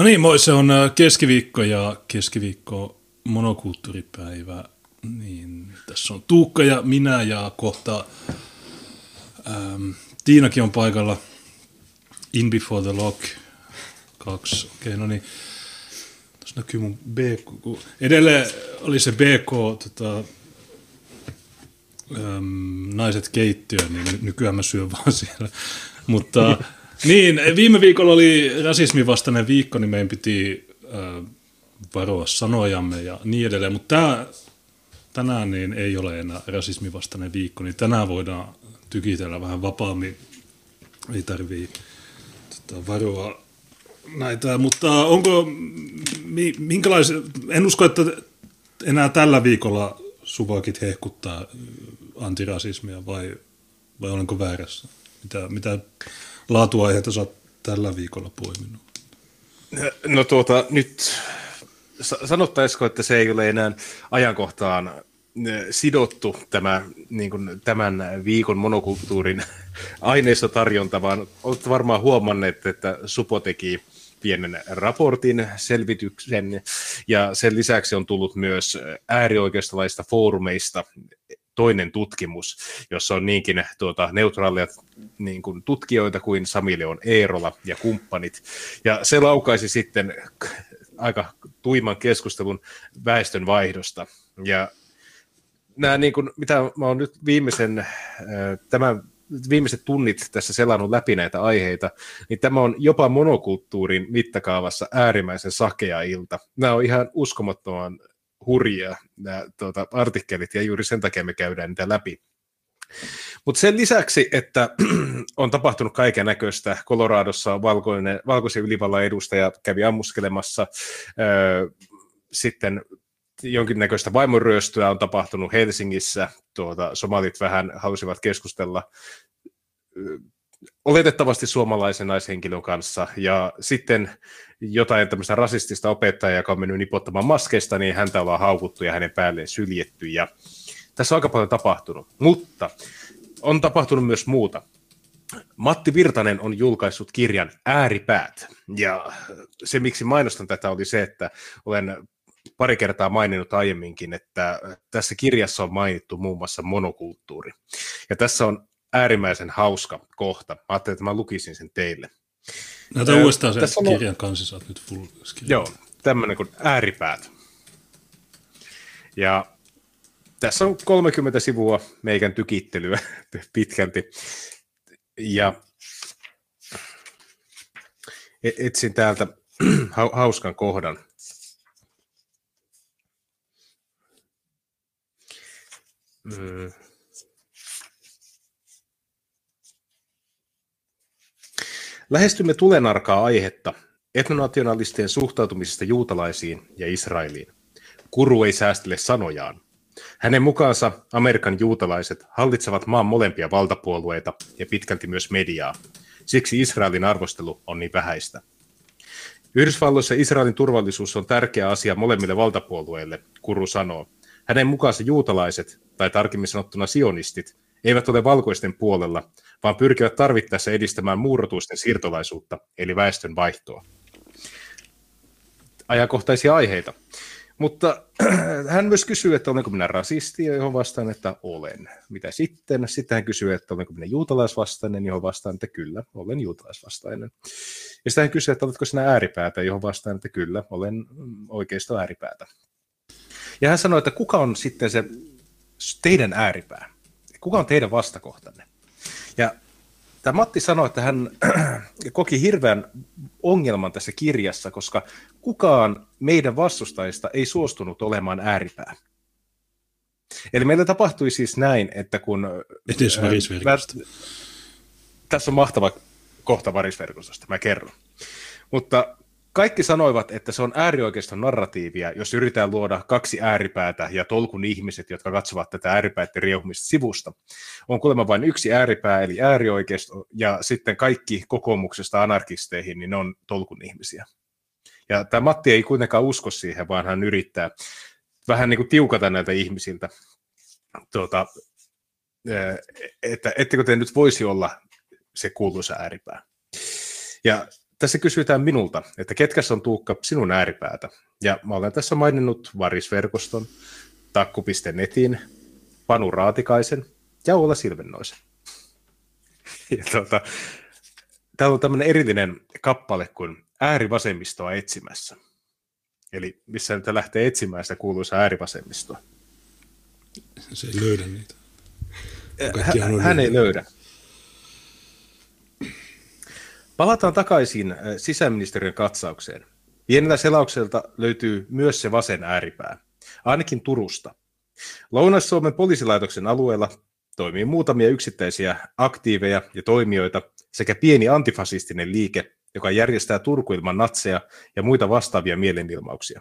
No niin, moi, se on äh, keskiviikko ja keskiviikko monokulttuuripäivä. Niin, tässä on Tuukka ja minä ja kohta ähm, Tiinakin on paikalla. In Before the Lock 2. Okei, okay, no niin. Tuossa näkyy mun BK. Edelleen oli se BK, tota, ähm, naiset keittiöön, niin nykyään mä syön vaan siellä. Mutta niin, viime viikolla oli rasismin vastainen viikko, niin meidän piti äh, varoa sanojamme ja niin edelleen. Mutta tää, tänään niin ei ole enää rasismin vastainen viikko, niin tänään voidaan tykitellä vähän vapaammin. Ei tarvii tota, varoa näitä, mutta onko, minkälaisia, en usko, että enää tällä viikolla suvakit hehkuttaa antirasismia vai, vai olenko väärässä? Mitä, mitä laatuaiheita sä tällä viikolla poiminut? No tuota, nyt sanottaisiko, että se ei ole enää ajankohtaan sidottu tämä, niin kuin tämän viikon monokulttuurin aineistotarjonta, vaan olette varmaan huomanneet, että Supo teki pienen raportin, selvityksen, ja sen lisäksi on tullut myös äärioikeistolaista foorumeista toinen tutkimus, jossa on niinkin tuota, neutraaleja niin kuin tutkijoita kuin Samileon Eerola ja kumppanit. Ja se laukaisi sitten aika tuiman keskustelun väestön vaihdosta. Ja nämä, niin kuin, mitä mä oon nyt viimeisen, tämän viimeiset tunnit tässä selannut läpi näitä aiheita, niin tämä on jopa monokulttuurin mittakaavassa äärimmäisen sakea ilta. Nämä on ihan uskomattoman hurjia nämä tuota, artikkelit, ja juuri sen takia me käydään niitä läpi. Mutta sen lisäksi, että on tapahtunut kaiken näköistä, Coloradossa valkoinen, valkoisen ylivallan edustaja kävi ammuskelemassa, öö, sitten jonkinnäköistä vaimonryöstöä on tapahtunut Helsingissä, tuota, somalit vähän halusivat keskustella oletettavasti suomalaisen naishenkilön kanssa, ja sitten jotain tämmöistä rasistista opettajaa, joka on mennyt nipottamaan maskeista, niin häntä ollaan haukuttu ja hänen päälleen syljetty, ja tässä on aika paljon tapahtunut, mutta on tapahtunut myös muuta. Matti Virtanen on julkaissut kirjan Ääripäät, ja se miksi mainostan tätä oli se, että olen pari kertaa maininnut aiemminkin, että tässä kirjassa on mainittu muun muassa monokulttuuri. Ja tässä on äärimmäisen hauska kohta. Mä ajattelin, että mä lukisin sen teille. Näytä öö, uudestaan sen on... kirjan kanssa, sä nyt full screen. Joo, tämmöinen kuin ääripäät. Ja tässä on 30 sivua meikän tykittelyä pitkälti. Ja e- etsin täältä hauskan kohdan. Mm. Lähestymme tulenarkaa aihetta etnonationalistien suhtautumisesta juutalaisiin ja Israeliin. Kuru ei säästele sanojaan. Hänen mukaansa Amerikan juutalaiset hallitsevat maan molempia valtapuolueita ja pitkälti myös mediaa. Siksi Israelin arvostelu on niin vähäistä. Yhdysvalloissa Israelin turvallisuus on tärkeä asia molemmille valtapuolueille, Kuru sanoo. Hänen mukaansa juutalaiset, tai tarkemmin sanottuna sionistit, eivät ole valkoisten puolella, vaan pyrkivät tarvittaessa edistämään muurotuisten siirtolaisuutta, eli väestön vaihtoa. Ajankohtaisia aiheita. Mutta hän myös kysyy, että olenko minä rasisti, johon vastaan, että olen. Mitä sitten? Sitten hän kysyy, että olenko minä juutalaisvastainen, johon vastaan, että kyllä, olen juutalaisvastainen. Ja sitten hän kysyy, että oletko sinä ääripäätä, johon vastaan, että kyllä, olen oikeisto ääripäätä. Ja hän sanoi, että kuka on sitten se teidän ääripää? Kuka on teidän vastakohtanne? Ja tämä Matti sanoi, että hän koki hirveän ongelman tässä kirjassa, koska kukaan meidän vastustajista ei suostunut olemaan ääripää. Eli meillä tapahtui siis näin, että kun... Äh, tässä on mahtava kohta varisverkostosta, mä kerron. Mutta kaikki sanoivat, että se on äärioikeiston narratiivia, jos yritetään luoda kaksi ääripäätä ja tolkun ihmiset, jotka katsovat tätä ääripäiden riehumista sivusta. On kuulemma vain yksi ääripää, eli äärioikeisto, ja sitten kaikki kokoomuksesta anarkisteihin, niin ne on tolkun ihmisiä. Ja tämä Matti ei kuitenkaan usko siihen, vaan hän yrittää vähän niin kuin tiukata näiltä ihmisiltä, tuota, että ettekö te nyt voisi olla se kuuluisa ääripää. Ja tässä kysytään minulta, että ketkä on Tuukka sinun ääripäätä? Ja mä olen tässä maininnut Varisverkoston, Takku.netin, Panu Raatikaisen ja Ulla Silvennoisen. Ja tuota, täällä on tämmöinen erillinen kappale kuin äärivasemmistoa etsimässä. Eli missä nyt lähtee etsimään sitä kuuluisaa äärivasemmistoa. Se ei löydä niitä. Hän, hän ei löydä. Palataan takaisin äh, sisäministeriön katsaukseen. Pienellä selaukselta löytyy myös se vasen ääripää, ainakin Turusta. Lounais-Suomen poliisilaitoksen alueella toimii muutamia yksittäisiä aktiiveja ja toimijoita sekä pieni antifasistinen liike, joka järjestää Turku ilman natseja ja muita vastaavia mielenilmauksia.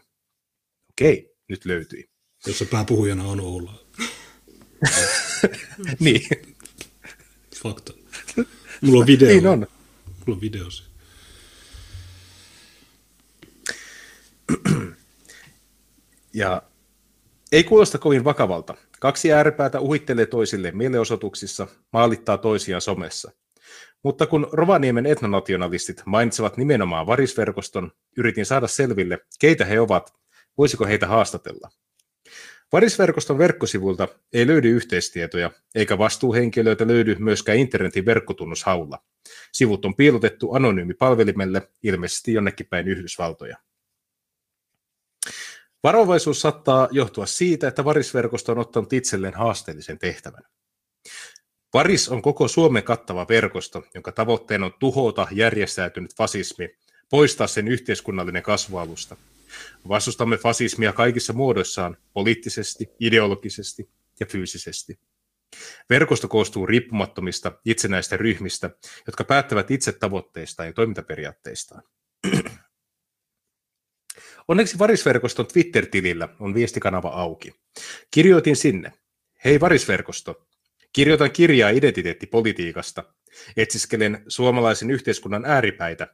Okei, nyt löytyi. Jossa pääpuhujana on Oula. niin. Fakta. Mulla on video. Niin on. Mulla on video. Ja ei kuulosta kovin vakavalta. Kaksi ääripäätä uhittelee toisille mielenosoituksissa, maalittaa toisiaan somessa. Mutta kun Rovaniemen etnonationalistit mainitsevat nimenomaan varisverkoston, yritin saada selville, keitä he ovat, voisiko heitä haastatella. Varisverkoston verkkosivuilta ei löydy yhteistietoja, eikä vastuuhenkilöitä löydy myöskään internetin verkkotunnushaulla. Sivut on piilotettu anonyymipalvelimelle, ilmeisesti jonnekin päin Yhdysvaltoja. Varovaisuus saattaa johtua siitä, että Varisverkosto on ottanut itselleen haasteellisen tehtävän. Varis on koko Suomen kattava verkosto, jonka tavoitteena on tuhota järjestäytynyt fasismi, poistaa sen yhteiskunnallinen kasvualusta. Vastustamme fasismia kaikissa muodoissaan, poliittisesti, ideologisesti ja fyysisesti. Verkosto koostuu riippumattomista itsenäistä ryhmistä, jotka päättävät itse tavoitteistaan ja toimintaperiaatteistaan. Onneksi Varisverkoston Twitter-tilillä on viestikanava auki. Kirjoitin sinne. Hei Varisverkosto, kirjoitan kirjaa identiteettipolitiikasta. Etsiskelen suomalaisen yhteiskunnan ääripäitä.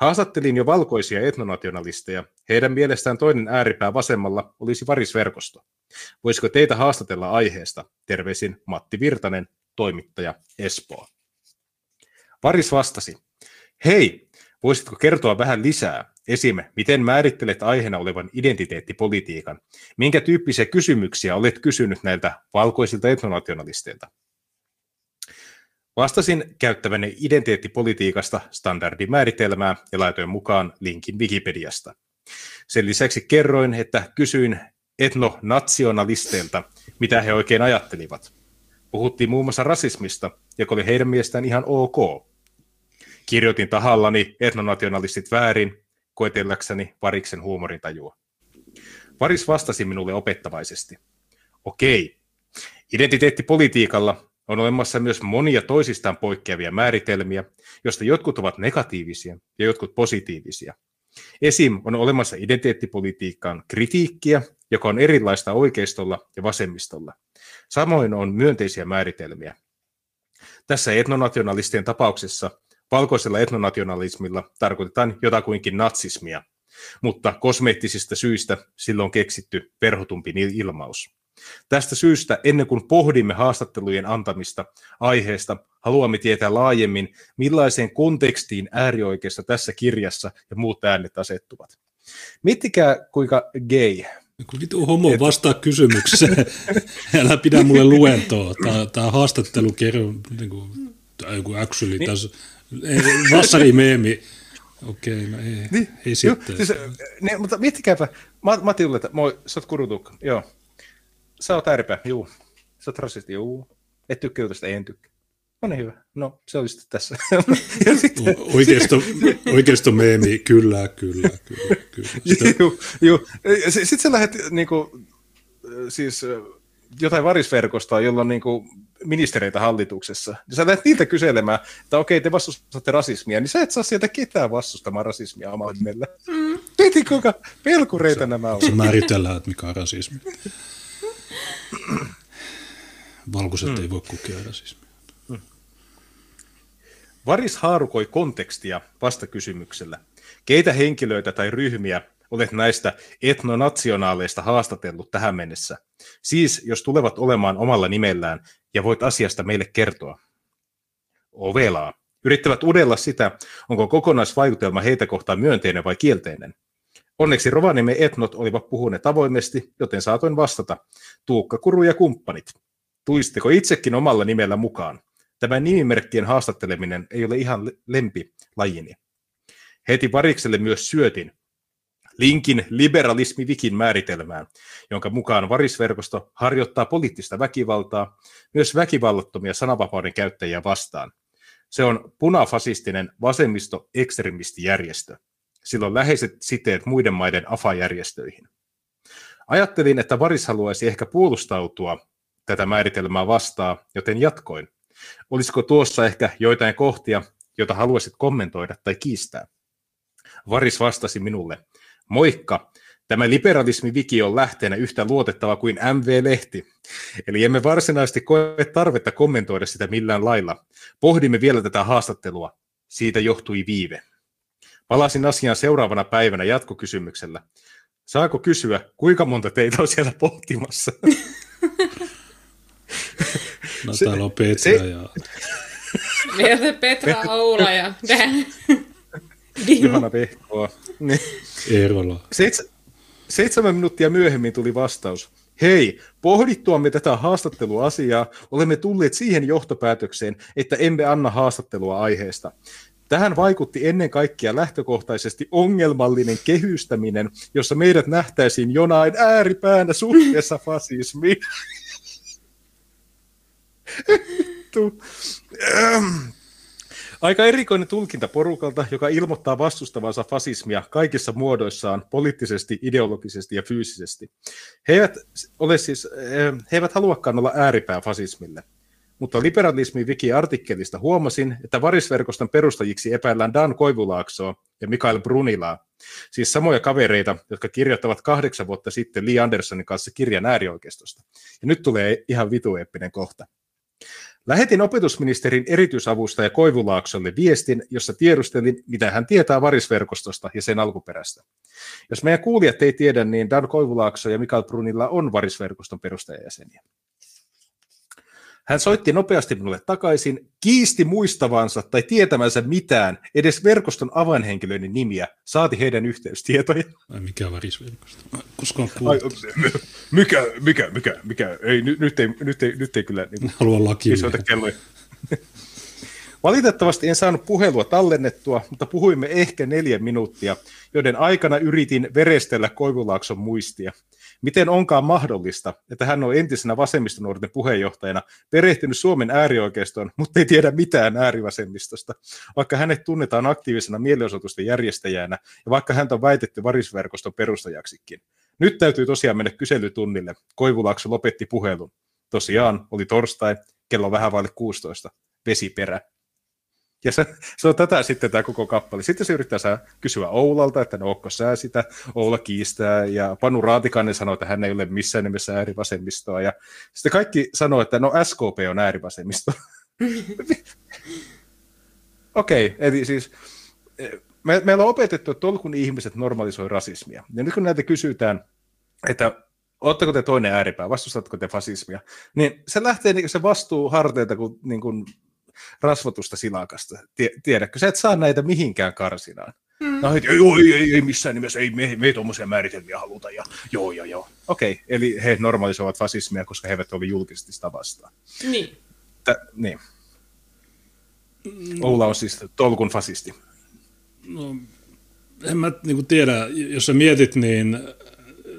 Haastattelin jo valkoisia etnonationalisteja. Heidän mielestään toinen ääripää vasemmalla olisi Varisverkosto. Voisiko teitä haastatella aiheesta? Terveisin Matti Virtanen, toimittaja Espoo. Varis vastasi, hei, voisitko kertoa vähän lisää? Esim. Miten määrittelet aiheena olevan identiteettipolitiikan? Minkä tyyppisiä kysymyksiä olet kysynyt näiltä valkoisilta etnonationalisteilta? Vastasin käyttäväni identiteettipolitiikasta standardimääritelmää ja laitoin mukaan linkin Wikipediasta. Sen lisäksi kerroin, että kysyin etnonationalisteilta, mitä he oikein ajattelivat. Puhuttiin muun muassa rasismista, joka oli heidän mielestään ihan ok. Kirjoitin tahallani etnonationalistit väärin, koetelläkseni Variksen huumorintajua. Varis vastasi minulle opettavaisesti. Okei, identiteettipolitiikalla on olemassa myös monia toisistaan poikkeavia määritelmiä, joista jotkut ovat negatiivisia ja jotkut positiivisia. Esim. on olemassa identiteettipolitiikkaan kritiikkiä, joka on erilaista oikeistolla ja vasemmistolla. Samoin on myönteisiä määritelmiä. Tässä etnonationalistien tapauksessa valkoisella etnonationalismilla tarkoitetaan jotakuinkin natsismia, mutta kosmeettisista syistä silloin on keksitty verhotumpi ilmaus. Tästä syystä ennen kuin pohdimme haastattelujen antamista aiheesta, haluamme tietää laajemmin, millaiseen kontekstiin äärioikeassa tässä kirjassa ja muut äänet asettuvat. Miettikää, kuinka gay kun vitu homo vastaa kysymykseen, älä pidä mulle luentoa. Tämä, tämä haastattelu kerro, niin kuin, tai joku actually, niin. tässä vassarimeemi. Okei, no ei, niin, ei sitten. Siis, ne, mutta miettikääpä, Matti että moi, sä oot kurutukka, joo. Sä oot ääripää, juu. Sä oot rasisti, juu. Et tykkää jutusta, en tykkää. No niin hyvä. No, se oli sitten tässä. ja sitten, oikeisto, oikeisto meemi, kyllä, kyllä, kyllä. kyllä. Joo, joo. Sitten sä lähdet niin kuin, siis jotain varisverkostoa, jolla on niin kuin, ministereitä hallituksessa. Ja sä lähdet niiltä kyselemään, että okei, te vastustatte rasismia, niin sä et saa sieltä ketään vastustamaan rasismia omalla nimellä. Mm. Mieti, kuinka pelkureita se, nämä on. Se määritellään, että mikä on rasismi. Valkoiset mm. ei voi kokea rasismia. Mm. Varis haarukoi kontekstia vastakysymyksellä. Keitä henkilöitä tai ryhmiä olet näistä etnonationaaleista haastatellut tähän mennessä? Siis, jos tulevat olemaan omalla nimellään ja voit asiasta meille kertoa. Ovelaa. Yrittävät udella sitä, onko kokonaisvaikutelma heitä kohtaan myönteinen vai kielteinen. Onneksi Rovaniemen etnot olivat puhuneet avoimesti, joten saatoin vastata. Tuukka Kuru ja kumppanit. Tuisteko itsekin omalla nimellä mukaan? Tämä nimimerkkien haastatteleminen ei ole ihan lempi lajini. Heti varikselle myös syötin linkin liberalismi-vikin määritelmään, jonka mukaan varisverkosto harjoittaa poliittista väkivaltaa myös väkivallattomia sananvapauden käyttäjiä vastaan. Se on punafasistinen vasemmisto-ekstremistijärjestö. Sillä on läheiset siteet muiden maiden AFA-järjestöihin. Ajattelin, että Varis haluaisi ehkä puolustautua tätä määritelmää vastaan, joten jatkoin. Olisiko tuossa ehkä joitain kohtia, joita haluaisit kommentoida tai kiistää? Varis vastasi minulle, moikka, tämä liberalismi-wiki on lähteenä yhtä luotettava kuin MV-lehti. Eli emme varsinaisesti koe tarvetta kommentoida sitä millään lailla. Pohdimme vielä tätä haastattelua. Siitä johtui viive. Palasin asiaan seuraavana päivänä jatkokysymyksellä. Saako kysyä, kuinka monta teitä on siellä pohtimassa? No se, täällä on Petra se, ja... Meiltä Petra Oula ja Johanna Pehkoa. Niin. Eerola. Seit, seitsemän minuuttia myöhemmin tuli vastaus. Hei, pohdittuamme tätä haastatteluasiaa olemme tulleet siihen johtopäätökseen, että emme anna haastattelua aiheesta. Tähän vaikutti ennen kaikkea lähtökohtaisesti ongelmallinen kehystäminen, jossa meidät nähtäisiin jonain ääripäänä suhteessa fasismiin. Aika erikoinen tulkinta porukalta, joka ilmoittaa vastustavansa fasismia kaikissa muodoissaan, poliittisesti, ideologisesti ja fyysisesti. He eivät, ole siis, eh, he eivät haluakaan olla ääripää fasismille. Mutta liberalismin wiki-artikkelista huomasin, että varisverkoston perustajiksi epäillään Dan Koivulaaksoa ja Mikael Brunilaa. Siis samoja kavereita, jotka kirjoittavat kahdeksan vuotta sitten Lee Andersonin kanssa kirjan äärioikeistosta. Ja nyt tulee ihan vitueeppinen kohta. Lähetin opetusministerin erityisavustaja Koivulaaksolle viestin, jossa tiedustelin, mitä hän tietää varisverkostosta ja sen alkuperästä. Jos meidän kuulijat ei tiedä, niin Dan Koivulaakso ja Mikael Brunilla on varisverkoston perustajajäseniä. Hän soitti nopeasti minulle takaisin, kiisti muistavansa tai tietämänsä mitään, edes verkoston avainhenkilöiden nimiä, saati heidän yhteystietoja. Ai mikä värisverkosto? Koska on Ai, mikä, mikä, mikä, mikä, ei, nyt, nyt, ei, nyt, ei, nyt ei kyllä... Niin, Haluan lakia. Valitettavasti en saanut puhelua tallennettua, mutta puhuimme ehkä neljä minuuttia, joiden aikana yritin verestellä Koivulaakson muistia. Miten onkaan mahdollista, että hän on entisenä vasemmistonuorten puheenjohtajana perehtynyt Suomen äärioikeistoon, mutta ei tiedä mitään äärivasemmistosta, vaikka hänet tunnetaan aktiivisena mielenosoitusten järjestäjänä ja vaikka häntä on väitetty varisverkoston perustajaksikin. Nyt täytyy tosiaan mennä kyselytunnille. Koivulaakso lopetti puhelun. Tosiaan, oli torstai, kello vähän vaille 16, vesiperä. Ja se, se on tätä sitten tämä koko kappale. Sitten se yrittää saa kysyä Oulalta, että no onko sä sitä. Oula kiistää ja Panu Raatikainen sanoo, että hän ei ole missään nimessä äärivasemmistoa. Ja sitten kaikki sanoo, että no SKP on äärivasemmisto. Okei, okay, eli siis me, meillä on opetettu, että tolkun ihmiset normalisoi rasismia. Ja nyt kun näitä kysytään, että Oletteko te toinen ääripää, vastustatko te fasismia, niin se lähtee niin se vastuu harteilta kuin, niin kuin rasvatusta silakasta. Tiedätkö, sä et saa näitä mihinkään karsinaan. Mm. No, että, joo, ei, ei, ei, missään nimessä, ei, me, me ei tuommoisia määritelmiä haluta, ja joo, joo, joo. Okei, okay, eli he normalisoivat fasismia, koska he eivät ole julkisesti sitä vastaan. Niin. Tä, niin. Mm. Oula on siis tolkun fasisti. No, en mä niin tiedä, jos sä mietit, niin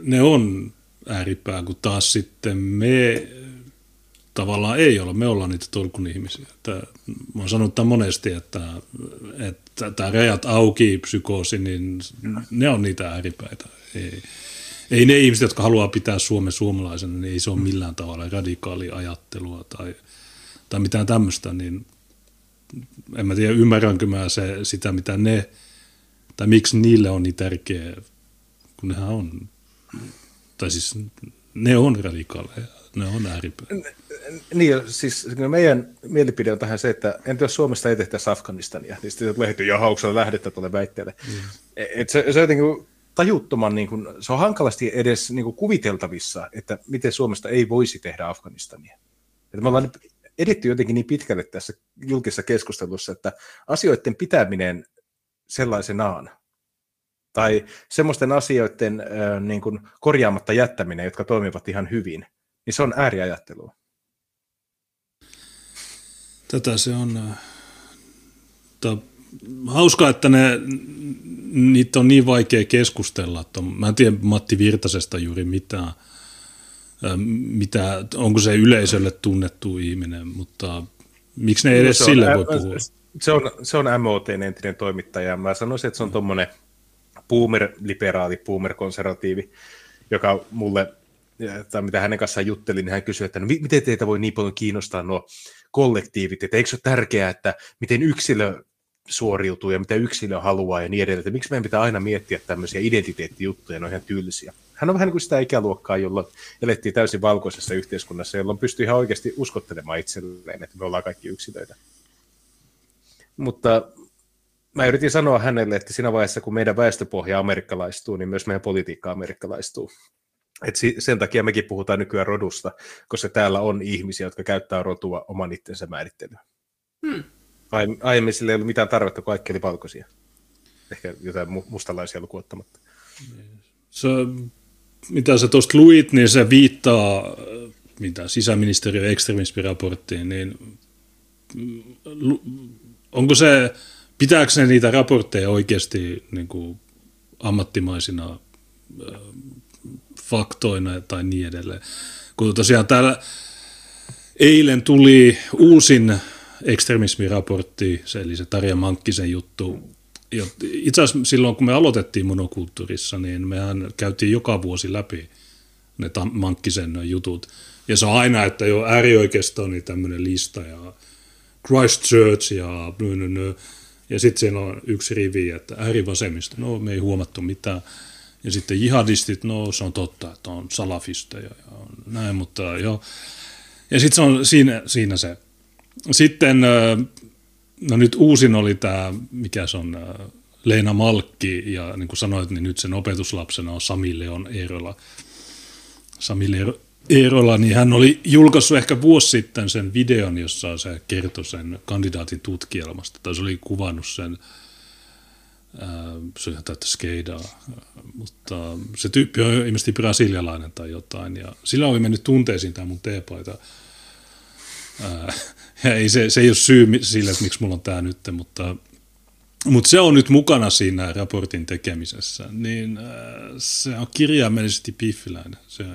ne on ääripää, kun taas sitten me tavallaan ei ole. Me ollaan niitä tolkun ihmisiä. Tämä, mä oon sanonut tämän monesti, että, että tämä rajat auki psykoosi, niin ne on niitä ääripäitä. Ei, ei ne ihmiset, jotka haluaa pitää Suomen suomalaisena, niin ei se ole millään tavalla radikaali ajattelua tai, tai mitään tämmöistä, niin en mä tiedä, ymmärränkö mä se, sitä, mitä ne, tai miksi niille on niin tärkeä, kun nehän on, tai siis ne on radikaaleja, ne on ääripäitä. Niin, siis meidän mielipide on tähän se, että entä jos Suomesta ei tehtäisi Afganistania, niin sitten lehti ja hauksella lähdettä tuolle väitteelle. Mm. Et se, se on jotenkin tajuttoman, niin kuin, se on hankalasti edes niin kuin kuviteltavissa, että miten Suomesta ei voisi tehdä Afganistania. Että me ollaan edetty jotenkin niin pitkälle tässä julkisessa keskustelussa, että asioiden pitäminen sellaisenaan tai semmoisten asioiden äh, niin kuin korjaamatta jättäminen, jotka toimivat ihan hyvin, niin se on ääriajattelua. Tätä se on. Tämä hauskaa, että ne, niitä on niin vaikea keskustella. Mä en tiedä Matti Virtasesta juuri mitään, mitä, onko se yleisölle tunnettu ihminen, mutta miksi ne edes no, sille voi puhua? Se on, se on MOT entinen toimittaja. Mä sanoisin, että se on tuommoinen boomer-liberaali, boomer-konservatiivi, joka mulle, tai mitä hänen kanssaan juttelin, niin hän kysyi, että no, miten teitä voi niin paljon kiinnostaa nuo kollektiivit, että eikö se ole tärkeää, että miten yksilö suoriutuu ja mitä yksilö haluaa ja niin edelleen. Että miksi meidän pitää aina miettiä tämmöisiä identiteettijuttuja, ne on ihan tylsiä. Hän on vähän niin kuin sitä ikäluokkaa, jolloin elettiin täysin valkoisessa yhteiskunnassa, jolloin pystyy ihan oikeasti uskottelemaan itselleen, että me ollaan kaikki yksilöitä. Mutta mä yritin sanoa hänelle, että siinä vaiheessa, kun meidän väestöpohja amerikkalaistuu, niin myös meidän politiikka amerikkalaistuu. Et sen takia mekin puhutaan nykyään rodusta, koska täällä on ihmisiä, jotka käyttää rotua oman itsensä määrittelyä. Hmm. Aiemmin sillä ei ollut mitään tarvetta, kun kaikki oli valkoisia. Ehkä jotain mustalaisia lukuottamatta. Se, mitä sä tuosta luit, niin se viittaa mitä, sisäministeriön ekstremismiraporttiin, niin onko se, pitääkö ne niitä raportteja oikeasti niin kuin ammattimaisina faktoina tai niin edelleen. Kun tosiaan täällä eilen tuli uusin ekstremismiraportti, se eli se Tarja Mankkisen juttu. Itse asiassa silloin, kun me aloitettiin monokulttuurissa, niin mehän käytiin joka vuosi läpi ne Mankkisen jutut. Ja se on aina, että jo äärioikeisto on niin tämmöinen lista ja Christchurch ja nö, nö, nö. Ja sitten siinä on yksi rivi, että äärivasemmista, no me ei huomattu mitään. Ja sitten jihadistit, no se on totta, että on salafisteja ja näin, mutta joo. Ja sitten se on siinä, siinä se. Sitten, no nyt uusin oli tämä, mikä se on, Leena Malkki, ja niin kuin sanoit, niin nyt sen opetuslapsena on Sami Leon Eerola. Sami Eerola, niin hän oli julkaissut ehkä vuosi sitten sen videon, jossa se kertoi sen kandidaatin tutkielmasta, tai se oli kuvannut sen se on ihan täyttä skeidaa, mutta se tyyppi on ilmeisesti brasilialainen tai jotain, ja sillä oli mennyt tunteisiin tämä mun teepaita. Ja ei, se, se ei ole syy sille, että miksi mulla on tämä nyt, mutta, mutta se on nyt mukana siinä raportin tekemisessä, niin se on kirjaimellisesti piffiläinen. Se,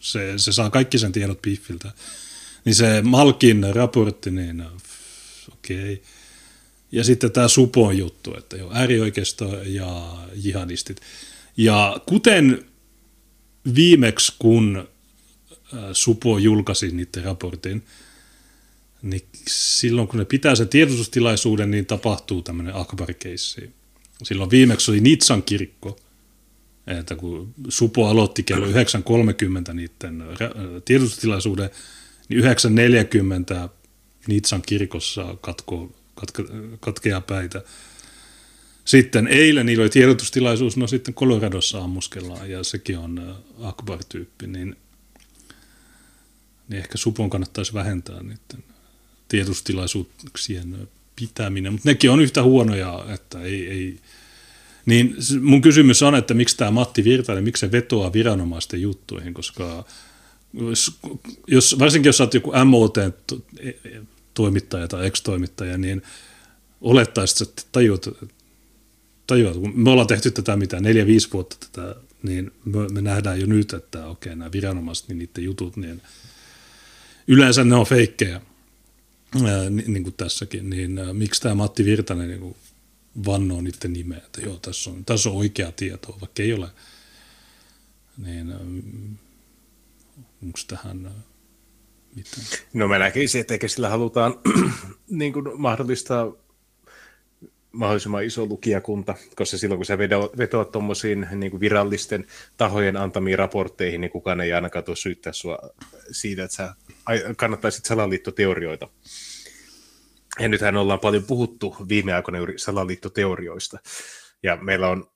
se, se saa kaikki sen tiedot piffiltä. Niin se Malkin raportti, niin okei. Okay ja sitten tämä Supon juttu, että jo äärioikeisto ja jihadistit. Ja kuten viimeksi, kun Supo julkaisi niiden raportin, niin silloin kun ne pitää sen tiedotustilaisuuden, niin tapahtuu tämmöinen akbar-keissi. Silloin viimeksi oli Nitsan kirkko, että kun Supo aloitti kello 9.30 niiden tiedotustilaisuuden, niin 9.40 Nitsan kirkossa katkoo katke, katkeaa päitä. Sitten eilen niillä oli tiedotustilaisuus, no sitten Coloradossa ammuskellaan ja sekin on äh, Akbar-tyyppi, niin, niin ehkä Supon kannattaisi vähentää niiden tiedotustilaisuuksien pitäminen, mutta nekin on yhtä huonoja, että ei, ei niin mun kysymys on, että miksi tämä Matti Virtanen, miksi se vetoaa viranomaisten juttuihin, koska jos, varsinkin jos olet joku MOT toimittaja tai ex-toimittaja, niin olettaisiin, että tajuat, tajuat, kun me ollaan tehty tätä mitä neljä-viisi vuotta tätä, niin me, me nähdään jo nyt, että okei, nämä viranomaiset, niin niiden jutut, niin yleensä ne on feikkejä, ää, niin, niin kuin tässäkin, niin ää, miksi tämä Matti Virtanen niin kuin vannoo niiden nimeä, että joo, tässä on, tässä on oikea tieto, vaikka ei ole, niin onko tähän mitään. No mä näkisin, että eikä sillä halutaan niin kuin mahdollistaa mahdollisimman iso lukijakunta, koska silloin kun sä vetoat tuommoisiin niin virallisten tahojen antamiin raportteihin, niin kukaan ei ainakaan tuo syyttää sua siitä, että sä kannattaisit salaliittoteorioita. Ja nythän ollaan paljon puhuttu viime aikoina juuri salaliittoteorioista. Ja meillä on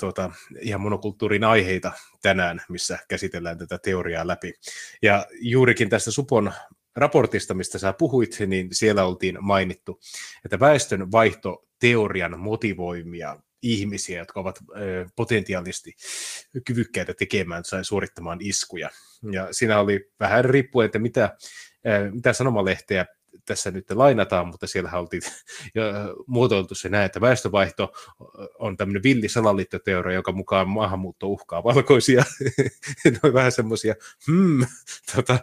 tuota, ihan monokulttuurin aiheita tänään, missä käsitellään tätä teoriaa läpi. Ja juurikin tästä Supon raportista, mistä sä puhuit, niin siellä oltiin mainittu, että väestön vaihtoteorian motivoimia ihmisiä, jotka ovat potentiaalisesti kyvykkäitä tekemään tai suorittamaan iskuja. Ja siinä oli vähän riippuen, että mitä, mitä sanomalehteä tässä nyt lainataan, mutta siellä oltiin jo muotoiltu se näin, että väestövaihto on tämmöinen villi salaliittoteoria, jonka mukaan maahanmuutto uhkaa valkoisia. ne on vähän semmoisia, hmm, tota,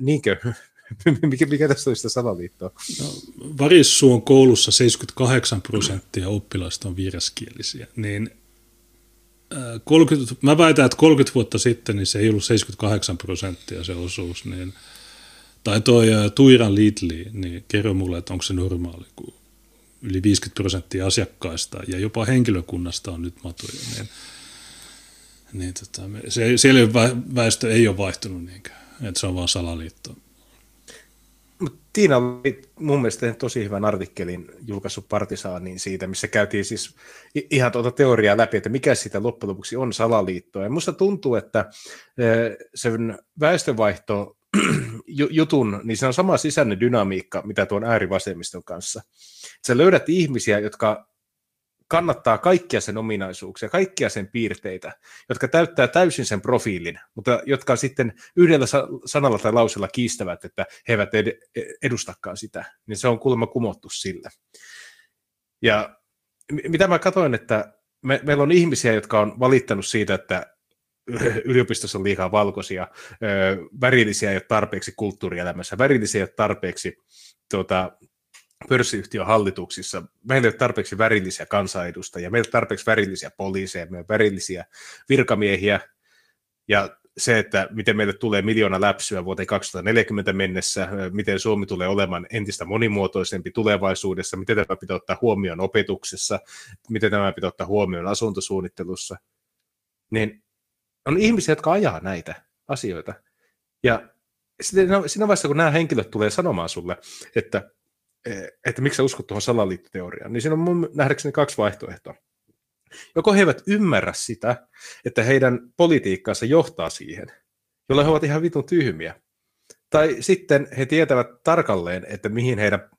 niinkö, mikä, mikä tässä on sitä salaliittoa? No, Varissuon koulussa 78 prosenttia oppilaista on vieraskielisiä, niin 30, mä väitän, että 30 vuotta sitten niin se ei ollut 78 prosenttia se osuus, niin – tai toi Tuiran Lidli, niin kerro mulle, että onko se normaali, kun yli 50 prosenttia asiakkaista ja jopa henkilökunnasta on nyt matuja. Niin, niin tota, se, siellä väestö ei ole vaihtunut niinkään, että se on vaan salaliitto. Tiina oli mun mielestä tosi hyvän artikkelin julkaissut Partisaaniin siitä, missä käytiin siis ihan tuota teoriaa läpi, että mikä sitä loppujen lopuksi on salaliittoa. Ja musta tuntuu, että sen väestönvaihto jutun, niin se on sama sisäinen dynamiikka, mitä tuon äärivasemmiston kanssa. Sä löydät ihmisiä, jotka kannattaa kaikkia sen ominaisuuksia, kaikkia sen piirteitä, jotka täyttää täysin sen profiilin, mutta jotka sitten yhdellä sanalla tai lausella kiistävät, että he eivät ed- edustakaan sitä, niin se on kuulemma kumottu sillä. Ja mitä mä katsoin, että me, meillä on ihmisiä, jotka on valittanut siitä, että yliopistossa on liikaa valkoisia, värillisiä ei ole tarpeeksi kulttuurielämässä, värillisiä ei ole tarpeeksi tuota, pörssiyhtiön hallituksissa, meillä ei ole tarpeeksi värillisiä kansanedustajia, meillä ei ole tarpeeksi värillisiä poliiseja, meillä on värillisiä virkamiehiä, ja se, että miten meille tulee miljoona läpsyä vuoteen 2040 mennessä, miten Suomi tulee olemaan entistä monimuotoisempi tulevaisuudessa, miten tämä pitää ottaa huomioon opetuksessa, miten tämä pitää ottaa huomioon asuntosuunnittelussa, niin on ihmisiä, jotka ajaa näitä asioita. Ja sitten siinä vaiheessa, kun nämä henkilöt tulee sanomaan sulle, että, että miksi sä uskot tuohon salaliittoteoriaan, niin siinä on mun nähdäkseni kaksi vaihtoehtoa. Joko he eivät ymmärrä sitä, että heidän politiikkaansa johtaa siihen, jolloin he ovat ihan vitun tyhmiä. Tai sitten he tietävät tarkalleen, että mihin heidän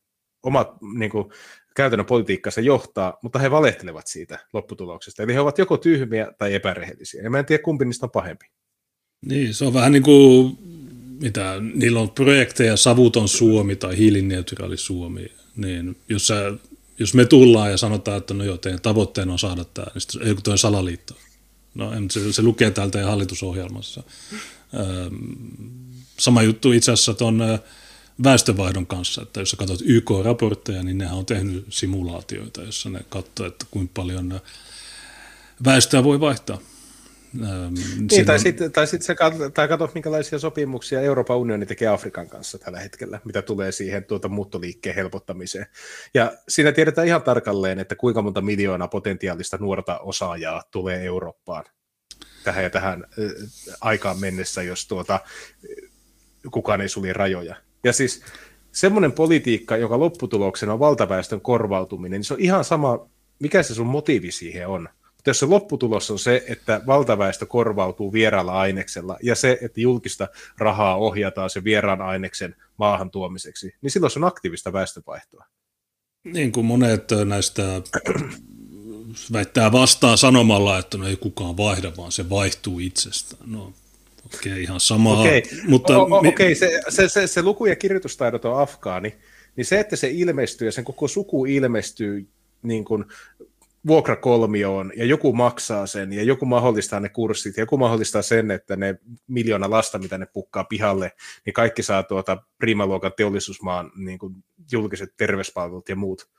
omat niin kuin, käytännön politiikkansa johtaa, mutta he valehtelevat siitä lopputuloksesta. Eli he ovat joko tyhmiä tai epärehellisiä. Ja mä en tiedä, kumpi niistä on pahempi. Niin, se on vähän niin kuin, mitä, niillä on projekteja Savuton Suomi tai Hiilineutraali Suomi. Niin jos, sä, jos me tullaan ja sanotaan, että no joo, teidän tavoitteena on saada tämä, niin sitten, toi salaliitto. No se, se lukee täältä hallitusohjelmassa. sama juttu itse asiassa tuon väestövaihdon kanssa, että jos sä katsot YK-raportteja, niin nehän on tehnyt simulaatioita, jossa ne katsoo, että kuinka paljon väestöä voi vaihtaa. niin, tai sitten tai sit sä katsot, tai katsot, minkälaisia sopimuksia Euroopan unioni tekee Afrikan kanssa tällä hetkellä, mitä tulee siihen tuota muuttoliikkeen helpottamiseen. Ja siinä tiedetään ihan tarkalleen, että kuinka monta miljoonaa potentiaalista nuorta osaajaa tulee Eurooppaan tähän ja tähän aikaan mennessä, jos tuota, kukaan ei sulje rajoja. Ja siis semmoinen politiikka, joka lopputuloksena on valtaväestön korvautuminen, niin se on ihan sama, mikä se sun motiivi siihen on. Mutta jos se lopputulos on se, että valtaväestö korvautuu vieraalla aineksella ja se, että julkista rahaa ohjataan se vieraan aineksen maahan tuomiseksi, niin silloin se on aktiivista väestövaihtoa. Niin kuin monet näistä väittää vastaan sanomalla, että no ei kukaan vaihda, vaan se vaihtuu itsestään. No Okei, okay, ihan sama. Okei, okay. mutta... O- o- okay. se, se, se, se luku- ja kirjoitustaidot on afgaani, niin se, että se ilmestyy ja sen koko suku ilmestyy niin kuin vuokrakolmioon ja joku maksaa sen ja joku mahdollistaa ne kurssit ja joku mahdollistaa sen, että ne miljoona lasta, mitä ne pukkaa pihalle, niin kaikki saa tuota primaluokan teollisuusmaan niin kuin julkiset terveyspalvelut ja muut.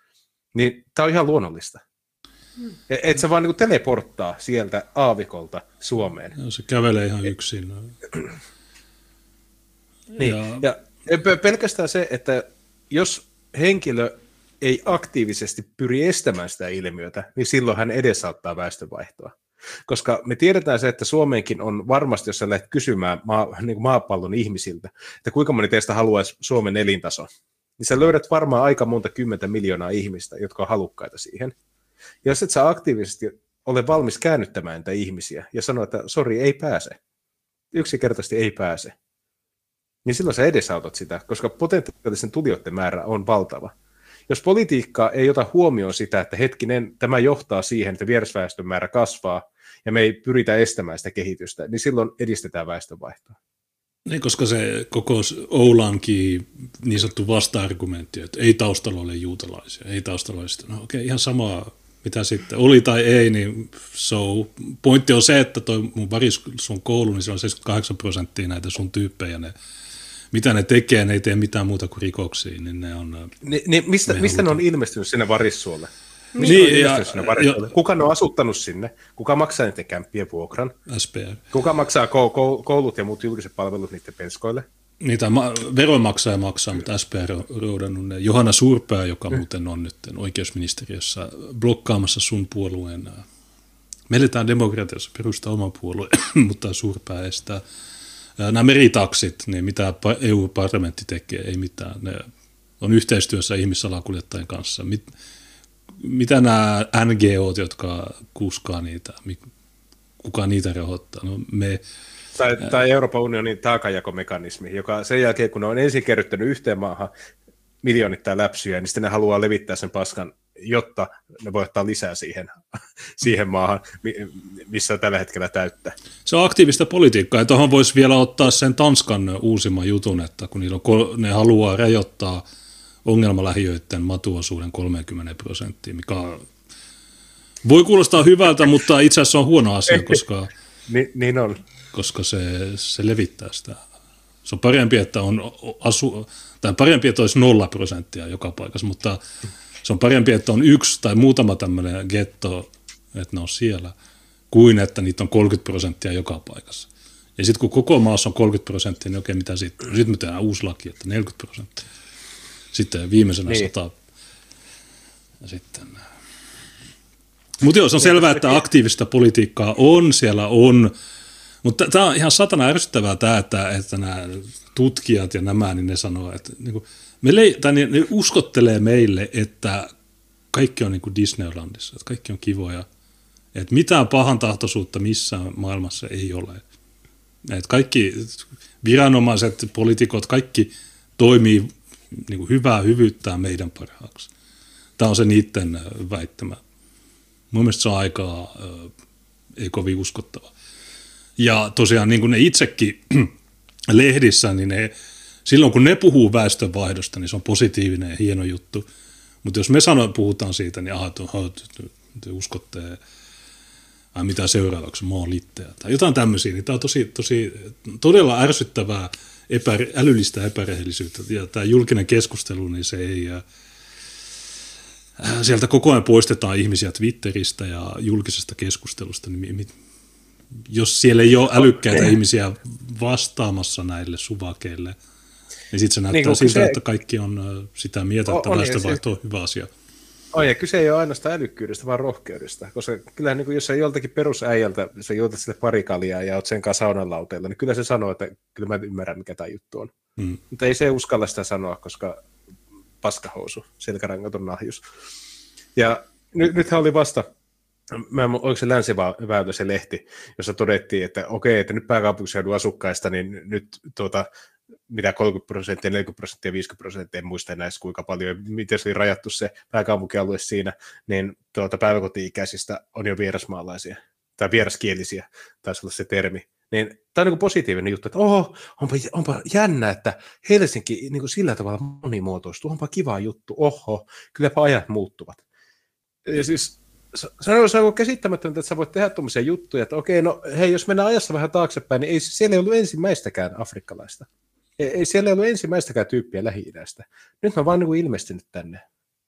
Niin tämä on ihan luonnollista. Mm. Et sä vaan niin teleporttaa sieltä aavikolta Suomeen. Ja se kävelee ihan yksin. niin, ja... ja pelkästään se, että jos henkilö ei aktiivisesti pyri estämään sitä ilmiötä, niin silloin hän edesauttaa väestönvaihtoa. Koska me tiedetään se, että Suomeenkin on varmasti, jos sä lähdet kysymään maa, niin kuin maapallon ihmisiltä, että kuinka moni teistä haluaisi Suomen elintaso, niin sä löydät varmaan aika monta kymmentä miljoonaa ihmistä, jotka on halukkaita siihen. Jos et sä aktiivisesti ole valmis käännyttämään niitä ihmisiä ja sanoa, että sori, ei pääse. Yksinkertaisesti ei pääse. niin silloin sä edesautat sitä, koska potentiaalisen tulijoiden määrä on valtava. Jos politiikka ei ota huomioon sitä, että hetkinen, tämä johtaa siihen, että vierasväestön määrä kasvaa, ja me ei pyritä estämään sitä kehitystä, niin silloin edistetään väestönvaihtoa. Niin, koska se koko Oulankin niin sanottu vasta-argumentti, että ei taustalla ole juutalaisia, ei sitä. No okei, okay, ihan samaa, mitä sitten oli tai ei, niin so, pointti on se, että toi mun varis sun koulu, niin se on 78 prosenttia näitä sun tyyppejä, ne, mitä ne tekee, ne ei tee mitään muuta kuin rikoksia, niin ne on... Ni, niin mistä, mistä ne on ilmestynyt sinne varissuolle? Niin, ja, ja, Kuka ne on asuttanut sinne? Kuka maksaa niiden kämppien vuokran? SPR. Kuka maksaa koulut ja muut julkiset palvelut niiden penskoille? Niitä ma- veronmaksaja maksaa, mutta SPR on roudannut ne. Johanna Suurpää, joka mm. muuten on nyt oikeusministeriössä blokkaamassa sun puolueen. Me eletään demokratiassa perustaa oman puolueen, mutta Suurpää estää. Nämä meritaksit, niin mitä EU-parlamentti tekee, ei mitään. Ne on yhteistyössä ihmissalakuljettajien kanssa. Mit, mitä nämä NGOt, jotka kuskaa niitä, kuka niitä rahoittaa? No me, tai, tai Euroopan unionin taakajakomekanismi, joka sen jälkeen, kun ne on ensin kerryttänyt yhteen maahan miljoonittain läpsyjä, niin sitten ne haluaa levittää sen paskan, jotta ne voi ottaa lisää siihen, siihen maahan, missä tällä hetkellä täyttää. Se on aktiivista politiikkaa, ja tuohon voisi vielä ottaa sen Tanskan uusimman jutun, että kun niillä on, ne haluaa rajoittaa – ongelmalähiöiden matuosuuden 30 prosenttia, mikä voi kuulostaa hyvältä, mutta itse asiassa on huono asia, koska, Ni, niin on. Koska se, se levittää sitä. Se on parempi, että on asu, tai parempi, että olisi nolla prosenttia joka paikassa, mutta se on parempi, että on yksi tai muutama tämmöinen getto, että ne on siellä, kuin että niitä on 30 prosenttia joka paikassa. Ja sitten kun koko maassa on 30 prosenttia, niin okei, mitä sitten? Sitten me tehdään uusi laki, että 40 prosenttia. Sitten viimeisenä niin. sata. Ja sitten... Mutta joo, se on selvää, että aktiivista politiikkaa on, siellä on, mutta tämä on ihan satana ärsyttävää tämä, että, että nämä tutkijat ja nämä, niin ne sanoo, että niin kuin, me le- tai ne, ne uskottelee meille, että kaikki on niin kuin Disneylandissa, että kaikki on kivoja, että mitään pahan tahtoisuutta missään maailmassa ei ole. Että kaikki viranomaiset, poliitikot, kaikki toimii niin kuin hyvää hyvyyttää meidän parhaaksi. Tämä on se niiden väittämä. Mun mielestä se on aika äh, ei kovin uskottava. Ja tosiaan niin kuin ne itsekin lehdissä, niin ne, silloin kun ne puhuu väestönvaihdosta, niin se on positiivinen ja hieno juttu. Mutta jos me sano, puhutaan siitä, niin aha, te uskotte, ai mitä seuraavaksi, litteä, tai jotain tämmöisiä, niin tämä on tosi, tosi, todella ärsyttävää epä, älyllistä epärehellisyyttä. Ja tämä julkinen keskustelu, niin se ei... Äh, sieltä koko ajan poistetaan ihmisiä Twitteristä ja julkisesta keskustelusta, niin jos siellä ei ole älykkäitä ihmisiä vastaamassa näille suvakeille, niin sitten se näyttää niin, siltä, se... että kaikki on sitä mieltä, että väestönvaihto on hyvä asia. Oh, ja kyse ei ole ainoastaan älykkyydestä, vaan rohkeudesta. Koska kyllä niin kuin, jos sä joltakin perusäijältä, sä juotat sille pari kaljaa ja oot sen kanssa saunan lauteella, niin kyllä se sanoo, että kyllä mä ymmärrän, mikä tämä juttu on. Mm. Mutta ei se uskalla sitä sanoa, koska paskahousu, selkärangaton nahjus. Ja nyt, nythän oli vasta, mä en, oliko se länsiväylä se lehti, jossa todettiin, että okei, että nyt pääkaupunkiseudun asukkaista, niin nyt tuota, mitä 30 prosenttia, 40 prosenttia, 50 prosenttia, en muista enää kuinka paljon, miten se oli rajattu se pääkaupunkialue siinä, niin tuota, päiväkoti-ikäisistä on jo vierasmaalaisia tai vieraskielisiä, taisi olla se termi. Niin, tämä on niin positiivinen juttu, että oho, onpa, onpa jännä, että Helsinki niin kuin sillä tavalla monimuotoistuu, onpa kiva juttu, oho, kylläpä ajat muuttuvat. Ja siis se on, se on käsittämätöntä, että sä voit tehdä tuommoisia juttuja, että okei, no hei, jos mennään ajassa vähän taaksepäin, niin ei, siellä ei ollut ensimmäistäkään afrikkalaista. Ei, ei siellä ei ollut ensimmäistäkään tyyppiä lähi-idästä. Nyt on vaan niin kuin ilmestynyt tänne.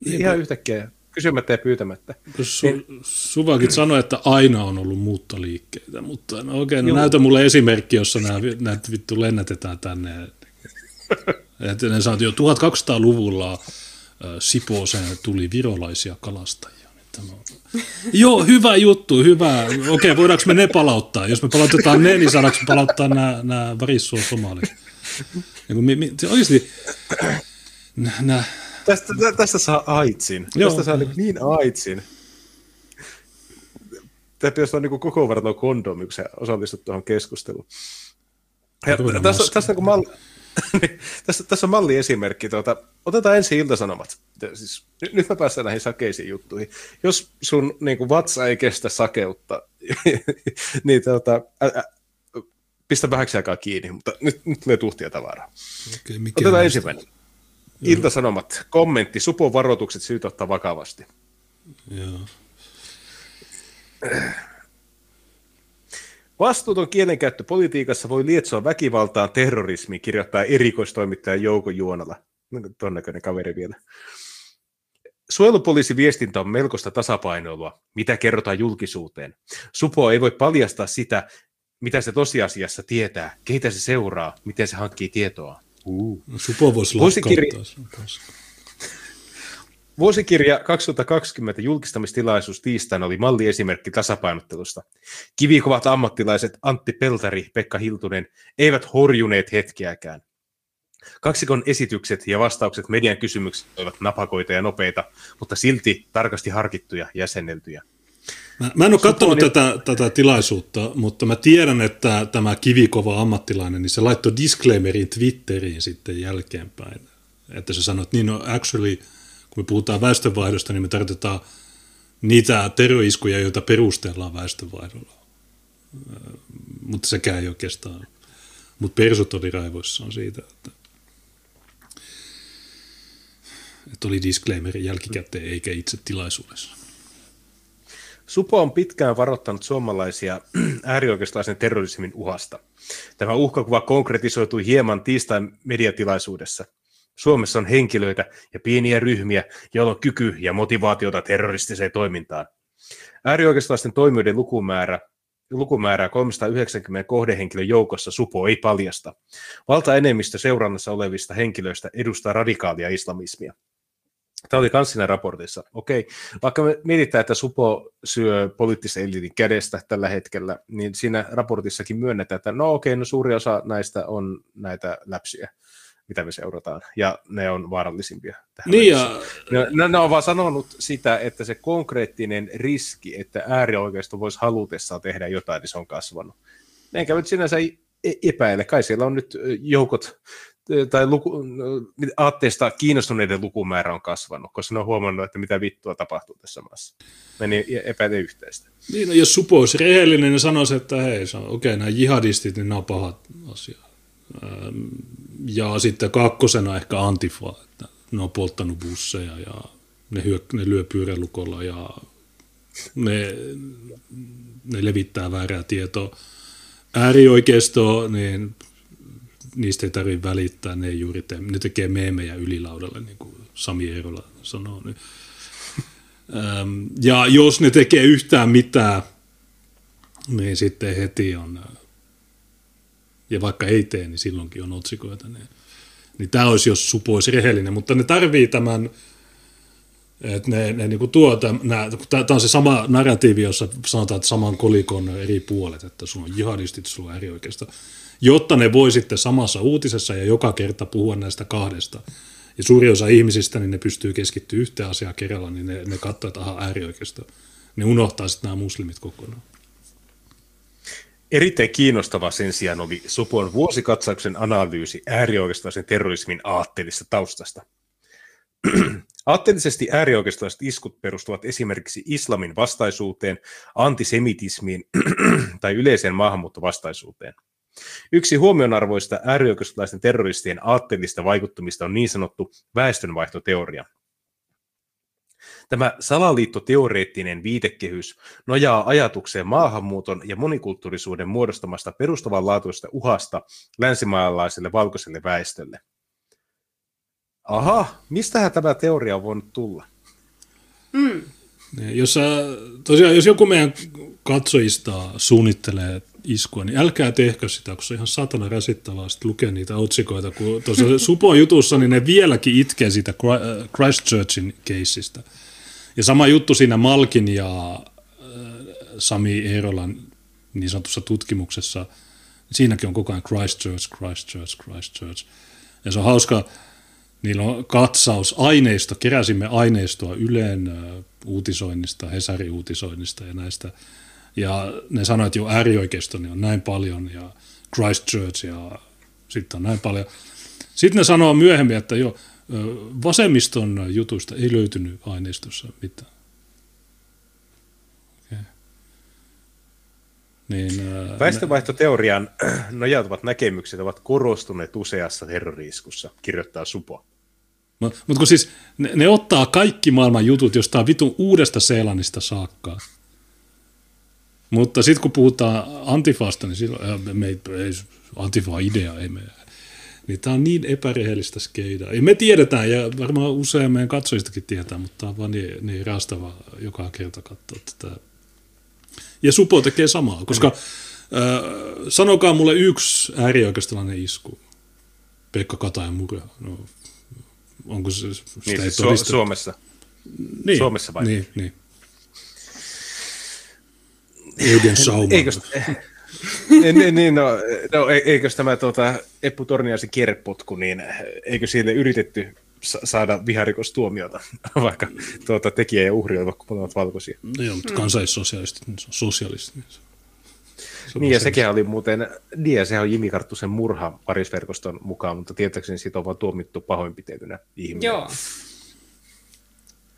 Niin, Ihan yhtäkkiä, kysymättä ja pyytämättä. Su, niin, Suvakin sanoi, että aina on ollut muuttoliikkeitä, mutta no okei, no näytä mulle esimerkki, jossa nämä, näitä vittu lennätetään tänne. että ne saatiin jo 1200-luvulla Sipooseen tuli virolaisia kalastajia. Tämä on... Joo, hyvä juttu, hyvä. Okei, voidaanko me ne palauttaa? Jos me palautetaan ne, niin saadaanko me palauttaa nämä, nämä varissua somalit? Niin mi, mi, oikeasti, nä, tästä, tästä saa aitsin. Joo. Tästä saa niin, niin aitsin. Tämä pitäisi olla niin koko varmaan kondomi, kun sä osallistut tuohon keskusteluun. Ja tässä, tässä kun mal, Niin, tässä, tässä on malliesimerkki. Tuota, otetaan ensin iltasanomat. Siis, nyt, nyt mä päästään näihin sakeisiin juttuihin. Jos sun niin kuin, vatsa ei kestä sakeutta, niin tuota, ä, ä, pistä vähäksi aikaa kiinni, mutta nyt, nyt tulee tuhtia tavaraa. Okay, mikä Otetaan on- ensimmäinen. Iltasanomat. Kommentti. Supon varoitukset syytä ottaa vakavasti. Joo. Vastuuton kielenkäyttö politiikassa voi lietsoa väkivaltaan terrorismiin, kirjoittaa erikoistoimittaja Jouko Juonala. Tuon näköinen kaveri vielä. Suojelupoliisin viestintä on melkoista tasapainoilua, mitä kerrotaan julkisuuteen. Supo ei voi paljastaa sitä, mitä se tosiasiassa tietää, keitä se seuraa, miten se hankkii tietoa. Uh. No, Supo voisi lakkauttaa. Vuosikirja 2020 julkistamistilaisuus tiistaina oli malliesimerkki tasapainottelusta. Kivikovat ammattilaiset Antti Peltari, Pekka Hiltunen eivät horjuneet hetkeäkään. Kaksikon esitykset ja vastaukset median kysymyksiin olivat napakoita ja nopeita, mutta silti tarkasti harkittuja ja jäsenneltyjä. Mä, mä en ole katsonut on jo- tätä, tätä tilaisuutta, mutta mä tiedän, että tämä kivikova ammattilainen, niin se laittoi disclaimerin Twitteriin sitten jälkeenpäin. Että se sanoi, että niin no actually, kun me puhutaan väestönvaihdosta, niin me tarkoitetaan niitä terroriskuja, joita perustellaan väestönvaihdolla. Mutta sekään ei oikeastaan. Mutta persut oli raivoissaan siitä, että, että oli disclaimerin jälkikäteen eikä itse tilaisuudessa. Supo on pitkään varoittanut suomalaisia äärioikeistolaisen terrorismin uhasta. Tämä uhkakuva konkretisoitui hieman tiistain mediatilaisuudessa. Suomessa on henkilöitä ja pieniä ryhmiä, joilla on kyky ja motivaatiota terroristiseen toimintaan. Äärioikeistolaisten toimijoiden lukumäärä, lukumäärää 390 kohdehenkilön joukossa Supo ei paljasta. Valtaenemmistö seurannassa olevista henkilöistä edustaa radikaalia islamismia. Tämä oli myös siinä raportissa. Okei, vaikka me mietitään, että Supo syö poliittisen eliitin kädestä tällä hetkellä, niin siinä raportissakin myönnetään, että no okei, no suuri osa näistä on näitä läpsyjä, mitä me seurataan, ja ne on vaarallisimpia. Tähän Niin ja Ne, ne on vaan sanonut sitä, että se konkreettinen riski, että äärioikeisto voisi halutessaan tehdä jotain, niin se on kasvanut. Enkä nyt sinänsä e- epäile, kai siellä on nyt joukot tai luku, ö, aatteesta kiinnostuneiden lukumäärä on kasvanut, koska ne on huomannut, että mitä vittua tapahtuu tässä maassa. Meni epäile yhteistä. Niin, no jos Supo olisi rehellinen, niin sanoisi, että hei, okei, nämä jihadistit, niin nämä on pahat asia. Ähm, Ja sitten kakkosena ehkä Antifa, että ne on polttanut busseja ja ne, hyö, ne lyö pyörälukolla ja ne, ne levittää väärää tietoa. Äärioikeisto, niin niistä ei tarvitse välittää, ne ei juuri tee, ne tekee meemejä ylilaudalle, niin kuin Sami Eerola sanoo. Niin. Ähm, Ja jos ne tekee yhtään mitään, niin sitten heti on, äh, ja vaikka ei tee, niin silloinkin on otsikoita. Niin, niin tämä olisi, jos Supo olisi rehellinen, mutta ne tarvii tämän, että ne, ne niinku tuo tämä on se sama narratiivi, jossa sanotaan, että saman kolikon eri puolet, että sulla on jihadistit, sulla on äärioikeista, jotta ne voi sitten samassa uutisessa ja joka kerta puhua näistä kahdesta. Ja suuri osa ihmisistä, niin ne pystyy keskittyä yhteen asiaan kerralla, niin ne, ne katsoo, että aha, äärioikeisto. Ne unohtaa sitten nämä muslimit kokonaan. Erittäin kiinnostava sen sijaan oli Supon vuosikatsauksen analyysi äärioikeistolaisen terrorismin aatteellisesta taustasta. Aatteellisesti äärioikeistolaiset iskut perustuvat esimerkiksi islamin vastaisuuteen, antisemitismiin tai yleiseen maahanmuuttovastaisuuteen. Yksi huomionarvoista äärioikeistolaisten terroristien aatteellista vaikuttamista on niin sanottu väestönvaihtoteoria. Tämä salaliittoteoreettinen viitekehys nojaa ajatukseen maahanmuuton ja monikulttuurisuuden muodostamasta perustavanlaatuisesta uhasta länsimaalaiselle valkoiselle väestölle. Aha, mistähän tämä teoria on voinut tulla? Niin, Jos, sä, tosiaan, jos joku meidän katsojista suunnittelee iskua, niin älkää tehkö sitä, kun se on ihan satana rasittavaa sit lukea niitä otsikoita. Kun tuossa Supon jutussa, niin ne vieläkin itkee siitä äh, Christchurchin keissistä. Ja sama juttu siinä Malkin ja äh, Sami Eerolan niin sanotussa tutkimuksessa, siinäkin on koko ajan Christchurch, Christchurch, Christchurch. Ja se on hauska, Niillä on katsaus, aineisto, keräsimme aineistoa Ylen ö, uutisoinnista, Hesari-uutisoinnista ja näistä. Ja ne sanoivat, että jo äärioikeisto niin on näin paljon ja Christchurch ja sitten on näin paljon. Sitten ne sanoo myöhemmin, että jo vasemmiston jutuista ei löytynyt aineistossa mitään. Okay. Niin, Väestövaihtoteorian nojautuvat näkemykset ovat korostuneet useassa terroriskussa, kirjoittaa Supo. Mutta mut kun siis ne, ne, ottaa kaikki maailman jutut jostain vitun uudesta Seelannista saakka. Mutta sitten kun puhutaan Antifasta, niin silloin äh, me ei, ei Antifa-idea ei me. Niin tämä on niin epärehellistä skeidaa. Ja me tiedetään, ja varmaan usein meidän katsojistakin tietää, mutta tämä on vaan niin, niin raastava joka kerta katsoa tätä. Ja Supo tekee samaa, koska mm. äh, sanokaa mulle yksi äärioikeistolainen isku. Pekka Katajan murha. No, onko se sitä niin, ei Su- Suomessa? Niin, Suomessa vai? Niin, niin. Eiden sauma. Eikö, niin, niin, no, no, eikö tämä tuota, Eppu Torniaisen kierrepotku, niin eikö sille yritetty saada viharikostuomiota, vaikka tuota, tekijä ja uhri ovat molemmat valkoisia. No joo, mutta kansallissosialistit, niin sosialistit. Niin, se niin ja sekin oli muuten, niin ja sehän on Jimi Karttusen murha parisverkoston mukaan, mutta tietääkseni siitä on vaan tuomittu pahoinpitelynä ihminen. Joo.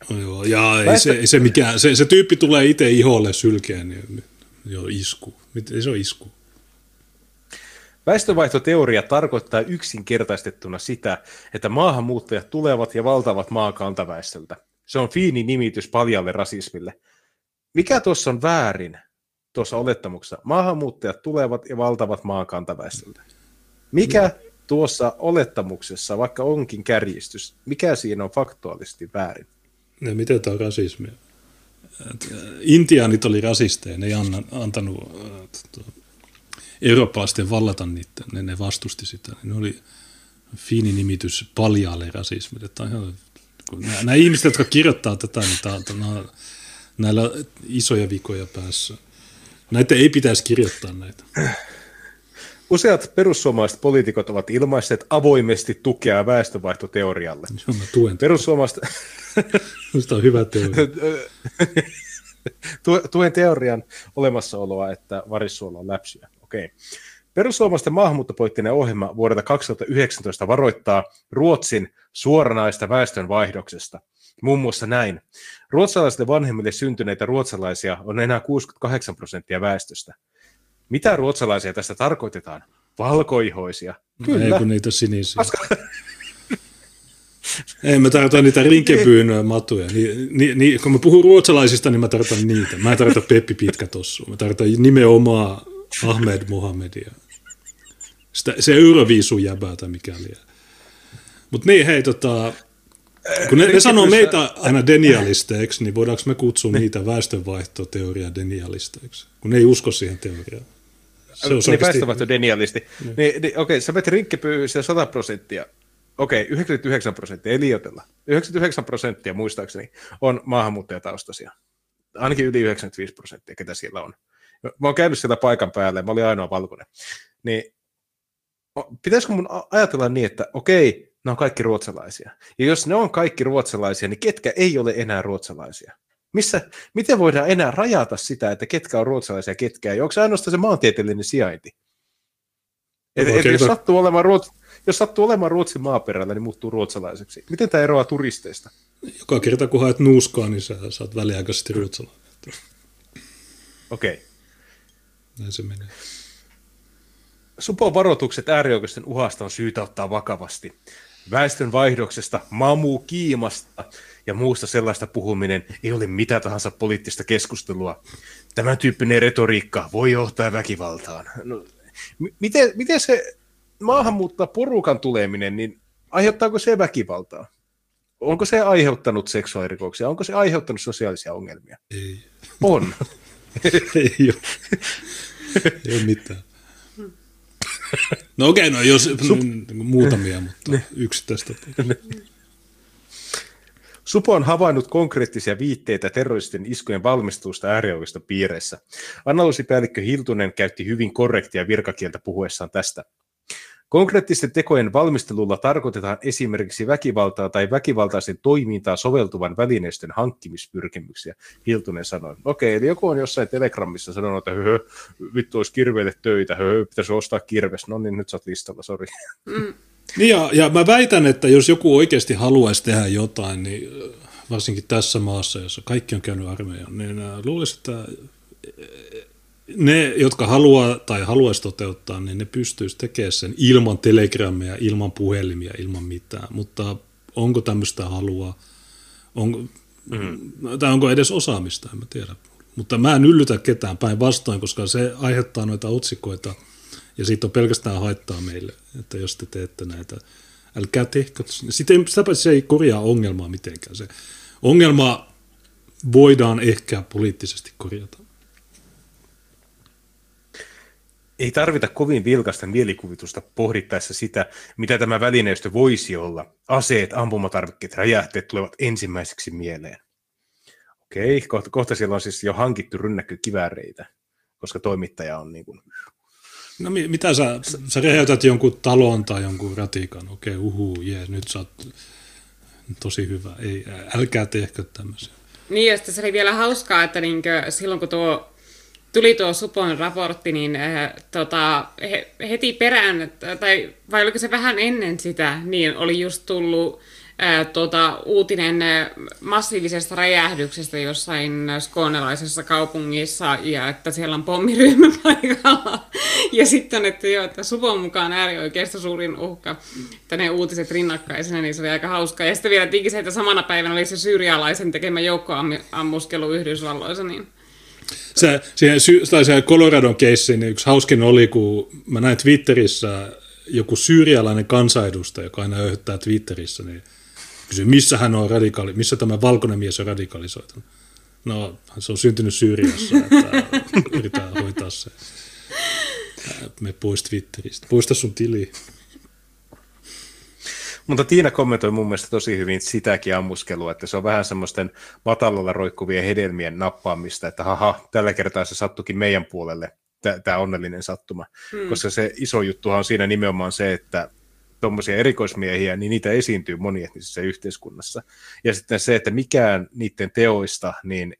No joo, ja ei se, ei se, mikään, se, se tyyppi tulee itse iholle sylkeen, niin joo, isku. Ei se ole isku. Väestövaihtoteoria tarkoittaa yksinkertaistettuna sitä, että maahanmuuttajat tulevat ja valtavat maa kantaväestöltä. Se on fiini nimitys paljalle rasismille. Mikä tuossa on väärin tuossa olettamuksessa? Maahanmuuttajat tulevat ja valtavat maan kantaväestöltä. Mikä tuossa olettamuksessa, vaikka onkin kärjistys, mikä siinä on faktuaalisesti väärin? Ja miten tämä on rasismia? Intiaanit oli rasisteja, ne ei antanut eurooppalaisten vallata niitä, ne, ne vastusti sitä. Ne oli fiini nimitys paljaalle rasismille. Nämä, ihmiset, jotka kirjoittaa tätä, niin tämä, tämä, näillä isoja vikoja päässä. Näitä ei pitäisi kirjoittaa näitä. Useat perussuomalaiset poliitikot ovat ilmaisseet avoimesti tukea väestövaihtoteorialle. Joo, mä tuen. Perussuomalaiset... Minusta on hyvä teoria. tuen teorian olemassaoloa, että varissuola on läpsyä. Okei. Perussuomalaisten maahanmuuttopoliittinen ohjelma vuodelta 2019 varoittaa Ruotsin suoranaista väestönvaihdoksesta. Muun muassa näin. Ruotsalaisille vanhemmille syntyneitä ruotsalaisia on enää 68 prosenttia väestöstä. Mitä ruotsalaisia tästä tarkoitetaan? Valkoihoisia. Kyllä. Ei kun niitä sinisiä. Koska... Ei, mä tarkoitan niitä rinkepyyn matuja. Ni, ni, ni, kun mä puhun ruotsalaisista, niin mä tarkoitan niitä. Mä en tarkoita Peppi Pitkä tossu. Mä tarkoitan nimenomaan Ahmed Mohamedia. Sitä, se Euroviisun jäbää tai mikäli. Mutta niin, hei, tota, kun ne, ne sanoo meitä aina denialisteiksi, niin voidaanko me kutsua ne. niitä väestönvaihtoteoria denialisteiksi, kun ne ei usko siihen teoriaan. Niin väestönvaihto denialisti. Niin. Niin, niin, okei, sä vet rinkkepyyhissä 100 prosenttia. Okei, 99 prosenttia, ei liioitella. 99 prosenttia muistaakseni on maahanmuuttajataustaisia. Ainakin yli 95 prosenttia, ketä siellä on. Mä oon käynyt siellä paikan päälle, mä olin ainoa valkoinen. Niin pitäisikö mun ajatella niin, että okei, ne on kaikki ruotsalaisia. Ja jos ne on kaikki ruotsalaisia, niin ketkä ei ole enää ruotsalaisia? Missä, miten voidaan enää rajata sitä, että ketkä on ruotsalaisia ja ketkä ei? Onko se ainoastaan se maantieteellinen sijainti? Et, et jos, sattuu olemaan Ruots, jos sattuu olemaan Ruotsin maaperällä, niin muuttuu ruotsalaiseksi. Miten tämä eroaa turisteista? Joka kerta, kun haet nuuskaa, niin sä saat väliaikaisesti ruotsalainen. Okei. Okay. Näin se menee. Supon varoitukset äärioikeisten uhasta on syytä ottaa vakavasti. Väestön vaihdoksesta, mamu kiimasta ja muusta sellaista puhuminen ei ole mitä tahansa poliittista keskustelua. Tämän tyyppinen retoriikka voi johtaa väkivaltaan. No, miten, miten se maahanmuuttaa porukan tuleminen, niin aiheuttaako se väkivaltaa? Onko se aiheuttanut seksuaalirikoksia? Onko se aiheuttanut sosiaalisia ongelmia? Ei. On. ei ole. ei ole mitään. No okei, okay, no jos Sup- muutamia, mutta yksi tästä. Supo on havainnut konkreettisia viitteitä terroristin iskujen valmistelusta äärioikeista piireissä. Analyysipäällikkö Hiltunen käytti hyvin korrektia virkakieltä puhuessaan tästä. Konkreettisten tekojen valmistelulla tarkoitetaan esimerkiksi väkivaltaa tai väkivaltaisen toimintaa soveltuvan välineistön hankkimispyrkimyksiä, Hiltunen sanoi. Okei, eli joku on jossain Telegramissa sanonut, että höhö, vittu olisi kirveille töitä, höhö, pitäisi ostaa kirves, no niin nyt sä oot listalla, sori. Mm. Niin ja, ja mä väitän, että jos joku oikeasti haluaisi tehdä jotain, niin äh, varsinkin tässä maassa, jossa kaikki on käynyt armeijan, niin äh, luulisin, että äh, ne, jotka haluaa tai haluaisi toteuttaa, niin ne pystyisi tekemään sen ilman telegrammeja, ilman puhelimia, ilman mitään. Mutta onko tämmöistä halua, onko, mm. tai onko edes osaamista, en mä tiedä. Mutta mä en yllytä ketään päinvastoin, koska se aiheuttaa noita otsikoita, ja siitä on pelkästään haittaa meille, että jos te teette näitä, älkää tehkö. Sitä se ei korjaa ongelmaa mitenkään. Se ongelma voidaan ehkä poliittisesti korjata. ei tarvita kovin vilkasta mielikuvitusta pohdittaessa sitä, mitä tämä välineistö voisi olla. Aseet, ampumatarvikkeet, räjähteet tulevat ensimmäiseksi mieleen. Okei, kohta, kohta siellä on siis jo hankittu rynnäkkökivääreitä, koska toimittaja on niin kuin... No mitä sä, sä räjäytät jonkun talon tai jonkun ratikan, okei, uhu, jee, nyt sä oot tosi hyvä, ei, älkää tehkö tämmöisiä. Niin, ja se oli vielä hauskaa, että niinkö, silloin kun tuo tuli tuo Supon raportti, niin äh, tota, he, heti perään, tai vai oliko se vähän ennen sitä, niin oli just tullut tota, uutinen massiivisesta räjähdyksestä jossain skoonelaisessa kaupungissa, ja että siellä on pommiryhmä paikalla. Ja sitten, että joo, että Supon mukaan äärioikeista suurin uhka, että ne uutiset rinnakkaisena, niin se oli aika hauska. Ja sitten vielä se, että samana päivänä oli se syyrialaisen tekemä joukkoammuskelu Yhdysvalloissa, niin se, siihen, tai se Coloradon keissi, niin yksi hauskin oli, kun mä näin Twitterissä joku syyrialainen kansanedustaja, joka aina öyhyttää Twitterissä, niin kysyi, missä hän on radikaali, missä tämä valkoinen mies on radikalisoitunut. No, se on syntynyt Syyriassa, että yritetään hoitaa se. Me pois Twitteristä. Poista sun tili. Mutta Tiina kommentoi mun mielestä tosi hyvin sitäkin ammuskelua, että se on vähän semmoisten matalalla roikkuvien hedelmien nappaamista, että haha, tällä kertaa se sattukin meidän puolelle, tämä onnellinen sattuma. Hmm. Koska se iso juttuhan on siinä nimenomaan se, että tuommoisia erikoismiehiä, niin niitä esiintyy monietnisessä yhteiskunnassa. Ja sitten se, että mikään niiden teoista niin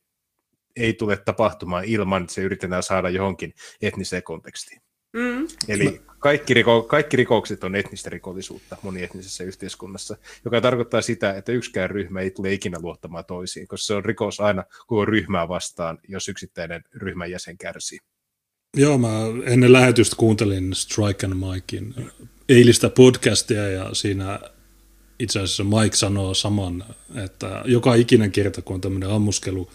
ei tule tapahtumaan ilman, että se yritetään saada johonkin etniseen kontekstiin. Mm. Eli kaikki, riko, kaikki rikokset on etnistä rikollisuutta monietnisessä yhteiskunnassa, joka tarkoittaa sitä, että yksikään ryhmä ei tule ikinä luottamaan toisiin, koska se on rikos aina koko ryhmää vastaan, jos yksittäinen ryhmän jäsen kärsii. Joo, mä ennen lähetystä kuuntelin Strike and Mikein eilistä podcastia ja siinä itse asiassa Mike sanoo saman, että joka ikinen kerta, kun on tämmöinen ammuskelu,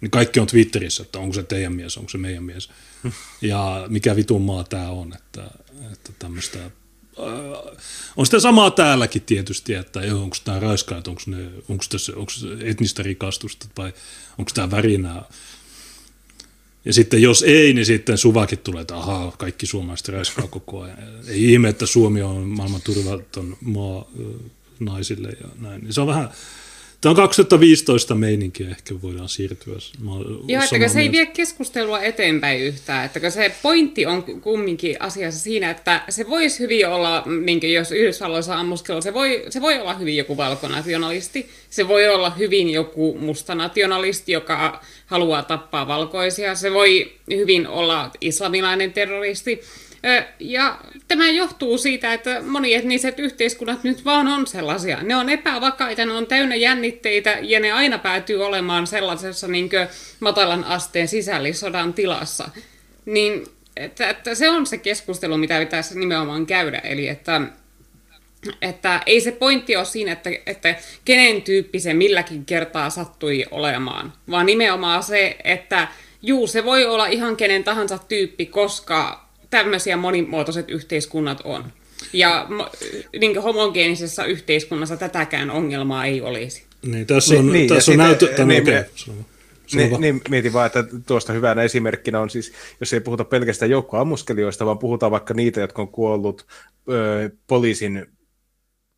niin kaikki on Twitterissä, että onko se teidän mies, onko se meidän mies. Ja mikä vitun maa tämä on, että, että tämmöistä äh, on sitä samaa täälläkin tietysti, että onko tämä raiskaat, onko, ne, onko, tässä, onko etnistä rikastusta vai onko tämä värinää. Ja sitten jos ei, niin sitten suvakin tulee, että ahaa, kaikki suomalaiset raiskaa koko ajan. Ei ihme, että Suomi on maailman turvaton maa naisille ja näin. Se on vähän, Tämä on 2015 meininkiä, ehkä voidaan siirtyä. Joo, että se ei vie keskustelua eteenpäin yhtään. Että se pointti on kumminkin asiassa siinä, että se voisi hyvin olla, niin jos Yhdysvalloissa ammuskelu, se voi, se voi olla hyvin joku valkonationalisti, se voi olla hyvin joku mustanationalisti, joka haluaa tappaa valkoisia, se voi hyvin olla islamilainen terroristi, ja tämä johtuu siitä, että monietniset yhteiskunnat nyt vaan on sellaisia. Ne on epävakaita, ne on täynnä jännitteitä ja ne aina päätyy olemaan sellaisessa niin matalan asteen sisällissodan tilassa. Niin että, että se on se keskustelu, mitä pitäisi nimenomaan käydä. Eli että, että ei se pointti ole siinä, että, että kenen tyyppi se milläkin kertaa sattui olemaan, vaan nimenomaan se, että juu, se voi olla ihan kenen tahansa tyyppi, koska tämmöisiä monimuotoiset yhteiskunnat on. Ja niin homogeenisessa yhteiskunnassa tätäkään ongelmaa ei olisi. Niin, tässä on, niin, tässä on näytö... Niin, okay. niin, niin, mietin vaan, että tuosta hyvänä esimerkkinä on siis, jos ei puhuta pelkästään joukkoammuskelijoista, vaan puhutaan vaikka niitä, jotka on kuollut ö, poliisin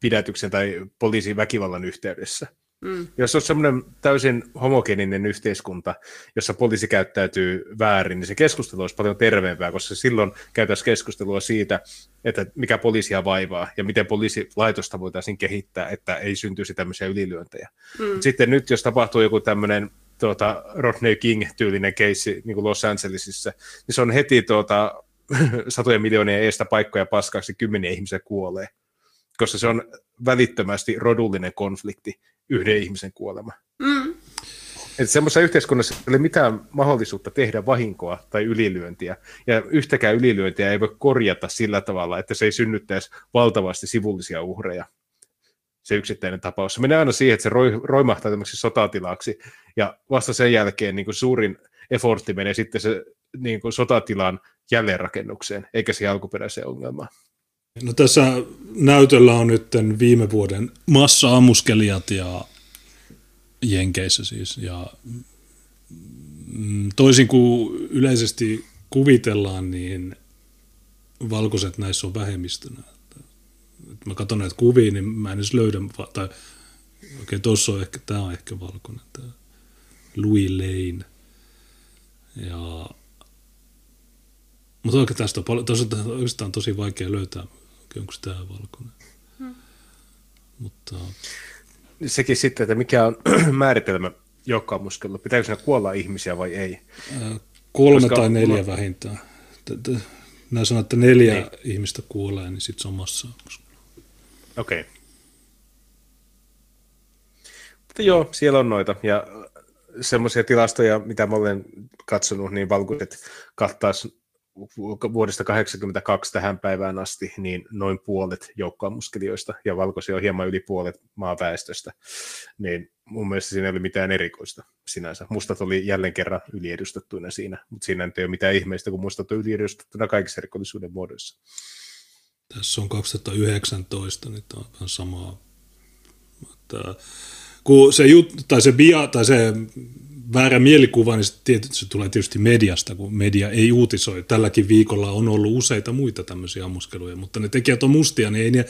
pidätyksen tai poliisin väkivallan yhteydessä. Mm. Jos on semmoinen täysin homogeeninen yhteiskunta, jossa poliisi käyttäytyy väärin, niin se keskustelu olisi paljon terveempää, koska silloin käytäisiin keskustelua siitä, että mikä poliisia vaivaa ja miten poliisilaitosta voitaisiin kehittää, että ei syntyisi tämmöisiä ylilyöntejä. Mm. Sitten nyt, jos tapahtuu joku tämmöinen tuota, Rodney King-tyylinen keissi niin kuin Los Angelesissa, niin se on heti tuota, satojen miljoonien eestä paikkoja paskaksi, kymmeniä ihmisiä kuolee. koska se on välittömästi rodullinen konflikti, yhden ihmisen kuolema. Mm. Että semmoisessa yhteiskunnassa ei ole mitään mahdollisuutta tehdä vahinkoa tai ylilyöntiä, ja yhtäkään ylilyöntiä ei voi korjata sillä tavalla, että se ei synnyttäisi valtavasti sivullisia uhreja se yksittäinen tapaus. Se menee aina siihen, että se roi, roimahtaa tämmöiseksi sotatilaksi, ja vasta sen jälkeen niin kuin suurin effortti menee sitten se niin kuin sotatilan jälleenrakennukseen, eikä siihen alkuperäiseen ongelmaan. No tässä näytöllä on nyt viime vuoden massa-ammuskelijat ja Jenkeissä siis. Ja mm, toisin kuin yleisesti kuvitellaan, niin valkoiset näissä on vähemmistönä. Mä katson näitä kuvia, niin mä en edes löydä, tai okei, tuossa on ehkä, tää on ehkä valkoinen, tää Louis Lane. Ja mutta oikein tästä on paljon, on oikeastaan tosi vaikea löytää, onko tämä valkoinen. Hmm. Mutta... Sekin sitten, että mikä on määritelmä joukkoammuskella, pitääkö siinä kuolla ihmisiä vai ei? kolme Koska... tai neljä mä... vähintään. Nämä sanoo, että neljä niin. ihmistä kuolee, niin sitten se on massa. Okei. Okay. Mutta joo, siellä on noita. Ja semmoisia tilastoja, mitä mä olen katsonut, niin valkoiset kattaisi vuodesta 1982 tähän päivään asti niin noin puolet joukkoammuskelijoista, ja valkoisia on hieman yli puolet maaväestöstä, niin mun mielestä siinä ei ole mitään erikoista sinänsä. Mustat oli jälleen kerran yliedustettuina siinä, mutta siinä ei ole mitään ihmeistä, kun mustat on yliedustettuna kaikissa rikollisuuden muodoissa. Tässä on 2019, niin tämä on vähän samaa. Mutta, kun se, jut, tai se, bia, tai se väärä mielikuva, niin tietysti, se tulee tietysti mediasta, kun media ei uutisoi. Tälläkin viikolla on ollut useita muita tämmöisiä ammuskeluja, mutta ne tekijät on mustia, niin ei ne,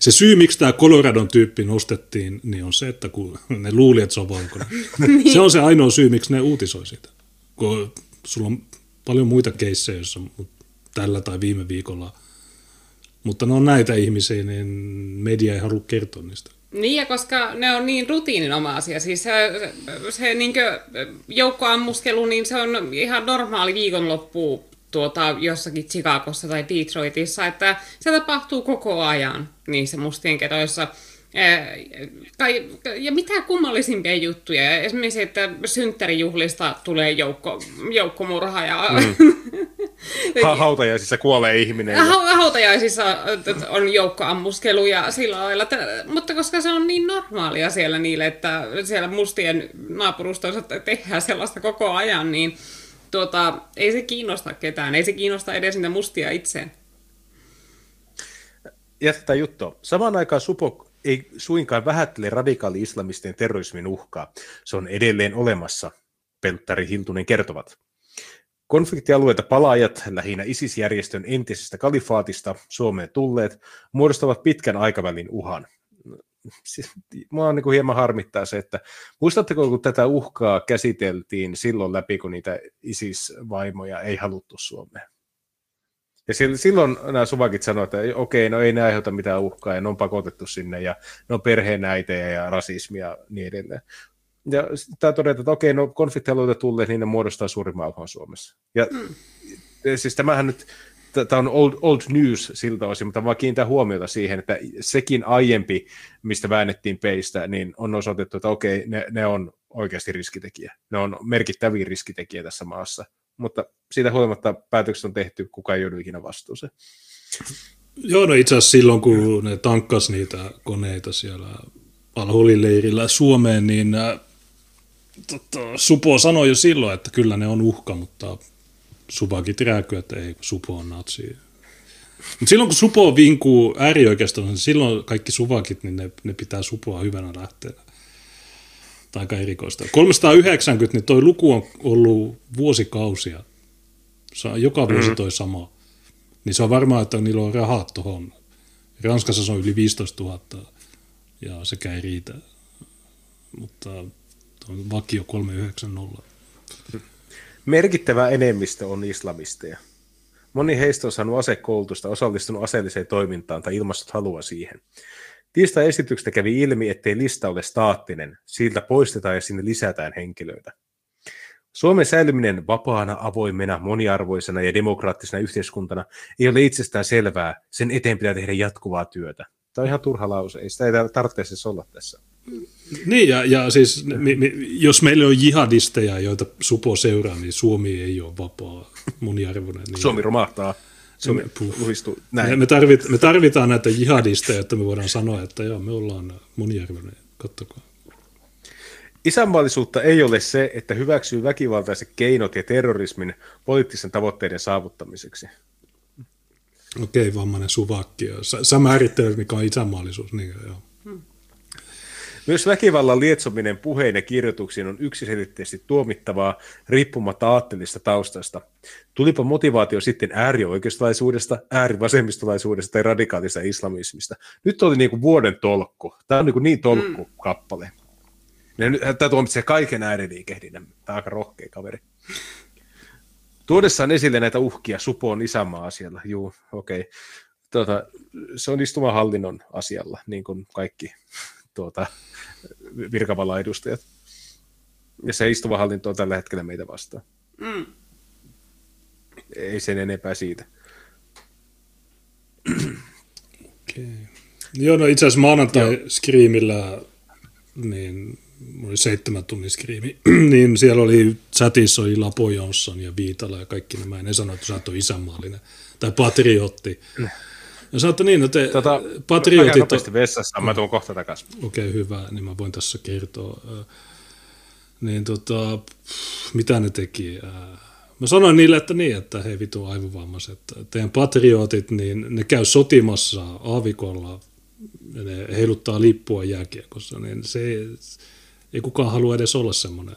se syy, miksi tämä Coloradon tyyppi nostettiin, niin on se, että kun ne luuli, että se on valkoinen. niin. Se on se ainoa syy, miksi ne uutisoi sitä. Kun sulla on paljon muita keissejä, joissa tällä tai viime viikolla, mutta ne on näitä ihmisiä, niin media ei halua kertoa niistä. Niin, ja koska ne on niin rutiininomaisia, siis se, se, se niin joukkoammuskelu, niin se on ihan normaali viikonloppu tuota, jossakin Chicagossa tai Detroitissa, että se tapahtuu koko ajan niissä mustien ketoissa. Ja mitä kummallisimpia juttuja. Esimerkiksi, että synttärijuhlista tulee joukko, joukkomurha ja mm. Ha- hautajaisissa kuolee ihminen. Ha- hautajaisissa on joukkoammuskelu ja sillä lailla, että, mutta koska se on niin normaalia siellä niille, että siellä mustien naapurustoissa tehdään sellaista koko ajan, niin tuota, ei se kiinnosta ketään, ei se kiinnosta edes niitä mustia itseen. Jätetään juttua. Samaan aikaan Supo ei suinkaan vähättele radikaali-islamistien terrorismin uhkaa. Se on edelleen olemassa, Pelttari Hiltunen kertovat. Konfliktialueita palaajat, lähinnä ISIS-järjestön entisestä kalifaatista Suomeen tulleet, muodostavat pitkän aikavälin uhan. Siis, mua on niin hieman harmittaa se, että muistatteko, kun tätä uhkaa käsiteltiin silloin läpi, kun niitä ISIS-vaimoja ei haluttu Suomeen? Ja silloin nämä suvakit sanoivat, että okei, no ei ne aiheuta mitään uhkaa, ja ne on pakotettu sinne, ja ne on perheenäitejä ja rasismia ja niin edelleen. Ja tämä todeta, että okei, no konfliktialueita tulleet, niin ne muodostaa suurimman uhan Suomessa. Ja mm. siis tämähän nyt, tämä on old, old news siltä osin, mutta vaan kiinnitän huomiota siihen, että sekin aiempi, mistä väännettiin peistä, niin on osoitettu, että okei, ne, ne on oikeasti riskitekijä. Ne on merkittäviä riskitekijä tässä maassa. Mutta siitä huolimatta päätökset on tehty, kuka ei joudu ikinä vastuuseen. Joo, no itse asiassa silloin, kun ne tankkas niitä koneita siellä Alholin leirillä Suomeen, niin tota, Supo sanoi jo silloin, että kyllä ne on uhka, mutta Supakit rääkyy, että ei, Supo on natsi. Mutta silloin kun Supo vinkuu äärioikeistoon, niin silloin kaikki suvakit, niin ne, ne pitää Supoa hyvänä lähteenä. Tai aika erikoista. 390, niin toi luku on ollut vuosikausia. Joka vuosi mm. toi sama. Niin se on varmaan, että niillä on rahat tuohon. Ranskassa se on yli 15 000 ja sekä ei riitä. Mutta on vakio 390. Merkittävä enemmistö on islamisteja. Moni heistä on saanut asekoulutusta, osallistunut aseelliseen toimintaan tai ilmassut halua siihen. Tiistai esityksestä kävi ilmi, ettei lista ole staattinen, siltä poistetaan ja sinne lisätään henkilöitä. Suomen säilyminen vapaana, avoimena, moniarvoisena ja demokraattisena yhteiskuntana ei ole itsestään selvää, sen eteen pitää tehdä jatkuvaa työtä. Tämä on ihan turha lause, ei sitä ei tarvitse olla tässä. Niin, ja, ja siis mi, mi, jos meillä on jihadisteja, joita Supo seuraa, niin Suomi ei ole vapaa, moniarvoinen. Niin Suomi romahtaa. Suomi luhistuu. Näin. Me, me, tarvit, me tarvitaan näitä jihadisteja, että me voidaan sanoa, että joo, me ollaan moniarvoinen, kattokaa. Isänmaallisuutta ei ole se, että hyväksyy väkivaltaiset keinot ja terrorismin poliittisen tavoitteiden saavuttamiseksi. Okei, vammainen suvakki. Sä, sä määrittelet, mikä on isänmaallisuus. Niin, joo. Myös väkivallan lietsominen puheen ja kirjoituksiin on yksiselitteisesti tuomittavaa riippumatta aattelista taustasta. Tulipa motivaatio sitten äärioikeistolaisuudesta, äärivasemmistolaisuudesta tai radikaalista islamismista. Nyt oli niin kuin vuoden tolkku. Tämä on niin, kuin niin tolkku mm. kappale. Tämä tuomitsee kaiken ääriliikehdinnän. Tämä on aika rohkea kaveri. Tuodessaan esille näitä uhkia, Supo on isänmaa-asialla. Juu, okei. Okay. Tuota, se on istumahallinnon asialla, niin kuin kaikki tuota, virkavallan edustajat. Ja se istuva hallinto on tällä hetkellä meitä vastaan. Mm. Ei sen enempää siitä. Okay. Joo, no itse asiassa maanantai-skriimillä niin oli seitsemän tunnin skriimi, niin siellä oli chatissa oli Lapo Jonsson ja Viitala ja kaikki nämä. Ne sanoivat, että sä oot isänmaallinen tai patriotti. Ja sä niin, no te tota, patriotit... nopeasti vessassa, mä tuun kohta takaisin. Okei, okay, hyvä, niin mä voin tässä kertoa. Niin tota, mitä ne teki? Mä sanoin niille, että niin, että hei vitu aivovammaiset, teidän patriotit, niin ne käy sotimassa aavikolla, ja ne heiluttaa lippua jääkiekossa, niin se ei, ei kukaan halua edes olla semmoinen.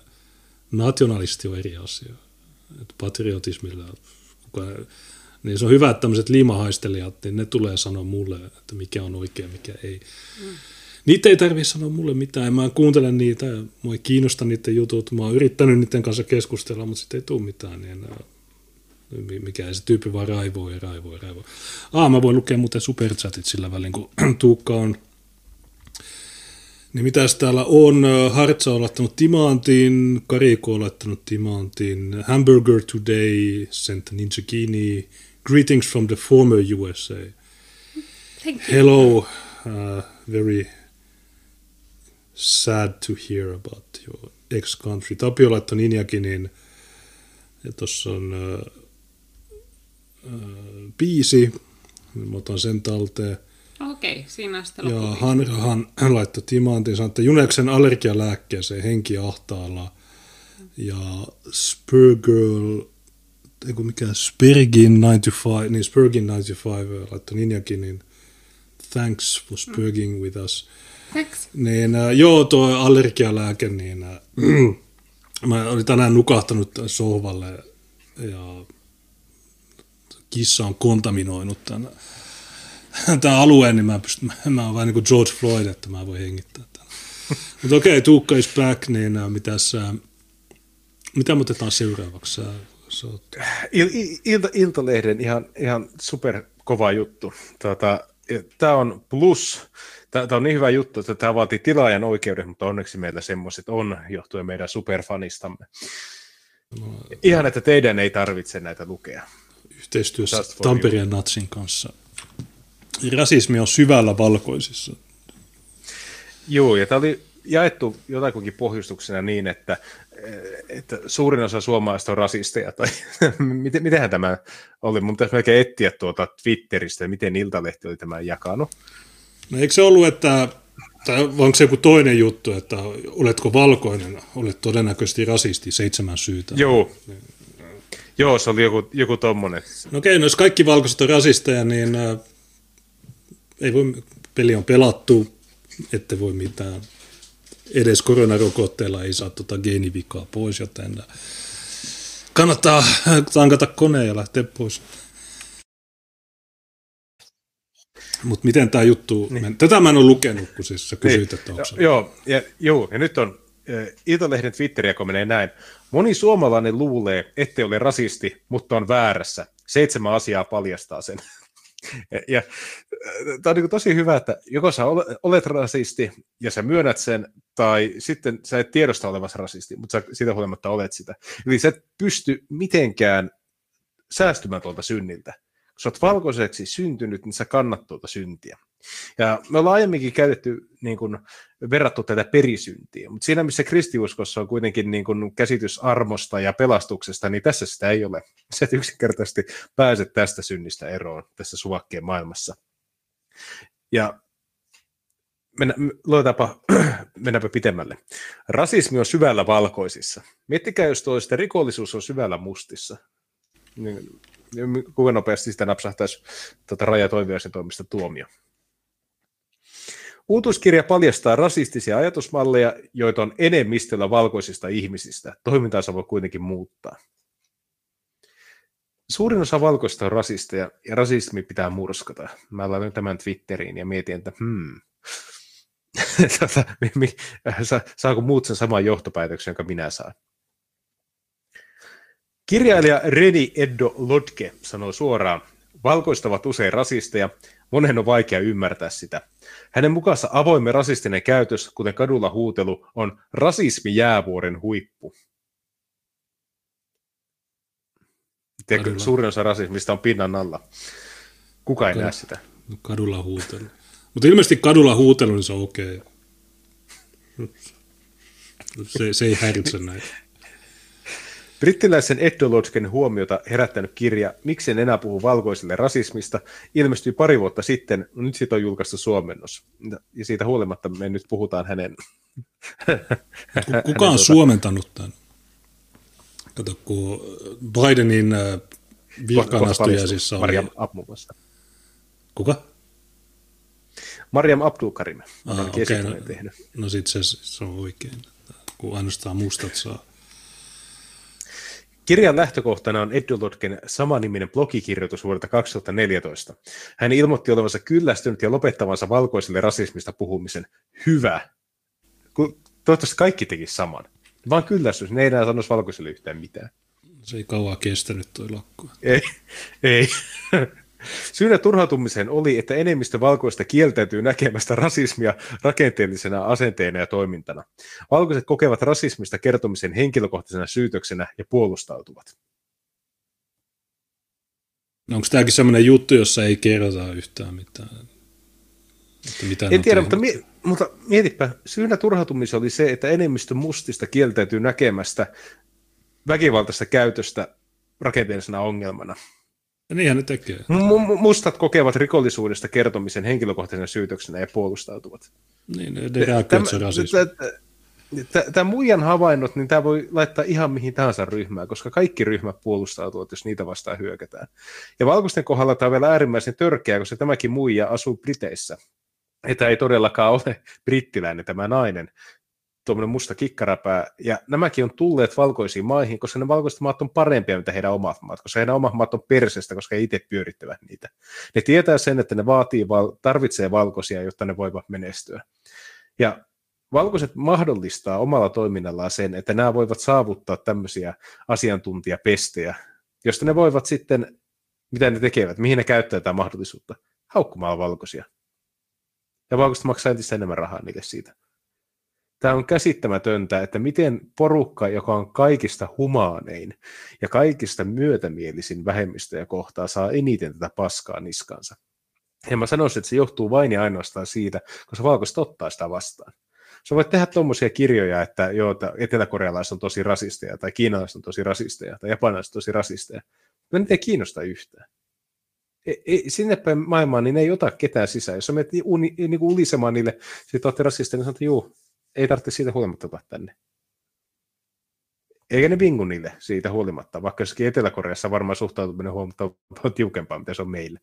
Nationalisti on eri asia. Et patriotismilla kukaan, niin se on hyvä, että tämmöiset liimahaistelijat, niin ne tulee sanoa mulle, että mikä on oikein, mikä ei. Mm. Niitä ei tarvitse sanoa mulle mitään, mä kuuntele niitä, mua ei kiinnosta niiden jutut, mä oon yrittänyt niiden kanssa keskustella, mutta sitten ei tule mitään, niin mikä se tyyppi vaan raivoo ja raivoo ja raivoo. Ah, mä voin lukea muuten superchatit sillä välin, kun Tuukka on niin mitäs täällä on? Hartsa on laittanut timantin, Kariko on laittanut timantin, Hamburger Today, sent Ninja Kini, greetings from the former USA. Thank you. Hello, uh, very sad to hear about your ex-country. Tapio laittoi Ninjakinin, ja tuossa on uh, uh, biisi, mä otan sen talteen. Okei, siinä on sitten Ja Hanrahan hän laittoi timantin, sanoi, että Juneksen allergialääkkeeseen henki ahtaalla. Ja Spurgirl, eiku mikä Spurgin 95, niin Spurgin 95 laittoi Ninjakin, niin thanks for spurging mm. with us. Thanks. Niin, äh, joo, tuo allergialääke, niin äh, mä olin tänään nukahtanut sohvalle ja kissa on kontaminoinut tämän tämä alueen, niin mä, pystyn, mä oon vähän niin kuin George Floyd, että mä voin hengittää tämän. Mutta okei, okay, Tuukka is back, niin uh, mitäs, uh, mitä me otetaan seuraavaksi? Il, il, ilta, Iltalehden ihan, ihan super kova juttu. Tota, tämä on plus, tämä on niin hyvä juttu, että tämä vaatii tilaajan oikeudet, mutta onneksi meillä semmoiset on, johtuen meidän superfanistamme. No, ihan, että teidän ei tarvitse näitä lukea. Yhteistyössä Tampereen Natsin kanssa rasismi on syvällä valkoisissa. Joo, ja tämä oli jaettu jotakuinkin pohjustuksena niin, että, että suurin osa suomalaisista on rasisteja, tai miten, mitenhän tämä oli? Mun pitäisi melkein etsiä tuota Twitteristä, miten Iltalehti oli tämän jakanut. No eikö se ollut, että, tai onko se joku toinen juttu, että oletko valkoinen, olet todennäköisesti rasisti, seitsemän syytä. Joo, Joo, se oli joku, joku tommonen. No okei, no jos kaikki valkoiset on rasisteja, niin ei voi, peli on pelattu, ette voi mitään. Edes koronarokotteella ei saa tuota geenivikaa pois, joten kannattaa tankata koneen ja lähteä pois. Mutta miten tämä juttu, niin. tätä mä en ole lukenut, kun siis sä kysyit, niin. että onko Joo, ja, joo, ja nyt on Iltalehden Twitteriä, kun menee näin. Moni suomalainen luulee, ettei ole rasisti, mutta on väärässä. Seitsemän asiaa paljastaa sen. Ja, ja tämä on niin tosi hyvä, että joko sä olet rasisti ja sä myönnät sen, tai sitten sä et tiedosta olevassa rasisti, mutta sä siitä huolimatta olet sitä. Eli sä et pysty mitenkään säästymään tuolta synniltä. Kun sä oot valkoiseksi syntynyt, niin sä kannat tuolta syntiä. Ja me ollaan aiemminkin käytetty niin kuin, verrattu tätä perisyntiä, mutta siinä missä kristiuskossa on kuitenkin niin kuin, käsitys armosta ja pelastuksesta, niin tässä sitä ei ole. Se et yksinkertaisesti pääset tästä synnistä eroon tässä suvakkeen maailmassa. Ja mennä, luetaanpa, mennäänpä pitemmälle. Rasismi on syvällä valkoisissa. Miettikää, jos toista rikollisuus on syvällä mustissa. Niin, kuinka nopeasti sitä napsahtaisi tuota rajatoiviaisen toimista tuomio. Uutuuskirja paljastaa rasistisia ajatusmalleja, joita on enemmistöllä valkoisista ihmisistä. Toimintaansa voi kuitenkin muuttaa. Suurin osa valkoista on rasisteja, ja rasismi pitää murskata. Mä laitan tämän Twitteriin ja mietin, että hmm, tota, saako muut sen saman johtopäätöksen, jonka minä saan. Kirjailija Reni Eddo Lodke sanoi suoraan, valkoista ovat usein rasisteja, monen on vaikea ymmärtää sitä. Hänen mukaansa avoimen rasistinen käytös, kuten kadulla huutelu, on rasismi jäävuoren huippu. Tiedätkö, suurin osa rasismista on pinnan alla. Kuka ei Kad- näe sitä? Kadulla huutelu. Mutta ilmeisesti kadulla huutelu, niin se on okei. Okay. Se, se ei häiritse näitä. Brittiläisen Edolodsken huomiota herättänyt kirja Miksi en enää puhu valkoisille rasismista ilmestyi pari vuotta sitten, no nyt siitä on julkaistu suomennos. Ja siitä huolimatta me nyt puhutaan hänen... Kuka on tuota... suomentanut tämän? Kato, kun Bidenin äh, virkaanastujaisissa oli... Mariam Abmu Kuka? Mariam Abdul-Karim on ah, okay, no, tehnyt. No sit se, se on oikein, kun ainoastaan mustat saa. Kirjan lähtökohtana on Edulodken samaniminen blogikirjoitus vuodelta 2014. Hän ilmoitti olevansa kyllästynyt ja lopettavansa valkoiselle rasismista puhumisen. Hyvä. Toivottavasti kaikki teki saman. Vaan kyllästys, ne ei enää sanoisi valkoiselle yhtään mitään. Se ei kauan kestänyt toi lakko. Ei, ei. Syynä turhautumiseen oli, että enemmistö valkoista kieltäytyy näkemästä rasismia rakenteellisena asenteena ja toimintana. Valkoiset kokevat rasismista kertomisen henkilökohtaisena syytöksenä ja puolustautuvat. Onko tämäkin sellainen juttu, jossa ei kerrota yhtään mitään? Että mitä en tiedä, mutta, mi- mutta mietipä, syynä turhautumiseen oli se, että enemmistö mustista kieltäytyy näkemästä väkivaltaista käytöstä rakenteellisena ongelmana. Ja niinhän ne tekee. M- mustat kokevat rikollisuudesta kertomisen henkilökohtaisena syytöksenä ja puolustautuvat. Niin, ne, ne Tämä muijan havainnot, niin tämä voi laittaa ihan mihin tahansa ryhmään, koska kaikki ryhmät puolustautuvat, jos niitä vastaan hyökätään. Ja valkoisten kohdalla tämä on vielä äärimmäisen törkeä, koska tämäkin muija asuu Briteissä. Että ei todellakaan ole brittiläinen tämä nainen, tuommoinen musta kikkarapää, ja nämäkin on tulleet valkoisiin maihin, koska ne valkoiset maat on parempia, mitä heidän omat maat, koska heidän omat maat on persestä, koska he itse pyörittävät niitä. Ne tietää sen, että ne vaatii, tarvitsee valkoisia, jotta ne voivat menestyä. Ja valkoiset mahdollistaa omalla toiminnallaan sen, että nämä voivat saavuttaa tämmöisiä asiantuntijapestejä, josta ne voivat sitten, mitä ne tekevät, mihin ne käyttää tätä mahdollisuutta, haukkumaan valkoisia. Ja valkoiset maksaa entistä enemmän rahaa niille siitä tämä on käsittämätöntä, että miten porukka, joka on kaikista humaanein ja kaikista myötämielisin vähemmistöjä kohtaa, saa eniten tätä paskaa niskansa. Ja mä sanoisin, että se johtuu vain ja ainoastaan siitä, koska valkoiset ottaa sitä vastaan. Sä voit tehdä tuommoisia kirjoja, että joo, eteläkorealaiset on tosi rasisteja, tai kiinalaiset on tosi rasisteja, tai japanilaiset on tosi rasisteja. Mutta niitä ei kiinnosta yhtään. Ei, ei, sinne päin maailmaan niin ei ota ketään sisään. Jos sä menet niin kuin ulisemaan niille, että olette rasisteja, niin sanot, että juu, ei tarvitse siitä huolimatta tulla tänne. Eikä ne vingu niille siitä huolimatta, vaikka jossakin Etelä-Koreassa varmaan suhtautuminen huomattavasti tiukempaa, mitä se on meille.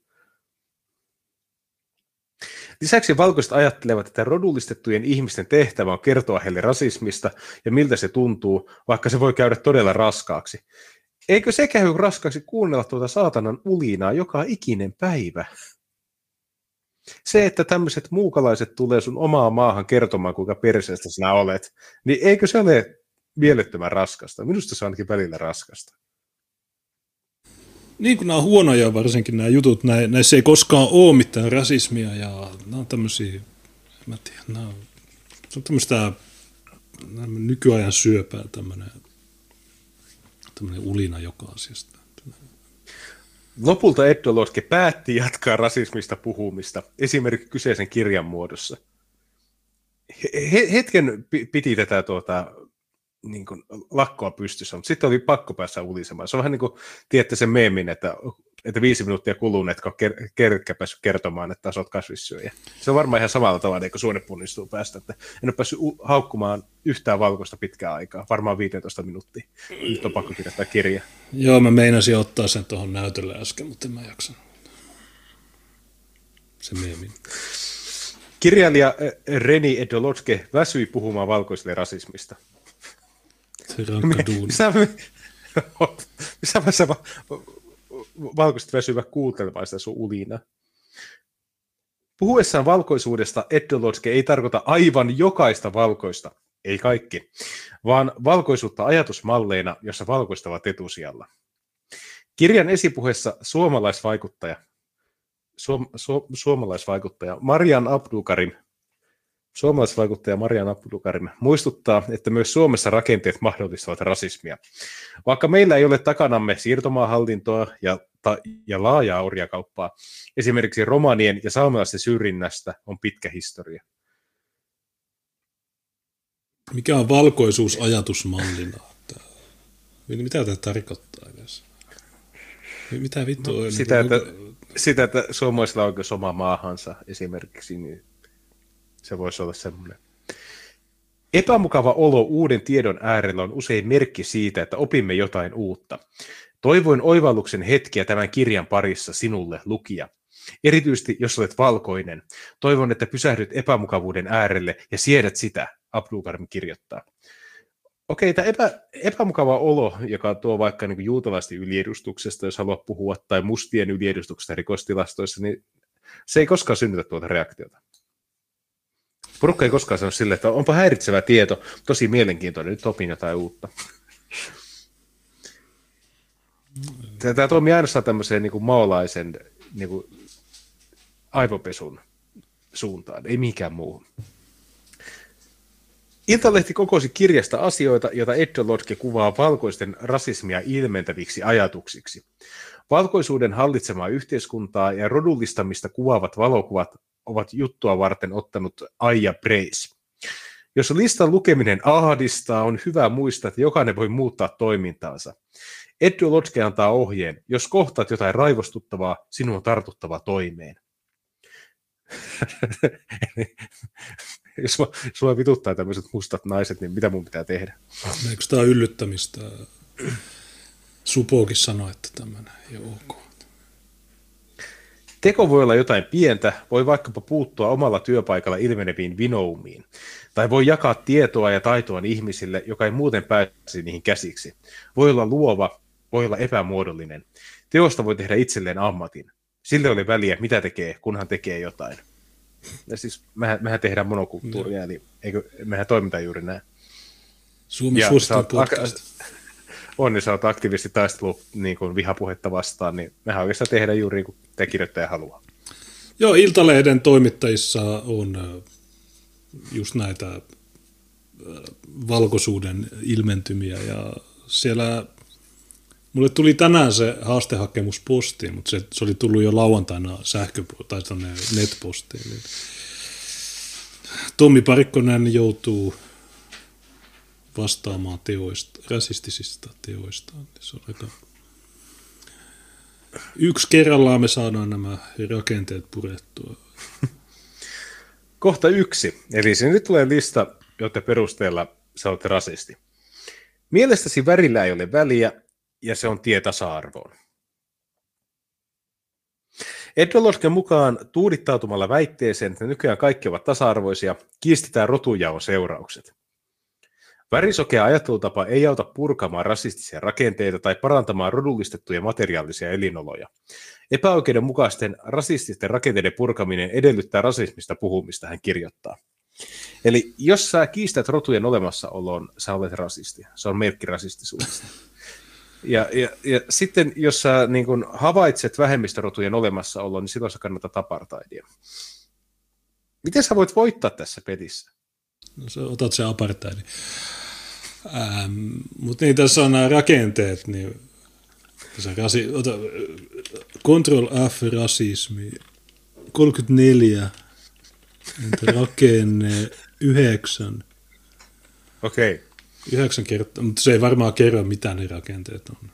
Lisäksi valkoiset ajattelevat, että rodullistettujen ihmisten tehtävä on kertoa heille rasismista ja miltä se tuntuu, vaikka se voi käydä todella raskaaksi. Eikö se käy raskaaksi kuunnella tuota saatanan ulinaa joka ikinen päivä? Se, että tämmöiset muukalaiset tulee sun omaa maahan kertomaan, kuinka perseestä sinä olet, niin eikö se ole mielettömän raskasta? Minusta se on ainakin välillä raskasta. Niin kuin nämä on huonoja varsinkin nämä jutut, näissä ei koskaan ole mitään rasismia ja nämä on tämmöisiä, mä tiedä, nämä on, se on tämmöistä nykyajan syöpää tämmöinen, tämmöinen ulina joka asiasta. Lopulta Eddo Lodge päätti jatkaa rasismista puhumista, esimerkiksi kyseisen kirjan muodossa. He, hetken piti tätä tuota, niin kuin, lakkoa pystyssä, mutta sitten oli pakko päässä ulisemaan. Se on vähän niin kuin, tiedätte sen meemin, että, että viisi minuuttia kuluu, että on ker- ker- päässyt kertomaan, että olet kasvissyöjä. Se on varmaan ihan samalla tavalla, niin kun suonepunnistuu päästä, että en ole päässyt u- haukkumaan yhtään valkoista pitkää aikaa, varmaan 15 minuuttia. Nyt on pakko kirjoittaa kirja. Joo, mä meinasin ottaa sen tuohon näytölle äsken, mutta en mä jaksanut. Se meemin. Kirjailija eh, Reni Edolotske väsyi puhumaan valkoiselle rasismista. Se rankka duuni. Missä, missä vaiheessa va, valkoiset väsyvät kuuntelemaan sitä sun ulina? Puhuessaan valkoisuudesta Eddolotske ei tarkoita aivan jokaista valkoista, ei kaikki, vaan valkoisuutta ajatusmalleina, jossa valkoista ovat etusijalla. Kirjan esipuheessa suomalaisvaikuttaja, suom, su, suomalaisvaikuttaja Marian Abdukarin Suomalaisvaikuttaja Marian Abdukarin muistuttaa, että myös Suomessa rakenteet mahdollistavat rasismia. Vaikka meillä ei ole takanamme siirtomaahallintoa ja, ta, ja laajaa orjakauppaa, esimerkiksi romanien ja saamelaisten syrjinnästä on pitkä historia. Mikä on valkoisuus ajatusmallina? Mitä tämä tarkoittaa edes? Mitä vittu no? Sitä, että, sitä, että suomalaisilla on oikeus omaa maahansa esimerkiksi, niin se voisi olla semmoinen. Epämukava olo uuden tiedon äärellä on usein merkki siitä, että opimme jotain uutta. Toivoin oivalluksen hetkiä tämän kirjan parissa sinulle, lukija. Erityisesti jos olet valkoinen. Toivon, että pysähdyt epämukavuuden äärelle ja siedät sitä, Abdulkarim kirjoittaa. Okei, tämä epä, epämukava olo, joka tuo vaikka niin juutalaisten yliedustuksesta, jos haluat puhua, tai mustien yliedustuksesta rikostilastoissa, niin se ei koskaan synnytä tuota reaktiota. Porukka ei koskaan sano silleen, että onpa häiritsevä tieto, tosi mielenkiintoinen, nyt opin jotain uutta. Tämä toimii ainoastaan tämmöiseen niin kuin maolaisen niin kuin aivopesun suuntaan, ei mikään muu. Iltalehti kokosi kirjasta asioita, joita Eddo Lodge kuvaa valkoisten rasismia ilmentäviksi ajatuksiksi. Valkoisuuden hallitsemaa yhteiskuntaa ja rodullistamista kuvaavat valokuvat ovat juttua varten ottanut Aija Preis. Jos listan lukeminen ahdistaa, on hyvä muistaa, että jokainen voi muuttaa toimintaansa. Edu Lodge antaa ohjeen, jos kohtaat jotain raivostuttavaa, sinun on tartuttava toimeen. jos sua vituttaa tämmöiset mustat naiset, niin mitä mun pitää tehdä? Eikö tämä yllyttämistä? Supokin sanoi, että tämmöinen ei ole ok. Teko voi olla jotain pientä, voi vaikkapa puuttua omalla työpaikalla ilmeneviin vinoumiin, tai voi jakaa tietoa ja taitoa ihmisille, joka ei muuten pääsisi niihin käsiksi. Voi olla luova, voi olla epämuodollinen. Teosta voi tehdä itselleen ammatin. Sille oli väliä, mitä tekee, kunhan tekee jotain. Ja siis mehän, mehän tehdään monokulttuuria, no. eli eikö, mehän toimitaan juuri näin. Suomi suosittu podcast. On, niin sä oot aktiivisesti taistelu niin kuin vihapuhetta vastaan, niin mehän oikeastaan tehdään juuri niin kuin te kirjoittaja haluaa. Joo, Iltalehden toimittajissa on just näitä valkoisuuden ilmentymiä ja siellä mulle tuli tänään se haastehakemus postiin, mutta se, se oli tullut jo lauantaina sähkö- tai netpostiin. Niin Tommi Parikkonen joutuu vastaamaan teoista, rasistisista teoistaan. Niin se on aika... Yksi kerrallaan me saadaan nämä rakenteet purettua. Kohta yksi. Eli nyt tulee lista, jotta perusteella sä olet rasisti. Mielestäsi värillä ei ole väliä, ja se on tie tasa-arvoon. Edolosken mukaan tuudittautumalla väitteeseen, että nykyään kaikki ovat tasa-arvoisia, kiistetään rotujaon seuraukset. Värisokea ajattelutapa ei auta purkamaan rasistisia rakenteita tai parantamaan rodullistettuja materiaalisia elinoloja. Epäoikeudenmukaisten rasististen rakenteiden purkaminen edellyttää rasismista puhumista, hän kirjoittaa. Eli jos sä kiistät rotujen olemassaoloon, sä olet rasisti. Se on merkki rasistisuudesta. Ja, ja, ja sitten jos sä niin kun havaitset vähemmistörotujen olemassaoloon, niin silloin sä kannattaa apartheidia. Miten sä voit voittaa tässä pelissä? No sä otat se apartheidin. Ähm, mutta niin tässä on nämä rakenteet, niin Se rasi, ota, Control F rasismi, 34, entä rakenne 9. Okei. Okay. Yhdeksän kertaa, mutta se ei varmaan kerro, mitä ne rakenteet on.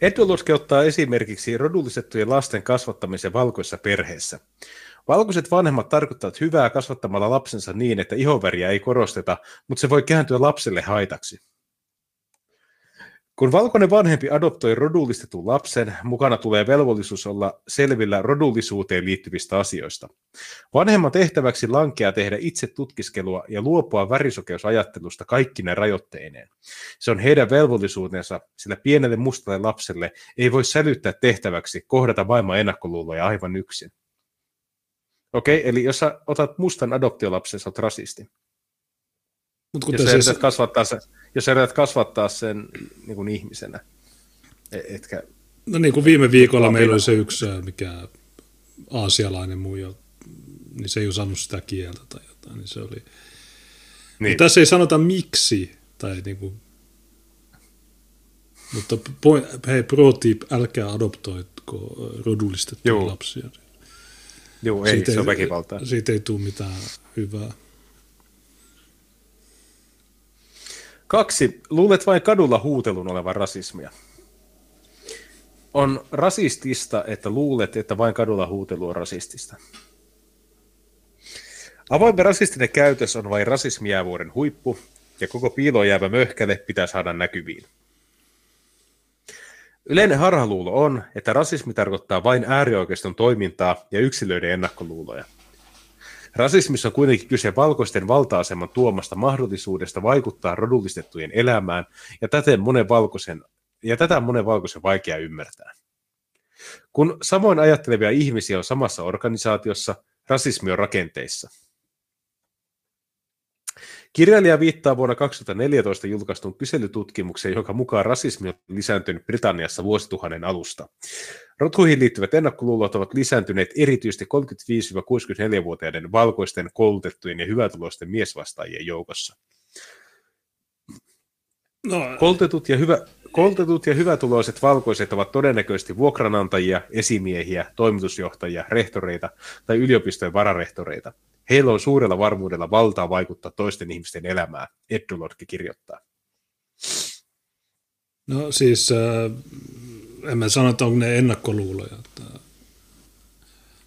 Eduluski ottaa esimerkiksi rodullisettujen lasten kasvattamisen valkoissa perheissä. Valkoiset vanhemmat tarkoittavat hyvää kasvattamalla lapsensa niin, että ihoväriä ei korosteta, mutta se voi kääntyä lapselle haitaksi. Kun valkoinen vanhempi adoptoi rodullistetun lapsen, mukana tulee velvollisuus olla selvillä rodullisuuteen liittyvistä asioista. Vanhemman tehtäväksi lankeaa tehdä itse tutkiskelua ja luopua värisokeusajattelusta kaikkine rajoitteineen. Se on heidän velvollisuutensa, sillä pienelle mustalle lapselle ei voi sälyttää tehtäväksi kohdata maailman ennakkoluuloja aivan yksin. Okei, okay, eli jos sä otat mustan adoptiolapsen, sä oot rasisti. Mut kun jos, sä siis... kasvattaa sen, jos sä yrität kasvattaa sen niin kuin ihmisenä, e- etkä... No niin kuin viime viikolla meillä oli se yksi, mikä aasialainen muija, niin se ei osannut sitä kieltä tai jotain, niin se oli... Niin. tässä ei sanota miksi, tai niin kuin... Mutta point, hei, pro tip, älkää adoptoitko rodullistettuja lapsia. Joo, ei, siitä se on väkivaltaa. Siitä ei tule mitään hyvää. Kaksi. Luulet vain kadulla huutelun olevan rasismia. On rasistista, että luulet, että vain kadulla huutelu on rasistista. Avoimen rasistinen käytös on vain rasismijäävuoren huippu, ja koko piiloon jäävä möhkäle pitää saada näkyviin. Yleinen harhaluulo on, että rasismi tarkoittaa vain äärioikeiston toimintaa ja yksilöiden ennakkoluuloja. Rasismissa on kuitenkin kyse valkoisten valta-aseman tuomasta mahdollisuudesta vaikuttaa rodullistettujen elämään, ja, täten monen valkoisen, ja tätä monen valkoisen vaikea ymmärtää. Kun samoin ajattelevia ihmisiä on samassa organisaatiossa, rasismi on rakenteissa – Kirjailija viittaa vuonna 2014 julkaistun kyselytutkimukseen, jonka mukaan rasismi on lisääntynyt Britanniassa vuosituhannen alusta. Rotuihin liittyvät ennakkoluulot ovat lisääntyneet erityisesti 35-64-vuotiaiden valkoisten, koulutettujen ja hyvätuloisten miesvastaajien joukossa. No. Koulutetut, ja hyvä, koulutetut ja hyvätuloiset valkoiset ovat todennäköisesti vuokranantajia, esimiehiä, toimitusjohtajia, rehtoreita tai yliopistojen vararehtoreita. Heillä on suurella varmuudella valtaa vaikuttaa toisten ihmisten elämään, Eddulotki kirjoittaa. No siis, äh, en mä sano, että onko ne ennakkoluuloja.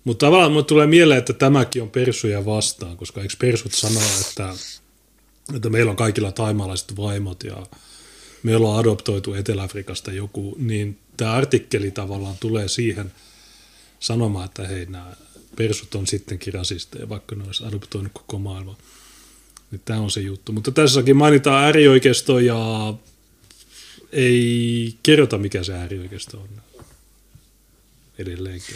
Mutta tavallaan mulle tulee mieleen, että tämäkin on persuja vastaan, koska eikö persut sanoa, että, että meillä on kaikilla taimaalaiset vaimot ja me ollaan adoptoitu Etelä-Afrikasta joku, niin tämä artikkeli tavallaan tulee siihen sanomaan, että hei, nämä persut on sittenkin rasisteja, vaikka ne olisi adoptoinut koko maailma. Niin tämä on se juttu. Mutta tässäkin mainitaan äärioikeisto ja ei kerrota, mikä se äärioikeisto on edelleenkin.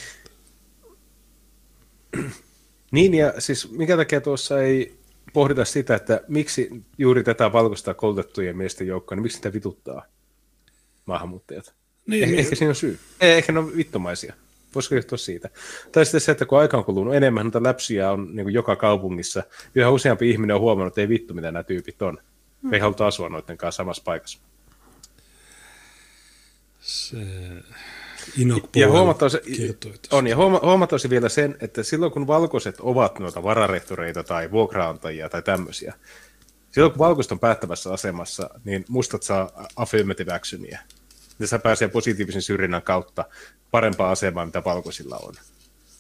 Niin, ja siis mikä takia tuossa ei pohdita sitä, että miksi juuri tätä valkoista koulutettujen miesten joukkoa, niin miksi sitä vituttaa maahanmuuttajat? Niin, eh, niin. Ehkä siinä on syy. Ehkä ne on vittomaisia. Voisiko johtua siitä? Tai sitten se, että kun aika on kulunut enemmän, noita läpsiä on niin kuin joka kaupungissa, yhä useampi ihminen on huomannut, että ei vittu, mitä nämä tyypit on. Mm. Ei haluta asua noiden kanssa samassa paikassa. Se ja huomattavasti, on, ja huomattavasti vielä sen, että silloin kun valkoiset ovat noita vararehtoreita tai vuokraantajia tai tämmöisiä, silloin kun valkoiset on päättävässä asemassa, niin mustat saa affirmative actionia. Ja sä pääsee positiivisen syrjinnän kautta parempaa asemaa, mitä valkoisilla on.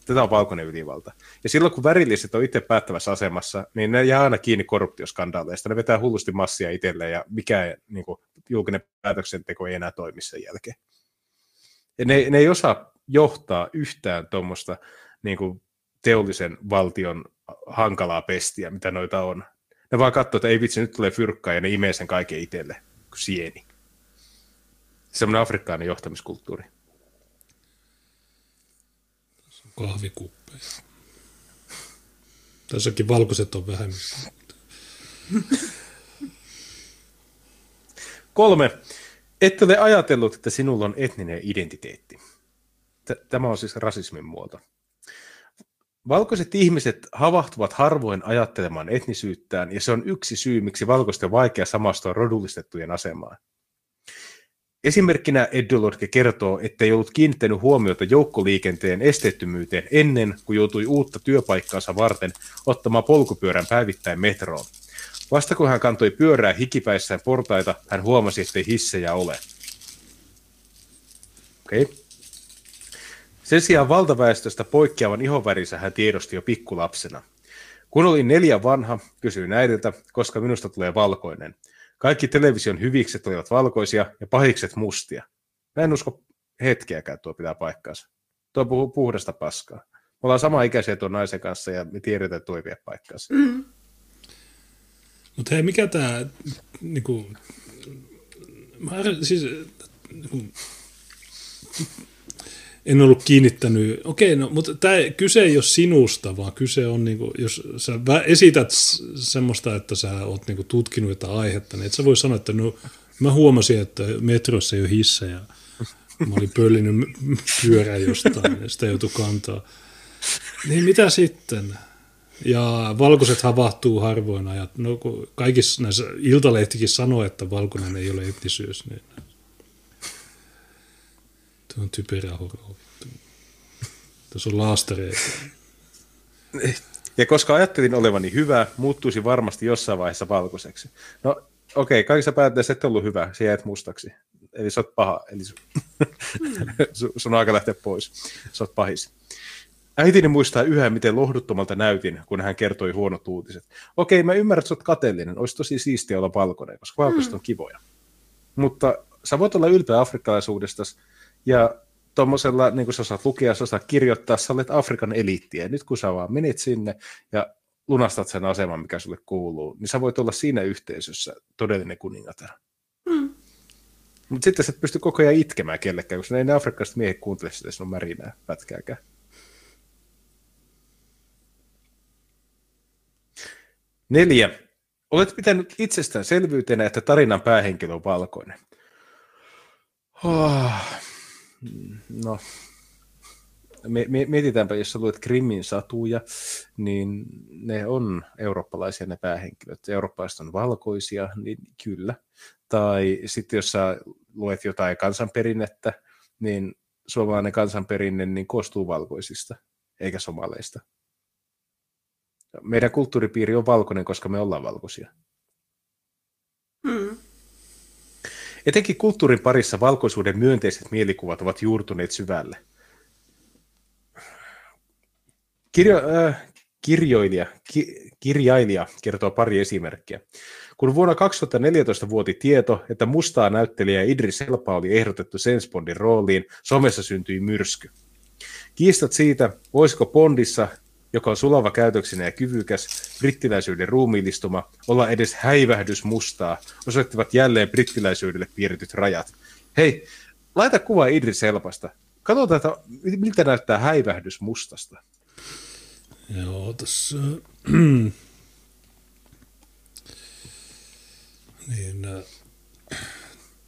Tätä on valkoinen ylivalta. Ja silloin, kun värilliset on itse päättävässä asemassa, niin ne jää aina kiinni korruptioskandaaleista. Ne vetää hullusti massia itselleen ja mikä niin kuin, julkinen päätöksenteko ei enää toimi sen jälkeen. Ja ne, ne ei osaa johtaa yhtään tuommoista niin kuin, teollisen valtion hankalaa pestiä, mitä noita on. Ne vaan katsoo, että ei vitsi, nyt tulee fyrkkaa ja ne imee sen kaiken itselle kuin sieni. Semmoinen afrikkainen johtamiskulttuuri kahvikuppeja. Tässäkin valkoiset on vähemmän. Kolme. Et ole ajatellut, että sinulla on etninen identiteetti. Tämä on siis rasismin muoto. Valkoiset ihmiset havahtuvat harvoin ajattelemaan etnisyyttään, ja se on yksi syy, miksi valkoisten vaikea samastua rodullistettujen asemaan. Esimerkkinä Edulorke kertoo, että ei ollut kiinnittänyt huomiota joukkoliikenteen esteettömyyteen ennen kuin joutui uutta työpaikkaansa varten ottamaan polkupyörän päivittäin metroon. Vasta kun hän kantoi pyörää hikipäissään portaita, hän huomasi, ettei hissejä ole. Okei. Okay. Sen sijaan valtaväestöstä poikkeavan ihonvärinsä hän tiedosti jo pikkulapsena. Kun olin neljä vanha, kysyin äidiltä, koska minusta tulee valkoinen. Kaikki television hyvikset olivat valkoisia ja pahikset mustia. Mä en usko hetkeäkään, tuo pitää paikkaansa. Tuo puhuu puhdasta paskaa. Me ollaan sama ikäisiä tuon naisen kanssa ja me tiedetään, että tuo ei vie paikkaansa. Mm. Mutta hei, mikä tämä, niinku, mä, siis, niinku, en ollut kiinnittänyt, okei, no, mutta tämä kyse ei ole sinusta, vaan kyse on, niinku, jos sä esität semmoista, että sä oot niinku, tutkinut jotain aihetta, niin et sä voi sanoa, että no, mä huomasin, että metrossa ei ole hissejä, mä olin pöllinyt pyörää jostain, ja sitä joutui kantaa. Niin mitä sitten? Ja valkoiset havahtuu harvoin ajat. No, kaikissa näissä iltalehtikin sanoo, että valkoinen ei ole etnisyys, niin tuo on typerä horo. Tuossa on laastareita. Ja koska ajattelin olevani hyvä, muuttuisi varmasti jossain vaiheessa valkoiseksi. No okei, okay, kaikissa päätteessä et ollut hyvä, sä jäät mustaksi. Eli sä oot paha, eli sun, sun aika lähteä pois. Sä oot pahis. Äitini muistaa yhä, miten lohduttomalta näytin, kun hän kertoi huonot uutiset. Okei, mä ymmärrän, että sä oot kateellinen. Olisi tosi siistiä olla valkoinen, koska valkoiset mm. on kivoja. Mutta sä voit olla ylpeä afrikkalaisuudesta ja tuommoisella, niin kuin sä osaat lukea, sä osaat kirjoittaa, sä olet Afrikan eliittiä. Nyt kun sä vaan menit sinne ja lunastat sen aseman, mikä sulle kuuluu, niin sä voit olla siinä yhteisössä todellinen kuningatar. Mm. Mutta sitten sä et pysty koko ajan itkemään kellekään, koska ei ne afrikkalaiset miehet kuuntele sitä sinun märinää pätkääkään. Neljä. Olet pitänyt itsestäänselvyytenä, että tarinan päähenkilö on valkoinen. Oh. No, mietitäänpä, jos sä luet Krimin satuja, niin ne on eurooppalaisia ne päähenkilöt. Eurooppalaiset on valkoisia, niin kyllä. Tai sitten jos sä luet jotain kansanperinnettä, niin suomalainen kansanperinne niin koostuu valkoisista, eikä somaleista. Meidän kulttuuripiiri on valkoinen, koska me ollaan valkoisia. Hmm. Etenkin kulttuurin parissa valkoisuuden myönteiset mielikuvat ovat juurtuneet syvälle. Kirjo, äh, kirjoilija, ki, kirjailija kertoo pari esimerkkiä. Kun vuonna 2014 vuoti tieto, että mustaa näyttelijä Idris Elba oli ehdotettu Sensbondin rooliin, somessa syntyi myrsky. Kiistat siitä, voisiko Bondissa joka on sulava käytöksenä ja kyvykäs, brittiläisyyden ruumiillistuma, olla edes häivähdys mustaa, osoittivat jälleen brittiläisyydelle piirretyt rajat. Hei, laita kuva Idris Elpasta. Katsotaan, että miltä näyttää häivähdys mustasta. Joo, tässä... niin, äh,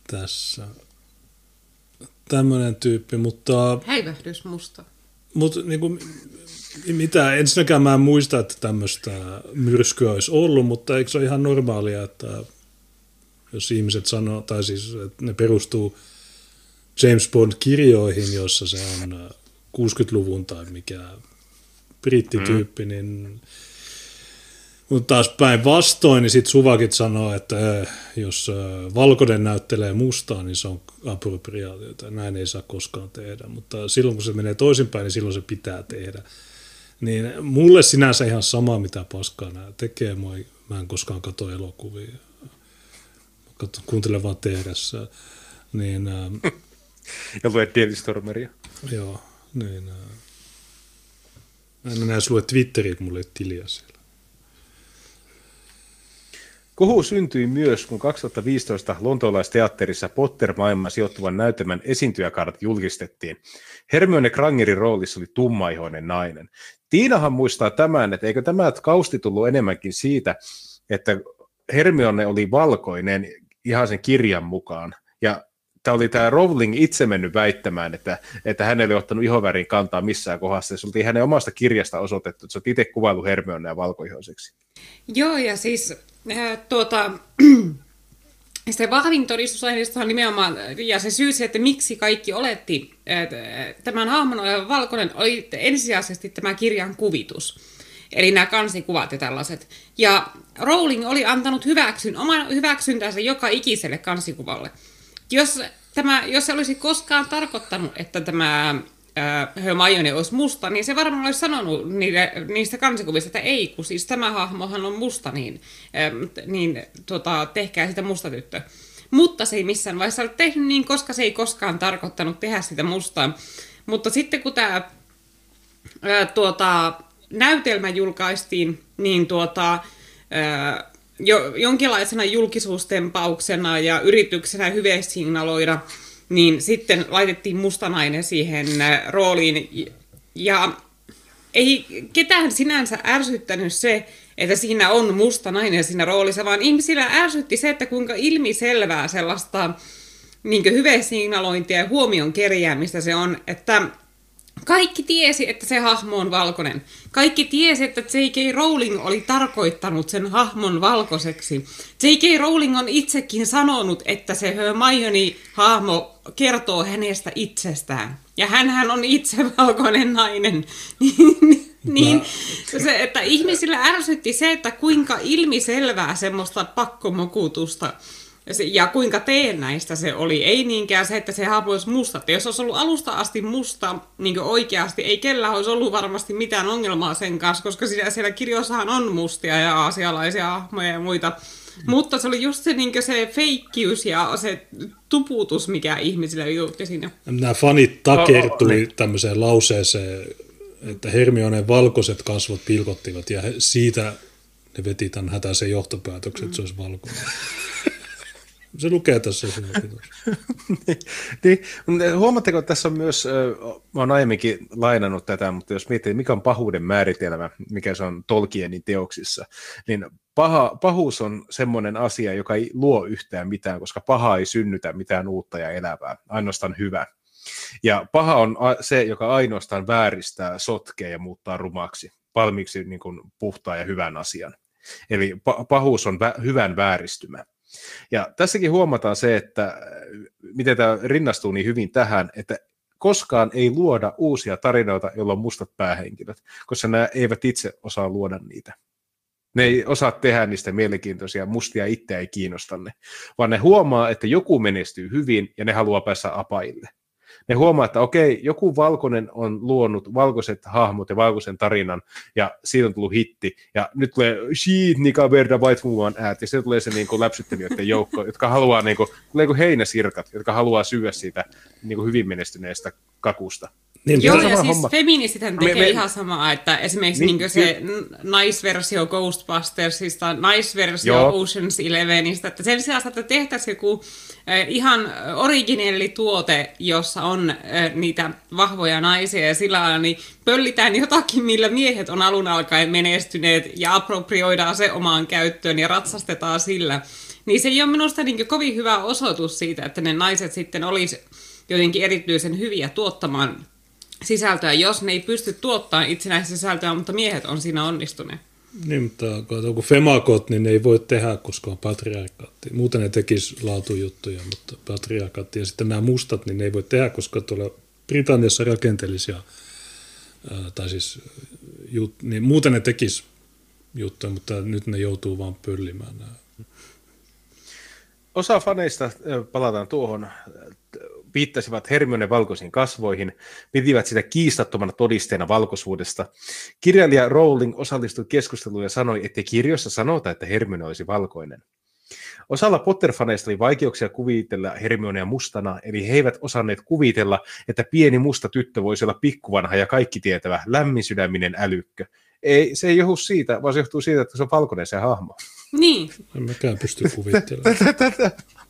tässä tämmöinen tyyppi, mutta... Häivähdys musta. Mutta niin kuin, mitä, ensinnäkään mä en muista, että tämmöistä myrskyä olisi ollut, mutta eikö se ole ihan normaalia, että jos ihmiset sanoo, tai siis että ne perustuu James Bond-kirjoihin, jossa se on 60-luvun äh, tai mikä brittityyppi, mm. niin mutta taas päinvastoin, niin sitten Suvakit sanoo, että äh, jos äh, valkoinen näyttelee mustaa, niin se on appropriaatiota. Näin ei saa koskaan tehdä, mutta silloin kun se menee toisinpäin, niin silloin se pitää tehdä. Niin mulle sinänsä ihan sama, mitä paskaa nämä tekee. Mä, mä en koskaan katso elokuvia. Katso, kuuntelen vaan tehdessä. Niin, ää, ja luet Daily Stormeria. Joo, niin. Mä en enää lue Twitteriä, kun mulla ei tiliä siellä. Kohu syntyi myös, kun 2015 lontoolaisteatterissa Potter-maailman sijoittuvan näytelmän esiintyjäkaarat julkistettiin. Hermione Grangerin roolissa oli tummaihoinen nainen. Tiinahan muistaa tämän, että eikö tämä kausti tullut enemmänkin siitä, että Hermione oli valkoinen ihan sen kirjan mukaan. Ja tämä oli tämä Rowling itse mennyt väittämään, että, että hän ei ottanut ihoväriin kantaa missään kohdassa. Se oli hänen omasta kirjasta osoitettu, että se on itse kuvailu Hermionea valkoihoiseksi. Joo, ja siis tuota, se vahvin todistusaineisto on nimenomaan, ja se syy että miksi kaikki oletti että tämän hahmon olevan valkoinen, oli ensisijaisesti tämä kirjan kuvitus. Eli nämä kansikuvat ja tällaiset. Ja Rowling oli antanut hyväksyn, oman hyväksyntänsä joka ikiselle kansikuvalle. Jos, tämä, jos se olisi koskaan tarkoittanut, että tämä Hermione olisi musta, niin se varmaan olisi sanonut niille, niistä kansikuvista, että ei, kun siis tämä hahmohan on musta, niin, niin tota, tehkää sitä musta tyttö. Mutta se ei missään vaiheessa ole tehnyt niin, koska se ei koskaan tarkoittanut tehdä sitä mustaa. Mutta sitten kun tämä ää, tuota, näytelmä julkaistiin, niin tuota, ää, jo, jonkinlaisena julkisuustempauksena ja yrityksenä hyvesignaloida – niin sitten laitettiin mustanainen siihen äh, rooliin. Ja ei ketään sinänsä ärsyttänyt se, että siinä on musta nainen siinä roolissa, vaan ihmisillä ärsytti se, että kuinka ilmiselvää sellaista niin hyvesignalointia ja huomion kerjäämistä se on, että kaikki tiesi, että se hahmo on valkoinen. Kaikki tiesi, että J.K. Rowling oli tarkoittanut sen hahmon valkoiseksi. J.K. Rowling on itsekin sanonut, että se Hermione-hahmo kertoo hänestä itsestään. Ja hän on itse valkoinen nainen. niin, se, että ihmisillä ärsytti se, että kuinka ilmiselvää semmoista pakkomokutusta ja kuinka teennäistä se oli. Ei niinkään se, että se hahmo olisi musta. Että jos olisi ollut alusta asti musta niin oikeasti, ei kellä olisi ollut varmasti mitään ongelmaa sen kanssa, koska siellä, siellä kirjoissahan on mustia ja aasialaisia hahmoja ja muita. Mm. Mutta se oli just se, niin se feikkiys ja se tuputus, mikä ihmisille juutti siinä. Nämä fanit takertui oh, oh, tämmöiseen lauseeseen, että Hermionen valkoiset kasvot pilkottivat ja siitä ne veti tämän hätäisen johtopäätöksen, että se olisi valkoinen. Se lukee tässä niin, niin, huomatteko, että tässä on myös, mä oon aiemminkin lainannut tätä, mutta jos miettii, mikä on pahuuden määritelmä, mikä se on Tolkienin teoksissa, niin paha, pahuus on semmoinen asia, joka ei luo yhtään mitään, koska paha ei synnytä mitään uutta ja elävää, ainoastaan hyvä. Ja paha on se, joka ainoastaan vääristää, sotkee ja muuttaa rumaksi, valmiiksi niin kuin puhtaan ja hyvän asian. Eli pahuus on vä- hyvän vääristymä. Ja tässäkin huomataan se, että äh, miten tämä rinnastuu niin hyvin tähän, että koskaan ei luoda uusia tarinoita, joilla on mustat päähenkilöt, koska nämä eivät itse osaa luoda niitä. Ne ei osaa tehdä niistä mielenkiintoisia, mustia itse ei kiinnosta ne, vaan ne huomaa, että joku menestyy hyvin ja ne haluaa päästä apaille ne huomaa, että okei, joku valkoinen on luonut valkoiset hahmot ja valkoisen tarinan, ja siitä on tullut hitti, ja nyt tulee Sheet, Nika, Verda, White Woman äät, ja sitten tulee se niin kuin, läpsyttelijöiden joukko, jotka haluaa, niin kuin, tulee kuin heinäsirkat, jotka haluaa syödä siitä niin kuin hyvin menestyneestä kakusta. Niin, Joo, ja siis homma. feministithän tekee me, me, ihan samaa, että esimerkiksi niin, niin se naisversio Ghostbustersista, naisversio Ocean's Elevenistä, että sen sijaan, että tehtäisiin joku äh, ihan originelli tuote, jossa on äh, niitä vahvoja naisia ja sillä lailla, niin pöllitään jotakin, millä miehet on alun alkaen menestyneet ja approprioidaan se omaan käyttöön ja ratsastetaan sillä. Niin se ei ole minusta niin kovin hyvä osoitus siitä, että ne naiset sitten olisi jotenkin erityisen hyviä tuottamaan sisältöä, jos ne ei pysty tuottamaan itsenäistä sisältöä, mutta miehet on siinä onnistuneet. Niin, mutta kun femakot, niin ne ei voi tehdä, koska on patriarkaatti. Muuten ne tekis laatujuttuja, mutta patriarkaatti. Ja sitten nämä mustat, niin ne ei voi tehdä, koska tuolla Britanniassa rakenteellisia, ää, tai siis, jut, niin muuten ne tekis juttuja, mutta nyt ne joutuu vaan pöllimään nämä. Osa faneista, palataan tuohon, viittasivat Hermione valkoisiin kasvoihin, pitivät sitä kiistattomana todisteena valkoisuudesta. Kirjailija Rowling osallistui keskusteluun ja sanoi, että kirjoissa sanota, että Hermione olisi valkoinen. Osalla Potter-faneista oli vaikeuksia kuvitella Hermionea mustana, eli he eivät osanneet kuvitella, että pieni musta tyttö voisi olla pikkuvanha ja kaikki tietävä, lämminsydäminen älykkö. Ei, se ei johdu siitä, vaan se johtuu siitä, että se on valkoinen se hahmo. Niin. En mäkään pysty kuvittelemaan.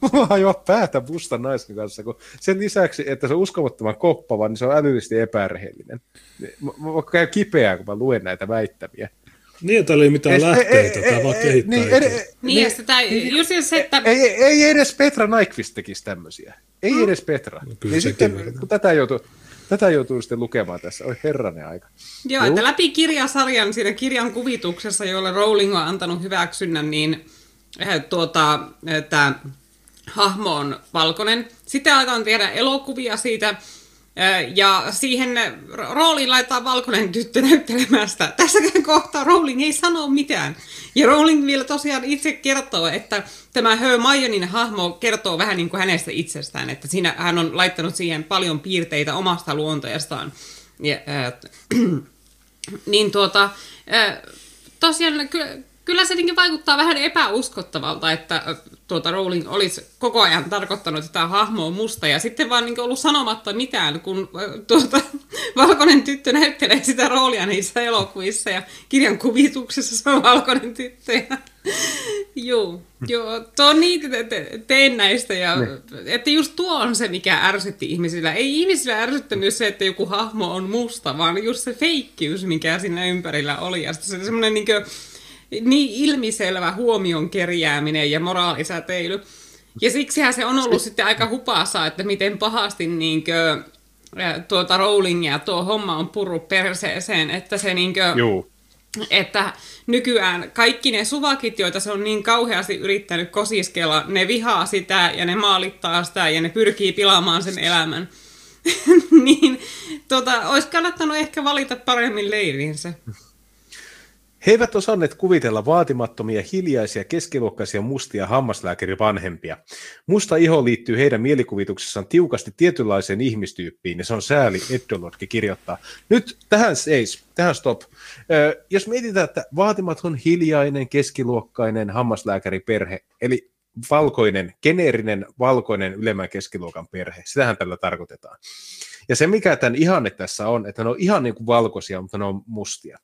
Mulla hajoaa päätä mustan naisen kanssa, kun sen lisäksi, että se on uskomattoman koppava, niin se on älyllisesti epärehellinen. Mä käy kipeää, kun mä luen näitä väittämiä. Niin, että oli mitään lähteitä, tämä vaan kehittää. Niin, ed- niin, ja sitä, just se, että... Ei, ei, ei edes Petra Nyqvist tekisi tämmöisiä. Ei mm. edes Petra. No, kyllä niin sitten, kun tätä joutuu, tätä joutuu sitten lukemaan tässä. Oi herranen aika. Joo, Juh. että läpi kirjasarjan, siinä kirjan kuvituksessa, jolle Rowling on antanut hyväksynnän, niin tuota, että hahmo on valkoinen. Sitten aletaan tehdä elokuvia siitä, ja siihen rooliin laittaa valkoinen tyttö näyttelemään sitä. Tässäkään kohtaa Rowling ei sano mitään. Ja Rowling vielä tosiaan itse kertoo, että tämä Hermionein hahmo kertoo vähän niin kuin hänestä itsestään, että siinä hän on laittanut siihen paljon piirteitä omasta luonteestaan. Ja, äh, niin tuota, äh, tosiaan kyllä, kyllä se vaikuttaa vähän epäuskottavalta, että tuota Rowling olisi koko ajan tarkoittanut, että tämä hahmo on musta, ja sitten vaan niin ollut sanomatta mitään, kun tuota, valkoinen tyttö näyttelee sitä roolia niissä elokuvissa, ja kirjan kuvituksessa se on valkoinen tyttö. Ja... Joo, joo, tuo on niitä te- teennäistä, ja ne. että just tuo on se, mikä ärsytti ihmisillä. Ei ihmisillä ärsyttänyt se, että joku hahmo on musta, vaan just se feikkiys, mikä siinä ympärillä oli, ja se semmoinen niin kuin, niin ilmiselvä huomion kerjääminen ja moraalisäteily. Ja siksihän se on ollut sitten aika hupassa, että miten pahasti niinkö, tuota Rowlingia tuo homma on purru perseeseen, että se niinkö, Juu. että nykyään kaikki ne suvakit, joita se on niin kauheasti yrittänyt kosiskella, ne vihaa sitä ja ne maalittaa sitä ja ne pyrkii pilaamaan sen elämän. niin tota, olisi kannattanut ehkä valita paremmin leirinsä. He eivät osanneet kuvitella vaatimattomia, hiljaisia, keskiluokkaisia mustia hammaslääkärivanhempia. Musta iho liittyy heidän mielikuvituksessaan tiukasti tietynlaiseen ihmistyyppiin, ja se on sääli, Eddolotki kirjoittaa. Nyt tähän seis, tähän stop. jos mietitään, että vaatimaton, hiljainen, keskiluokkainen hammaslääkäriperhe, eli valkoinen, geneerinen, valkoinen ylemmän keskiluokan perhe, sitähän tällä tarkoitetaan. Ja se, mikä tämän ihanne tässä on, että ne on ihan niin kuin valkoisia, mutta ne on mustia.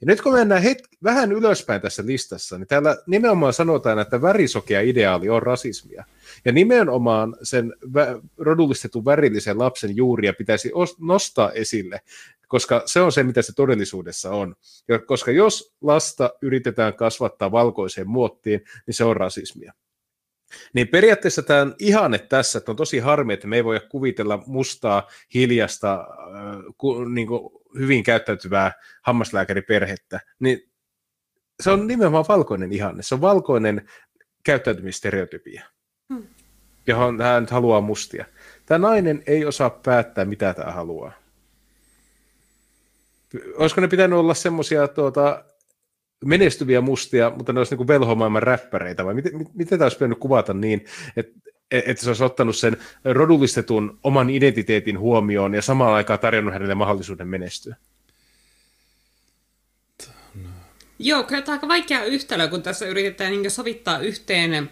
Ja nyt kun mennään hetki, vähän ylöspäin tässä listassa, niin täällä nimenomaan sanotaan, että värisokea ideaali on rasismia. Ja nimenomaan sen vä- rodullistetun värillisen lapsen juuria pitäisi os- nostaa esille, koska se on se, mitä se todellisuudessa on. Ja koska jos lasta yritetään kasvattaa valkoiseen muottiin, niin se on rasismia. Niin periaatteessa tämä on ihanne tässä, että on tosi harmi, että me ei voi kuvitella mustaa, hiljasta, äh, ku, niin kuin hyvin käyttäytyvää hammaslääkäriperhettä, niin se on nimenomaan valkoinen ihanne. Se on valkoinen käyttäytymistereotypia, hmm. johon hän haluaa mustia. Tämä nainen ei osaa päättää, mitä tämä haluaa. Olisiko ne pitänyt olla semmoisia tuota, menestyviä mustia, mutta ne olisi niin velhomaailman räppäreitä, vai miten, miten tämä olisi pitänyt kuvata niin, että että se olisi ottanut sen rodullistetun oman identiteetin huomioon ja samaan aikaan tarjonnut hänelle mahdollisuuden menestyä. Joo, kyllä tämä aika vaikea yhtälö, kun tässä yritetään niin sovittaa yhteen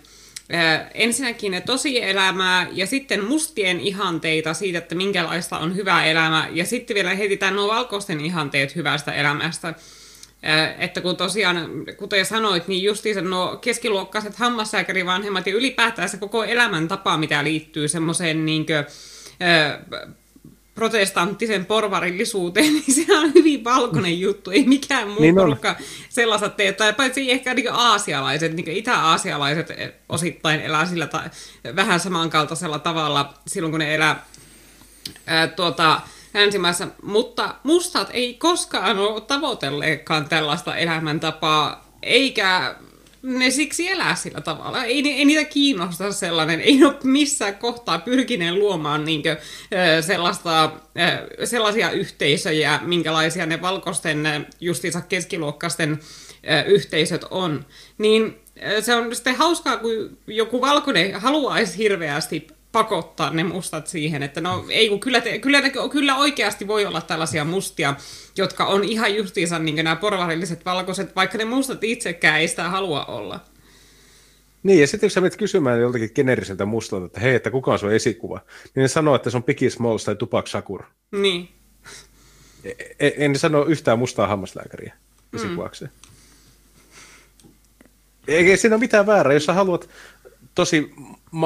ensinnäkin tosielämää ja sitten mustien ihanteita siitä, että minkälaista on hyvä elämä, ja sitten vielä heitetään nuo valkoisten ihanteet hyvästä elämästä. Että kun tosiaan, kuten sanoit, niin justiinsa nuo keskiluokkaiset hammassääkärivanhemmat ja ylipäätään se koko elämäntapa, mitä liittyy semmoiseen niin kuin, protestanttisen porvarillisuuteen, niin se on hyvin valkoinen juttu, ei mikään muu niin porukka sellaista tee, tai paitsi ehkä niin aasialaiset, niin itä-aasialaiset osittain elää sillä tai vähän samankaltaisella tavalla silloin, kun ne elää ää, tuota, länsimaissa, mutta mustat ei koskaan ole tavoitelleetkaan tällaista elämäntapaa, eikä ne siksi elää sillä tavalla. Ei, ei niitä kiinnosta sellainen, ei ole missään kohtaa pyrkineen luomaan niinkö, sellaista, sellaisia yhteisöjä, minkälaisia ne valkoisten justiinsa keskiluokkaisten yhteisöt on. Niin se on sitten hauskaa, kun joku valkoinen haluaisi hirveästi pakottaa ne mustat siihen, että no ei kun kyllä, te, kyllä, te, kyllä oikeasti voi olla tällaisia mustia, jotka on ihan justiinsa niin nämä porvarilliset valkoiset, vaikka ne mustat itsekään ei sitä halua olla. Niin, ja sitten kun sä menet kysymään joltakin generiseltä mustalta, että hei, että kuka on sun esikuva, niin ne sanoo, että se on Piki Smalls tai Tupac Shakur. Niin. En, en sano yhtään mustaa hammaslääkäriä esikuvakseen. Mm. Eikä siinä ole mitään väärää, jos sä haluat tosi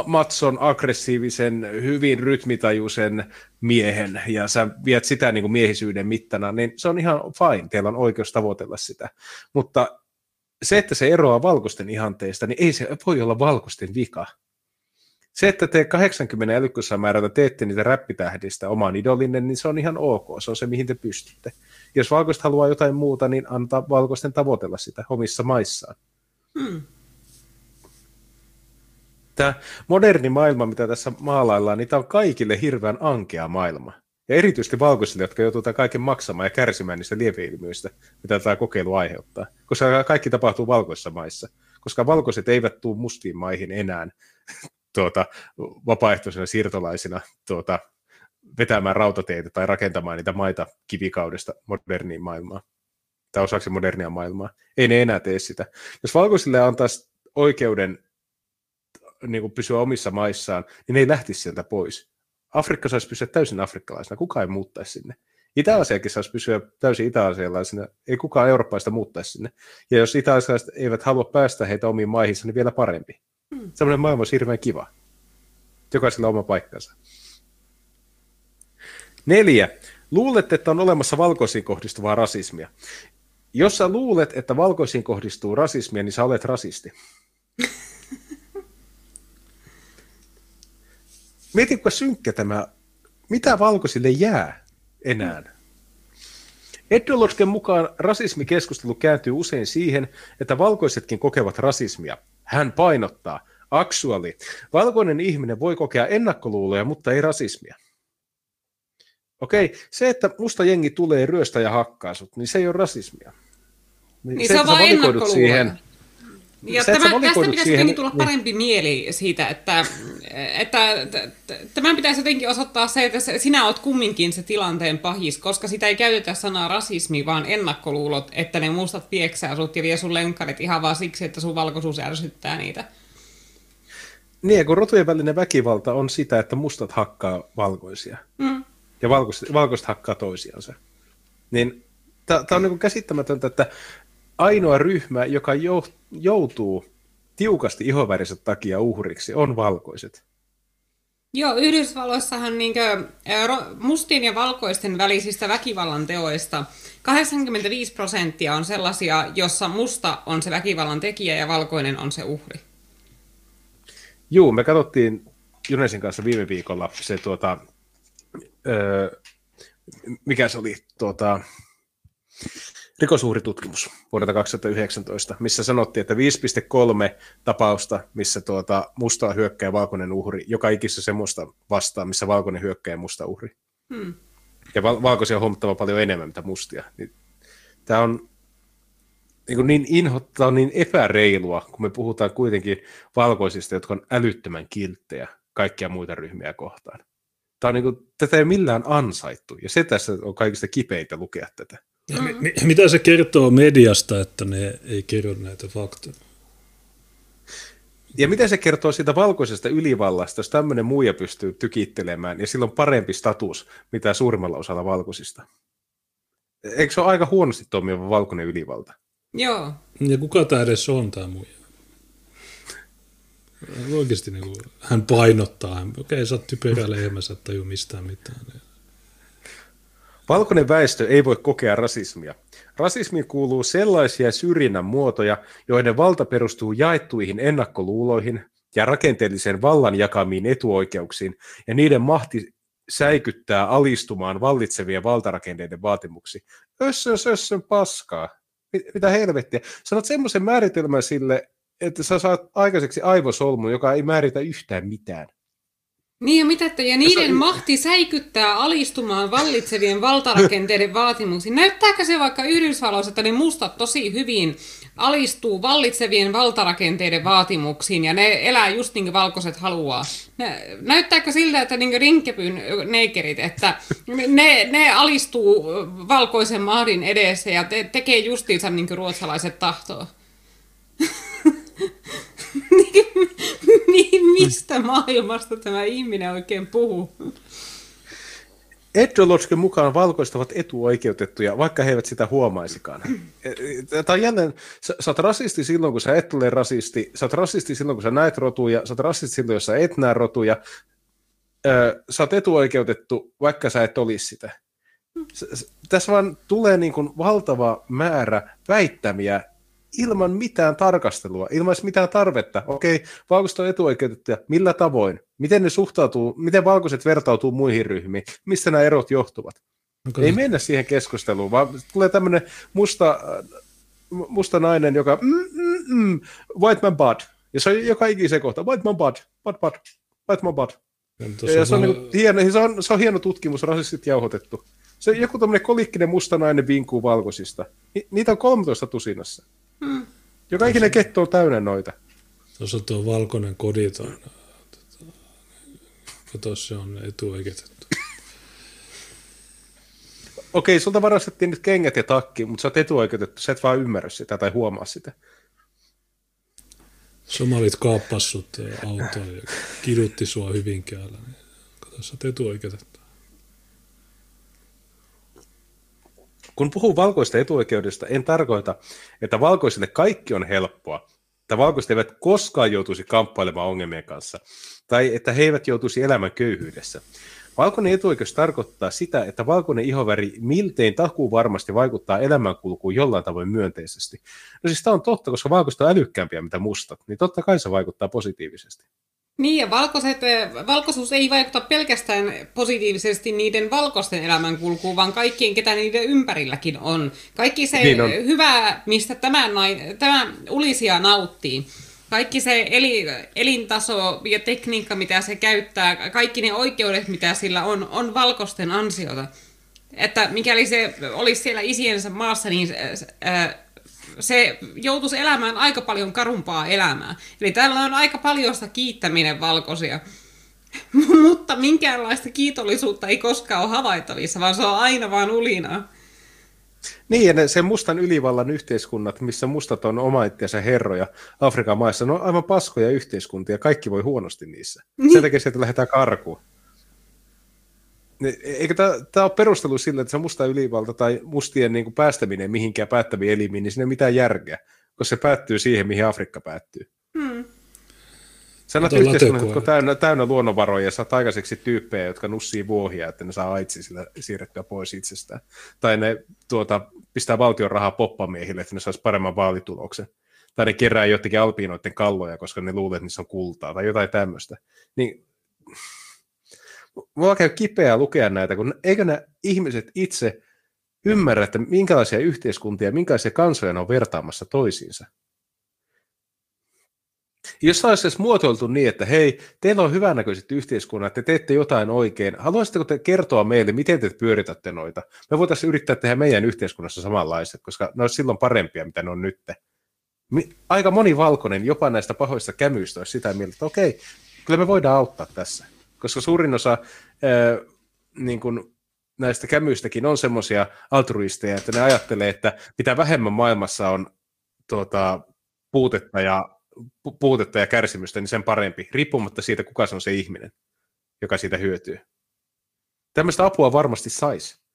matson, aggressiivisen, hyvin rytmitajuisen miehen, ja sä viet sitä niin kuin miehisyyden mittana, niin se on ihan fine, teillä on oikeus tavoitella sitä. Mutta se, että se eroaa valkoisten ihanteista, niin ei se voi olla valkoisten vika. Se, että te 80 älykkyysmäärältä teette niitä räppitähdistä oman idolinne, niin se on ihan ok. Se on se, mihin te pystytte. Jos valkoiset haluaa jotain muuta, niin antaa valkoisten tavoitella sitä omissa maissaan. Hmm. Tämä moderni maailma, mitä tässä maalaillaan, niin tämä on kaikille hirveän ankea maailma. Ja erityisesti valkoisille, jotka joutuvat kaiken maksamaan ja kärsimään niistä lieveilmiöistä, mitä tämä kokeilu aiheuttaa. Koska kaikki tapahtuu valkoisissa maissa. Koska valkoiset eivät tule mustiin maihin enää tuota, vapaaehtoisena siirtolaisina tuota, vetämään rautateitä tai rakentamaan niitä maita kivikaudesta moderniin maailmaan. Tai osaksi modernia maailmaa. Ei ne enää tee sitä. Jos valkoisille antaisi oikeuden niin kuin pysyä omissa maissaan, niin ne ei lähtisi sieltä pois. Afrikka saisi pysyä täysin afrikkalaisena, kukaan ei muuttaisi sinne. Itä-Asiakin saisi pysyä täysin itä-asialaisena, ei kukaan eurooppaista muuttaisi sinne. Ja jos itä eivät halua päästä heitä omiin maihinsa, niin vielä parempi. Hmm. Sellainen maailma on hirveän kiva. Jokaisella oma paikkansa. Neljä. Luulet, että on olemassa valkoisiin kohdistuvaa rasismia. Jos sä luulet, että valkoisiin kohdistuu rasismia, niin sä olet rasisti. Mieti, kuinka synkkä tämä, mitä valkoisille jää enää? Ednolosken mukaan rasismikeskustelu kääntyy usein siihen, että valkoisetkin kokevat rasismia. Hän painottaa, actually, valkoinen ihminen voi kokea ennakkoluuloja, mutta ei rasismia. Okei, se, että musta jengi tulee ryöstä ja hakkaa sut, niin se ei ole rasismia. Niin, niin se, se on vain siihen, ja se, tämä, tästä pitäisi siihen, tulla niin. parempi niin. mieli siitä, että, että tämän pitäisi jotenkin osoittaa se, että sinä olet kumminkin se tilanteen pahis, koska sitä ei käytetä sanaa rasismi, vaan ennakkoluulot, että ne mustat pieksää sut ja vie sun lenkkarit ihan vaan siksi, että sun valkoisuus ärsyttää niitä. Niin, kun rotujen välinen väkivalta on sitä, että mustat hakkaa valkoisia. Mm. Ja valkoiset, valkoiset hakkaa toisiansa. Niin tämä on niin käsittämätöntä, että ainoa ryhmä, joka joutuu tiukasti ihoväriset takia uhriksi, on valkoiset. Joo, Yhdysvalloissahan niin mustin ja valkoisten välisistä väkivallan teoista 85 prosenttia on sellaisia, jossa musta on se väkivallan tekijä ja valkoinen on se uhri. Joo, me katsottiin Junesin kanssa viime viikolla se tuota, öö, mikä se oli, tuota, rikosuhritutkimus vuodelta 2019, missä sanottiin, että 5,3 tapausta, missä tuota, musta hyökkää valkoinen uhri, joka ikissä semmoista vastaan, missä valkoinen hyökkää musta uhri. Hmm. Ja val- valkoisia on huomattava paljon enemmän, mitä mustia. Niin, tämä on niin, niin inhottava, niin epäreilua, kun me puhutaan kuitenkin valkoisista, jotka on älyttömän kilttejä kaikkia muita ryhmiä kohtaan. Tämä on niin kuin, tätä ei millään ansaittu, ja se tässä on kaikista kipeintä lukea tätä. Ja mm. mi- mitä se kertoo mediasta, että ne ei kerro näitä faktoja? Ja mitä se kertoo siitä valkoisesta ylivallasta, jos tämmöinen muija pystyy tykittelemään, ja sillä on parempi status, mitä suurimmalla osalla valkoisista? Eikö se ole aika huonosti toimiva valkoinen ylivalta? Joo. Ja kuka tämä edes on, tämä muija? Oikeasti niin kuin, hän painottaa, hän, okei, okay, sä oot typerä lehmä, sä et taju mistään mitään. Valkoinen väestö ei voi kokea rasismia. Rasismiin kuuluu sellaisia syrjinnän muotoja, joiden valta perustuu jaettuihin ennakkoluuloihin ja rakenteelliseen vallan jakamiin etuoikeuksiin, ja niiden mahti säikyttää alistumaan vallitsevien valtarakenteiden vaatimuksiin. Össön, sössön paskaa. Mitä helvettiä? Sanot semmoisen määritelmän sille, että sä saat aikaiseksi aivosolmun, joka ei määritä yhtään mitään. Niin ja mitä, että ja niiden on... mahti säikyttää alistumaan vallitsevien valtarakenteiden vaatimuksiin. Näyttääkö se vaikka Yhdysvalloissa, että ne mustat tosi hyvin alistuu vallitsevien valtarakenteiden vaatimuksiin ja ne elää just niin kuin valkoiset haluaa? Näyttääkö siltä, että niin rinkepyn neikerit, että ne, ne alistuu valkoisen mahdin edessä ja te, tekee justiinsa niin kuin ruotsalaiset tahtoo? Mistä maailmasta tämä ihminen oikein puhuu? Edolotsken mukaan valkoiset ovat etuoikeutettuja, vaikka he eivät sitä huomaisikaan. Tämä on jälleen, sä, sä oot rasisti silloin, kun sä et ole rasisti, sä oot rasisti silloin, kun sä näet rotuja, sä oot rasisti silloin, jos sä et näe rotuja, sä oot etuoikeutettu, vaikka sä et olisi sitä. Tässä vaan tulee niin kuin valtava määrä väittämiä, ilman mitään tarkastelua, ilman mitään tarvetta. Okei, valkoiset on etuoikeutettuja. Millä tavoin? Miten ne suhtautuu? Miten valkoiset vertautuu muihin ryhmiin? Mistä nämä erot johtuvat? Okay. Ei mennä siihen keskusteluun, vaan tulee tämmöinen musta, musta nainen, joka mm, mm, mm, white man bad. Ja se on joka ikisen kohta, white my butt, butt, butt, white my butt. Ja, Ja se on, niin hieno, se, on, se on hieno tutkimus, rasistit jauhotettu. Se on joku tämmöinen kolikkinen musta nainen vinkuu valkoisista. Ni, niitä on 13 tusinassa. Hmm. Joka ikinen ketto on täynnä noita. Tuossa tuo valkoinen koditon. Kato, se on etuoikeutettu. Okei, sulta varastettiin nyt kengät ja takki, mutta sä oot etuoikeutettu, sä et vaan ymmärrä sitä tai huomaa sitä. Somalit kaappassut autoon ja kidutti sua Hyvinkäällä. Niin kato, sä oot etuoikeutettu. Kun puhuu valkoista etuoikeudesta, en tarkoita, että valkoisille kaikki on helppoa, että valkoiset eivät koskaan joutuisi kamppailemaan ongelmien kanssa, tai että he eivät joutuisi elämän köyhyydessä. Valkoinen etuoikeus tarkoittaa sitä, että valkoinen ihoväri miltein takuu varmasti vaikuttaa elämänkulkuun jollain tavoin myönteisesti. No siis tämä on totta, koska valkoiset on älykkäämpiä mitä mustat, niin totta kai se vaikuttaa positiivisesti. Niin, ja valkoiset, valkoisuus ei vaikuta pelkästään positiivisesti niiden valkoisten elämänkulkuun, vaan kaikkien, ketä niiden ympärilläkin on. Kaikki se Niin on. hyvä, mistä tämä, tämä ulisia nauttii. Kaikki se eli, elintaso ja tekniikka, mitä se käyttää, kaikki ne oikeudet, mitä sillä on, on valkoisten ansiota. Että mikäli se olisi siellä isiensä maassa, niin se, ää, se joutuisi elämään aika paljon karumpaa elämää. Eli täällä on aika paljon sitä kiittäminen valkoisia. Mutta minkäänlaista kiitollisuutta ei koskaan ole havaittavissa, vaan se on aina vaan ulinaa. Niin, ja ne, se mustan ylivallan yhteiskunnat, missä mustat on oma itseänsä herroja Afrikan maissa, ne on aivan paskoja yhteiskuntia, kaikki voi huonosti niissä. Niin. Sen takia sieltä lähdetään karkuun. Ne- Eikö tämä ole perustelu sille, että se musta ylivalta tai mustien niin kuin päästäminen mihinkään päättäviin elimiin, niin siinä ei mitään järkeä, koska se päättyy siihen, mihin Afrikka päättyy. Hmm. Sä näet Kato yhteiskunnat, jotka on täynnä, täynnä luonnonvaroja ja saat aikaiseksi tyyppejä, jotka nussii vuohia, että ne saa aitsi sillä siirrettyä pois itsestään. Tai ne tuota, pistää valtion rahaa poppamiehille, että ne saisi paremman vaalituloksen. Tai ne kerää jotenkin alpiinoiden kalloja, koska ne luulee, että niissä on kultaa tai jotain tämmöistä. Niin, mulla käy kipeää lukea näitä, kun eikö nämä ihmiset itse ymmärrä, että minkälaisia yhteiskuntia, minkälaisia kansoja ne on vertaamassa toisiinsa. Jos olisi edes muotoiltu niin, että hei, teillä on hyvännäköiset yhteiskunnat, te teette jotain oikein, haluaisitteko te kertoa meille, miten te pyöritätte noita? Me voitaisiin yrittää tehdä meidän yhteiskunnassa samanlaiset, koska ne olisi silloin parempia, mitä ne on nyt. Aika moni valkoinen, jopa näistä pahoista kämyistä, olisi sitä mieltä, että okei, kyllä me voidaan auttaa tässä. Koska suurin osa ää, niin kuin näistä kämyistäkin on semmoisia altruisteja, että ne ajattelee, että mitä vähemmän maailmassa on tuota, puutetta ja pu- puutetta ja kärsimystä, niin sen parempi, riippumatta siitä, kuka se on se ihminen, joka siitä hyötyy. Tämmöistä apua varmasti saisi.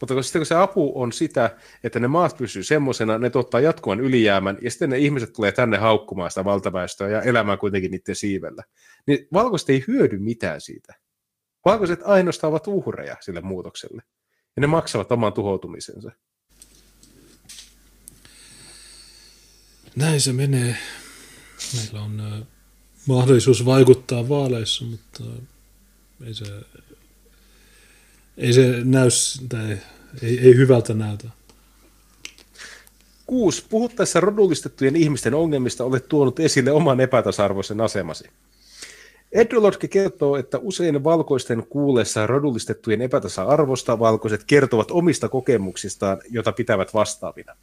Mutta kun sitten kun se apu on sitä, että ne maat pysyy semmoisena, ne tuottaa jatkuvan ylijäämän, ja sitten ne ihmiset tulee tänne haukkumaan sitä valtaväestöä ja elämään kuitenkin niiden siivellä, niin valkoiset ei hyödy mitään siitä. Valkoiset ainoastaan ovat uhreja sille muutokselle, ja ne maksavat oman tuhoutumisensa. Näin se menee. Meillä on mahdollisuus vaikuttaa vaaleissa, mutta ei se, ei se näy, tai ei, ei hyvältä näytä. Kuusi. Puhuttaessa rodullistettujen ihmisten ongelmista olet tuonut esille oman epätasa-arvoisen asemasi. Edrolotke kertoo, että usein valkoisten kuullessa rodullistettujen epätasa-arvosta valkoiset kertovat omista kokemuksistaan, jota pitävät vastaavina.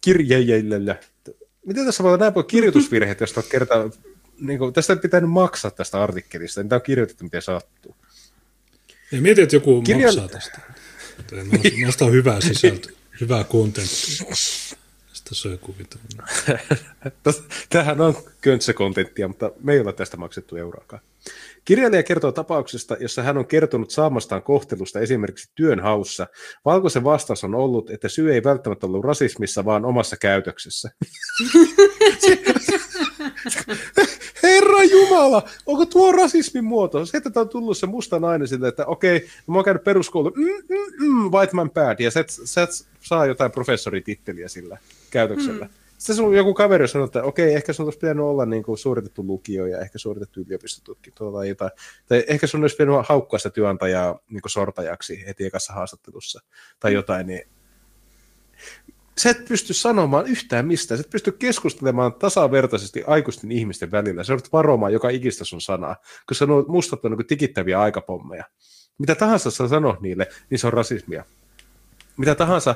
Kirjeillä. Miten tässä voi olla näin paljon kirjoitusvirheitä, jos kertaa... Niin kuin, tästä ei pitänyt maksaa tästä artikkelista, niin tämä on kirjoitettu miten sattuu. Ei mieti, että joku Kirja- maksaa tästä. On hyvää sisältöä, hyvää kontenttia. Sitä söi kuvita. Tämähän on köntsäkontenttia, mutta me ei ole tästä maksettu euroakaan. Kirjailija kertoo tapauksesta, jossa hän on kertonut saamastaan kohtelusta esimerkiksi työnhaussa. Valkoisen vastaus on ollut, että syy ei välttämättä ollut rasismissa, vaan omassa käytöksessä. Jumala, onko tuo rasismin muoto? Se, että on tullut se musta nainen sille, että okei, mä oon käynyt peruskoulu, mm, mm, mm, white man bad, ja sä sä saa jotain professorititteliä sillä käytöksellä. Mm. Sitten sun joku kaveri sanoo, että okei, ehkä sun olisi pitänyt olla niin kuin suoritettu lukio ja ehkä suoritettu yliopistotutkinto tai jotain. Tai ehkä sun olisi pitänyt haukkaa sitä työnantajaa niin sortajaksi heti ekassa haastattelussa tai jotain. Niin sä et pysty sanomaan yhtään mistään, sä et pysty keskustelemaan tasavertaisesti aikuisten ihmisten välillä, sä joudut varomaan joka ikistä sun sanaa, koska nuo mustat on niin tikittäviä aikapommeja. Mitä tahansa sä sanot niille, niin se on rasismia. Mitä tahansa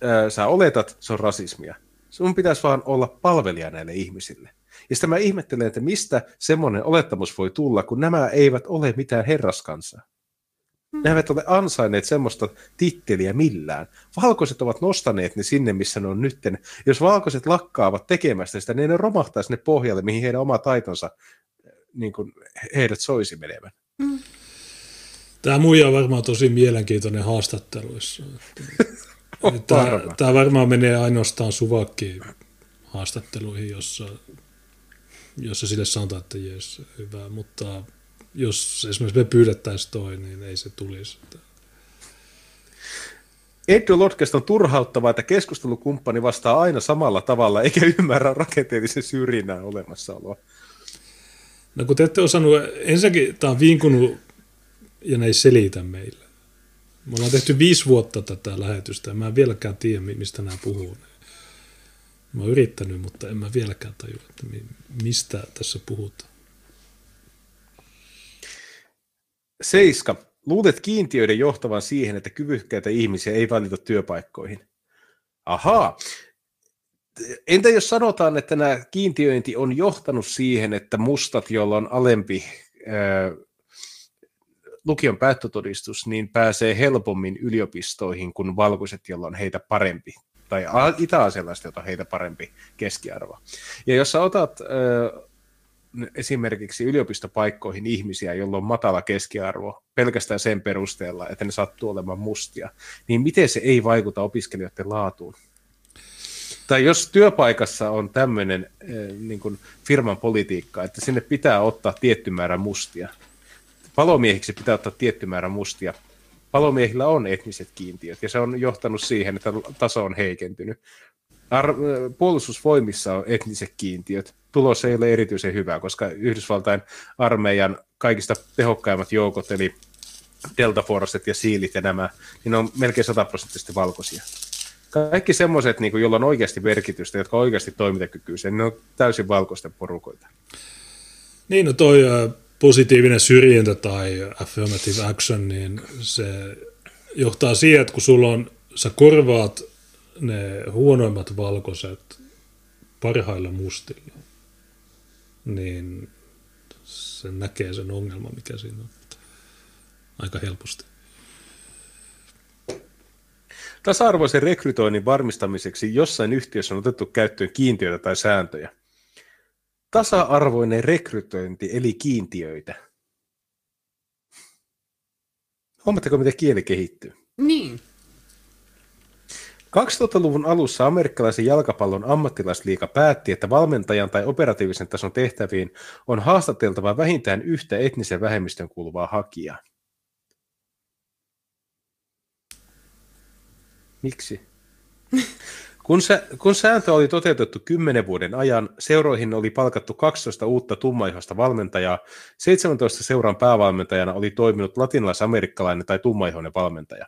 ää, sä oletat, se on rasismia. Sun pitäisi vaan olla palvelija näille ihmisille. Ja sitten mä ihmettelen, että mistä semmoinen olettamus voi tulla, kun nämä eivät ole mitään herraskansaa. Ne eivät ole ansainneet semmoista titteliä millään. Valkoiset ovat nostaneet ne sinne, missä ne on nytten. Jos valkoiset lakkaavat tekemästä sitä, niin ne romahtaa sinne pohjalle, mihin heidän oma taitonsa niin kuin heidät soisi menevän. Mm. Tämä muija on varmaan tosi mielenkiintoinen haastatteluissa. tämä, tämä varmaan menee ainoastaan suvakkiin haastatteluihin, jossa, jossa sille sanotaan, että jes, hyvä, mutta jos esimerkiksi me pyydettäisiin toi, niin ei se tulisi. Edu Lotkesta on turhauttavaa, että keskustelukumppani vastaa aina samalla tavalla, eikä ymmärrä rakenteellisen syrjinnän olemassaoloa. No kun te ette osannut, ensinnäkin tämä on vinkunut ja ne ei selitä meille. Me ollaan tehty viisi vuotta tätä lähetystä ja mä en vieläkään tiedä, mistä nämä puhuu. Mä oon yrittänyt, mutta en mä vieläkään tajua, että mistä tässä puhutaan. Seiska. Luulet kiintiöiden johtavan siihen, että kyvykkäitä ihmisiä ei valita työpaikkoihin. Ahaa. Entä jos sanotaan, että nämä kiintiöinti on johtanut siihen, että mustat, joilla on alempi ää, lukion päättötodistus, niin pääsee helpommin yliopistoihin kuin valkoiset, joilla on heitä parempi, tai itä-asialaiset, joilla on heitä parempi keskiarvo. Ja jos sä otat ää, esimerkiksi yliopistopaikkoihin ihmisiä, joilla on matala keskiarvo pelkästään sen perusteella, että ne sattuu olemaan mustia, niin miten se ei vaikuta opiskelijoiden laatuun? Tai jos työpaikassa on tämmöinen eh, niin kuin firman politiikka, että sinne pitää ottaa tietty määrä mustia, palomiehiksi pitää ottaa tietty määrä mustia, palomiehillä on etniset kiintiöt, ja se on johtanut siihen, että taso on heikentynyt. Ar- puolustusvoimissa on etniset kiintiöt. Tulos ei ole erityisen hyvä, koska Yhdysvaltain armeijan kaikista tehokkaimmat joukot, eli Delta Forcet ja Siilit ja nämä, niin on melkein sataprosenttisesti valkoisia. Kaikki semmoiset, niin joilla on oikeasti merkitystä, jotka on oikeasti toimintakykyisiä, niin ne on täysin valkoisten porukoita. Niin, no toi positiivinen syrjintä tai affirmative action, niin se johtaa siihen, että kun sulla on, sä korvaat ne huonoimmat valkoiset parhailla mustilla, niin se näkee sen ongelman, mikä siinä on aika helposti. Tasa-arvoisen rekrytoinnin varmistamiseksi jossain yhtiössä on otettu käyttöön kiintiöitä tai sääntöjä. Tasa-arvoinen rekrytointi eli kiintiöitä. Huomatteko, miten kieli kehittyy? Niin. 2000-luvun alussa amerikkalaisen jalkapallon ammattilaisliiga päätti, että valmentajan tai operatiivisen tason tehtäviin on haastateltava vähintään yhtä etnisen vähemmistön kuuluvaa hakijaa. Miksi? Kun, sä, kun sääntö oli toteutettu 10 vuoden ajan, seuroihin oli palkattu 12 uutta tummaihoista valmentajaa, 17 seuran päävalmentajana oli toiminut latinalaisamerikkalainen tai tummaihoinen valmentaja.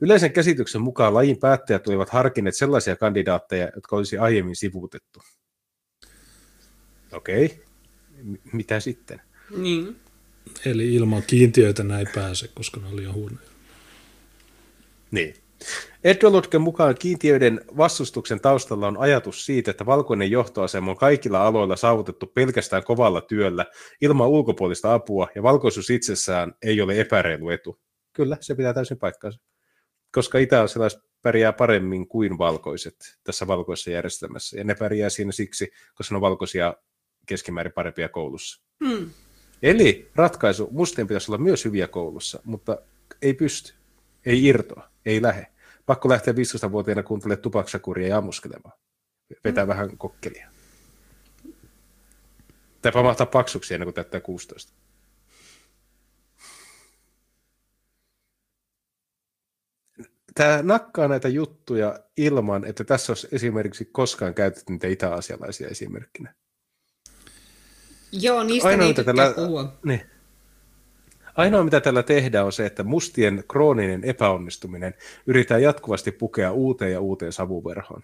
Yleisen käsityksen mukaan lajin päättäjät olivat harkinneet sellaisia kandidaatteja, jotka olisi aiemmin sivuutettu. Okei, okay. M- mitä sitten? Niin. Eli ilman kiintiöitä näin pääse, koska ne oli liian huonoja. Niin. Edwardken mukaan kiintiöiden vastustuksen taustalla on ajatus siitä, että valkoinen johtoasema on kaikilla aloilla saavutettu pelkästään kovalla työllä ilman ulkopuolista apua ja valkoisuus itsessään ei ole epäreilu etu. Kyllä, se pitää täysin paikkaansa koska itä-asilaiset pärjää paremmin kuin valkoiset tässä valkoisessa järjestelmässä. Ja ne pärjää siinä siksi, koska ne on valkoisia keskimäärin parempia koulussa. Hmm. Eli ratkaisu, mustien pitäisi olla myös hyviä koulussa, mutta ei pysty, ei irtoa, ei lähe. Pakko lähteä 15-vuotiaana kuuntelemaan tupaksakuria ja ammuskelemaan. Vetää hmm. vähän kokkelia. Tai pamahtaa paksuksi ennen kuin täyttää 16. tämä nakkaa näitä juttuja ilman, että tässä olisi esimerkiksi koskaan käytetty niitä itä-asialaisia esimerkkinä. Joo, niistä Ainoa, tykkää puhua. Niin. Ainoa, mitä tällä tehdään, on se, että mustien krooninen epäonnistuminen yrittää jatkuvasti pukea uuteen ja uuteen savuverhoon.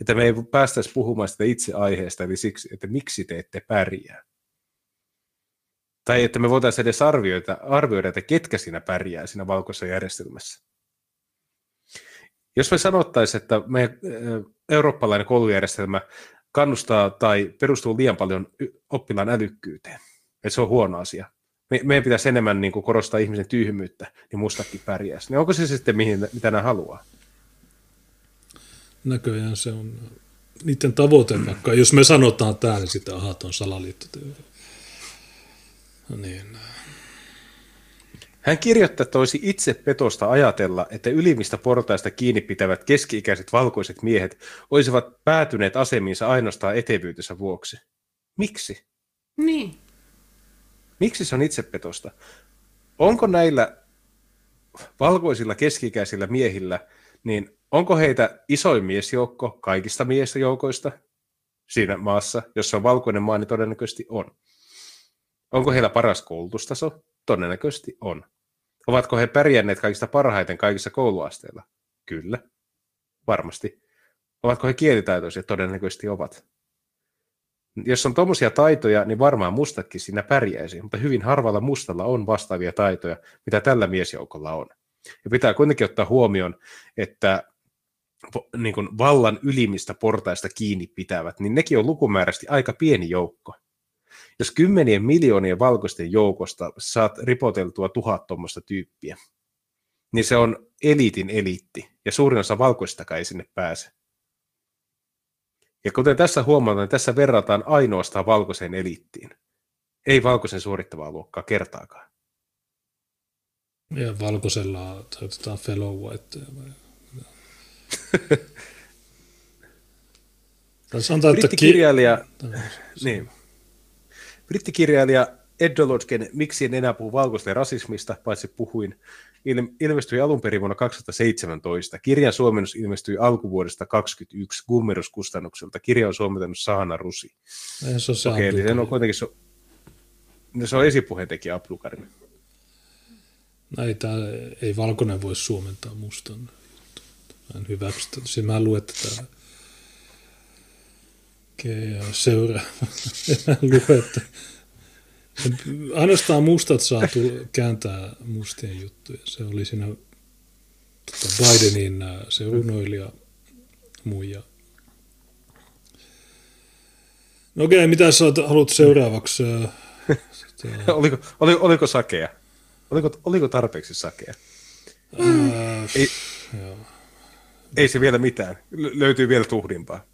Että me ei päästäisi puhumaan sitä itse aiheesta, eli siksi, että miksi te ette pärjää. Tai että me voitaisiin edes arvioida, arvioida, että ketkä siinä pärjää siinä valkoisessa järjestelmässä. Jos me sanottaisiin, että me eurooppalainen koulujärjestelmä kannustaa tai perustuu liian paljon oppilaan älykkyyteen, että se on huono asia, me, meidän pitäisi enemmän niin kuin korostaa ihmisen tyhmyyttä, niin mustakin pärjäisi. Niin onko se sitten mihin, mitä nämä haluaa? Näköjään se on niiden tavoite, vaikka jos me sanotaan tämä, niin sitten ahat on salaliittoteoria. Niin. Hän kirjoittaa, että olisi itse petosta ajatella, että ylimmistä portaista kiinni pitävät keski-ikäiset valkoiset miehet olisivat päätyneet asemiinsa ainoastaan etevyytensä vuoksi. Miksi? Niin. Miksi se on itsepetosta? Onko näillä valkoisilla keskikäisillä miehillä, niin onko heitä isoin miesjoukko kaikista miesjoukoista siinä maassa, jossa on valkoinen maa, niin todennäköisesti on. Onko heillä paras koulutustaso? Todennäköisesti on. Ovatko he pärjänneet kaikista parhaiten kaikissa kouluasteilla? Kyllä, varmasti. Ovatko he kielitaitoisia? Todennäköisesti ovat jos on tuommoisia taitoja, niin varmaan mustakin siinä pärjäisi, mutta hyvin harvalla mustalla on vastaavia taitoja, mitä tällä miesjoukolla on. Ja pitää kuitenkin ottaa huomioon, että niin kuin vallan ylimistä portaista kiinni pitävät, niin nekin on lukumääräisesti aika pieni joukko. Jos kymmenien miljoonien valkoisten joukosta saat ripoteltua tuhat tuommoista tyyppiä, niin se on eliitin eliitti, ja suurin osa valkoistakaan ei sinne pääse. Ja kuten tässä huomataan, niin tässä verrataan ainoastaan valkoiseen eliittiin. Ei valkoisen suorittavaa luokkaa kertaakaan. Ja valkoisella toivotetaan fellow white. Brittikirjailija, niin. Brittikirjailija Ed Dolotken Miksi en enää puhu valkoisten rasismista, paitsi puhuin, ilmestyi alun perin vuonna 2017. Kirjan suomennus ilmestyi alkuvuodesta 2021 Gummerus-kustannukselta. Kirja on suomentanut Saana Rusi. Ei se on Okei, eli se on kuitenkin so, se on esipuheentekijä Aplukarin. Näitä ei valkoinen voi suomentaa mustan. Mä en hyväksy Siis mä luen tätä seuraa. en lue, että Ainoastaan mustat saa tulla, kääntää mustien juttuja. Se oli siinä tota Bidenin äh, se runoilija muija. No okei, mitä sä haluat seuraavaksi? Sitä... Äh, oliko, oliko, oliko sakea? Oliko, oliko tarpeeksi sakea? Äh, ei, joo. ei se vielä mitään. Löytyy vielä tuhdimpaa.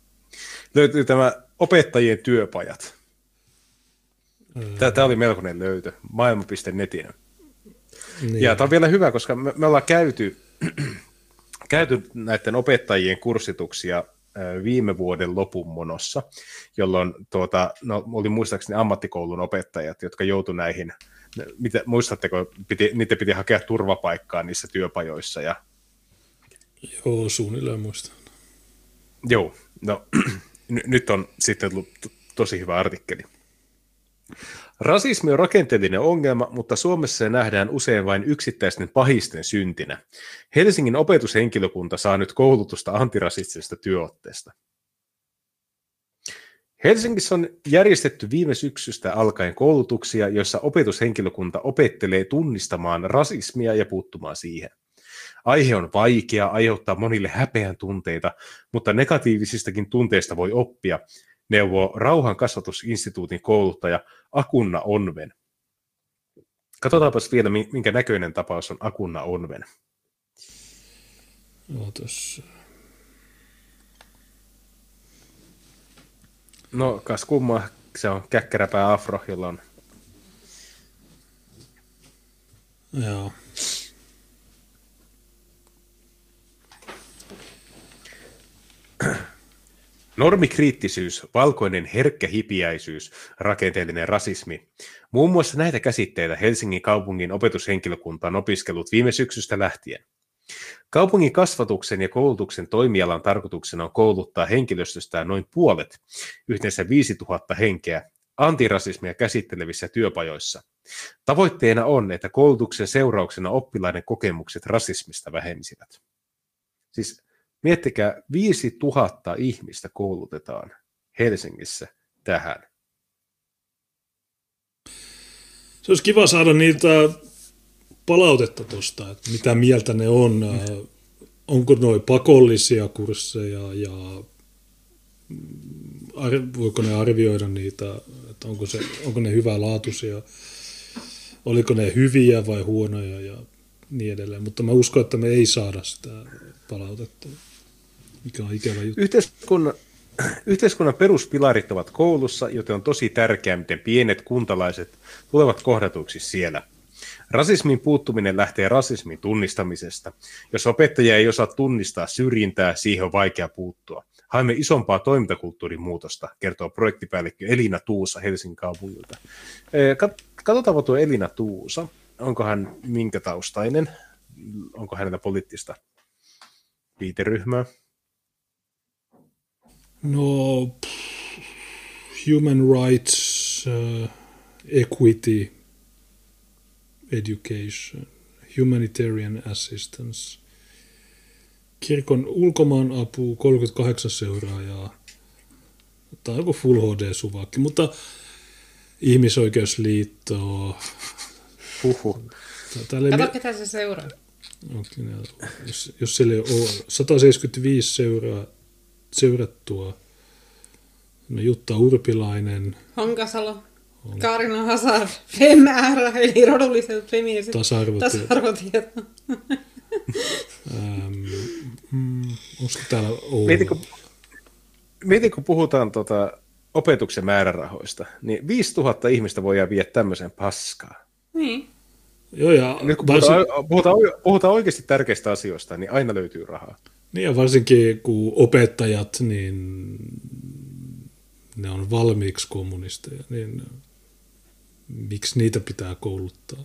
Löytyy tämä opettajien työpajat. Tämä oli melkoinen löytö, maailma.netin. Niin. Ja tämä on vielä hyvä, koska me, me ollaan käyty, käyty näiden opettajien kurssituksia viime vuoden lopun monossa, jolloin tuota, no, oli muistaakseni ammattikoulun opettajat, jotka joutu näihin, mitä, muistatteko, piti, niitä piti hakea turvapaikkaa niissä työpajoissa. Ja... Joo, suunnilleen muistan. Joo, no nyt on sitten tullut tosi hyvä artikkeli. Rasismi on rakenteellinen ongelma, mutta Suomessa se nähdään usein vain yksittäisten pahisten syntinä. Helsingin opetushenkilökunta saa nyt koulutusta antirasistisesta työotteesta. Helsingissä on järjestetty viime syksystä alkaen koulutuksia, joissa opetushenkilökunta opettelee tunnistamaan rasismia ja puuttumaan siihen. Aihe on vaikea, aiheuttaa monille häpeän tunteita, mutta negatiivisistakin tunteista voi oppia, neuvoo rauhan kasvatusinstituutin kouluttaja Akunna Onven. Katsotaanpas vielä, minkä näköinen tapaus on Akunna Onven. Ootas. No, kas kumma, se on käkkäräpää afro, jolla on... Joo. Normikriittisyys, valkoinen herkkä hipiäisyys, rakenteellinen rasismi. Muun muassa näitä käsitteitä Helsingin kaupungin opetushenkilökunta on opiskellut viime syksystä lähtien. Kaupungin kasvatuksen ja koulutuksen toimialan tarkoituksena on kouluttaa henkilöstöstään noin puolet, yhteensä 5000 henkeä, antirasismia käsittelevissä työpajoissa. Tavoitteena on, että koulutuksen seurauksena oppilaiden kokemukset rasismista vähenisivät. Siis miettikää, 5000 ihmistä koulutetaan Helsingissä tähän. Se olisi kiva saada niitä palautetta tuosta, että mitä mieltä ne on. Mm. Onko noin pakollisia kursseja ja voiko ne arvioida niitä, että onko, se, onko ne hyvälaatuisia, oliko ne hyviä vai huonoja ja niin edelleen. Mutta mä uskon, että me ei saada sitä palautetta, mikä on ikävä juttu. Yhteiskunnan, yhteiskunnan peruspilarit ovat koulussa, joten on tosi tärkeää, miten pienet kuntalaiset tulevat kohdatuiksi siellä. Rasismin puuttuminen lähtee rasismin tunnistamisesta. Jos opettaja ei osaa tunnistaa syrjintää, siihen on vaikea puuttua. Haimme isompaa toimintakulttuurin muutosta, kertoo projektipäällikkö Elina Tuusa Helsingin kaupungilta. Katsotaanko tuo Elina Tuusa. Onko hän minkä taustainen? Onko hänellä poliittista viiteryhmää? No, human rights, uh, equity, education, humanitarian assistance, kirkon ulkomaan apu 38 seuraajaa, tai joku Full HD-suvakki, mutta ihmisoikeusliitto. Huhu. Kato, ketä se seuraa. Jos, jos siellä on 175 seuraa, seurattua, no Jutta Urpilainen. Honkasalo. On. Kaarina Hazard, FemR, eli rodulliset feministit. Tasa-arvotieto. Tasa-arvotieto. ähm, mm, onko täällä Oulu? Mietitkö, mietitkö puhutaan tota opetuksen määrärahoista, niin 5000 ihmistä voi viedä tämmöisen paskaa. Niin. Joo, ja Nyt kun varsin... puhutaan, puhutaan, puhutaan oikeasti tärkeistä asioista, niin aina löytyy rahaa. Niin ja varsinkin kun opettajat, niin ne on valmiiksi kommunisteja, niin miksi niitä pitää kouluttaa?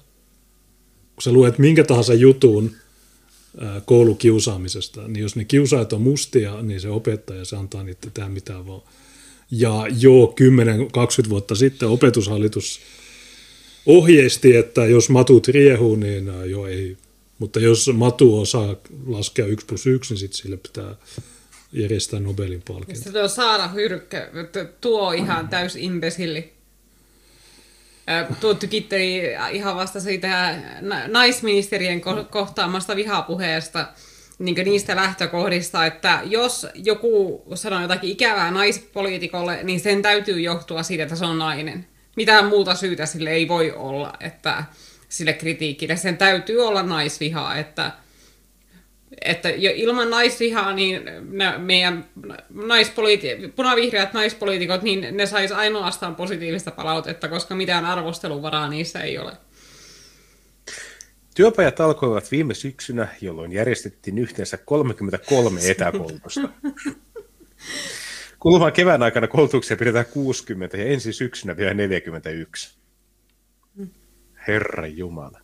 Kun sä luet minkä tahansa jutun koulukiusaamisesta, niin jos ne kiusaajat on mustia, niin se opettaja se antaa niitä tehdä mitään vaan. Ja jo 10-20 vuotta sitten opetushallitus ohjeisti, että jos matut riehuu, niin jo ei. Mutta jos matu osaa laskea 1 plus 1, niin sitten sille pitää järjestää Nobelin palkinto. Sitten tuo Saara Hyrkkö, tuo ihan täys imbesilli. Tuo tykitteli ihan vasta siitä naisministerien kohtaamasta vihapuheesta, niin niistä lähtökohdista, että jos joku sanoo jotakin ikävää naispoliitikolle, niin sen täytyy johtua siitä, että se on nainen. Mitään muuta syytä sille ei voi olla, että sille kritiikille. Sen täytyy olla naisvihaa, että että jo ilman naisvihaa, niin ne meidän naispoliiti- punavihreät naispoliitikot, niin ne sais ainoastaan positiivista palautetta, koska mitään arvosteluvaraa niissä ei ole. Työpajat alkoivat viime syksynä, jolloin järjestettiin yhteensä 33 etäkoulutusta. Kuluvan kevään aikana koulutuksia pidetään 60 ja ensi syksynä vielä 41. Herra Jumala.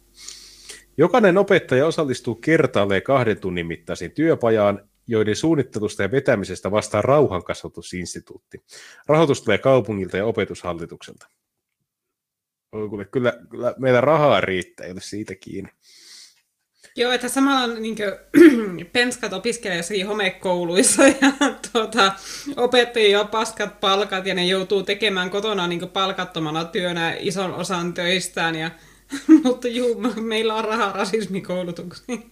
Jokainen opettaja osallistuu kertaalleen kahden tunnin mittaisiin työpajaan, joiden suunnittelusta ja vetämisestä vastaa Rauhankasvatusinstituutti. Rahoitus tulee kaupungilta ja opetushallitukselta. Kyllä, kyllä meillä rahaa riittää, ei ole siitä kiinni. Joo, että samalla niin kuin, penskat opiskelee jossakin homekouluissa ja tuota, opettajia on paskat palkat ja ne joutuu tekemään kotona niin palkattomana työnä ison osan töistään ja Mutta juu, meillä on rahaa rasismikoulutuksiin.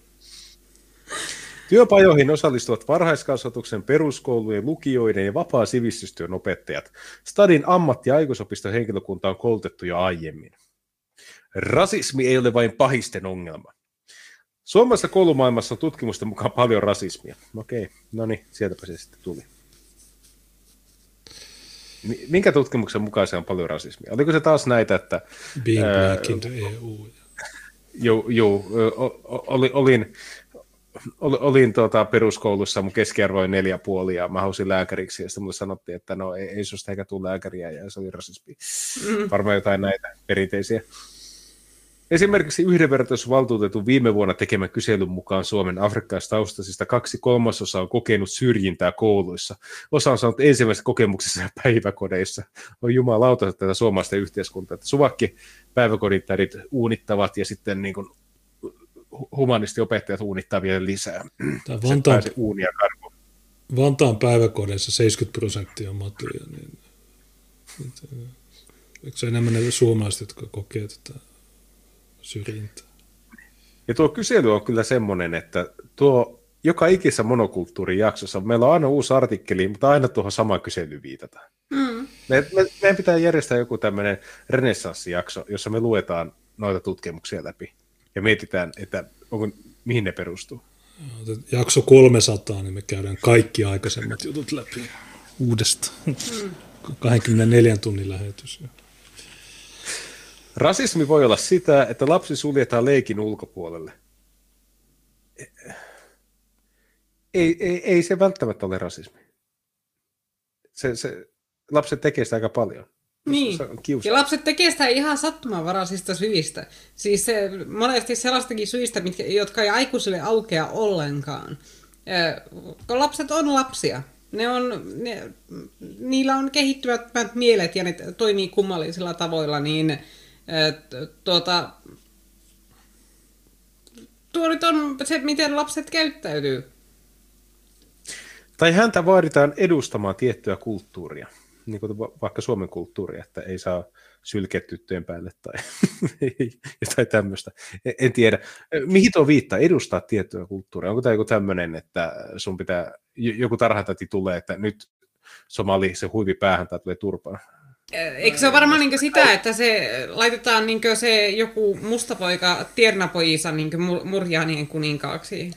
Työpajoihin osallistuvat varhaiskasvatuksen, peruskoulujen, lukioiden ja vapaa sivistystyön opettajat. Stadin ammatti- ja aikuisopiston henkilökunta on koulutettu jo aiemmin. Rasismi ei ole vain pahisten ongelma. Suomessa koulumaailmassa on tutkimusten mukaan paljon rasismia. Okei, no niin, sieltäpä se sitten tuli. Minkä tutkimuksen mukaan se on paljon rasismia? Oliko se taas näitä, että... Being ää, black in the EU. Joo, joo oli, olin, olin, olin tuota peruskoulussa, mun keskiarvo oli neljä puoli ja mä halusin lääkäriksi ja sitten mulle sanottiin, että no ei, ei susta eikä tule lääkäriä ja se oli rasismi. Mm. Varmaan jotain näitä perinteisiä. Esimerkiksi yhdenvertaisuusvaltuutetun viime vuonna tekemän kyselyn mukaan Suomen afrikkalaistaustaisista kaksi kolmasosaa on kokenut syrjintää kouluissa. Osa on saanut ensimmäisessä kokemuksessa päiväkodeissa. On jumalauta tätä suomalaista yhteiskuntaa. Että suvakki päiväkodintärit uunittavat ja sitten niin kuin humanistiopettajat uunittaa vielä lisää. Tämä Vantaan, uunia Vantaan päiväkodeissa 70 prosenttia on matuja, niin eikö se enemmän ne suomalaiset, jotka kokee tätä syrjintää? Ja tuo kysely on kyllä semmoinen, että tuo joka ikisessä monokulttuurin jaksossa meillä on aina uusi artikkeli, mutta aina tuohon samaan kyselyyn viitataan. Mm. Me, me, meidän pitää järjestää joku tämmöinen renessanssijakso, jossa me luetaan noita tutkimuksia läpi ja mietitään, että onko, mihin ne perustuu. Jakso 300, niin me käydään kaikki aikaisemmat jutut läpi uudestaan. Mm. 24 tunnin lähetys. Rasismi voi olla sitä, että lapsi suljetaan leikin ulkopuolelle. Ei, ei, ei se välttämättä ole rasismi. Se, se, lapset tekee sitä aika paljon. Niin, ja lapset tekee sitä ihan sattumanvaraisista syistä. Siis se, monesti sellaistakin syistä, mitkä, jotka ei aikuisille aukea ollenkaan. Ja, lapset on lapsia. Ne on, ne, niillä on kehittyvät mielet ja ne toimii kummallisilla tavoilla, niin tuota, tuo nyt on se, miten lapset käyttäytyy. Tai häntä vaaditaan edustamaan tiettyä kulttuuria niin kuin vaikka Suomen kulttuuri, että ei saa sylkeä tyttöjen päälle tai jotain tämmöistä. En tiedä. Mihin tuo viittaa? Edustaa tiettyä kulttuuria. Onko tämä joku tämmöinen, että sun pitää, joku tarhatati tulee, että nyt somali se huivi päähän tai tulee turpaan? Eikö se ole varmaan niin sitä, että se laitetaan niin se joku mustapoika Tiernapoisa niin murjaanien kuninkaaksi?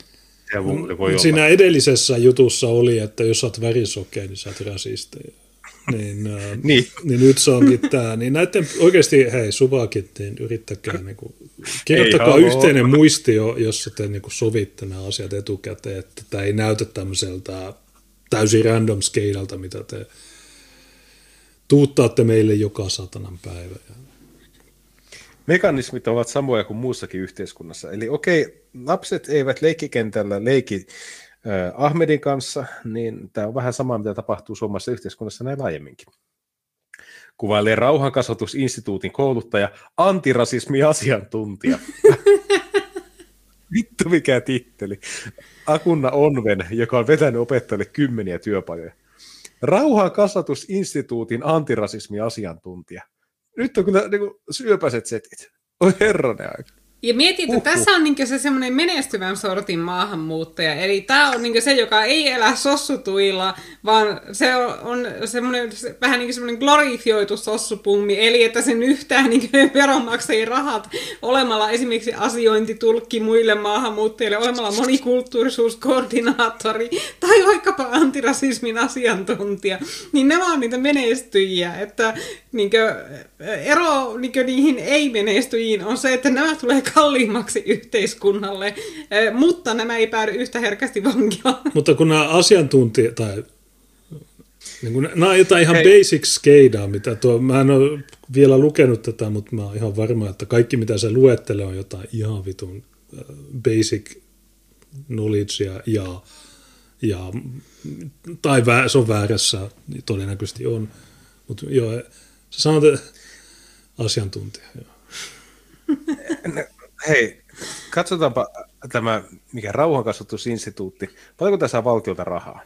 Voi, voi Siinä olla. edellisessä jutussa oli, että jos olet värisokea, niin sä oot rasisteja niin, äh, niin. niin nyt se onkin tämä. Niin näiden oikeasti, hei, suvaakin, niin yrittäkää, niin kuin, kirjoittakaa ei, yhteinen ole. muistio, jossa te niin kuin, sovitte nämä asiat etukäteen, että tämä ei näytä tämmöiseltä täysin random scalealta, mitä te tuuttaatte meille joka satanan päivä. Mekanismit ovat samoja kuin muussakin yhteiskunnassa. Eli okei, lapset eivät leikkikentällä leiki Ahmedin kanssa, niin tämä on vähän sama, mitä tapahtuu suomalaisessa yhteiskunnassa näin laajemminkin. Kuvailee rauhankasvatusinstituutin kouluttaja, antirasismi-asiantuntija. Vittu mikä titteli. Akunna Onven, joka on vetänyt opettajille kymmeniä työpajoja. Rauhankasvatusinstituutin antirasismi-asiantuntija. Nyt on kyllä niin kuin, syöpäiset setit. Oi herranen aika. Ja mietin, että uh-huh. tässä on niin se semmoinen menestyvän sortin maahanmuuttaja. Eli tämä on niin se, joka ei elä sossutuilla, vaan se on, on semmoinen, vähän niin semmoinen glorifioitu sossupummi. Eli että sen yhtään niin veronmaksajien rahat olemalla esimerkiksi asiointitulkki muille maahanmuuttajille, olemalla monikulttuurisuuskoordinaattori tai vaikkapa antirasismin asiantuntija, niin ne on niitä menestyjiä. Että niin kuin, ero niin kuin niihin ei-menestyjiin on se, että nämä tulee kalliimmaksi yhteiskunnalle, eh, mutta nämä ei päädy yhtä herkästi vankilaan. Mutta kun nämä asiantuntijat, tai niin kun, nämä on jotain ihan Hei. basic skeidaa, mitä tuo, mä en ole vielä lukenut tätä, mutta mä oon ihan varma, että kaikki mitä se luettelee on jotain ihan vitun eh, basic knowledgea ja, ja tai vä, se on väärässä, niin todennäköisesti on. Mutta joo, sä sanot, että asiantuntija. Joo. Hei, katsotaanpa tämä, mikä rauhankasvatusinstituutti. Paljonko tässä saa valtiolta rahaa?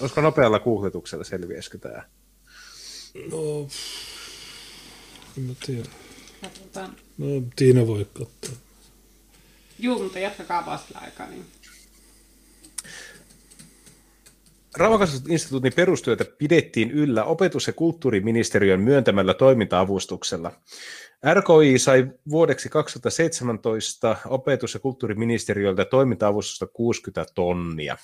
Olisiko nopealla googletuksella selviäisikö tämä? No, en mä tiedä. Katsotaan. No, Tiina voi katsoa. Juu, mutta jatkakaa sillä aikaa. Niin. Rauhankasvatusinstituutin perustyötä pidettiin yllä opetus- ja kulttuuriministeriön myöntämällä toiminta-avustuksella. RKI sai vuodeksi 2017 opetus- ja kulttuuriministeriöltä toiminta-avustusta 60 tonnia.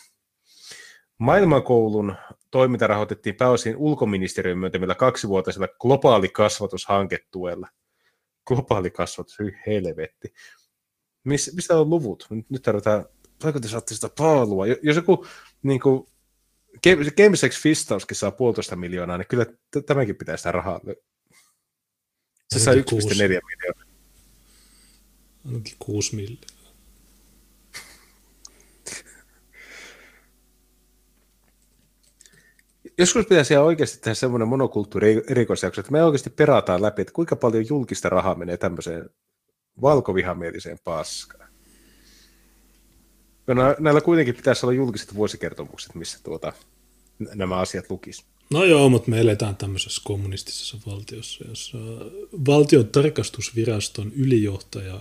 Maailmankoulun toiminta rahoitettiin pääosin ulkoministeriön myöntämillä kaksivuotisella globaali kasvatushanketuella. Globaali kasvatus, hyi helvetti. Mis, mistä on luvut? Nyt tarvitaan, saako te saatte sitä paalua? Jos joku niin kuin, Games X Fistauskin saa puolitoista miljoonaa, niin kyllä tämäkin pitää sitä rahaa se sai 1,4 miljoonaa. Ainakin 6 miljoonaa. Joskus pitäisi ihan oikeasti tehdä semmoinen monokulttuuri erikoisjakso, että me oikeasti perataan läpi, että kuinka paljon julkista rahaa menee tämmöiseen valkovihamieliseen paskaan. Näillä kuitenkin pitäisi olla julkiset vuosikertomukset, missä tuota, nämä asiat lukis. No joo, mutta me eletään tämmöisessä kommunistisessa valtiossa, jossa valtion tarkastusviraston ylijohtaja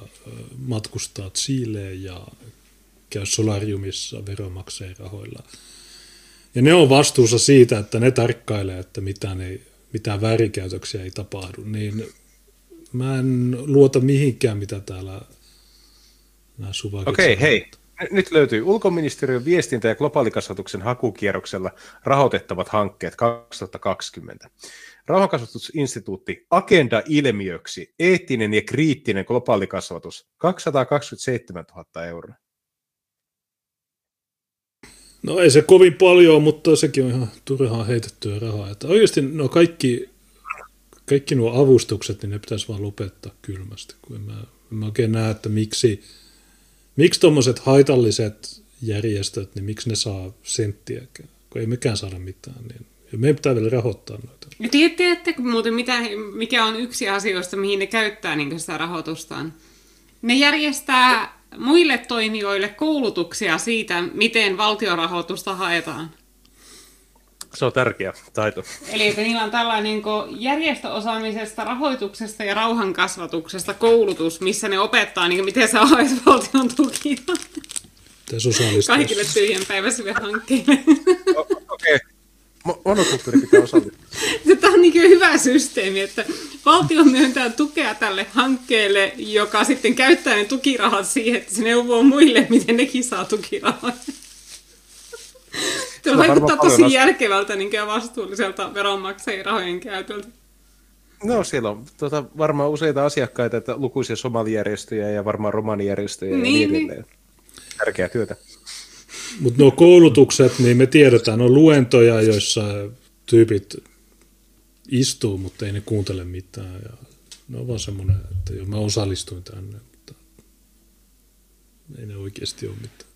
matkustaa Chileen ja käy solariumissa veronmaksajien rahoilla. Ja ne on vastuussa siitä, että ne tarkkailee, että mitään, ei, mitään väärinkäytöksiä ei tapahdu. Niin mä en luota mihinkään, mitä täällä nämä suvakit Okei, okay, hei. Nyt löytyy ulkoministeriön viestintä- ja globaalikasvatuksen hakukierroksella rahoitettavat hankkeet 2020. Rauhankasvatusinstituutti Agenda-ilmiöksi, eettinen ja kriittinen globaalikasvatus, 227 000 euroa. No ei se kovin paljon, mutta sekin on ihan turhaan heitettyä rahaa. Että oikeasti no kaikki, kaikki nuo avustukset, niin ne pitäisi vaan lopettaa kylmästi, kun en mä, en mä oikein näe, että miksi, miksi tuommoiset haitalliset järjestöt, niin miksi ne saa senttiäkään, kun ei mekään saada mitään, niin ja meidän pitää vielä rahoittaa noita. Tiedättekö muuten, mitä, mikä on yksi asioista, mihin ne käyttää niin sitä rahoitustaan? Ne järjestää muille toimijoille koulutuksia siitä, miten valtiorahoitusta haetaan. Se on tärkeä taito. Eli että niillä on tällainen niin järjestöosaamisesta, rahoituksesta ja rauhankasvatuksesta koulutus, missä ne opettaa, niin miten sä haet valtion tukia. Kaikille tyhjänpäiväisille hankkeille. Okei. Okay monokulttuuri pitää osallistua. Tämä on niin hyvä systeemi, että valtio myöntää tukea tälle hankkeelle, joka sitten käyttää ne tukirahat siihen, että se neuvoo muille, miten nekin saa tukirahaa. Tämä vaikuttaa tosi as... järkevältä niin ja vastuulliselta veronmaksajien rahojen käytöltä. No siellä on tuota, varmaan useita asiakkaita, että lukuisia somalijärjestöjä ja varmaan romanijärjestöjä niin, ja niin, niin edelleen. Tärkeää työtä. Mutta nuo koulutukset, niin me tiedetään, on luentoja, joissa tyypit istuu, mutta ei ne kuuntele mitään. Ja ne on vaan semmoinen, että jo mä osallistuin tänne, mutta ei ne oikeasti ole mitään.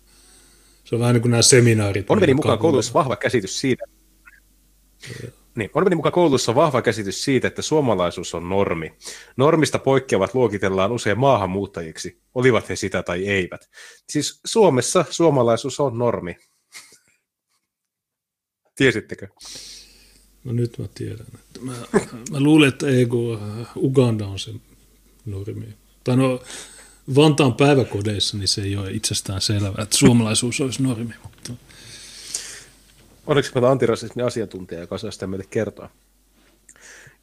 Se on vähän niin kuin nämä seminaarit. On meni mukaan koulussa vahva käsitys siitä. Niin, on mukaan koulussa vahva käsitys siitä, että suomalaisuus on normi. Normista poikkeavat luokitellaan usein maahanmuuttajiksi, olivat he sitä tai eivät. Siis Suomessa suomalaisuus on normi. Tiesittekö? No nyt mä tiedän. Mä, mä luulen, että EU, Uganda on se normi. Tai no, Vantaan päiväkodeissa niin se ei ole itsestään selvää, että suomalaisuus olisi normi. Mutta... Onneksi meillä antirasismin asiantuntija, joka saa sitä meille kertoa.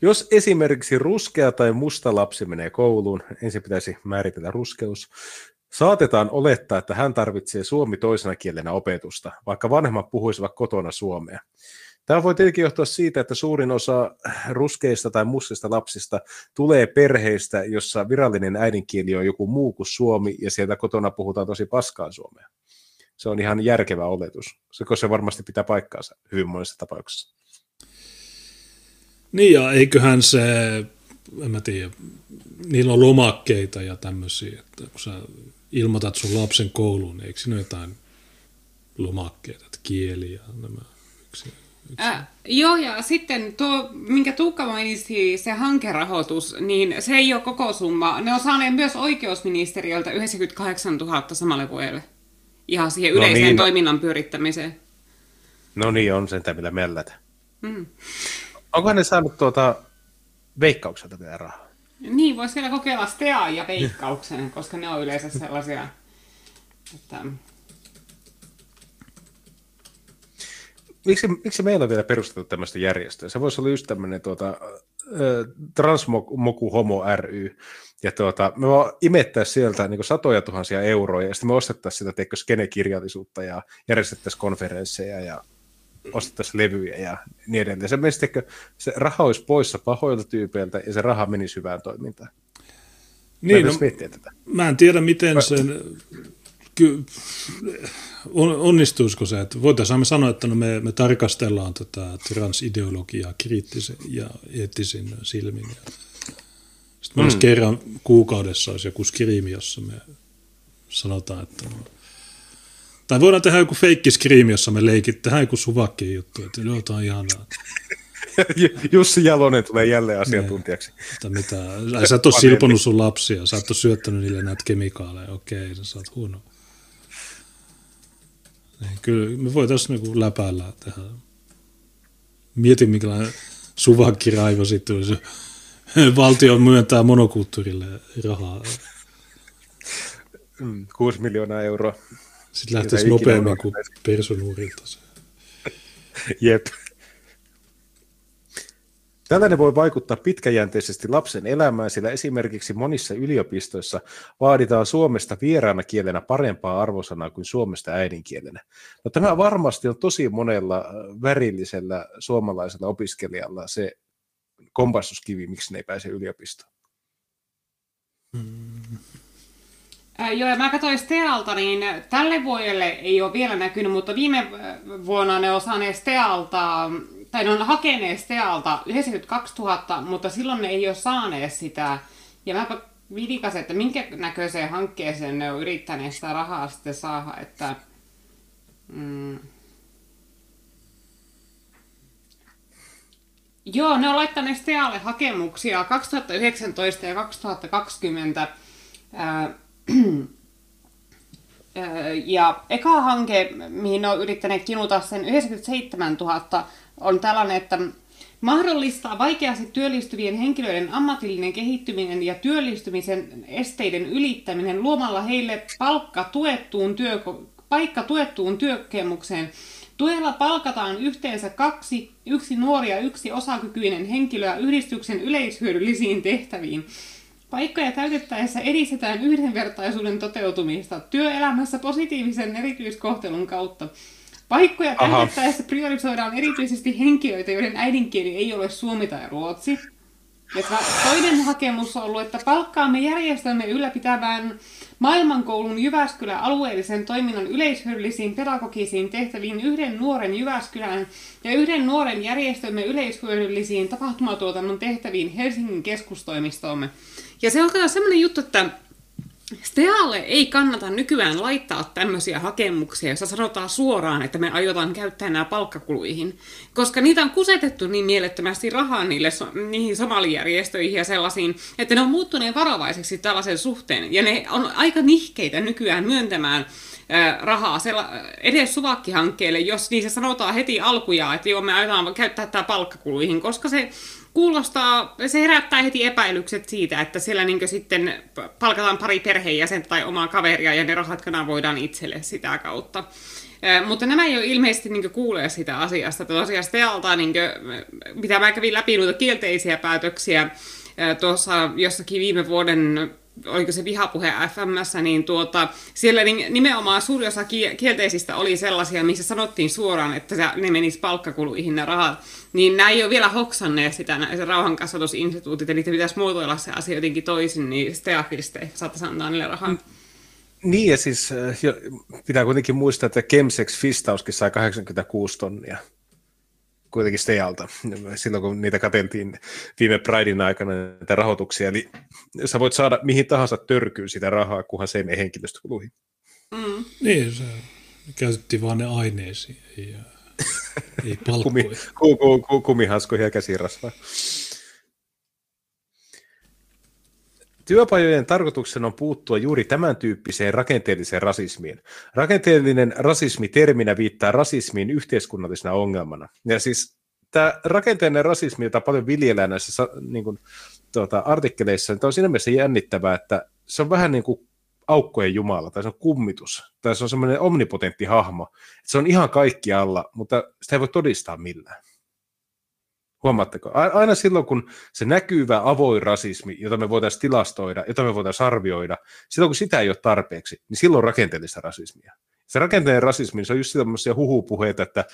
Jos esimerkiksi ruskea tai musta lapsi menee kouluun, ensin pitäisi määritellä ruskeus, saatetaan olettaa, että hän tarvitsee suomi toisena kielenä opetusta, vaikka vanhemmat puhuisivat kotona suomea. Tämä voi tietenkin johtua siitä, että suurin osa ruskeista tai mustista lapsista tulee perheistä, jossa virallinen äidinkieli on joku muu kuin suomi, ja sieltä kotona puhutaan tosi paskaa suomea se on ihan järkevä oletus. Se, se varmasti pitää paikkaansa hyvin monessa tapauksessa. Niin ja eiköhän se, en mä tiedä, niillä on lomakkeita ja tämmöisiä, että kun sä ilmoitat sun lapsen kouluun, niin eikö siinä ole jotain lomakkeita, että kieli ja nämä yksi. Äh, joo, ja sitten tuo, minkä Tuukka mainitsi, se hankerahoitus, niin se ei ole koko summa. Ne on saaneet myös oikeusministeriöltä 98 000 samalle vuodelle ihan siihen no yleiseen niin, toiminnan pyörittämiseen. No niin, on sen millä mellätä. Mm. Onko ne saanut tuota veikkaukselta vielä rahaa? Niin, voisi vielä kokeilla Stea ja veikkauksen, koska ne on yleensä sellaisia, että... Miksi, miksi meillä on vielä perustettu tämmöistä järjestöä? Se voisi olla just tämmöinen tuota, Transmoku Homo ry, ja tuota, me vaan imettää sieltä niin satoja tuhansia euroja, ja sitten me ostettaisiin sitä teikö skenekirjallisuutta ja järjestettäisiin konferensseja ja ostettaisiin levyjä ja niin edelleen. Se, mielestä, se raha olisi poissa pahoilta tyypeiltä ja se raha menisi hyvään toimintaan. Niin, no, tätä. Mä en tiedä, miten sen... Ky, on, onnistuisiko se, että voitaisiin sanoa, että no me, me tarkastellaan tätä transideologiaa kriittisen ja eettisin silmin. Ja Sitten mm. kerran kuukaudessa olisi joku skriimi, jossa me sanotaan, että no, tai voidaan tehdä joku feikki skriimi, jossa me leikit, tehdään joku suvakki juttu, että joo, tämä on ihanaa. Jussi Jalonen tulee jälleen asiantuntijaksi. Että mitä, sä et ole silponut sun lapsia, sä et ole syöttänyt niille näitä kemikaaleja, okei, sä oot huono. Niin, kyllä me voitaisiin niinku läpäillä tehdä. Mietin, minkälainen suvakkiraivo sitten olisi. Valtio myöntää monokulttuurille rahaa. 6 mm, miljoonaa euroa. Sitten lähtisi nopeammin kuin personuurilta se. Jep. Tällainen voi vaikuttaa pitkäjänteisesti lapsen elämään, sillä esimerkiksi monissa yliopistoissa vaaditaan Suomesta vieraana kielenä parempaa arvosanaa kuin Suomesta äidinkielenä. No, tämä varmasti on tosi monella äh, värillisellä suomalaisella opiskelijalla se kompastuskivi, miksi ne ei pääse yliopistoon. Hmm. Äh, joo, ja mä katsoin Stealta, niin tälle vuodelle ei ole vielä näkynyt, mutta viime vuonna ne on saaneet Stealta tai ne on hakeneet Stealta 92 000, mutta silloin ne ei ole saaneet sitä. Ja mä vidikasin, että minkä näköiseen hankkeeseen ne on yrittäneet sitä rahaa sitten saada, että... Mm, Joo, ne on laittaneet Stealle hakemuksia 2019 ja 2020. Ää, ja eka hanke, mihin ne on yrittäneet kinuta sen 97 000, on tällainen, että mahdollistaa vaikeasti työllistyvien henkilöiden ammatillinen kehittyminen ja työllistymisen esteiden ylittäminen luomalla heille palkka tuettuun työ, paikka tuettuun työkokemukseen. Tuella palkataan yhteensä kaksi, yksi nuori ja yksi osakykyinen henkilöä yhdistyksen yleishyödyllisiin tehtäviin. Paikkoja täytettäessä edistetään yhdenvertaisuuden toteutumista työelämässä positiivisen erityiskohtelun kautta. Paikkoja täytettäessä priorisoidaan erityisesti henkilöitä, joiden äidinkieli ei ole suomi tai ruotsi. Ja toinen hakemus on ollut, että palkkaamme järjestämme ylläpitävään maailmankoulun Jyväskylän alueellisen toiminnan yleishyödyllisiin pedagogisiin tehtäviin yhden nuoren Jyväskylän ja yhden nuoren järjestömme yleishyödyllisiin tapahtumatuotannon tehtäviin Helsingin keskustoimistoomme. Ja se on sellainen juttu, että Stealle ei kannata nykyään laittaa tämmöisiä hakemuksia, joissa sanotaan suoraan, että me aiotaan käyttää nämä palkkakuluihin, koska niitä on kusetettu niin mielettömästi rahaa niille, niihin somalijärjestöihin ja sellaisiin, että ne on muuttuneet varovaiseksi tällaisen suhteen, ja ne on aika nihkeitä nykyään myöntämään rahaa edes suvakkihankkeelle, jos niissä sanotaan heti alkuja, että joo, me aiotaan käyttää tämä palkkakuluihin, koska se kuulostaa, se herättää heti epäilykset siitä, että siellä niin sitten palkataan pari perheenjäsentä tai omaa kaveria ja ne rahat voidaan itselle sitä kautta. Mutta nämä ei ole ilmeisesti niin kuulee sitä asiasta. Tosiaan Stealta, niin kuin, mitä mä kävin läpi noita kielteisiä päätöksiä tuossa jossakin viime vuoden oliko se vihapuhe FMS, niin tuota, siellä nimenomaan suuri osa kielteisistä oli sellaisia, missä sanottiin suoraan, että ne menis palkkakuluihin ne rahat. Niin nämä ei ole vielä hoksanneet sitä, se rauhankasvatusinstituutit, eli pitäisi muotoilla se asia jotenkin toisin, niin Steafista ehkä saattaisi antaa niille rahaa. Mm. Niin, ja siis äh, pitää kuitenkin muistaa, että Kemsex Fistauskin sai 86 tonnia kuitenkin Stealta, silloin kun niitä kateltiin viime Pridein aikana näitä rahoituksia. Eli sä voit saada mihin tahansa törkyyn sitä rahaa, kunhan se ei mene henkilöstökuluihin. Mm. Niin, se käytettiin vaan ne aineisiin, ei, ei palkkoja. Kumi, ku, ku, ku, kumihanskoja ja käsirasvaa. Työpajojen tarkoituksena on puuttua juuri tämän tyyppiseen rakenteelliseen rasismiin. Rakenteellinen rasismi terminä viittaa rasismiin yhteiskunnallisena ongelmana. Ja siis tämä rakenteellinen rasismi, jota paljon viljellään näissä niin kuin, tuota, artikkeleissa, niin on siinä mielessä jännittävää, että se on vähän niin kuin aukkojen jumala, tai se on kummitus, tai se on semmoinen omnipotentti hahmo. Se on ihan kaikki alla, mutta sitä ei voi todistaa millään. Huomaatteko? Aina silloin, kun se näkyvä avoin rasismi, jota me voitaisiin tilastoida, jota me voitaisiin arvioida, silloin kun sitä ei ole tarpeeksi, niin silloin rakenteellista rasismia. Se rakenteellinen rasismi, se on just sellaisia huhupuheita, että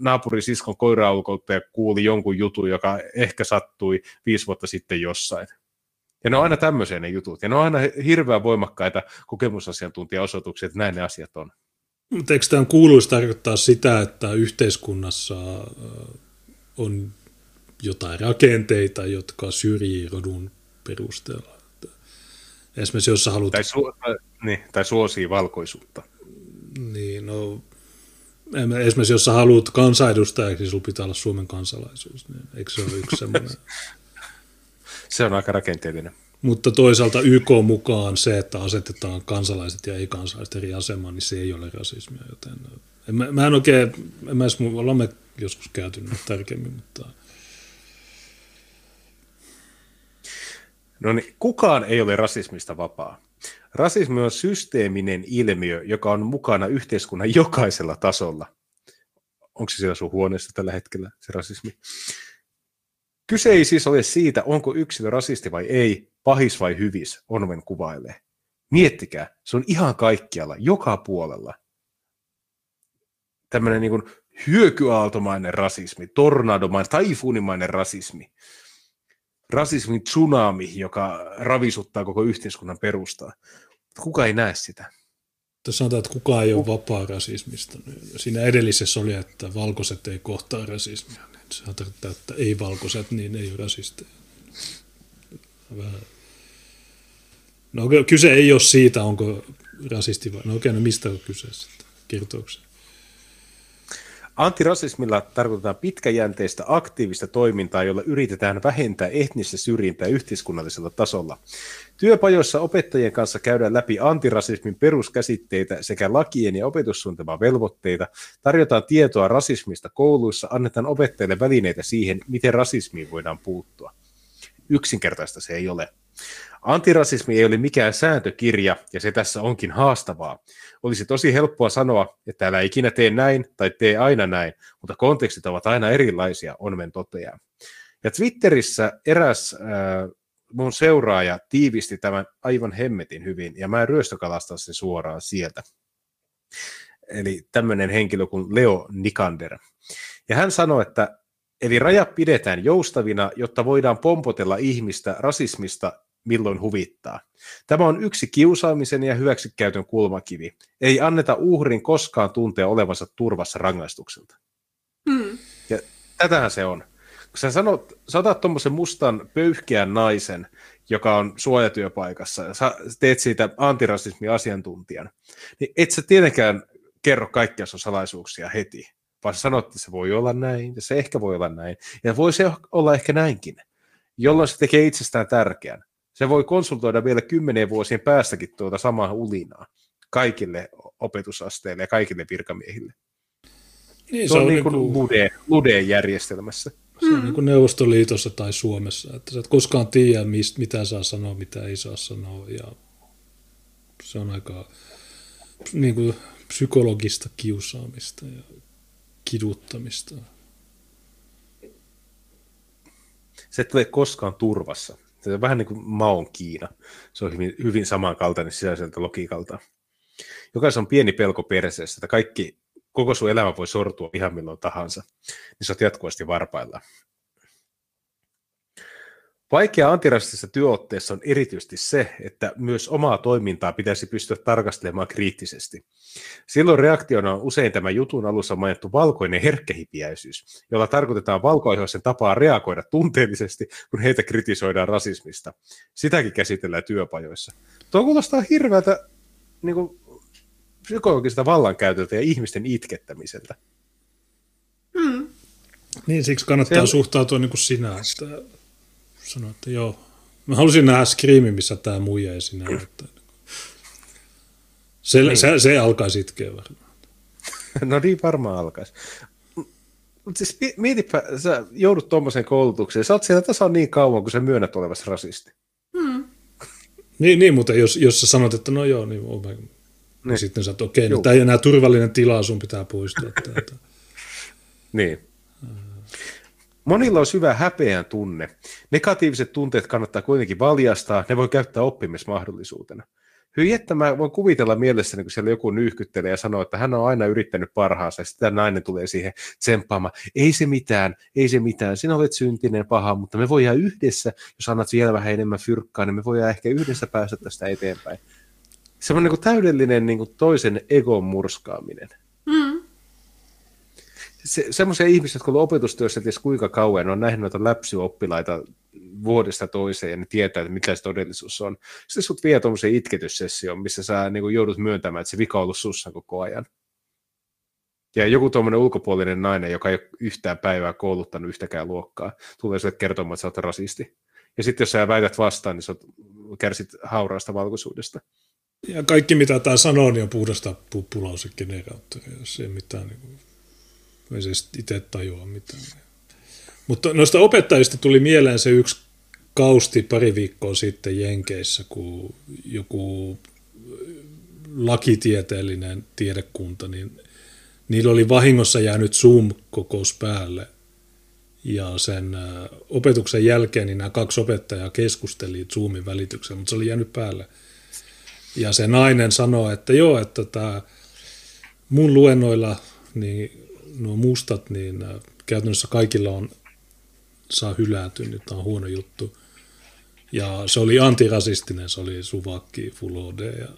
naapurisiskon koiraukolta kuuli jonkun jutun, joka ehkä sattui viisi vuotta sitten jossain. Ja ne on aina tämmöisiä ne jutut. Ja ne on aina hirveän voimakkaita kokemusasiantuntijaosoituksia, että näin ne asiat on. Mutta eikö tämä kuuluisi tarkoittaa sitä, että yhteiskunnassa on jotain rakenteita, jotka syrjii rodun perusteella. Esimerkiksi jos sä haluat... Tai, su- niin, tai suosii valkoisuutta. Niin, no esimerkiksi jos sä haluat kansanedustajaksi, niin sulla pitää olla Suomen kansalaisuus. Niin eikö se ole yksi semmoinen? se on aika rakenteellinen. Mutta toisaalta YK mukaan se, että asetetaan kansalaiset ja ei-kansalaiset eri asemaan, niin se ei ole rasismia. Joten en, mä, mä en oikein, en mä edes, ollaan me joskus käyty tarkemmin, mutta... No niin, kukaan ei ole rasismista vapaa. Rasismi on systeeminen ilmiö, joka on mukana yhteiskunnan jokaisella tasolla. Onko se siellä sun huoneessa tällä hetkellä, se rasismi? Kyse ei siis ole siitä, onko yksilö rasisti vai ei, pahis vai hyvis, Onven kuvailee. Miettikää, se on ihan kaikkialla, joka puolella. Tämmöinen niin hyökyaaltomainen rasismi, tornadomainen, taifuunimainen rasismi, rasismin tsunami, joka ravisuttaa koko yhteiskunnan perustaa. Kuka ei näe sitä? Tässä sanotaan, että kukaan ei ole vapaa rasismista. Siinä edellisessä oli, että valkoiset ei kohtaa rasismia. Niin se tarkoittaa, että ei-valkoiset, niin ei ole rasisteja. Vähän. No kyse ei ole siitä, onko rasisti vai... No okei, no mistä on kyse sitten? Kertooko Antirasismilla tarkoitetaan pitkäjänteistä aktiivista toimintaa, jolla yritetään vähentää etnistä syrjintää yhteiskunnallisella tasolla. Työpajoissa opettajien kanssa käydään läpi antirasismin peruskäsitteitä sekä lakien ja opetussuunnitelman velvoitteita, tarjotaan tietoa rasismista kouluissa, annetaan opettajille välineitä siihen, miten rasismiin voidaan puuttua. Yksinkertaista se ei ole. Antirasismi ei ole mikään sääntökirja, ja se tässä onkin haastavaa. Olisi tosi helppoa sanoa, että älä ikinä tee näin tai tee aina näin, mutta kontekstit ovat aina erilaisia, Onven toteaa. Ja Twitterissä eräs äh, mun seuraaja tiivisti tämän aivan hemmetin hyvin, ja mä ryöstökalastan sen suoraan sieltä. Eli tämmöinen henkilö kuin Leo Nikander. Ja hän sanoi, että Eli rajat pidetään joustavina, jotta voidaan pompotella ihmistä rasismista milloin huvittaa. Tämä on yksi kiusaamisen ja hyväksikäytön kulmakivi. Ei anneta uhrin koskaan tuntea olevansa turvassa rangaistukselta. Hmm. Ja tätähän se on. Kun sä, sanot, sä otat tuommoisen mustan pöyhkeän naisen, joka on suojatyöpaikassa, ja sä teet siitä antirasismi-asiantuntijan, niin et sä tietenkään kerro kaikkia sun salaisuuksia heti, vaan sä sanot, että se voi olla näin, ja se ehkä voi olla näin, ja voi se olla ehkä näinkin, jolloin se tekee itsestään tärkeän se voi konsultoida vielä kymmenen vuosien päästäkin tuota samaa ulinaa kaikille opetusasteille ja kaikille virkamiehille. Niin, se, se on, on niin kuin niinku- Lude, Lude-järjestelmässä. Se on mm. niin kuin Neuvostoliitossa tai Suomessa, että sä et koskaan tiedä, mistä, mitä saa sanoa, mitä ei saa sanoa, ja se on aika niin kuin psykologista kiusaamista ja kiduttamista. Se et ole koskaan turvassa. Se on vähän niin kuin Maon Kiina. Se on hyvin, hyvin samankaltainen sisäiseltä logiikalta. Jokaisen on pieni pelko perseessä, että kaikki, koko sun elämä voi sortua ihan milloin tahansa, niin sä oot jatkuvasti varpailla. Vaikea antirastisessa työotteessa on erityisesti se, että myös omaa toimintaa pitäisi pystyä tarkastelemaan kriittisesti. Silloin reaktiona on usein tämä jutun alussa mainittu valkoinen herkkähipiäisyys, jolla tarkoitetaan valkoihoisen tapaa reagoida tunteellisesti, kun heitä kritisoidaan rasismista. Sitäkin käsitellään työpajoissa. Tuo kuulostaa hirveältä niin kuin, psykologista vallankäytöltä ja ihmisten itkettämiseltä. Hmm. Niin, siksi kannattaa Se... suhtautua niin kuin sinä, että sanoi, että joo. Mä halusin nähdä Screamin, missä tämä muija ei sinä. Että se, niin. se, se alkaisi itkeä varmaan. no niin varmaan alkaisi. Mutta siis mietipä, sä joudut tuommoiseen koulutukseen, sä oot siellä tasan niin kauan, kun sä myönnät olevasi rasisti. Hmm. niin, niin, mutta jos, jos sä sanot, että no joo, niin, oh, niin. niin. sitten sä oot, okei, okay, no, tämä ei enää turvallinen tila, sun pitää poistua täältä. niin. Monilla on syvä häpeän tunne. Negatiiviset tunteet kannattaa kuitenkin valjastaa, ne voi käyttää oppimismahdollisuutena. Hyi että mä voin kuvitella mielessäni, kun siellä joku nyyhkyttelee ja sanoo, että hän on aina yrittänyt parhaansa, ja sitten nainen tulee siihen tsemppaamaan. Ei se mitään, ei se mitään, sinä olet syntinen paha, mutta me voidaan yhdessä, jos annat vielä vähän enemmän fyrkkaa, niin me voidaan ehkä yhdessä päästä tästä eteenpäin. Se on niin täydellinen niin kuin toisen egon murskaaminen. Se, semmoisia ihmisiä, jotka ovat opetustyössä ties kuinka kauan, on nähnyt noita läpsyoppilaita vuodesta toiseen ja ne tietää, että mikä se todellisuus on. Sitten sut vie tuommoiseen itketyssessioon, missä sä niin joudut myöntämään, että se vika on ollut sussa koko ajan. Ja joku tuommoinen ulkopuolinen nainen, joka ei ole yhtään päivää kouluttanut yhtäkään luokkaa, tulee sinulle kertomaan, että sä oot rasisti. Ja sitten jos sä väität vastaan, niin sä kärsit hauraasta valkoisuudesta. Ja kaikki mitä tämä sanoo, niin on puhdasta puppulausegeneraattoria, jos ei mitään, niin kuin, ei se itse tajua mitään. Mutta noista opettajista tuli mieleen se yksi kausti pari viikkoa sitten Jenkeissä, kun joku lakitieteellinen tiedekunta, niin niillä oli vahingossa jäänyt Zoom-kokous päälle. Ja sen opetuksen jälkeen niin nämä kaksi opettajaa keskusteli Zoomin välityksellä, mutta se oli jäänyt päälle. Ja se nainen sanoi, että joo, että tämä mun luennoilla niin nuo mustat, niin käytännössä kaikilla on saa hylätyä, niin tämä on huono juttu. Ja se oli antirasistinen, se oli suvakki, full HD, ja,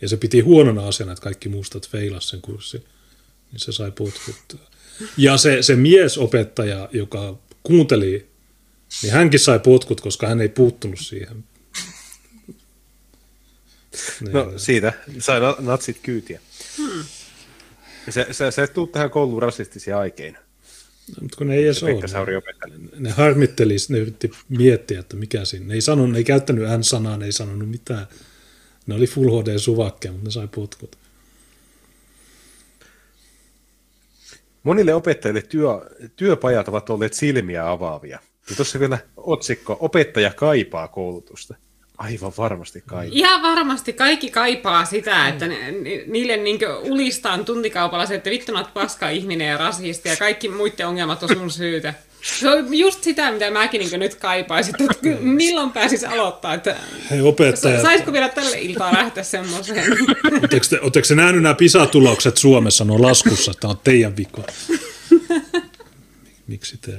ja se piti huonona asiana, että kaikki mustat feilas sen kurssin, niin se sai potkut. Ja se, se miesopettaja, joka kuunteli, niin hänkin sai potkut, koska hän ei puuttunut siihen. No niin. siitä sai natsit kyytiä. Hmm. Se, se, se tuu tähän kouluun rasistisia aikeina. No, mutta kun ne ei edes ole. Ne harmitteli, ne yritti miettiä, että mikä siinä. Ne ei, sanonut, ne ei käyttänyt N-sanaa, ne ei sanonut mitään. Ne oli Full HD suvakkeja, mutta ne sai potkut. Monille opettajille työ, työpajat ovat olleet silmiä avaavia. Ja tuossa vielä otsikko, opettaja kaipaa koulutusta. Aivan varmasti kaipaa. Ihan varmasti kaikki kaipaa sitä, että ne, niille niin ulistaan tuntikaupalla se, että vittu paska ihminen ja rasisti ja kaikki muiden ongelmat on sun syytä. Se on just sitä, mitä mäkin niin nyt kaipaisin, että milloin pääsis aloittaa. Että Hei opettajat. Saisiko vielä tälle iltaan lähteä semmoiseen? Oletteko te nähnyt nämä PISA-tulokset Suomessa, no laskussa, tämä on teidän vika. Miksi te?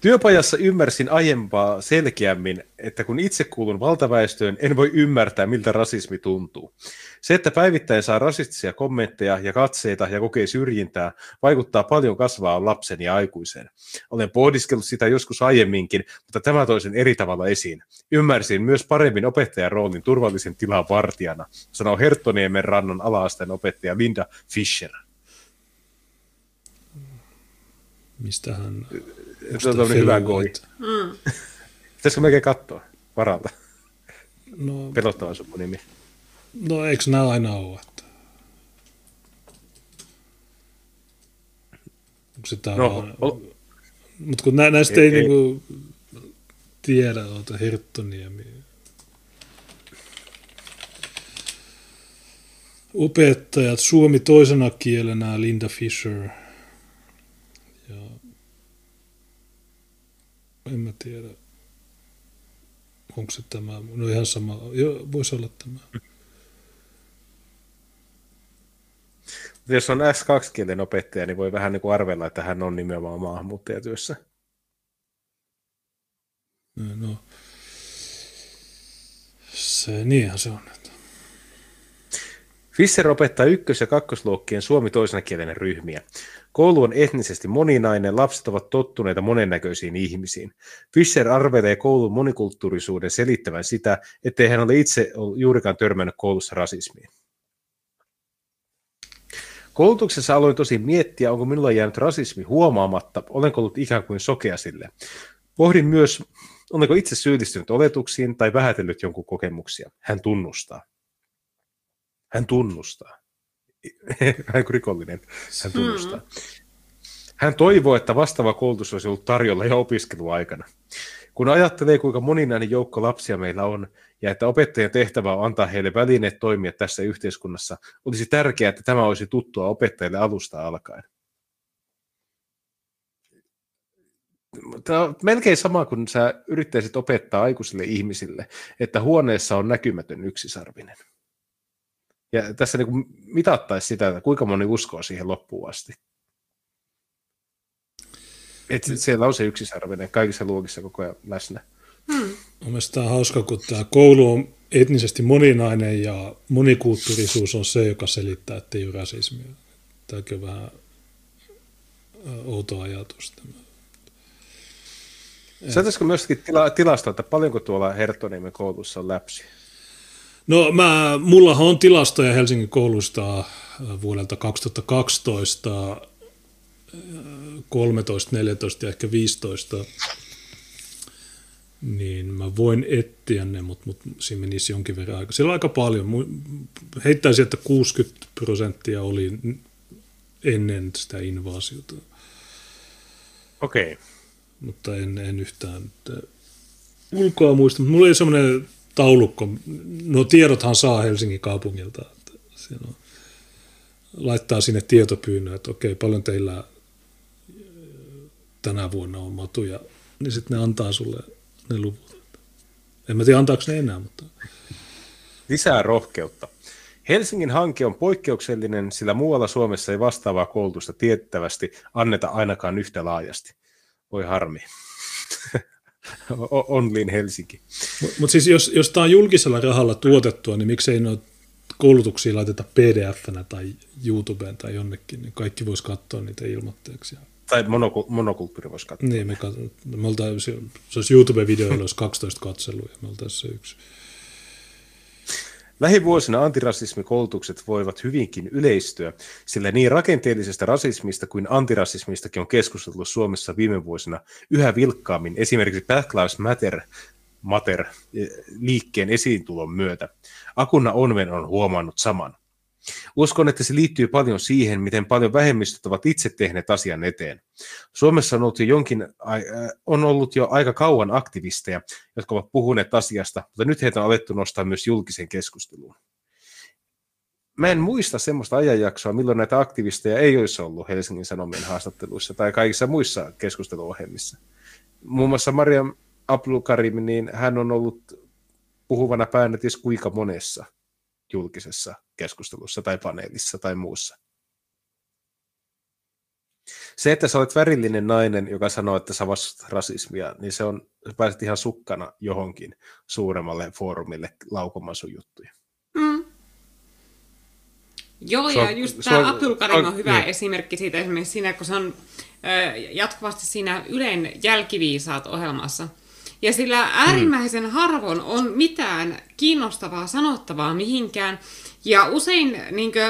Työpajassa ymmärsin aiempaa selkeämmin, että kun itse kuulun valtaväestöön, en voi ymmärtää, miltä rasismi tuntuu. Se, että päivittäin saa rasistisia kommentteja ja katseita ja kokee syrjintää, vaikuttaa paljon kasvaa lapsen ja aikuisen. Olen pohdiskellut sitä joskus aiemminkin, mutta tämä toisen eri tavalla esiin. Ymmärsin myös paremmin opettajan roolin turvallisen tilan vartijana, sanoo Herttoniemen rannan alaasteen opettaja Linda Fischer. Mistä hän se on hyvä goi. Mm. Pitäisikö melkein katsoa varalta? No, Pelottava sun nimi. No eikö nämä aina ole? Että... Sitä no, vaan... ol... Mutta kun nä- näistä ei, ei, ei. Niinku tiedä, ota Herttoniemi. Opettajat, suomi toisena kielenä, Linda Fisher – en mä tiedä. Onko se tämä, no ihan sama, jo, voisi olla tämä. Jos on S2-kielen opettaja, niin voi vähän niin kuin arvella, että hän on nimenomaan maahanmuuttajatyössä. No, se, niinhän se on. Fischer opettaa ykkös- ja kakkosluokkien suomi toisena kielen ryhmiä. Koulu on etnisesti moninainen, lapset ovat tottuneita monennäköisiin ihmisiin. Fischer arvelee koulun monikulttuurisuuden selittävän sitä, ettei hän ole itse juurikaan törmännyt koulussa rasismiin. Koulutuksessa aloin tosi miettiä, onko minulla jäänyt rasismi huomaamatta, olenko ollut ikään kuin sokea sille. Pohdin myös, olenko itse syyllistynyt oletuksiin tai vähätellyt jonkun kokemuksia. Hän tunnustaa. Hän tunnustaa. Hän kuin rikollinen. Hän tunnustaa. Mm. Hän toivoo, että vastaava koulutus olisi ollut tarjolla jo opiskeluaikana. Kun ajattelee, kuinka moninainen joukko lapsia meillä on, ja että opettajan tehtävä on antaa heille välineet toimia tässä yhteiskunnassa, olisi tärkeää, että tämä olisi tuttua opettajille alusta alkaen. Tämä on melkein sama kuin sä yrittäisit opettaa aikuisille ihmisille, että huoneessa on näkymätön yksisarvinen. Ja tässä niin mitattaisi sitä, että kuinka moni uskoo siihen loppuun asti. Että siellä on se yksisarvinen kaikissa luokissa koko ajan läsnä. Hmm. Mielestäni on hauska, kun tämä koulu on etnisesti moninainen ja monikulttuurisuus on se, joka selittää, että ei ole rasismia. Tämäkin on vähän outo ajatus. Saataisiko myöskin tila, tilastoa, että paljonko tuolla Herttoniemen koulussa on läpsiä? No mä, mullahan on tilastoja Helsingin koulusta vuodelta 2012, 13, 14 ja ehkä 15 niin mä voin etsiä ne, mutta, mutta siinä menisi jonkin verran aika. Siellä on aika paljon. Heittäisin, että 60 prosenttia oli ennen sitä invaasiota. Okei. Okay. Mutta en, en yhtään ulkoa muista. Mulla oli semmoinen taulukko. No tiedothan saa Helsingin kaupungilta. Että siinä on, laittaa sinne tietopyynnön, että okei, paljon teillä tänä vuonna on matuja. Niin sitten ne antaa sulle ne luvut. En mä tiedä, antaako ne enää, mutta... Lisää rohkeutta. Helsingin hanke on poikkeuksellinen, sillä muualla Suomessa ei vastaavaa koulutusta tiettävästi anneta ainakaan yhtä laajasti. Voi harmi. Onlin Helsinki. Mutta mut siis jos, jos tämä on julkisella rahalla tuotettua, niin miksei noita koulutuksia laiteta pdf tai YouTubeen tai jonnekin, niin kaikki voisi katsoa niitä ilmoitteeksi. Tai monoku- monokulttuuri voisi katsoa. Niin, me, kat- me oltais, se olisi YouTube-videoilla olisi 12 katselua ja me oltaisiin se yksi. Lähivuosina antirasismikoulutukset voivat hyvinkin yleistyä, sillä niin rakenteellisesta rasismista kuin antirasismistakin on keskusteltu Suomessa viime vuosina yhä vilkkaammin esimerkiksi Black Lives Matter, Matter liikkeen esiintulon myötä. Akuna Onven on huomannut saman. Uskon, että se liittyy paljon siihen, miten paljon vähemmistöt ovat itse tehneet asian eteen. Suomessa on ollut jo, jonkin, äh, on ollut jo aika kauan aktivisteja, jotka ovat puhuneet asiasta, mutta nyt heitä on alettu nostaa myös julkisen keskusteluun. Mä en muista semmoista ajanjaksoa, milloin näitä aktivisteja ei olisi ollut Helsingin Sanomien haastatteluissa tai kaikissa muissa keskusteluohjelmissa. Muun muassa Mariam Ablukarim, niin hän on ollut puhuvana päänä kuinka monessa – julkisessa keskustelussa tai paneelissa tai muussa. Se, että sä olet värillinen nainen, joka sanoo, että sä vastustat rasismia, niin se on, sä pääset ihan sukkana johonkin suuremmalle foorumille laukomaan sun juttuja. Mm. Joo, ja just tämä Abdul Karim on hyvä niin. esimerkki siitä esimerkiksi siinä, kun se on jatkuvasti siinä Ylen jälkiviisaat ohjelmassa – ja sillä äärimmäisen hmm. harvoin on mitään kiinnostavaa sanottavaa mihinkään. Ja usein niin kuin,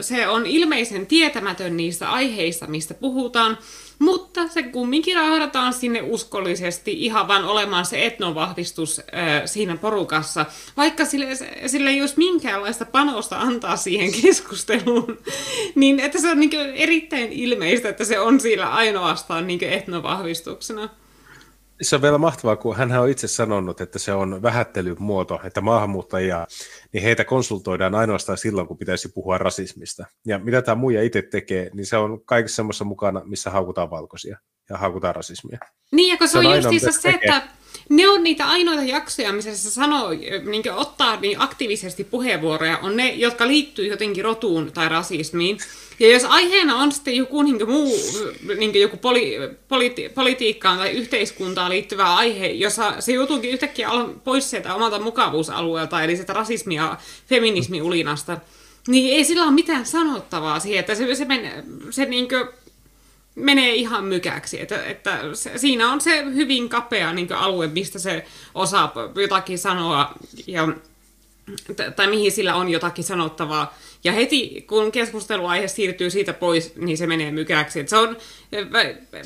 se on ilmeisen tietämätön niistä aiheista, mistä puhutaan, mutta se kumminkin rahdataan sinne uskollisesti ihan vaan olemaan se etnovahvistus äh, siinä porukassa, vaikka sille, sille ei olisi minkäänlaista panosta antaa siihen keskusteluun, niin että se on niin erittäin ilmeistä, että se on siellä ainoastaan niin etnovahvistuksena se on vielä mahtavaa, kun hän on itse sanonut, että se on vähättelymuoto, että maahanmuuttajia, niin heitä konsultoidaan ainoastaan silloin, kun pitäisi puhua rasismista. Ja mitä tämä muija itse tekee, niin se on kaikessa semmoisessa mukana, missä haukutaan valkoisia ja haukutaan rasismia. Niin, ja kun se, se on, on justiinsa se, että ne on niitä ainoita jaksoja, missä se sanoo, niin ottaa niin aktiivisesti puheenvuoroja, on ne, jotka liittyy jotenkin rotuun tai rasismiin. Ja jos aiheena on sitten joku niin muu, niin joku poli, politi, politiikkaan tai yhteiskuntaan liittyvä aihe, jossa se joutuukin yhtäkkiä pois sieltä omalta mukavuusalueelta, eli sitä rasismia ja feminismi-ulinasta, niin ei sillä ole mitään sanottavaa siihen, että se, se, men, se niin menee ihan mykäksi. Että, että se, siinä on se hyvin kapea niin alue, mistä se osaa jotakin sanoa, ja, tai mihin sillä on jotakin sanottavaa. Ja heti kun keskusteluaihe siirtyy siitä pois, niin se menee mykäksi. Et se on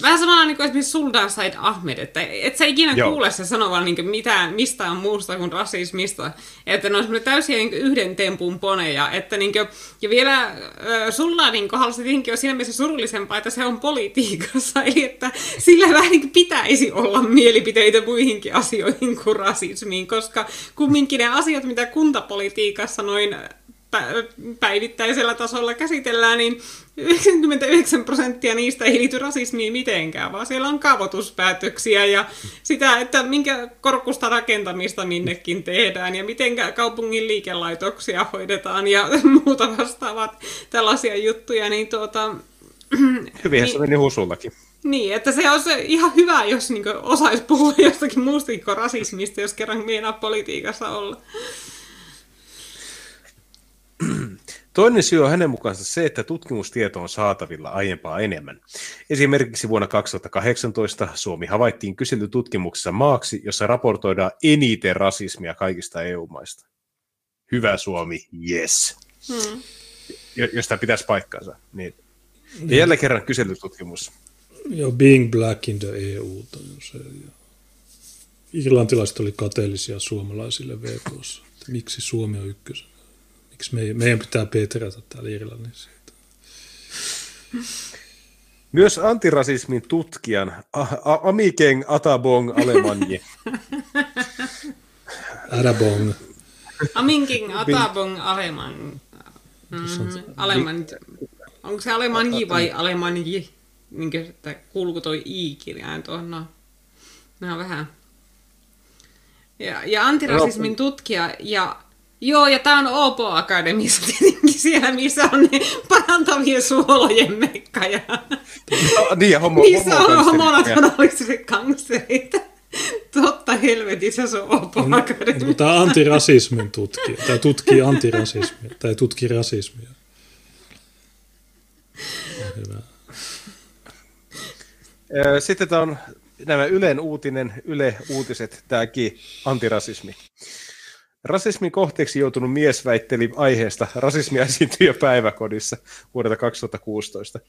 vähän samalla niin kuin esimerkiksi Sultan Said Ahmed, että et sä ikinä Joo. kuule se sanovan niin mitään mistään muusta kuin rasismista. Että ne on täysin niin yhden tempun poneja. Että niin kuin, ja vielä äh, Sultanin kohdalla se tietenkin on siinä mielessä surullisempaa, että se on politiikassa. Eli että sillä vähän niin pitäisi olla mielipiteitä muihinkin asioihin kuin rasismiin, koska kumminkin ne asiat, mitä kuntapolitiikassa noin päivittäisellä tasolla käsitellään, niin 99 prosenttia niistä ei liity rasismiin mitenkään, vaan siellä on kaavoituspäätöksiä ja sitä, että minkä korkusta rakentamista minnekin tehdään ja miten kaupungin liikelaitoksia hoidetaan ja muuta vastaavat tällaisia juttuja, niin tuota... Hyvin niin, se meni husullakin. Niin, että se on ihan hyvä, jos niin osaisi puhua jostakin muusta kuin rasismista, jos kerran meinaa politiikassa olla. Toinen syy on hänen mukaansa se, että tutkimustieto on saatavilla aiempaa enemmän. Esimerkiksi vuonna 2018 Suomi havaittiin kyselytutkimuksessa maaksi, jossa raportoidaan eniten rasismia kaikista EU-maista. Hyvä Suomi, yes. Hmm. Jos tämä pitäisi paikkaansa. Niin. Ja jälleen kerran kyselytutkimus. Joo, being black in the EU. Se, ja irlantilaiset oli kateellisia suomalaisille VKssa. Miksi Suomi on ykkösen? Miksi me, meidän pitää peträtä täällä Irlannissa? Myös antirasismin tutkijan Amikeng Atabong Alemanji. Adabong. Amikeng Atabong Aleman. Mm, Aleman. Onko se Alemanji vai Alemanji? Kuin, että kuuluuko toi i-kirjain tuohon? No, nämä vähän. Ja, ja antirasismin tutkija ja Joo, ja tämä on Opo Akademissa tietenkin siellä, missä on ne parantavien suolojen mekka. Ja... No, niin, ja homo, missä on homonationaaliset gangsterit. Totta helvetissä se on Opo Akademia. No, tämä antirasismin tutkija. Tämä tutkii antirasismia. Tai tutkii rasismia. Hyvä. Sitten tämä on nämä Ylen uutinen, Yle Uutiset, tämäkin antirasismi. Rasismin kohteeksi joutunut mies väitteli aiheesta rasismia esiintyy jo päiväkodissa vuodelta 2016.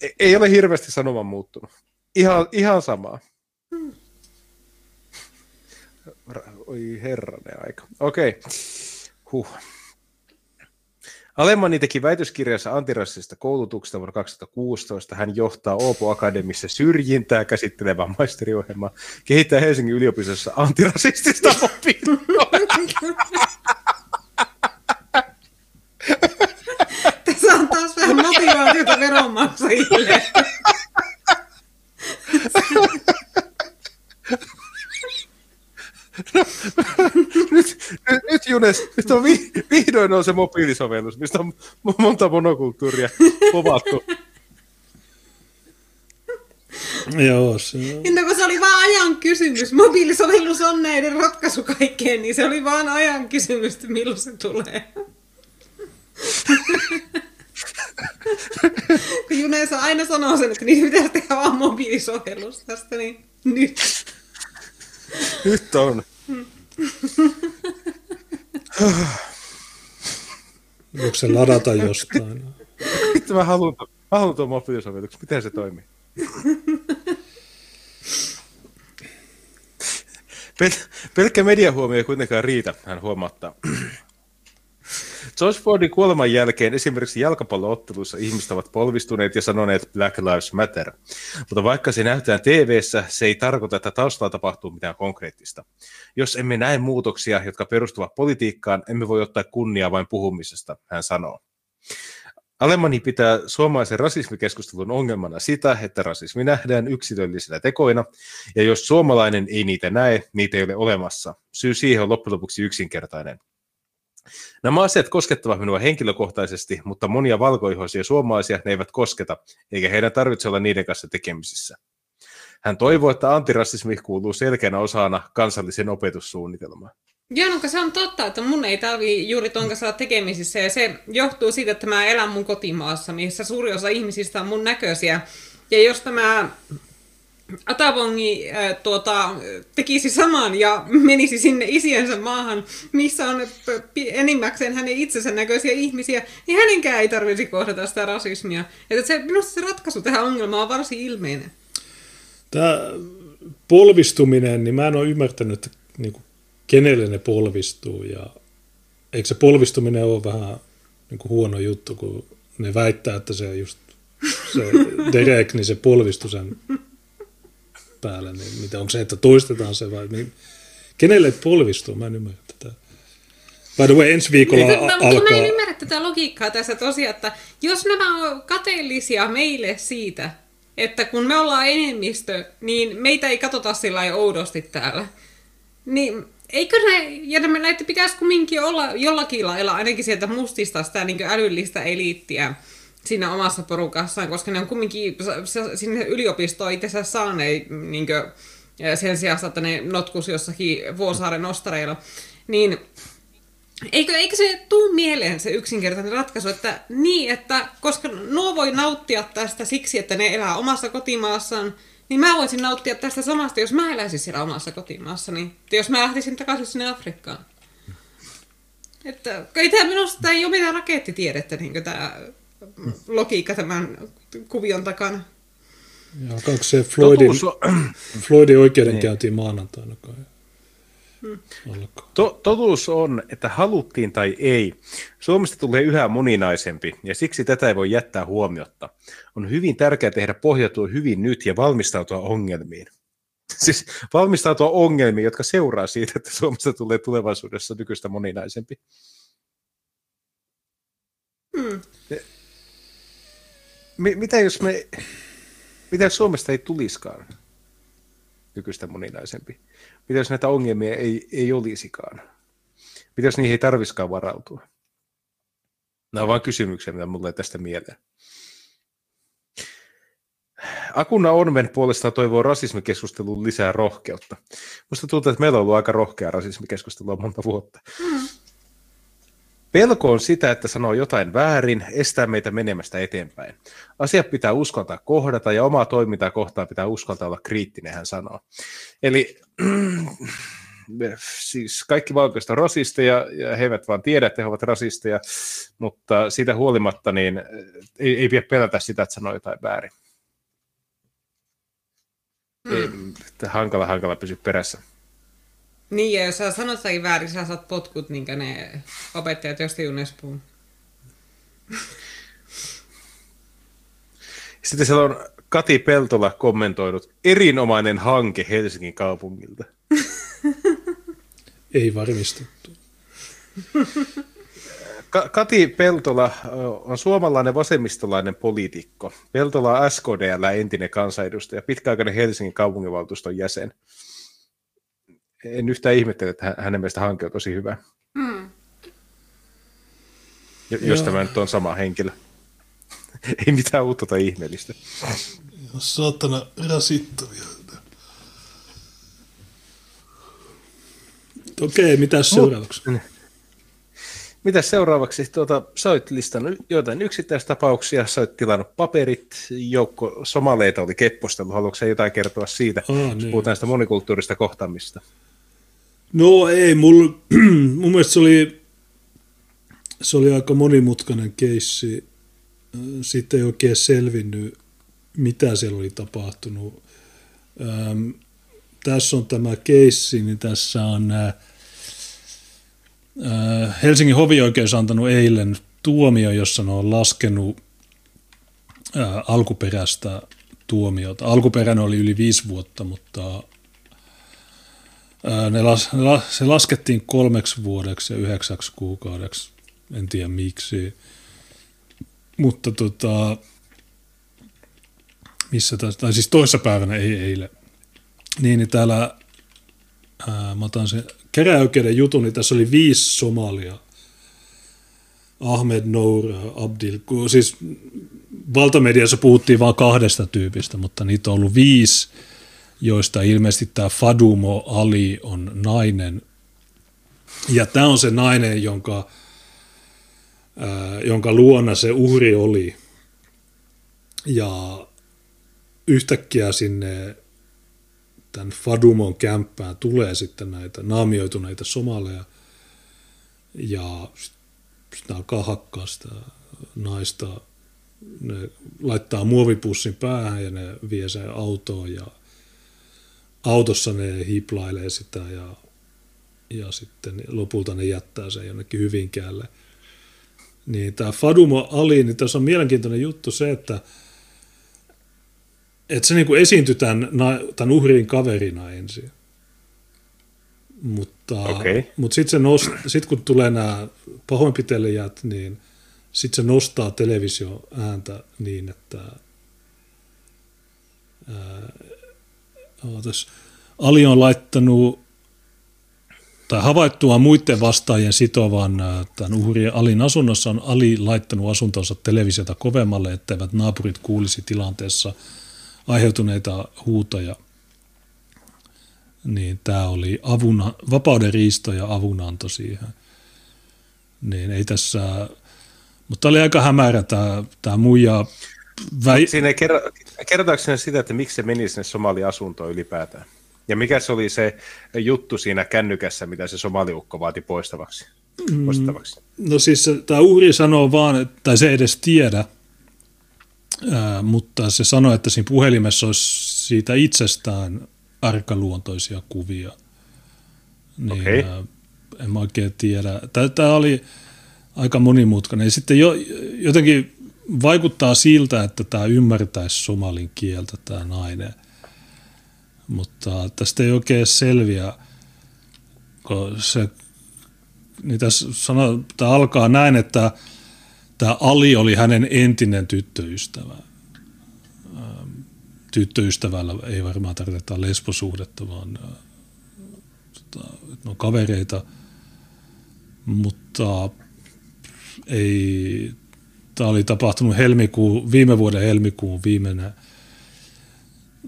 E- ei ole hirveästi sanoman muuttunut. Ihan, ihan samaa. Oi herranen aika. Okei. Okay. Huh. Alemani teki väitöskirjansa antirassista koulutuksesta vuonna 2016. Hän johtaa Oopo Akademissa syrjintää käsittelevää maisteriohjelmaa, kehittää Helsingin yliopistossa antirasistista opintoa. Tässä on taas vähän motivaatiota veronmaksajille. No, nyt, nyt, nyt Junes, nyt on vi, vihdoin on se mobiilisovellus, mistä on monta monokulttuuria povattu. Joo, se on. Niin, kun se oli vaan ajan kysymys. Mobiilisovellus on näiden ratkaisu kaikkeen, niin se oli vaan ajan kysymys, että milloin se tulee. kun Juneesa aina sanoo sen, että niin pitäisi tehdä vaan mobiilisovellus tästä, niin nyt. Nyt on. Voiko se ladata jostain? Nyt mä haluan, mä haluan tuon mobiilisovelluksen. Miten se toimii? Pel- pelkkä mediahuomio ei kuitenkaan riitä, hän huomauttaa. George Fordin kuoleman jälkeen esimerkiksi jalkapallootteluissa ihmiset ovat polvistuneet ja sanoneet Black Lives Matter. Mutta vaikka se näytetään tv se ei tarkoita, että taustalla tapahtuu mitään konkreettista. Jos emme näe muutoksia, jotka perustuvat politiikkaan, emme voi ottaa kunniaa vain puhumisesta, hän sanoo. Alemani pitää suomalaisen rasismikeskustelun ongelmana sitä, että rasismi nähdään yksilöllisinä tekoina, ja jos suomalainen ei niitä näe, niitä ei ole olemassa. Syy siihen on loppujen lopuksi yksinkertainen. Nämä asiat koskettavat minua henkilökohtaisesti, mutta monia valkoihoisia suomalaisia ne eivät kosketa, eikä heidän tarvitse olla niiden kanssa tekemisissä. Hän toivoo, että antirasismi kuuluu selkeänä osana kansallisen opetussuunnitelmaan. Joo, no se on totta, että mun ei tarvi juuri ton kanssa olla tekemisissä, ja se johtuu siitä, että mä elän mun kotimaassa, missä suuri osa ihmisistä on mun näköisiä. Ja jos tämä Atavongi äh, tuota, tekisi saman ja menisi sinne isiensä maahan, missä on enimmäkseen hänen itsensä näköisiä ihmisiä, niin hänenkään ei tarvitsisi kohdata sitä rasismia. Että se, minusta se ratkaisu tähän ongelmaan on varsin ilmeinen. Tämä polvistuminen, niin mä en ole ymmärtänyt, että niin kuin, kenelle ne polvistuu. Ja eikö se polvistuminen ole vähän niin kuin huono juttu, kun ne väittää, että se just se Derek, niin se polvistui sen päällä, niin mitä onko se, että toistetaan se vai niin, kenelle polvistuu? Mä en ymmärrä tätä. By the way, ensi viikolla niin, mä, alkaa... Mä en ymmärrä tätä logiikkaa tässä tosiaan, että jos nämä on kateellisia meille siitä, että kun me ollaan enemmistö, niin meitä ei katsota sillä oudosti täällä. Niin eikö ne, ja näitä pitäisi kumminkin olla jollakin lailla ainakin sieltä mustista sitä niin älyllistä eliittiä siinä omassa porukassaan, koska ne on kumminkin sinne yliopistoon itse saaneet niin sen sijaan, että ne notkus jossakin Vuosaaren ostareilla. Niin Eikö, eikö se tuu mieleen se yksinkertainen ratkaisu, että niin, että koska nuo voi nauttia tästä siksi, että ne elää omassa kotimaassaan, niin mä voisin nauttia tästä samasta, jos mä eläisin siellä omassa kotimaassani. Jos mä lähtisin takaisin sinne Afrikkaan. Että ei tämä minusta ei ole mitään rakettitiedettä, niin tämä logiikka tämän kuvion takana. Ja se Floydin, Floydin oikeudenkäynti niin. maanantaina kai? Hmm. To- totuus on, että haluttiin tai ei, Suomesta tulee yhä moninaisempi ja siksi tätä ei voi jättää huomiotta. On hyvin tärkeää tehdä pohjautua hyvin nyt ja valmistautua ongelmiin. Siis valmistautua ongelmiin, jotka seuraa siitä, että Suomesta tulee tulevaisuudessa nykyistä moninaisempi. Hmm. Mitä jos me, mitä jos Suomesta ei tuliskaan nykyistä moninaisempi? Mitä jos näitä ongelmia ei, ei olisikaan? Mitä jos niihin ei tarviskaan varautua? Nämä on vain kysymyksiä, mitä mulle tästä mieleen. Akuna Onven puolestaan toivoo rasismikeskusteluun lisää rohkeutta. Musta tuntuu, että meillä on ollut aika rohkea rasismikeskustelua monta vuotta. Mm. Pelko on sitä, että sanoo jotain väärin, estää meitä menemästä eteenpäin. Asiat pitää uskaltaa kohdata ja omaa toimintaa kohtaan pitää uskaltaa olla kriittinen, hän sanoo. Eli siis kaikki valkoiset on rasisteja ja he eivät vaan tiedä, että he ovat rasisteja, mutta siitä huolimatta niin ei, ei pidä pelätä sitä, että sanoo jotain väärin. Mm. Ei, hankala, hankala pysyä perässä. Niin, ja jos sä sanot jotakin väärin, sä saat potkut, niin ne opettajat josta Junespuun. Sitten siellä on Kati Peltola kommentoinut, erinomainen hanke Helsingin kaupungilta. Ei varmistettu. Kati Peltola on suomalainen vasemmistolainen poliitikko. Peltola on SKDL entinen kansanedustaja, pitkäaikainen Helsingin kaupunginvaltuuston jäsen en yhtään ihmettele, että hänen mielestä hanke on tosi hyvä. Mm. Jos Joo. tämä nyt on sama henkilö. Ei mitään uutta tai ihmeellistä. Saatana rasittavia. Okei, mitä seuraavaksi? Mut, mitä seuraavaksi? Tuota, sä oot listannut joitain yksittäistapauksia, sä oot tilannut paperit, joukko somaleita oli keppostellut. Haluatko jotain kertoa siitä? Oh, niin. Puhutaan sitä monikulttuurista kohtaamista. No ei, mul, mun mielestä se oli, se oli aika monimutkainen keissi. Sitten ei oikein selvinnyt, mitä siellä oli tapahtunut. Ähm, tässä on tämä keissi, niin tässä on äh, Helsingin hovioikeus antanut eilen tuomio, jossa ne on laskenut äh, alkuperäistä tuomiota. Alkuperäinen oli yli viisi vuotta, mutta ne las, ne las, se laskettiin kolmeksi vuodeksi ja yhdeksäksi kuukaudeksi. En tiedä miksi. Mutta tota, missä tässä, tai siis toissa päivänä, ei eilen. Niin, niin täällä, ää, mä otan sen käräjäoikeuden jutun, niin tässä oli viisi Somalia. Ahmed Nour Abdil, siis valtamediassa puhuttiin vain kahdesta tyypistä, mutta niitä on ollut viisi joista ilmeisesti tämä Fadumo Ali on nainen. Ja tämä on se nainen, jonka, ää, jonka luona se uhri oli. Ja yhtäkkiä sinne tämän Fadumon kämppään tulee sitten näitä naamioituneita somaleja. Ja sitten alkaa hakkaa sitä naista. Ne laittaa muovipussin päähän ja ne vie sen autoon ja – autossa ne hiplailee sitä ja, ja sitten lopulta ne jättää sen jonnekin Hyvinkäälle. Niin tämä Fadumo Ali, niin tässä on mielenkiintoinen juttu se, että, että se niin esiintyi tämän, tämän uhrin kaverina ensin. Mutta, okay. mutta sitten sit kun tulee nämä pahoinpitelijät, niin sitten se nostaa televisio ääntä niin, että ää, Ootas. Ali on laittanut tai havaittua muiden vastaajien sitovan äh, tämän uhrien Alin asunnossa on Ali laittanut asuntonsa televisiota kovemmalle, etteivät naapurit kuulisi tilanteessa aiheutuneita huutoja. Niin tämä oli avuna, vapauden riisto ja avunanto siihen. Niin ei tässä, mutta oli aika hämärä tämä, tämä muija. Väi... Siinä ei kerro, kertooko sitä, että miksi se meni sinne Somali-asuntoon ylipäätään? Ja mikä se oli se juttu siinä kännykässä, mitä se somaliukko vaati poistavaksi? Mm, no siis tämä uhri sanoo vaan, tai se ei edes tiedä, ää, mutta se sanoi, että siinä puhelimessa olisi siitä itsestään arkaluontoisia kuvia. Niin, okay. ää, en mä oikein tiedä. Tämä oli aika monimutkainen. Ja sitten jo, jotenkin vaikuttaa siltä, että tämä ymmärtäisi somalin kieltä, tämä nainen. Mutta tästä ei oikein selviä, kun se, niin tässä sano, tämä alkaa näin, että tämä Ali oli hänen entinen tyttöystävä. Ähm, tyttöystävällä ei varmaan tarvita lesbosuhdetta, vaan äh, tota, ne on kavereita, mutta ei, tämä oli tapahtunut helmikuun, viime vuoden helmikuun viimeinen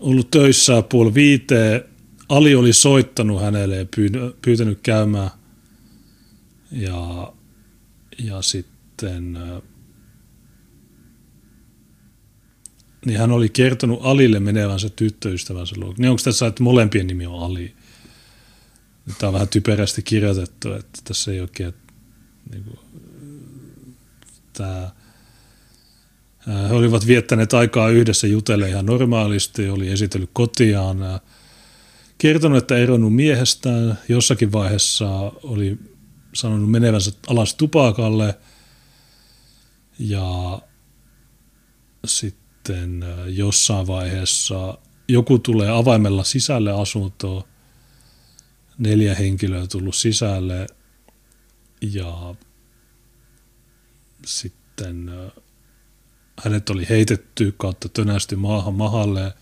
ollut töissä puoli viiteen. Ali oli soittanut hänelle ja pyytänyt käymään. Ja, ja sitten niin hän oli kertonut Alille menevänsä tyttöystävänsä luo. Niin onko tässä, että molempien nimi on Ali? Tämä on vähän typerästi kirjoitettu, että tässä ei oikein niin kuin, tämä he olivat viettäneet aikaa yhdessä jutelle ihan normaalisti, oli esitellyt kotiaan, kertonut, että eronnut miehestään, jossakin vaiheessa oli sanonut menevänsä alas tupakalle. Ja sitten jossain vaiheessa joku tulee avaimella sisälle asuntoon, neljä henkilöä tullut sisälle. Ja sitten hänet oli heitetty kautta tönästy maahan mahalle,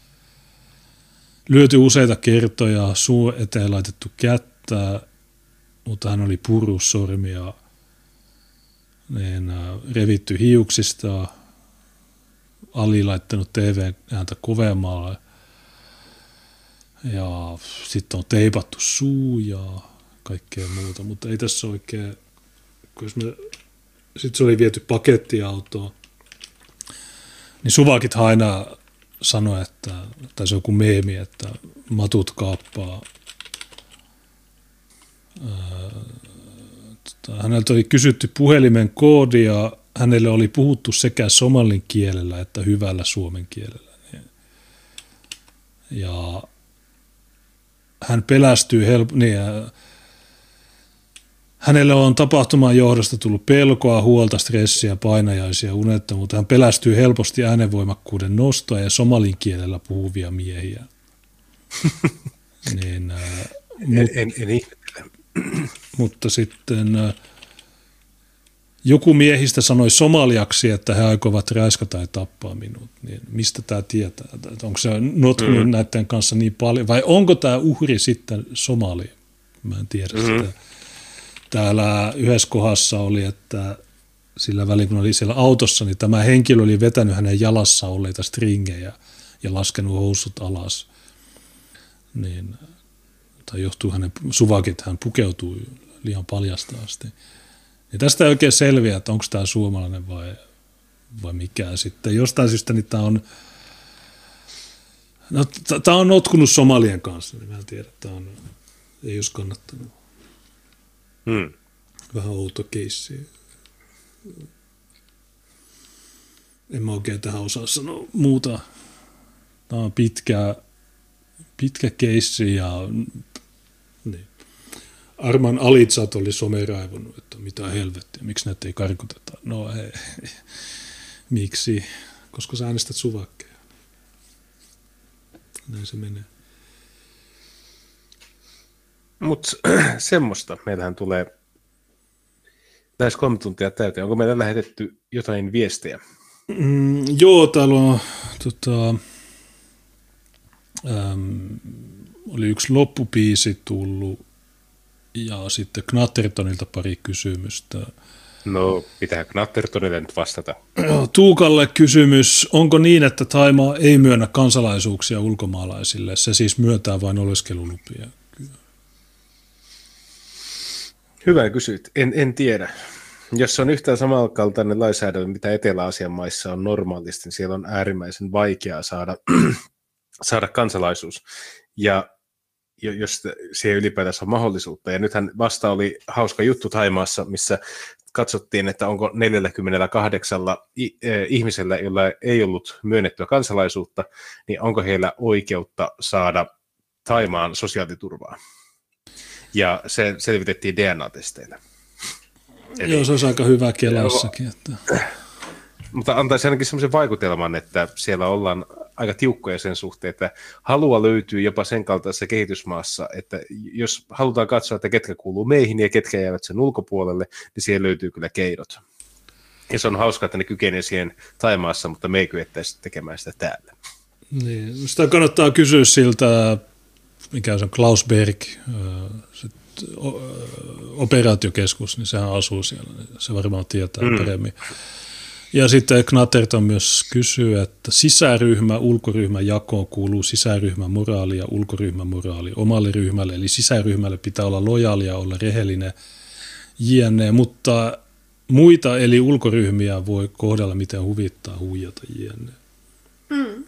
lyöty useita kertoja, suu eteen laitettu kättä, mutta hän oli purussormia, niin äh, revitty hiuksista, Ali laittanut TV häntä kovemmalle. Ja sitten on teipattu suu ja kaikkea muuta, mutta ei tässä oikein, me, sitten se oli viety pakettiautoon, niin Suvakit aina sanoi, että, tai se on joku meemi, että matut kaappaa. Tota, häneltä oli kysytty puhelimen koodia, hänelle oli puhuttu sekä somalin kielellä että hyvällä suomen kielellä. Ja hän pelästyy help- niin, Hänelle on tapahtuman johdosta tullut pelkoa, huolta, stressiä, painajaisia, unettomuutta. Hän pelästyy helposti äänenvoimakkuuden nostoa ja somalin kielellä puhuvia miehiä. niin, äh, mut, en, en, en mutta sitten äh, joku miehistä sanoi somaliaksi, että he aikovat räiskata tai tappaa minut. Niin mistä tämä tietää? Onko se notkunut mm. näiden kanssa niin paljon? Vai onko tämä uhri sitten somali? Mä en tiedä mm-hmm. sitä täällä yhdessä kohdassa oli, että sillä välin kun oli siellä autossa, niin tämä henkilö oli vetänyt hänen jalassa olleita stringejä ja laskenut housut alas. Niin, tai johtuu hänen suvakit, hän pukeutui liian paljasta asti. Niin tästä ei oikein selviä, että onko tämä suomalainen vai, vai mikä sitten. Jostain syystä niin tämä on, no, tämä on notkunut somalien kanssa, niin mä en tiedä, tämä on, ei olisi kannattanut. Hmm. Vähän outo keissi. En mä oikein tähän osaa sanoa muuta. Tämä on pitkä, pitkä keissi ja niin. Arman Alitsat oli someraivonut, että mitä helvettiä, miksi näitä ei karkuteta. No ei, miksi? Koska sä äänestät suvakkeja. Näin se menee. Mutta semmoista. Meillähän tulee lähes kolme tuntia täyteen. Onko meillä lähetetty jotain viestejä? Mm, joo, täällä on tota, äm, oli yksi loppupiisi tullut ja sitten Knattertonilta pari kysymystä. No, pitää Knattertonille nyt vastata. Tuukalle kysymys. Onko niin, että Taimaa ei myönnä kansalaisuuksia ulkomaalaisille? Se siis myöntää vain oleskelulupia. Hyvä kysyt. En, en tiedä. Jos on yhtään samankaltainen lainsäädäntö, mitä Etelä-Aasian maissa on normaalisti, niin siellä on äärimmäisen vaikeaa saada, saada kansalaisuus. Ja jos siihen ylipäätänsä on mahdollisuutta. Ja nythän vasta oli hauska juttu Taimaassa, missä katsottiin, että onko 48 e, ihmisellä, jolla ei ollut myönnettyä kansalaisuutta, niin onko heillä oikeutta saada Taimaan sosiaaliturvaa. Ja se selvitettiin DNA-testeillä. Eli, Joo, se olisi aika hyvä kelassakin. Että... Mutta antaisi ainakin sellaisen vaikutelman, että siellä ollaan aika tiukkoja sen suhteen, että halua löytyy jopa sen kaltaisessa kehitysmaassa, että jos halutaan katsoa, että ketkä kuuluu meihin ja ketkä jäävät sen ulkopuolelle, niin siellä löytyy kyllä keidot. Ja se on hauskaa, että ne kykenee siihen Taimaassa, mutta me ei kyettäisi tekemään sitä täällä. Niin, sitä kannattaa kysyä siltä, mikä on Klaus Berg, operaatiokeskus, niin sehän asuu siellä, se varmaan tietää mm. paremmin. Ja sitten Knatterton myös kysyy, että sisäryhmä, ulkoryhmä jakoon kuuluu sisäryhmän moraali ja ulkoryhmän moraali omalle ryhmälle. Eli sisäryhmälle pitää olla lojaali ja olla rehellinen jne, mutta muita eli ulkoryhmiä voi kohdella miten huvittaa huijata jne. Mm.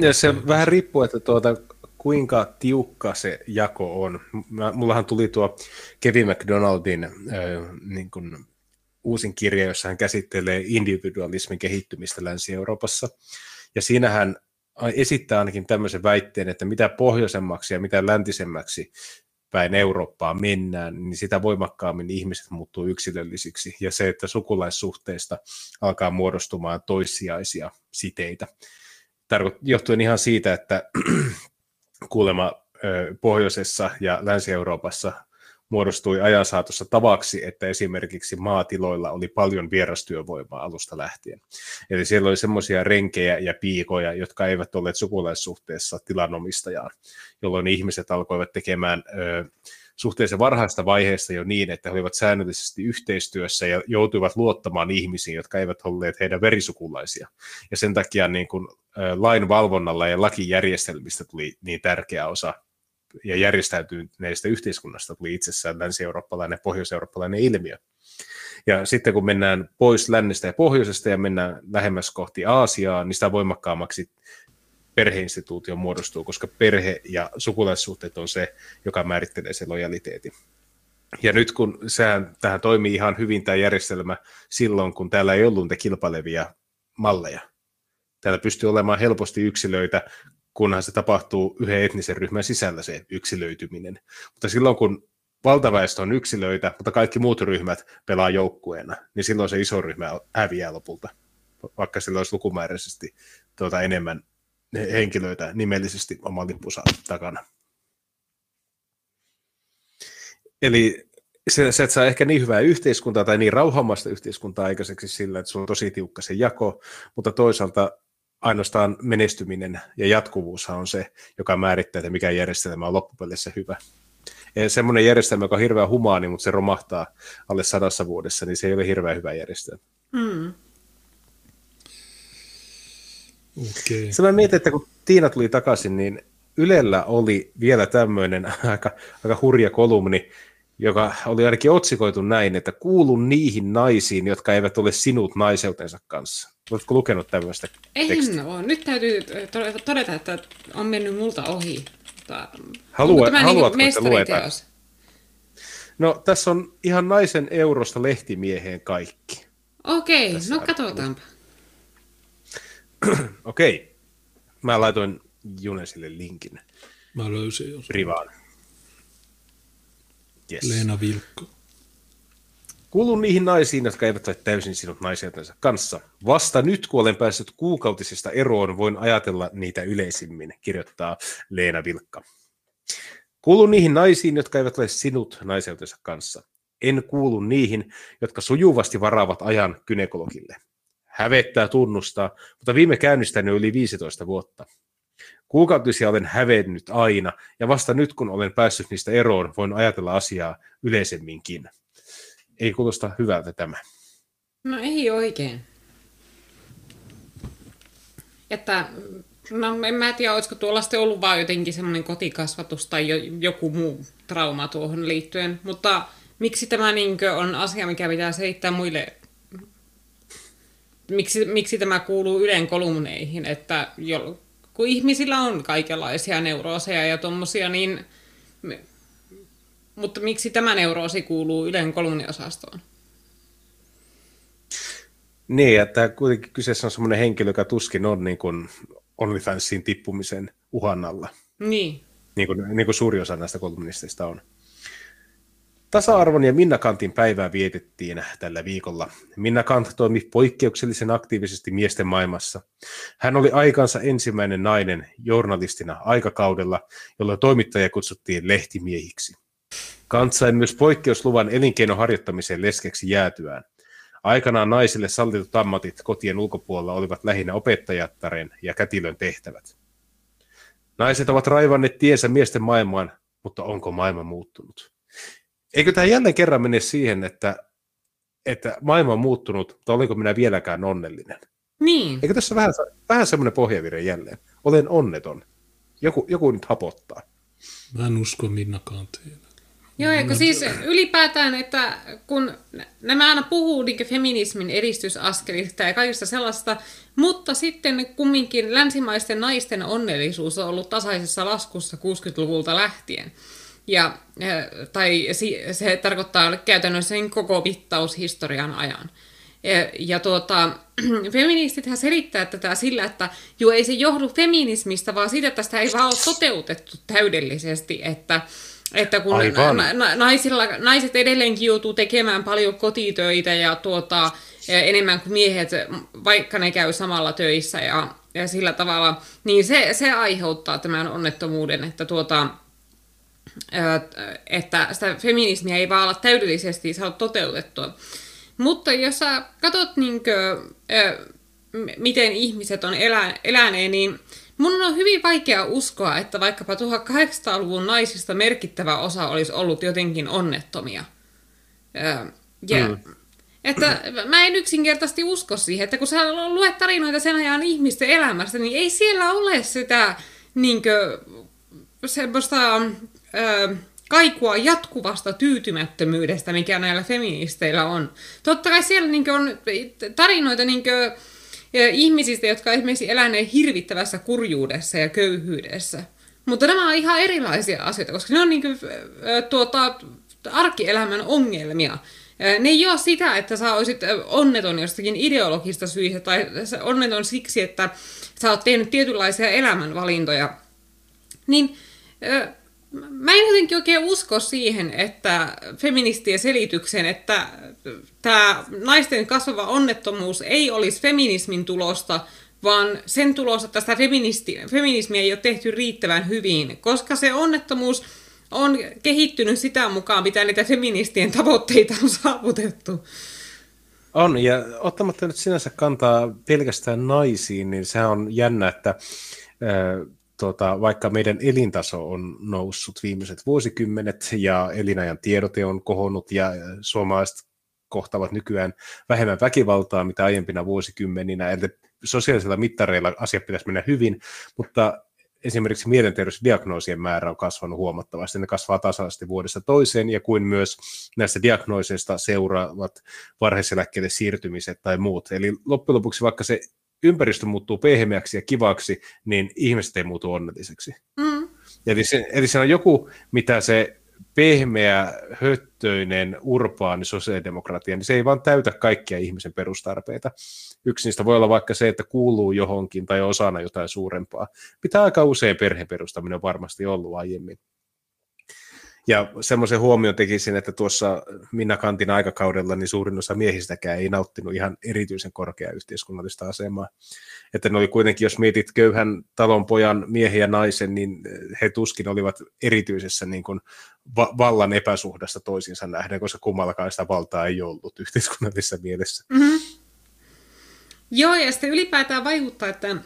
Ja se vähän riippuu, että tuota, kuinka tiukka se jako on. Mullahan tuli tuo Kevin McDonaldin äh, niin kuin uusin kirja, jossa hän käsittelee individualismin kehittymistä Länsi-Euroopassa. Ja siinä hän esittää ainakin tämmöisen väitteen, että mitä pohjoisemmaksi ja mitä läntisemmäksi päin Eurooppaa mennään, niin sitä voimakkaammin ihmiset muuttuu yksilöllisiksi. Ja se, että sukulaissuhteista alkaa muodostumaan toissijaisia siteitä. Tarkoit, johtuen ihan siitä, että kuulemma pohjoisessa ja Länsi-Euroopassa muodostui ajan saatossa tavaksi, että esimerkiksi maatiloilla oli paljon vierastyövoimaa alusta lähtien. Eli siellä oli semmoisia renkejä ja piikoja, jotka eivät olleet sukulaissuhteessa tilanomistajaan, jolloin ihmiset alkoivat tekemään ö, suhteellisen varhaista vaiheesta jo niin, että he olivat säännöllisesti yhteistyössä ja joutuivat luottamaan ihmisiin, jotka eivät olleet heidän verisukulaisia. Ja sen takia niin kuin, lain valvonnalla ja lakijärjestelmistä tuli niin tärkeä osa ja järjestäytyneistä yhteiskunnasta tuli itsessään länsi-eurooppalainen ja pohjois-eurooppalainen ilmiö. Ja sitten kun mennään pois lännestä ja pohjoisesta ja mennään lähemmäs kohti Aasiaa, niin sitä voimakkaammaksi perheinstituutio muodostuu, koska perhe ja sukulaissuhteet on se, joka määrittelee sen lojaliteetin. Ja nyt kun sehän, tähän toimii ihan hyvin tämä järjestelmä silloin, kun täällä ei ollut niitä kilpailevia malleja. Täällä pystyy olemaan helposti yksilöitä, kunhan se tapahtuu yhden etnisen ryhmän sisällä se yksilöityminen. Mutta silloin kun valtaväestö on yksilöitä, mutta kaikki muut ryhmät pelaa joukkueena, niin silloin se iso ryhmä häviää lopulta, vaikka sillä olisi lukumääräisesti tuota enemmän henkilöitä nimellisesti oman lippunsa takana. Eli se, se, että saa ehkä niin hyvää yhteiskuntaa tai niin rauhamaista yhteiskuntaa aikaiseksi sillä, että se on tosi tiukka se jako, mutta toisaalta ainoastaan menestyminen ja jatkuvuushan on se, joka määrittää, että mikä järjestelmä on loppupeleissä hyvä. Ja semmoinen järjestelmä, joka on hirveän humaani, mutta se romahtaa alle sadassa vuodessa, niin se ei ole hirveän hyvä järjestelmä. Mm. Okay. Se mä mietin, että kun Tiina tuli takaisin, niin Ylellä oli vielä tämmöinen aika, aika hurja kolumni, joka oli ainakin otsikoitu näin, että kuulun niihin naisiin, jotka eivät ole sinut naiseutensa kanssa. Oletko lukenut tämmöistä En tekstiä? ole. Nyt täytyy todeta, että on mennyt multa ohi. Halua, tämä niinku haluatko, niin että luetaan? No, tässä on ihan naisen eurosta lehtimieheen kaikki. Okei, okay, no katsotaanpa. Okei. Mä laitoin Junesille linkin. Mä löysin jos. Rivaan. Yes. Leena Vilkko. Kuulun niihin naisiin, jotka eivät ole täysin sinut naiseutensa kanssa. Vasta nyt, kun olen päässyt kuukautisesta eroon, voin ajatella niitä yleisimmin, kirjoittaa Leena Vilkka. Kuulun niihin naisiin, jotka eivät ole sinut naiseutensa kanssa. En kuulu niihin, jotka sujuvasti varaavat ajan kynekologille. Hävettää tunnustaa, mutta viime käynnistäni yli 15 vuotta. Kuukautisia olen hävennyt aina, ja vasta nyt kun olen päässyt niistä eroon, voin ajatella asiaa yleisemminkin. Ei kuulosta hyvältä tämä. No ei oikein. Että, no en mä tiedä, olisiko tuolla sitten ollut vaan jotenkin semmoinen kotikasvatus tai jo, joku muu trauma tuohon liittyen, mutta miksi tämä niinkö on asia, mikä pitää selittää muille miksi, miksi tämä kuuluu Ylen kolumneihin, että jo, kun ihmisillä on kaikenlaisia neurooseja ja tuommoisia, niin mutta miksi tämä neuroosi kuuluu Ylen kolumniosastoon? Niin, että kuitenkin kyseessä on semmoinen henkilö, joka tuskin on niin kuin OnlyFansiin tippumisen uhan alla. Niin. Niin kuin, niin kuin suuri osa näistä kolumnisteista on. Tasa-arvon ja Minna Kantin päivää vietettiin tällä viikolla. Minna Kant toimi poikkeuksellisen aktiivisesti miesten maailmassa. Hän oli aikansa ensimmäinen nainen journalistina aikakaudella, jolloin toimittajia kutsuttiin lehtimiehiksi. Kant sai myös poikkeusluvan elinkeinon harjoittamiseen leskeksi jäätyään. Aikanaan naisille sallitut ammatit kotien ulkopuolella olivat lähinnä opettajattaren ja kätilön tehtävät. Naiset ovat raivanneet tiensä miesten maailmaan, mutta onko maailma muuttunut? Eikö tämä jälleen kerran mene siihen, että, että maailma on muuttunut, mutta oliko minä vieläkään onnellinen? Niin. Eikö tässä vähän, vähän semmoinen pohjavire jälleen? Olen onneton. Joku, joku nyt hapottaa. Mä en usko Minna Kantiin. Joo, eikö siis ylipäätään, että kun nämä aina puhuu niin feminismin edistysaskelista ja kaikista sellaista, mutta sitten kumminkin länsimaisten naisten onnellisuus on ollut tasaisessa laskussa 60-luvulta lähtien. Ja, tai se tarkoittaa käytännössä niin koko vittaushistorian ajan. Ja, ja tuota, feministithän selittää tätä sillä, että jo ei se johdu feminismistä, vaan siitä, että sitä ei vaan ole toteutettu täydellisesti, että että kun na, na, naisilla, naiset edelleenkin joutuu tekemään paljon kotitöitä ja tuota, enemmän kuin miehet, vaikka ne käy samalla töissä ja, ja sillä tavalla, niin se, se aiheuttaa tämän onnettomuuden, että tuota, että sitä feminismiä ei vaan olla täydellisesti saa toteutettua. Mutta jos sä katsot, niin kuin, miten ihmiset on elä, eläneet, niin mun on hyvin vaikea uskoa, että vaikkapa 1800-luvun naisista merkittävä osa olisi ollut jotenkin onnettomia. Ja, mm. Että mä en yksinkertaisesti usko siihen, että kun sä luet tarinoita sen ajan ihmisten elämästä, niin ei siellä ole sitä niinkö, semmoista ö, kaikua jatkuvasta tyytymättömyydestä, mikä näillä feministeillä on. Totta kai siellä niin on tarinoita niin ihmisistä, jotka esimerkiksi eläneet hirvittävässä kurjuudessa ja köyhyydessä. Mutta nämä on ihan erilaisia asioita, koska ne on niin kuin, tuota, arkielämän ongelmia. Ne ei ole sitä, että sä olisit onneton jostakin ideologista syistä tai onneton siksi, että sä oot tehnyt tietynlaisia elämänvalintoja. Niin Mä en jotenkin oikein usko siihen, että feministien selityksen, että tämä naisten kasvava onnettomuus ei olisi feminismin tulosta, vaan sen tulosta, että sitä feminismiä ei ole tehty riittävän hyvin, koska se onnettomuus on kehittynyt sitä mukaan, mitä niitä feministien tavoitteita on saavutettu. On, ja ottamatta nyt sinänsä kantaa pelkästään naisiin, niin se on jännä, että tota, vaikka meidän elintaso on noussut viimeiset vuosikymmenet ja elinajan tiedote on kohonnut ja suomalaiset kohtavat nykyään vähemmän väkivaltaa, mitä aiempina vuosikymmeninä, eli sosiaalisilla mittareilla asiat pitäisi mennä hyvin, mutta esimerkiksi mielenterveysdiagnoosien määrä on kasvanut huomattavasti. Ne kasvaa tasaisesti vuodesta toiseen, ja kuin myös näistä diagnooseista seuraavat varhaiseläkkeelle siirtymiset tai muut. Eli loppujen lopuksi vaikka se ympäristö muuttuu pehmeäksi ja kivaksi, niin ihmiset ei muutu onnelliseksi. Mm. Eli, se, eli se on joku, mitä se pehmeä, höttöinen, urbaani sosiaalidemokratia, niin se ei vaan täytä kaikkia ihmisen perustarpeita. Yksi niistä voi olla vaikka se, että kuuluu johonkin tai osana jotain suurempaa. Pitää aika usein perheperustaminen on varmasti ollut aiemmin. Ja semmoisen huomion tekisin, että tuossa Minna Kantin aikakaudella niin suurin osa miehistäkään ei nauttinut ihan erityisen korkeaa yhteiskunnallista asemaa. Että ne oli kuitenkin, jos mietit köyhän talonpojan miehen ja naisen, niin he tuskin olivat erityisessä niin kuin va- vallan epäsuhdasta toisiinsa nähden, koska kummallakaan sitä valtaa ei ollut yhteiskunnallisessa mielessä. Mm-hmm. Joo, ja sitten ylipäätään vaikuttaa, että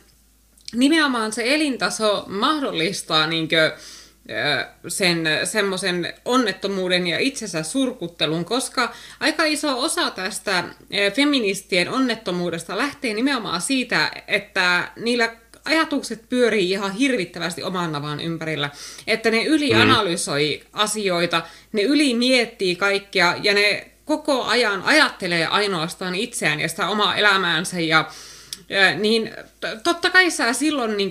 nimenomaan se elintaso mahdollistaa niin kuin, sen semmoisen onnettomuuden ja itsensä surkuttelun, koska aika iso osa tästä feministien onnettomuudesta lähtee nimenomaan siitä, että niillä ajatukset pyörii ihan hirvittävästi oman navan ympärillä. Että ne ylianalysoi mm. asioita, ne yli miettii kaikkea ja ne koko ajan ajattelee ainoastaan itseään ja sitä omaa elämäänsä ja, ja niin totta kai sä silloin niin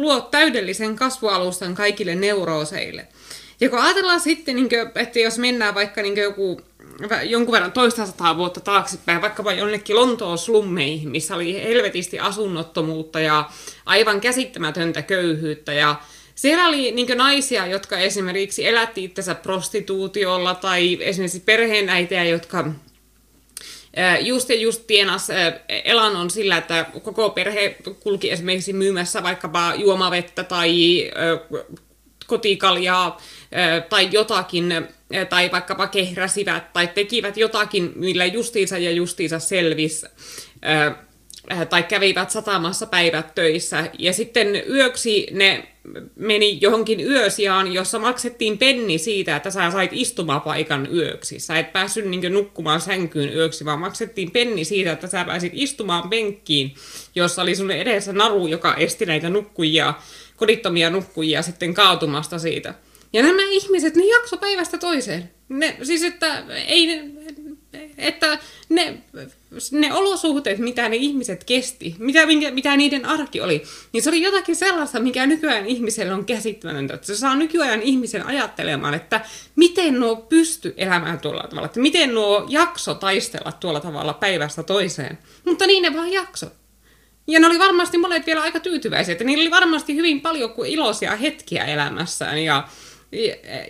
luot täydellisen kasvualustan kaikille neurooseille. Ja kun ajatellaan sitten, niin kuin, että jos mennään vaikka niin joku jonkun verran toista sataa vuotta taaksepäin, vaikkapa jonnekin Lontoon slummeihin, missä oli helvetisti asunnottomuutta ja aivan käsittämätöntä köyhyyttä. Ja siellä oli niin naisia, jotka esimerkiksi elätti itsensä prostituutiolla tai esimerkiksi perheenäitejä, jotka just ja just tienas elannon sillä, että koko perhe kulki esimerkiksi myymässä vaikkapa juomavettä tai kotikaljaa tai jotakin, tai vaikkapa kehräsivät tai tekivät jotakin, millä justiinsa ja justiinsa selvisi tai kävivät satamassa päivät töissä. Ja sitten yöksi ne meni johonkin yösiaan, jossa maksettiin penni siitä, että sä sait istumapaikan yöksi. Sä et päässyt niin nukkumaan sänkyyn yöksi, vaan maksettiin penni siitä, että sä pääsit istumaan penkkiin, jossa oli sun edessä naru, joka esti näitä nukkujia, kodittomia nukkujia sitten kaatumasta siitä. Ja nämä ihmiset, ne jakso päivästä toiseen. Ne, siis että, ei, että ne, ne olosuhteet, mitä ne ihmiset kesti, mitä, mitä niiden arki oli, niin se oli jotakin sellaista, mikä nykyään ihmiselle on käsittämätöntä. Se saa nykyään ihmisen ajattelemaan, että miten nuo pysty elämään tuolla tavalla, että miten nuo jakso taistella tuolla tavalla päivästä toiseen. Mutta niin ne vaan jakso. Ja ne oli varmasti monet vielä aika tyytyväisiä, että niillä oli varmasti hyvin paljon kuin iloisia hetkiä elämässään ja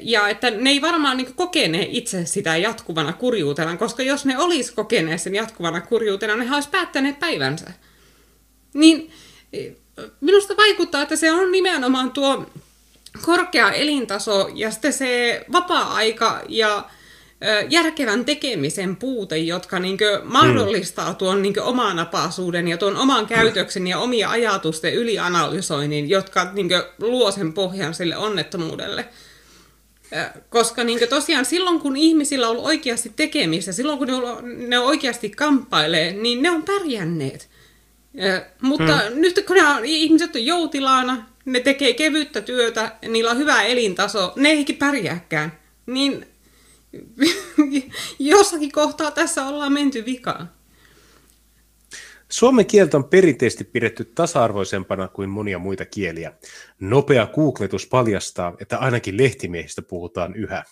ja että ne ei varmaan niin kokene itse sitä jatkuvana kurjuutena, koska jos ne olisi kokeneet sen jatkuvana kurjuutena, ne olisi päättäneet päivänsä. Niin minusta vaikuttaa, että se on nimenomaan tuo korkea elintaso ja sitten se vapaa-aika ja järkevän tekemisen puute, jotka niin mahdollistaa tuon niin omanapaisuuden ja tuon oman käytöksen ja omia ajatusten ylianalysoinnin, jotka niin luo sen pohjan sille onnettomuudelle. Koska niin tosiaan silloin, kun ihmisillä on ollut oikeasti tekemistä, silloin kun ne, on, ne oikeasti kamppailee, niin ne on pärjänneet. Mutta hmm. nyt kun ne on, ihmiset on joutilaana, ne tekee kevyttä työtä, niillä on hyvä elintaso, ne eikin pärjääkään. Niin jossakin kohtaa tässä ollaan menty vikaan. Suomen kieltä on perinteisesti pidetty tasa-arvoisempana kuin monia muita kieliä. Nopea googletus paljastaa, että ainakin lehtimiehistä puhutaan yhä.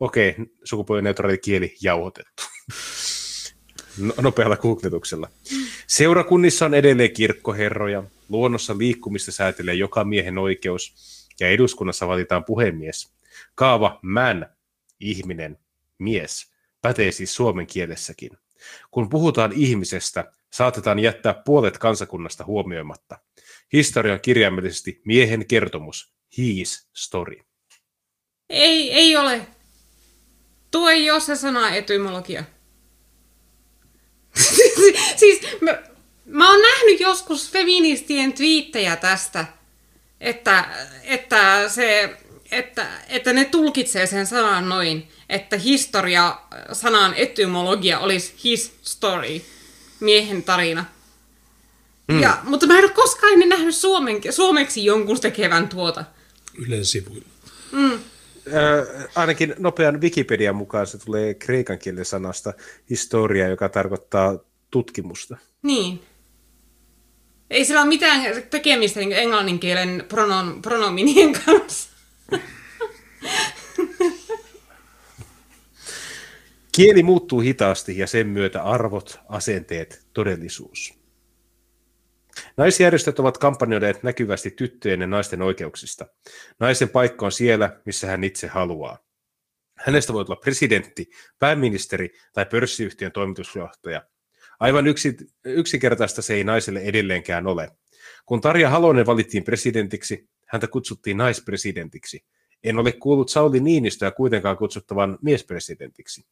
Okei, sukupuolineutraali kieli jauhotettu. No, nopealla googletuksella. Seurakunnissa on edelleen kirkkoherroja, luonnossa liikkumista säätelee joka miehen oikeus, ja eduskunnassa valitaan puhemies. Kaava man, ihminen, mies, pätee siis suomen kielessäkin. Kun puhutaan ihmisestä, saatetaan jättää puolet kansakunnasta huomioimatta. Historia on kirjaimellisesti miehen kertomus, his story. Ei, ei ole. Tuo ei ole se sana etymologia. siis mä, mä oon nähnyt joskus feministien twiittejä tästä, että, että, se, että, että ne tulkitsee sen sanan noin, että historia, sanan etymologia olisi his story miehen tarina. Mm. Ja, mutta mä en ole koskaan ennen nähnyt suomen, suomeksi jonkun tekevän tuota. Ylen sivuilla. Mm. Äh, ainakin nopean Wikipedian mukaan se tulee kreikan kielen sanasta historia, joka tarkoittaa tutkimusta. Niin. Ei sillä ole mitään tekemistä niin englannin kielen pronominien kanssa. Kieli muuttuu hitaasti ja sen myötä arvot, asenteet, todellisuus. Naisjärjestöt ovat kampanjoineet näkyvästi tyttöjen ja naisten oikeuksista. Naisen paikka on siellä, missä hän itse haluaa. Hänestä voi olla presidentti, pääministeri tai pörssiyhtiön toimitusjohtaja. Aivan yksi, yksinkertaista se ei naiselle edelleenkään ole. Kun Tarja Halonen valittiin presidentiksi, häntä kutsuttiin naispresidentiksi. En ole kuullut Sauli Niinistöä kuitenkaan kutsuttavan miespresidentiksi.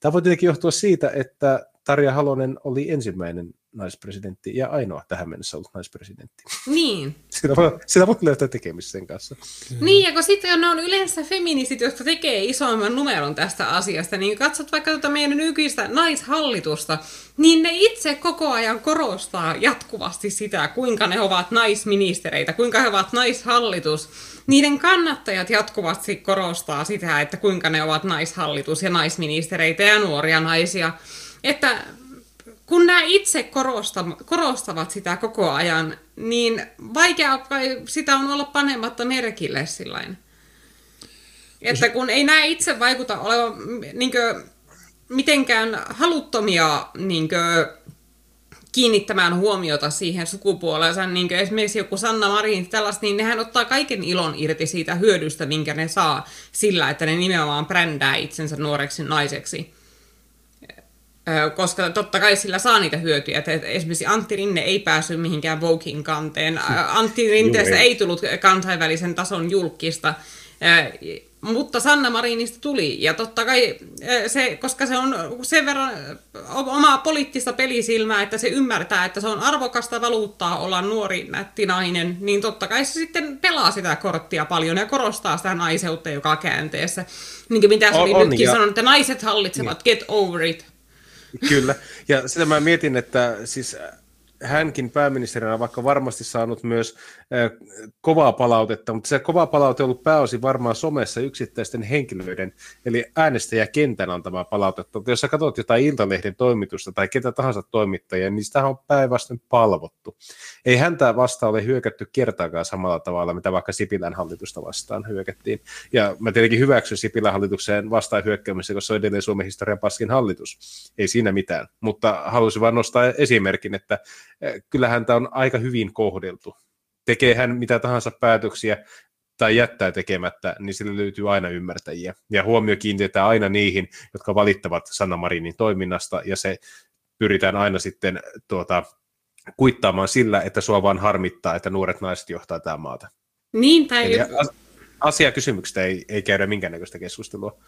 Tämä voi tietenkin johtua siitä, että Tarja Halonen oli ensimmäinen naispresidentti ja ainoa tähän mennessä ollut naispresidentti. Niin. Sitä voi, sitä voi löytää tekemistä sen kanssa. Mm. Niin, ja kun sitten on yleensä feministit, jotka tekee isomman numeron tästä asiasta, niin katsot vaikka tuota meidän nykyistä naishallitusta, niin ne itse koko ajan korostaa jatkuvasti sitä, kuinka ne ovat naisministereitä, kuinka he ovat naishallitus. Niiden kannattajat jatkuvasti korostaa sitä, että kuinka ne ovat naishallitus ja naisministereitä ja nuoria naisia. Että kun nämä itse korostavat sitä koko ajan, niin vaikea sitä on olla panematta merkille sillain. Että kun ei nämä itse vaikuta olevan niin kuin, mitenkään haluttomia niin kuin, kiinnittämään huomiota siihen sukupuoleensa, niin kuin esimerkiksi joku Sanna Marin tällaista, niin nehän ottaa kaiken ilon irti siitä hyödystä, minkä ne saa sillä, että ne nimenomaan brändää itsensä nuoreksi naiseksi koska totta kai sillä saa niitä hyötyjä. Että esimerkiksi Antti Rinne ei päässyt mihinkään Voguein kanteen. Antti Rinteestä ei tullut kansainvälisen tason julkista, mutta Sanna Marinista tuli. Ja totta kai, se, koska se on sen verran omaa poliittista pelisilmää, että se ymmärtää, että se on arvokasta valuuttaa olla nuori nätti nainen, niin totta kai se sitten pelaa sitä korttia paljon ja korostaa sitä naiseutta joka käänteessä. Niin kuin mitä se oli on, nytkin ja... sanonut, että naiset hallitsevat, niin. get over it. Kyllä, ja sitä mä mietin, että siis hänkin pääministerinä vaikka varmasti saanut myös kovaa palautetta, mutta se kova palaute on ollut pääosin varmaan somessa yksittäisten henkilöiden, eli äänestäjäkentän antamaa palautetta. Mutta jos sä katsot jotain Iltalehden toimitusta tai ketä tahansa toimittajia, niin sitä on päinvastoin palvottu. Ei häntä vastaan ole hyökätty kertaakaan samalla tavalla, mitä vaikka Sipilän hallitusta vastaan hyökättiin. Ja mä tietenkin hyväksyn Sipilän hallitukseen vastaan hyökkäämisen, koska se on edelleen Suomen historian paskin hallitus. Ei siinä mitään. Mutta halusin vain nostaa esimerkin, että kyllähän tämä on aika hyvin kohdeltu tekee hän mitä tahansa päätöksiä tai jättää tekemättä, niin sille löytyy aina ymmärtäjiä. Ja huomio kiinnitetään aina niihin, jotka valittavat Sanna Marinin toiminnasta, ja se pyritään aina sitten tuota, kuittaamaan sillä, että sua vaan harmittaa, että nuoret naiset johtaa tämä maata. Niin, tai... Eli asiakysymyksistä ei, ei käydä minkäännäköistä keskustelua.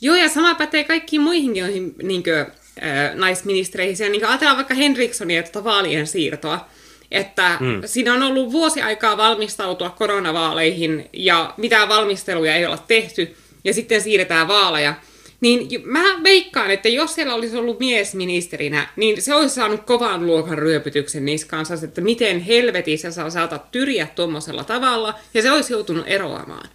Joo, ja sama pätee kaikkiin muihin joihin, niin kuin, äh, naisministereihin. Niin ajatellaan vaikka Henrikssonia tuota vaalien siirtoa että mm. siinä on ollut vuosi aikaa valmistautua koronavaaleihin ja mitään valmisteluja ei olla tehty ja sitten siirretään vaaleja. Niin mä veikkaan, että jos siellä olisi ollut mies ministerinä, niin se olisi saanut kovan luokan ryöpytyksen niissä kanssa, että miten helvetissä sä saatat tyriä tuommoisella tavalla, ja se olisi joutunut eroamaan.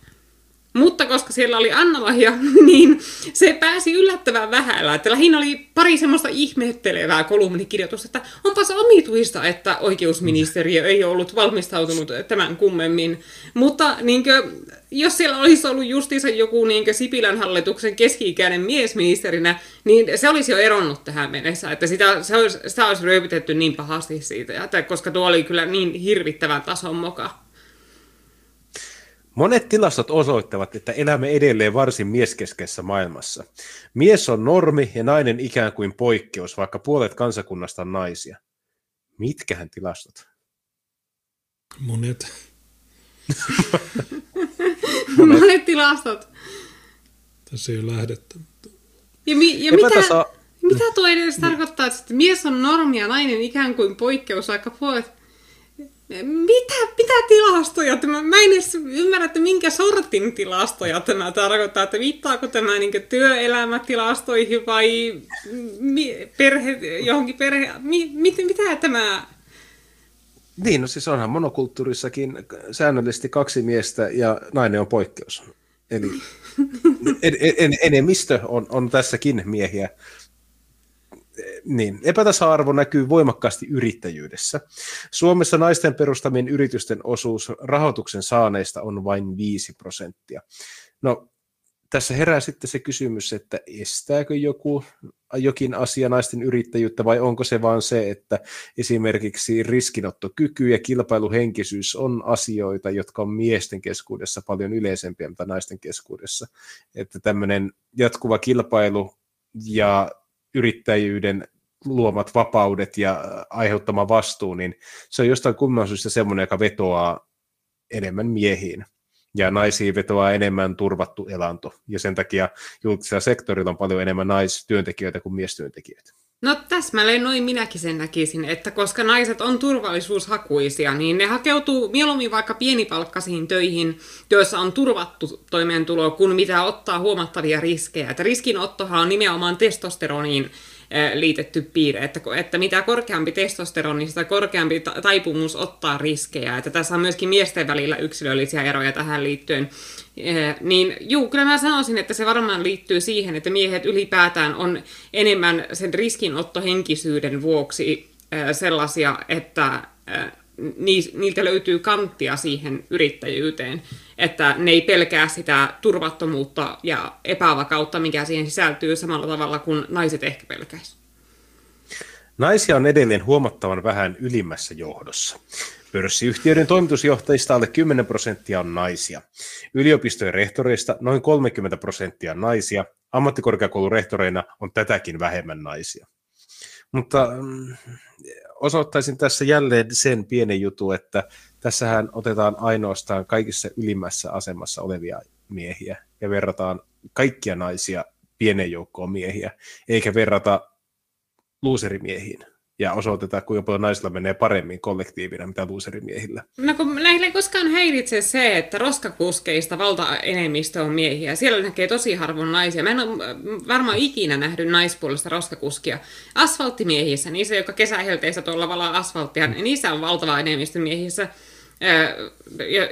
Mutta koska siellä oli Anna-Maria, niin se pääsi yllättävän vähällä. Että lähinnä oli pari semmoista ihmettelevää kolumnikirjoitusta, että onpas omituista, että oikeusministeriö ei ollut valmistautunut tämän kummemmin. Mutta niin kuin, jos siellä olisi ollut justiinsa joku niin Sipilän hallituksen keski-ikäinen miesministerinä, niin se olisi jo eronnut tähän mennessä. Että sitä, se olisi, sitä olisi ryöpytetty niin pahasti siitä, että, koska tuo oli kyllä niin hirvittävän tason moka. Monet tilastot osoittavat, että elämme edelleen varsin mieskeskeisessä maailmassa. Mies on normi ja nainen ikään kuin poikkeus, vaikka puolet kansakunnasta on naisia. Mitkähän tilastot? Monet. Monet. Monet tilastot. Tässä ei ole lähdettä. Ja, mi- ja mitä, tasa... mitä tuo edes tarkoittaa, että mies on normi ja nainen ikään kuin poikkeus, vaikka puolet mitä, mitä tilastoja tämä? Mä en edes ymmärrä, että minkä sortin tilastoja tämä tarkoittaa, että viittaako tämä niin työelämätilastoihin vai mi, perhe, johonkin perhe, mi, mit, mitä tämä... Niin, no siis onhan monokulttuurissakin säännöllisesti kaksi miestä ja nainen on poikkeus. Eli en, en, enemmistö on, on tässäkin miehiä niin, epätasa-arvo näkyy voimakkaasti yrittäjyydessä. Suomessa naisten perustamien yritysten osuus rahoituksen saaneista on vain 5 prosenttia. No, tässä herää sitten se kysymys, että estääkö joku, jokin asia naisten yrittäjyyttä vai onko se vaan se, että esimerkiksi riskinottokyky ja kilpailuhenkisyys on asioita, jotka on miesten keskuudessa paljon yleisempiä mitä naisten keskuudessa. Että tämmöinen jatkuva kilpailu ja yrittäjyyden luomat vapaudet ja aiheuttama vastuu, niin se on jostain kumman syystä semmoinen, joka vetoaa enemmän miehiin. Ja naisiin vetoaa enemmän turvattu elanto. Ja sen takia julkisella sektorilla on paljon enemmän naistyöntekijöitä kuin miestyöntekijöitä. No täsmälleen noin minäkin sen näkisin, että koska naiset on turvallisuushakuisia, niin ne hakeutuu mieluummin vaikka pienipalkkaisiin töihin, joissa on turvattu toimeentulo, kun mitä ottaa huomattavia riskejä. Että riskinottohan on nimenomaan testosteroniin liitetty piirre, että, että mitä korkeampi testosteroni, sitä korkeampi taipumus ottaa riskejä. Että tässä on myöskin miesten välillä yksilöllisiä eroja tähän liittyen. Niin juu, kyllä mä sanoisin, että se varmaan liittyy siihen, että miehet ylipäätään on enemmän sen riskinottohenkisyyden vuoksi sellaisia, että niiltä löytyy kanttia siihen yrittäjyyteen, että ne ei pelkää sitä turvattomuutta ja epävakautta, mikä siihen sisältyy samalla tavalla kuin naiset ehkä pelkäisi. Naisia on edelleen huomattavan vähän ylimmässä johdossa. Pörssiyhtiöiden toimitusjohtajista alle 10 prosenttia on naisia. Yliopistojen rehtoreista noin 30 prosenttia on naisia. Ammattikorkeakoulun rehtoreina on tätäkin vähemmän naisia. Mutta mm, osoittaisin tässä jälleen sen pienen jutun, että tässähän otetaan ainoastaan kaikissa ylimmässä asemassa olevia miehiä ja verrataan kaikkia naisia pienen joukkoon miehiä, eikä verrata luuserimiehiin ja osoitetaan, kuinka paljon naisilla menee paremmin kollektiivina, mitä luuserimiehillä. No kun näillä ei koskaan häiritse se, että roskakuskeista valtaenemmistö on miehiä. Siellä näkee tosi harvoin naisia. Mä en ole varmaan ikinä nähnyt naispuolista roskakuskia. Asfalttimiehissä, niissä, jotka kesähelteissä tuolla valaa asfalttia, niin niissä on valtava enemmistö miehissä. Ja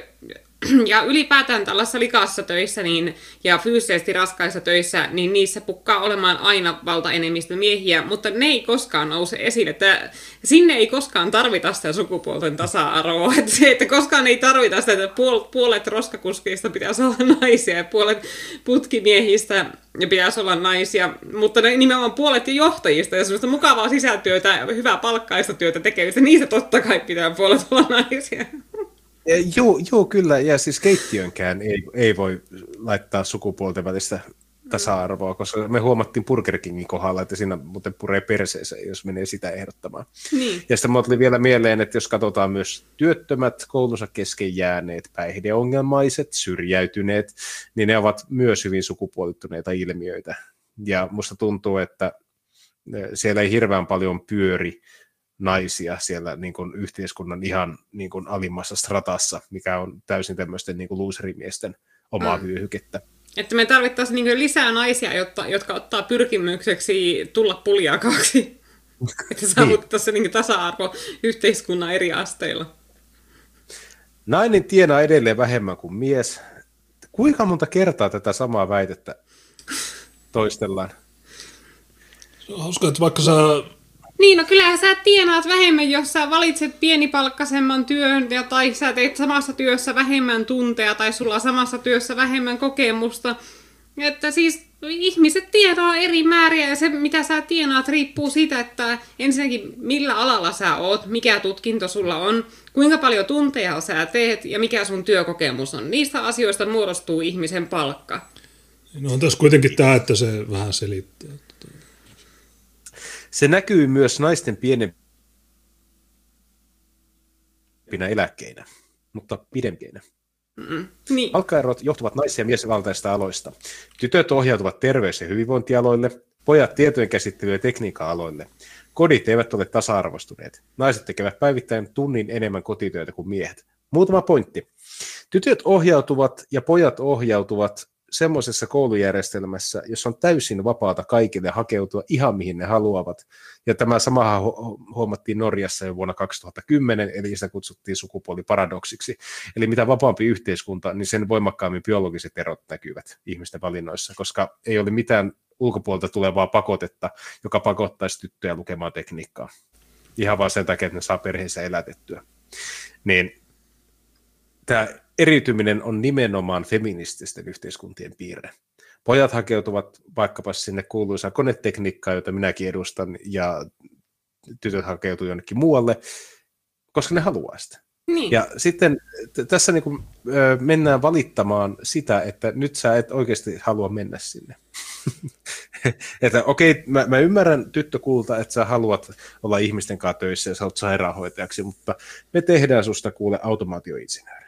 ja ylipäätään tällaisessa likassa töissä niin, ja fyysisesti raskaissa töissä, niin niissä pukkaa olemaan aina valtaenemmistö miehiä, mutta ne ei koskaan nouse esille. Että sinne ei koskaan tarvita sitä sukupuolten tasa-arvoa. Että se, että koskaan ei tarvita sitä, että puolet roskakuskeista pitäisi olla naisia ja puolet putkimiehistä pitäisi olla naisia, mutta ne nimenomaan puolet johtajista ja semmoista mukavaa sisätyötä, hyvää palkkaista työtä tekevistä, niistä totta kai pitää puolet olla naisia. Joo, joo, kyllä. Ja siis keittiönkään ei, ei voi laittaa sukupuolten välistä tasa-arvoa, koska me huomattiin Burger Kingin kohdalla, että siinä muuten puree perseeseen, jos menee sitä ehdottamaan. Niin. Ja sitten tuli vielä mieleen, että jos katsotaan myös työttömät, koulunsa kesken jääneet, päihdeongelmaiset, syrjäytyneet, niin ne ovat myös hyvin sukupuolittuneita ilmiöitä. Ja musta tuntuu, että siellä ei hirveän paljon pyöri naisia siellä niin kuin yhteiskunnan ihan niin kuin alimmassa stratassa, mikä on täysin tämmöisten niin kuin loserimiesten omaa mm. vyöhykettä. Että me tarvittaisiin niin lisää naisia, jotta, jotka ottaa pyrkimykseksi tulla puljakaaksi. että saavutettaisiin niin. niin tasa-arvo yhteiskunnan eri asteilla. Nainen tienaa edelleen vähemmän kuin mies. Kuinka monta kertaa tätä samaa väitettä toistellaan? Se on hauska, että vaikka sä niin, no kyllähän sä tienaat vähemmän, jos sä valitset pienipalkkaisemman työn, ja, tai sä teet samassa työssä vähemmän tunteja, tai sulla on samassa työssä vähemmän kokemusta. Että siis ihmiset tienaa eri määriä, ja se mitä sä tienaat riippuu siitä, että ensinnäkin millä alalla sä oot, mikä tutkinto sulla on, kuinka paljon tunteja sä teet, ja mikä sun työkokemus on. Niistä asioista muodostuu ihmisen palkka. No on tässä kuitenkin tämä, että se vähän selittää. Se näkyy myös naisten pienempinä eläkkeinä, mutta pidempinä. Mm-mm. Niin. Palkkaerot johtuvat nais- ja miesvaltaista aloista. Tytöt ohjautuvat terveys- ja hyvinvointialoille, pojat tietojen käsittely- ja tekniikka-aloille. Kodit eivät ole tasa-arvostuneet. Naiset tekevät päivittäin tunnin enemmän kotitöitä kuin miehet. Muutama pointti. Tytöt ohjautuvat ja pojat ohjautuvat semmoisessa koulujärjestelmässä, jossa on täysin vapaata kaikille hakeutua ihan mihin ne haluavat. Ja tämä samahan huomattiin Norjassa jo vuonna 2010, eli sitä kutsuttiin sukupuoliparadoksiksi. Eli mitä vapaampi yhteiskunta, niin sen voimakkaammin biologiset erot näkyvät ihmisten valinnoissa, koska ei ole mitään ulkopuolelta tulevaa pakotetta, joka pakottaisi tyttöjä lukemaan tekniikkaa. Ihan vaan sen takia, että ne saa perheensä elätettyä. Niin tämä eriytyminen on nimenomaan feminististen yhteiskuntien piirre. Pojat hakeutuvat vaikkapa sinne kuuluisaan konetekniikkaan, jota minäkin edustan, ja tytöt hakeutuvat jonnekin muualle, koska ne haluaa sitä. Niin. Ja sitten t- tässä niin kuin, ö, mennään valittamaan sitä, että nyt sä et oikeasti halua mennä sinne. että okei, okay, mä, mä ymmärrän tyttökulta, että sä haluat olla ihmisten kanssa töissä ja sä oot sairaanhoitajaksi, mutta me tehdään susta kuule automaatioinsinööri.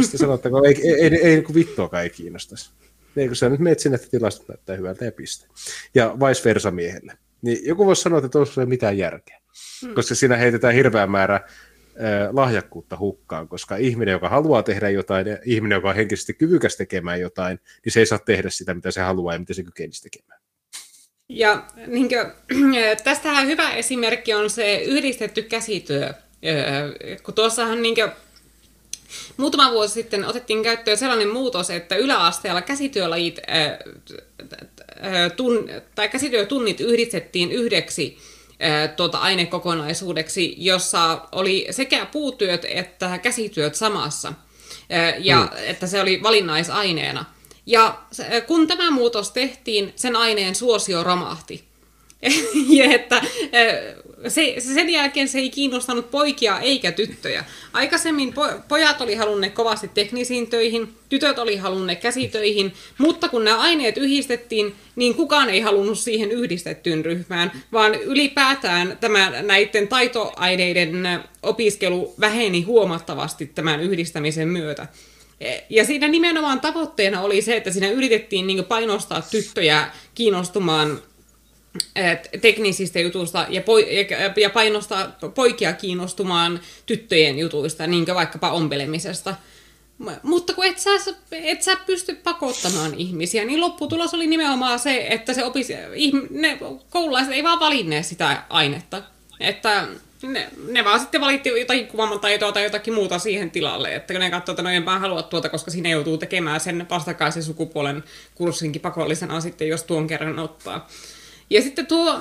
Sitten sanotaan, että ei, ei, ei, ei niin vittuakaan ei kiinnostaisi. Eikö sä nyt menet sinne, että tilastot näyttää hyvältä ja piste. Ja vice versa miehelle. niin joku voisi sanoa, että tuossa ei mitään järkeä. Hmm. Koska siinä heitetään hirveä määrä lahjakkuutta hukkaan, koska ihminen, joka haluaa tehdä jotain, ja ihminen, joka on henkisesti kyvykäs tekemään jotain, niin se ei saa tehdä sitä, mitä se haluaa ja mitä se kykenisi tekemään. Ja niin kuin, tästähän hyvä esimerkki on se yhdistetty käsityö. Kun tuossahan niin kuin, muutama vuosi sitten otettiin käyttöön sellainen muutos, että yläasteella käsityölajit tun, tai käsityötunnit yhdistettiin yhdeksi tuota ainekokonaisuudeksi, jossa oli sekä puutyöt että käsityöt samassa, ja mm. että se oli valinnaisaineena. Ja kun tämä muutos tehtiin, sen aineen suosio romahti. ja että se, sen jälkeen se ei kiinnostanut poikia eikä tyttöjä. Aikaisemmin po, pojat oli halunneet kovasti teknisiin töihin, tytöt oli halunneet käsitöihin, mutta kun nämä aineet yhdistettiin, niin kukaan ei halunnut siihen yhdistettyyn ryhmään, vaan ylipäätään tämä, näiden taitoaineiden opiskelu väheni huomattavasti tämän yhdistämisen myötä. Ja siinä nimenomaan tavoitteena oli se, että siinä yritettiin niin painostaa tyttöjä kiinnostumaan teknisistä jutuista ja, poi- ja painostaa poikia kiinnostumaan tyttöjen jutuista, niin kuin vaikkapa ompelemisesta. Mutta kun et sä, et sä pysty pakottamaan ihmisiä, niin lopputulos oli nimenomaan se, että se opis, ne koululaiset ei vaan valinneet sitä ainetta. Että ne, ne vaan sitten valitti jotakin taitoa tai jotakin muuta siihen tilalle, että kun ne katsoo, että no enpä halua tuota, koska siinä joutuu tekemään sen vastakkaisen sukupuolen kurssinkin pakollisena sitten, jos tuon kerran ottaa. Ja sitten tuo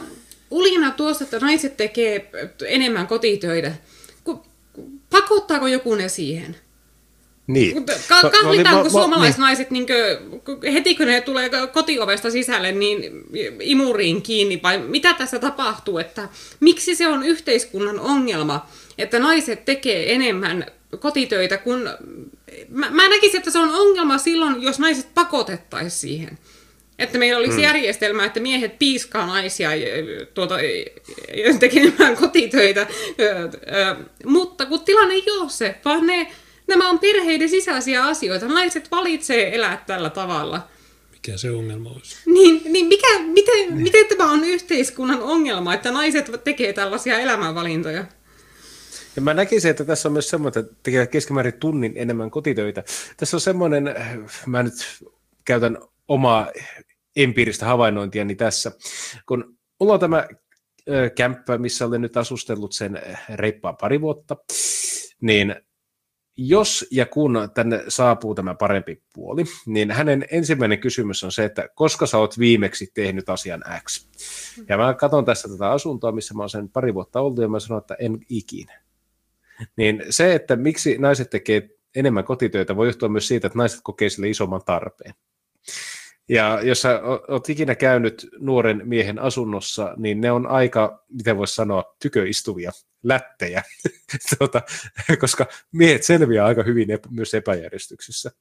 ulina tuossa, että naiset tekee enemmän kotitöitä. Pakottaako joku ne siihen? Niin. Ka- kahlitaanko suomalaisnaiset niin kuin, heti kun ne tulee kotiovesta sisälle, niin imuriin kiinni, vai mitä tässä tapahtuu, että miksi se on yhteiskunnan ongelma, että naiset tekee enemmän kotitöitä, kun mä, mä näkisin, että se on ongelma silloin, jos naiset pakotettaisiin siihen. Että meillä olisi hmm. järjestelmä, että miehet piiskaa naisia tuota, tekemään kotitöitä, mutta kun tilanne ei ole se, vaan ne, nämä on perheiden sisäisiä asioita. Naiset valitsee elää tällä tavalla. Mikä se ongelma olisi? Niin, niin mikä, miten, miten tämä on yhteiskunnan ongelma, että naiset tekee tällaisia elämänvalintoja? Ja mä näkisin, että tässä on myös semmoinen, että tekee keskimäärin tunnin enemmän kotitöitä. Tässä on semmoinen, mä nyt käytän omaa empiiristä havainnointiani tässä. Kun mulla on tämä kämppä, missä olen nyt asustellut sen reippaan pari vuotta, niin jos ja kun tänne saapuu tämä parempi puoli, niin hänen ensimmäinen kysymys on se, että koska sä oot viimeksi tehnyt asian X. Ja mä katson tässä tätä asuntoa, missä mä oon sen pari vuotta ollut, ja mä sanon, että en ikinä. Niin se, että miksi naiset tekee enemmän kotitöitä, voi johtua myös siitä, että naiset kokee sille isomman tarpeen. Ja jos sä oot ikinä käynyt nuoren miehen asunnossa, niin ne on aika, miten voisi sanoa, tyköistuvia lättejä, tuota, koska miehet selviää aika hyvin epä, myös epäjärjestyksissä.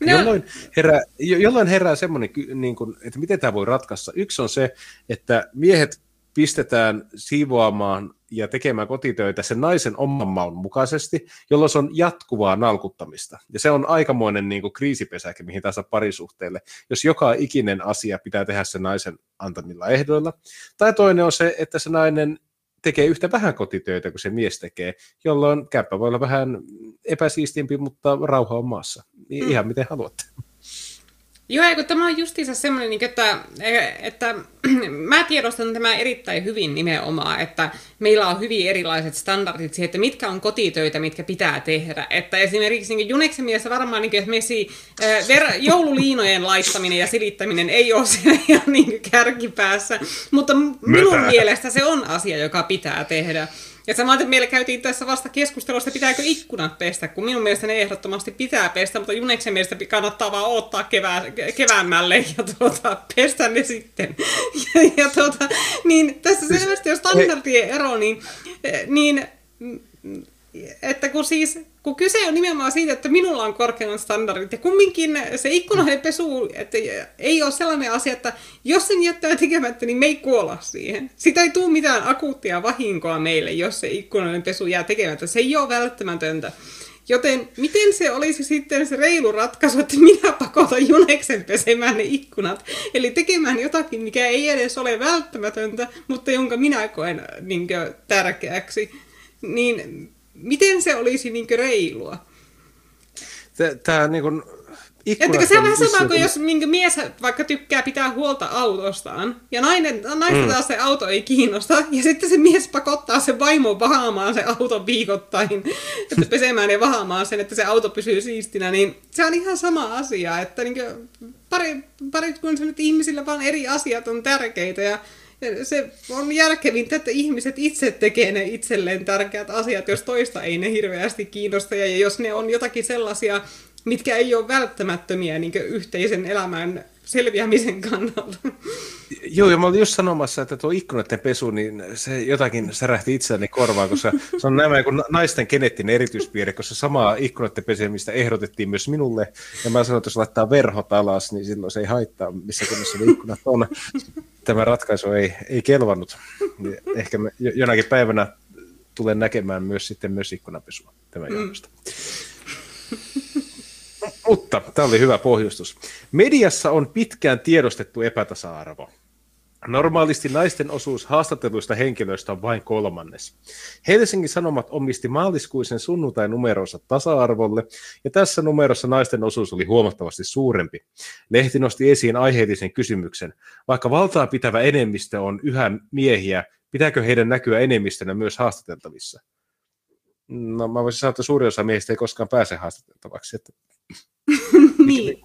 No. Jolloin, herää, jolloin herää semmoinen, niin kuin, että miten tämä voi ratkaista. Yksi on se, että miehet pistetään siivoamaan ja tekemään kotitöitä sen naisen oman maun mukaisesti, jolloin se on jatkuvaa nalkuttamista. Ja se on aikamoinen niin kuin kriisipesäke mihin tahansa parisuhteelle, jos joka ikinen asia pitää tehdä sen naisen antamilla ehdoilla. Tai toinen on se, että se nainen tekee yhtä vähän kotitöitä kuin se mies tekee, jolloin käppä voi olla vähän epäsiistimpi, mutta rauha on maassa. Mm. Ihan miten haluatte. Joo, kun tämä on justiinsa semmoinen, niin että, että mä tiedostan tämä erittäin hyvin nimenomaan, että meillä on hyvin erilaiset standardit siihen, että mitkä on kotitöitä, mitkä pitää tehdä. Että esimerkiksi niin Juneksen mielessä varmaan niin esimerkiksi ver- joululiinojen laittaminen ja silittäminen ei ole siellä ihan niin kärkipäässä, mutta minun mielestä se on asia, joka pitää tehdä. Ja samaten meillä käytiin tässä vasta keskustelusta, pitääkö ikkunat pestä, kun minun mielestä ne ehdottomasti pitää pestä, mutta Juneksen mielestä kannattaa vaan odottaa kevää, keväämmälle ja tuota, pestä ne sitten. Ja, ja tuota, niin tässä selvästi on standardien ero, niin, niin että kun siis kun kyse on nimenomaan siitä, että minulla on korkeammat standardit, ja kumminkin se ikkunoiden pesu että ei ole sellainen asia, että jos sen jättää tekemättä, niin me ei kuolla siihen. Sitä ei tule mitään akuuttia vahinkoa meille, jos se ikkunoiden pesu jää tekemättä. Se ei ole välttämätöntä. Joten miten se olisi sitten se reilu ratkaisu, että minä pakotan Juneksen pesemään ne ikkunat? Eli tekemään jotakin, mikä ei edes ole välttämätöntä, mutta jonka minä koen niin kuin, tärkeäksi. Niin miten se olisi niin kuin, reilua? Tämä niin kuin, Ettäkö se on vähän sama kuin jos minkä mies vaikka tykkää pitää huolta autostaan, ja nainen, naista mm. taas se auto ei kiinnosta, ja sitten se mies pakottaa sen vaimon vahaamaan se auto viikoittain, että pesemään ja vahaamaan sen, että se auto pysyy siistinä, niin se on ihan sama asia, että niin pari, pari kun se nyt ihmisillä vaan eri asiat on tärkeitä, ja se on järkevintä, että ihmiset itse tekee ne itselleen tärkeät asiat, jos toista ei ne hirveästi kiinnosta, ja jos ne on jotakin sellaisia mitkä ei ole välttämättömiä niin yhteisen elämän selviämisen kannalta. Joo, ja mä olin just sanomassa, että tuo ikkunoiden pesu, niin se jotakin särähti itseäni korvaan, koska se on nämä kuin naisten geneettinen erityispiirre, koska samaa ikkunoiden pesemistä ehdotettiin myös minulle, ja mä sanoin, että jos laittaa verhot alas, niin silloin se ei haittaa, missä kunnossa ne ikkunat on. Tämä ratkaisu ei, ei kelvannut. Ehkä me jonakin päivänä tulen näkemään myös sitten myös ikkunapesua tämän mm. Mutta tämä oli hyvä pohjustus. Mediassa on pitkään tiedostettu epätasa-arvo. Normaalisti naisten osuus haastatelluista henkilöistä on vain kolmannes. Helsingin Sanomat omisti maaliskuisen sunnuntai-numeronsa tasa-arvolle, ja tässä numerossa naisten osuus oli huomattavasti suurempi. Lehti nosti esiin aiheellisen kysymyksen. Vaikka valtaa pitävä enemmistö on yhä miehiä, pitääkö heidän näkyä enemmistönä myös haastateltavissa? No mä voisin sanoa, että suurin osa miehistä ei koskaan pääse haastateltavaksi. Että niin.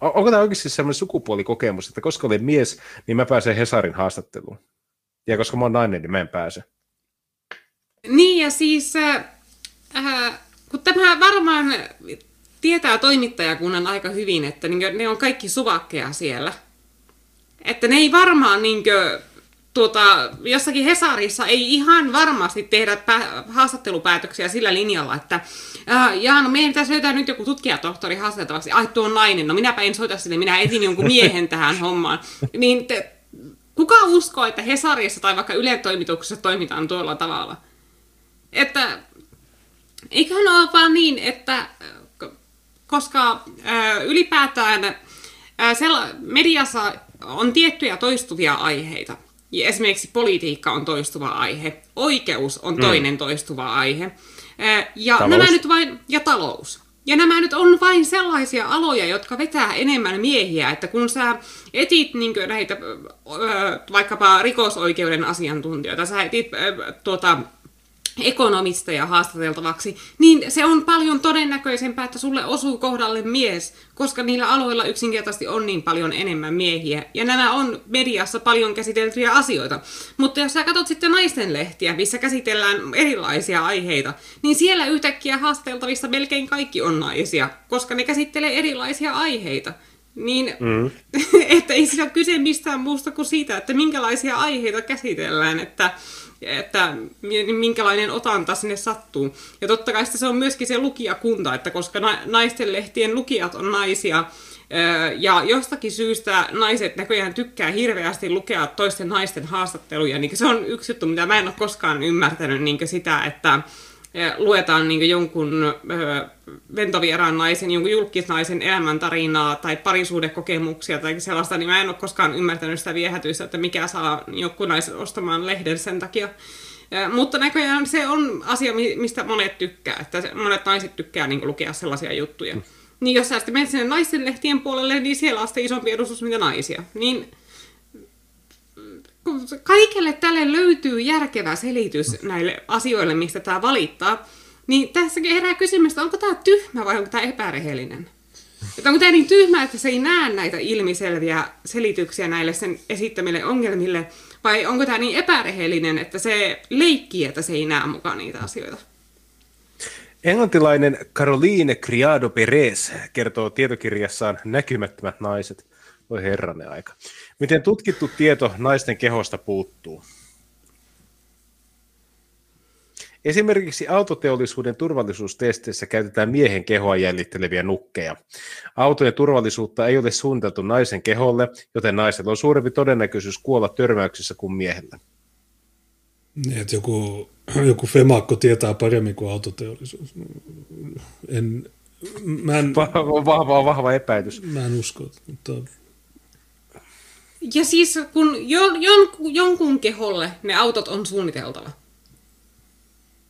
Onko tämä oikeasti sellainen sukupuolikokemus, että koska olen mies, niin mä pääsen Hesarin haastatteluun? Ja koska mä oon nainen, niin mä en pääse. Niin, ja siis äh, äh kun tämä varmaan tietää toimittajakunnan aika hyvin, että niin ne on kaikki suvakkeja siellä. Että ne ei varmaan niin kuin, tuota, jossakin Hesarissa ei ihan varmasti tehdä pä- haastattelupäätöksiä sillä linjalla, että äh, jaa, no meidän pitäisi löytää nyt joku tutkijatohtori haastateltavaksi. Ai, tuo on nainen. No minäpä en soita sille, minä etin jonkun miehen tähän hommaan. Niin te, kuka uskoo, että Hesarissa tai vaikka Ylen toimituksessa toimitaan tuolla tavalla? Että eiköhän ole vaan niin, että koska äh, ylipäätään äh, sella, mediassa on tiettyjä toistuvia aiheita, ja esimerkiksi politiikka on toistuva aihe, oikeus on mm. toinen mm. toistuva aihe. Ja talous. nämä nyt vain, ja talous. Ja nämä nyt on vain sellaisia aloja, jotka vetää enemmän miehiä, että kun sä etit niin näitä vaikkapa rikosoikeuden asiantuntijoita, sä etit tuota, ekonomisteja haastateltavaksi, niin se on paljon todennäköisempää, että sulle osuu kohdalle mies, koska niillä aloilla yksinkertaisesti on niin paljon enemmän miehiä. Ja nämä on mediassa paljon käsiteltyjä asioita. Mutta jos sä katsot sitten naisten lehtiä, missä käsitellään erilaisia aiheita, niin siellä yhtäkkiä haastateltavissa melkein kaikki on naisia, koska ne käsittelee erilaisia aiheita. Niin, mm. että ei siinä ole kyse mistään muusta kuin siitä, että minkälaisia aiheita käsitellään, että että minkälainen otanta sinne sattuu. Ja totta kai se on myöskin se lukijakunta, että koska naisten lehtien lukijat on naisia, ja jostakin syystä naiset näköjään tykkää hirveästi lukea toisten naisten haastatteluja, niin se on yksi juttu, mitä mä en ole koskaan ymmärtänyt, niin sitä, että luetaan niin jonkun ventovieraan naisen, jonkun julkisnaisen elämäntarinaa tai parisuudekokemuksia tai sellaista, niin mä en ole koskaan ymmärtänyt sitä viehätystä, että mikä saa joku naisen ostamaan lehden sen takia. Mutta näköjään se on asia, mistä monet tykkää, että monet naiset tykkää niin lukea sellaisia juttuja. Mm. Niin jos sä sitten menet sinne naisten lehtien puolelle, niin siellä on sitten isompi edustus mitä naisia. Niin kaikelle tälle löytyy järkevä selitys näille asioille, mistä tämä valittaa, niin tässäkin herää kysymys, onko tämä tyhmä vai onko tämä epärehellinen? Että onko tämä niin tyhmä, että se ei näe näitä ilmiselviä selityksiä näille sen esittämille ongelmille, vai onko tämä niin epärehellinen, että se leikkii, että se ei näe mukaan niitä asioita? Englantilainen Caroline Criado Perez kertoo tietokirjassaan Näkymättömät naiset. Voi herranen aika. Miten tutkittu tieto naisten kehosta puuttuu? Esimerkiksi autoteollisuuden turvallisuustesteissä käytetään miehen kehoa jäljitteleviä nukkeja. Autojen turvallisuutta ei ole suunniteltu naisen keholle, joten naisella on suurempi todennäköisyys kuolla törmäyksissä kuin miehellä. Niin, että joku joku femakko tietää paremmin kuin autoteollisuus. En, mä en, vahva, vahva, vahva epäilys. Mä en usko, mutta... Ja siis kun jon, jon, jonkun keholle ne autot on suunniteltava.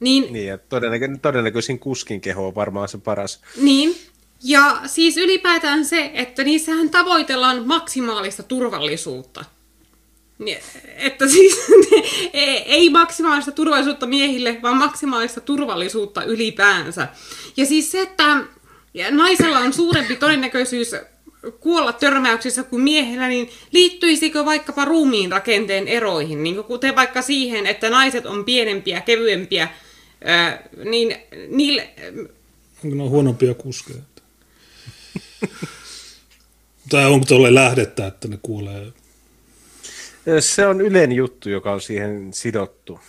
Niin, niin ja todennäkö, todennäköisin kuskin keho on varmaan se paras. Niin, ja siis ylipäätään se, että niissähän tavoitellaan maksimaalista turvallisuutta. Että siis ei maksimaalista turvallisuutta miehille, vaan maksimaalista turvallisuutta ylipäänsä. Ja siis se, että naisella on suurempi todennäköisyys kuolla törmäyksissä kuin miehellä, niin liittyisikö vaikkapa ruumiin rakenteen eroihin, niin kuten vaikka siihen, että naiset on pienempiä, kevyempiä, ää, niin niille... Onko ne on huonompia kuskeja? tai onko tuolle lähdettä, että ne kuulee se on yleinen juttu, joka on siihen sidottu.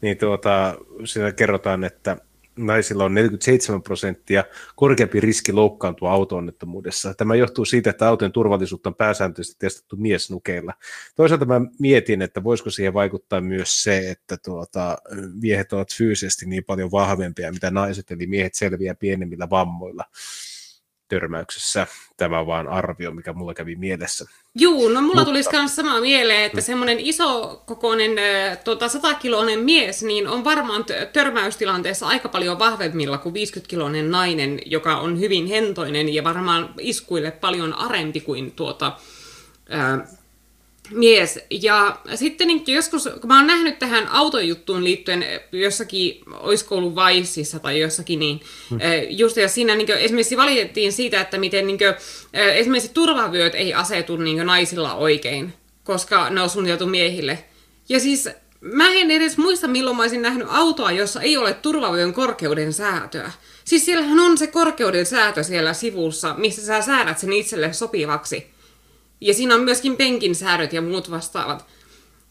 Niin tuota, siinä kerrotaan, että naisilla on 47 prosenttia korkeampi riski loukkaantua auto-onnettomuudessa. Tämä johtuu siitä, että auton turvallisuutta on pääsääntöisesti testattu miesnukeilla. Toisaalta mä mietin, että voisiko siihen vaikuttaa myös se, että tuota, miehet ovat fyysisesti niin paljon vahvempia, mitä naiset, eli miehet selviää pienemmillä vammoilla törmäyksessä. Tämä on vaan arvio, mikä mulla kävi mielessä. Juu, no mulla Mutta... tulisi myös sama mieleen, että semmoinen iso kokoinen tuota, 100-kiloinen mies niin on varmaan törmäystilanteessa aika paljon vahvemmilla kuin 50-kiloinen nainen, joka on hyvin hentoinen ja varmaan iskuille paljon arempi kuin tuota, ää, mies. Ja sitten niin joskus, kun mä oon nähnyt tähän autojuttuun liittyen jossakin, olisiko ollut Vaisissa tai jossakin, niin hmm. just ja siinä niin esimerkiksi valitettiin siitä, että miten niin kuin, esimerkiksi turvavyöt ei asetu niin naisilla oikein, koska ne on suunniteltu miehille. Ja siis mä en edes muista, milloin mä olisin nähnyt autoa, jossa ei ole turvavyön korkeuden säätöä. Siis siellähän on se korkeuden säätö siellä sivussa, missä sä säädät sen itselle sopivaksi. Ja siinä on myöskin penkin säädöt ja muut vastaavat.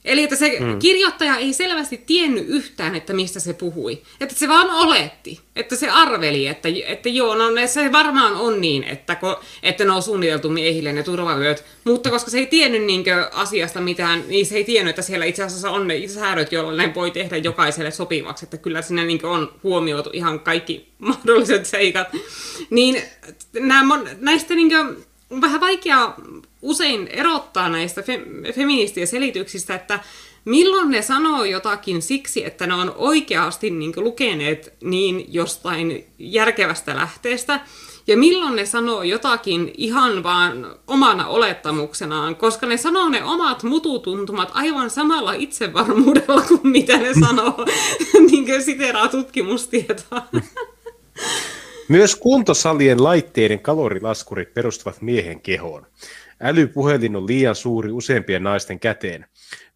Eli että se mm. kirjoittaja ei selvästi tiennyt yhtään, että mistä se puhui. Että se vaan oletti, että se arveli, että, että joo, no se varmaan on niin, että, ko, että ne on suunniteltu miehille ne turvavyöt. Mutta koska se ei tiennyt niinkö asiasta mitään, niin se ei tiennyt, että siellä itse asiassa on ne säädöt, joilla ne voi tehdä jokaiselle sopivaksi. Että kyllä siinä niinkö on huomioitu ihan kaikki mahdolliset seikat. Niin nämä, näistä niinkö, on vähän vaikea usein erottaa näistä fe- feministien selityksistä, että milloin ne sanoo jotakin siksi, että ne on oikeasti niin lukeneet niin jostain järkevästä lähteestä, ja milloin ne sanoo jotakin ihan vaan omana olettamuksenaan, koska ne sanoo ne omat mututuntumat aivan samalla itsevarmuudella kuin mitä ne sanoo, niin kuin siteraa tutkimustietoa. Myös kuntosalien laitteiden kalorilaskurit perustuvat miehen kehoon. Älypuhelin on liian suuri useimpien naisten käteen.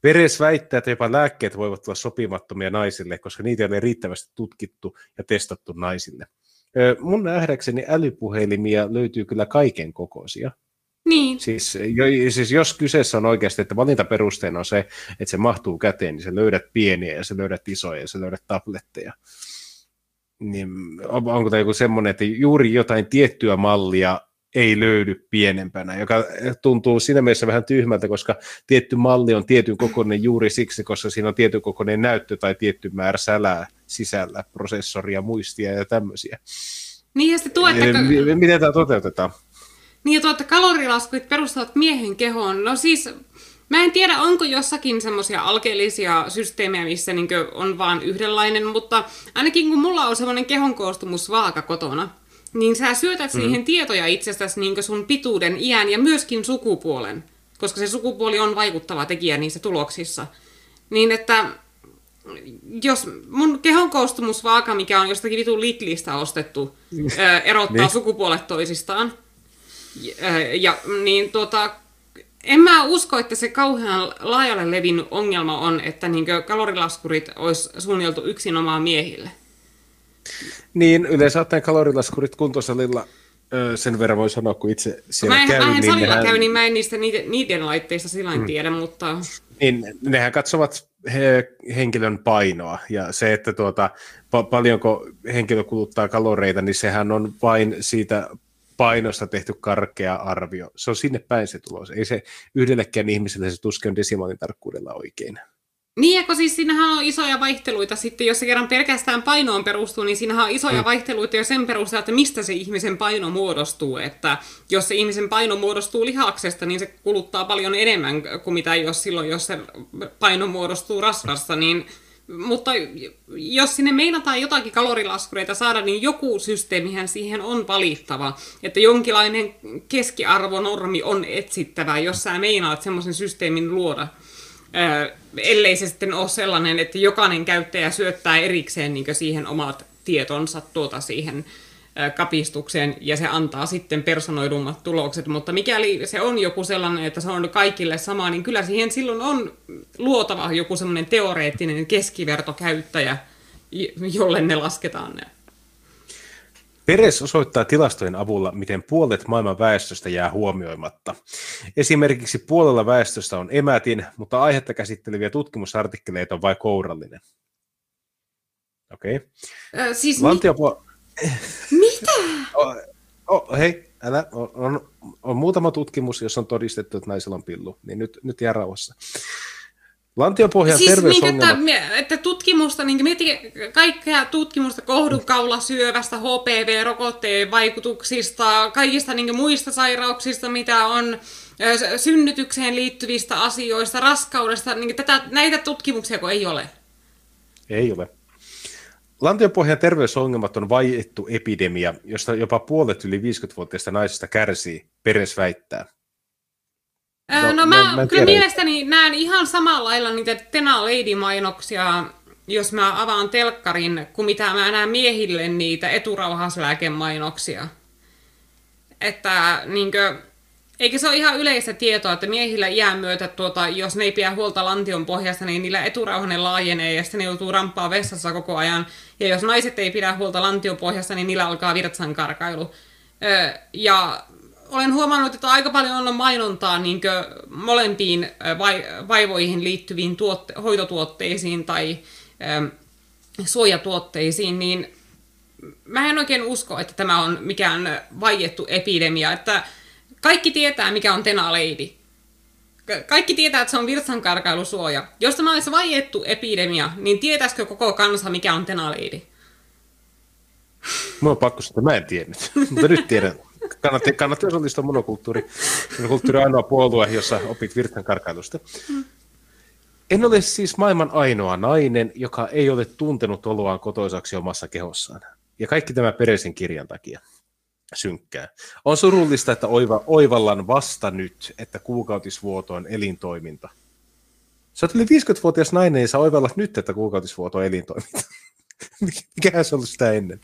Veres väittää, että jopa lääkkeet voivat olla sopimattomia naisille, koska niitä ei ole riittävästi tutkittu ja testattu naisille. Mun nähdäkseni älypuhelimia löytyy kyllä kaiken kokoisia. Niin. Siis, jo, siis jos kyseessä on oikeasti, että valintaperusteena on se, että se mahtuu käteen, niin sä löydät pieniä ja sä löydät isoja ja sä löydät tabletteja. Niin onko tämä joku semmoinen, että juuri jotain tiettyä mallia ei löydy pienempänä, joka tuntuu siinä mielessä vähän tyhmältä, koska tietty malli on tietyn kokoinen juuri siksi, koska siinä on tietyn kokoinen näyttö tai tietty määrä sälää sisällä, prosessoria, muistia ja tämmöisiä. Niin ja sitten tuo, että... Miten tämä toteutetaan? Niin ja tuo, että kalorilaskuit perustuvat miehen kehoon. No siis, mä en tiedä, onko jossakin semmoisia alkeellisia systeemejä, missä niin on vaan yhdenlainen, mutta ainakin kun mulla on semmoinen kehon koostumusvaaka kotona, niin sä syötät siihen mm-hmm. tietoja itsestäsi niin sun pituuden, iän ja myöskin sukupuolen, koska se sukupuoli on vaikuttava tekijä niissä tuloksissa. Niin että jos mun kehon koostumusvaaka, mikä on jostakin vitun Lidlistä ostettu, erottaa niin. sukupuolet toisistaan, ja, niin tuota, en mä usko, että se kauhean laajalle levinnyt ongelma on, että niin kalorilaskurit olisi suunniteltu yksinomaan miehille. Niin, yleensä ottaen kalorilaskurit kuntosalilla sen verran voi sanoa, kun itse siellä mä en, käy. Mä en niin salilla nehän... käy, niin mä en niistä niiden, niiden laitteista sillä mm. tiedä, mutta... Niin, nehän katsovat he, henkilön painoa, ja se, että tuota, pa- paljonko henkilö kuluttaa kaloreita, niin sehän on vain siitä painosta tehty karkea arvio. Se on sinne päin se tulos. Ei se yhdellekään ihmiselle se tuskin on desimaalin tarkkuudella oikein. Niin, ja kun siis siinähän on isoja vaihteluita sitten, jos se kerran pelkästään painoon perustuu, niin siinähän on isoja mm. vaihteluita jo sen perusteella, että mistä se ihmisen paino muodostuu. Että jos se ihmisen paino muodostuu lihaksesta, niin se kuluttaa paljon enemmän kuin mitä jos silloin, jos se paino muodostuu rasvasta, niin mutta jos sinne meinataan jotakin kalorilaskureita saada, niin joku systeemihän siihen on valittava. Että jonkinlainen keskiarvonormi on etsittävä, jos sä meinaat semmoisen systeemin luoda ellei se sitten ole sellainen, että jokainen käyttäjä syöttää erikseen niin siihen omat tietonsa tuota siihen kapistukseen ja se antaa sitten personoidummat tulokset, mutta mikäli se on joku sellainen, että se on kaikille sama, niin kyllä siihen silloin on luotava joku semmoinen teoreettinen keskivertokäyttäjä, jolle ne lasketaan ne. Peres osoittaa tilastojen avulla, miten puolet maailman väestöstä jää huomioimatta. Esimerkiksi puolella väestöstä on emätin, mutta aihetta käsitteleviä tutkimusartikkeleita on vain kourallinen. Okei. Okay. Äh, siis Lantiopo... mi- Mitä? Oh, oh, hei, älä, on, on, on, muutama tutkimus, jossa on todistettu, että naisilla on pillu, niin nyt, nyt jää rauhassa. Lantiopohjan siis, terveysongelmat... Niin, että, että tutkimusta, niin mieti kaikkea tutkimusta syövästä, HPV-rokotteen vaikutuksista, kaikista niin muista sairauksista, mitä on synnytykseen liittyvistä asioista, raskaudesta, niin tätä, näitä tutkimuksia kun ei ole. Ei ole. Lantiopohjan terveysongelmat on vaiettu epidemia, josta jopa puolet yli 50-vuotiaista naisista kärsii, Peres väittää. No, no mä, mä, kyllä mielestäni näen ihan samalla lailla niitä Tena Lady-mainoksia, jos mä avaan telkkarin, kuin mitä mä näen miehille niitä eturauhaslääkemainoksia. Että niinkö, eikö se ole ihan yleistä tietoa, että miehillä iän myötä, tuota, jos ne ei pidä huolta lantion pohjasta, niin niillä eturauhanen laajenee ja sitten ne joutuu ramppaa vessassa koko ajan. Ja jos naiset ei pidä huolta lantion pohjasta, niin niillä alkaa virtsankarkailu. Ja olen huomannut, että aika paljon on mainontaa niin molempiin vai, vaivoihin liittyviin tuotte, hoitotuotteisiin tai ähm, suojatuotteisiin, niin mä en oikein usko, että tämä on mikään vaiettu epidemia. Että kaikki tietää, mikä on tenaleidi. Kaikki tietää, että se on virtsankarkailusuoja. Jos tämä olisi vaiettu epidemia, niin tietäisikö koko kansa, mikä on tenaleidi? Mulla on pakko sanoa, mä en tiennyt, mutta nyt tiedän kannatti, kannatti osallistua monokulttuuri. Monokulttuuri on ainoa puolue, jossa opit virtan karkailusta. En ole siis maailman ainoa nainen, joka ei ole tuntenut oloaan kotoisaksi omassa kehossaan. Ja kaikki tämä Peresin kirjan takia synkkää. On surullista, että oiva, oivallan vasta nyt, että kuukautisvuoto on elintoiminta. Sä oot yli 50-vuotias nainen ja sä oivallat nyt, että kuukautisvuoto on elintoiminta. Mikähän se ollut sitä ennen?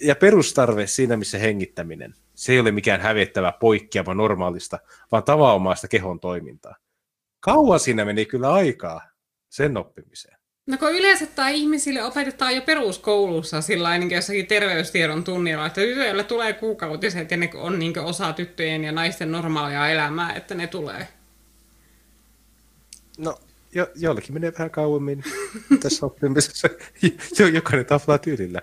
Ja perustarve siinä, missä hengittäminen. Se ei ole mikään hävettävä poikkeama normaalista, vaan tavanomaista kehon toimintaa. Kauan siinä meni kyllä aikaa sen oppimiseen. No kun yleensä tämä ihmisille opetetaan jo peruskoulussa sillä niin jossakin terveystiedon tunnilla, että tytöille tulee kuukautiset ja ne on niin osa tyttöjen ja naisten normaalia elämää, että ne tulee. No jo, joillekin menee vähän kauemmin tässä oppimisessa. Jokainen taflaa tyylillä.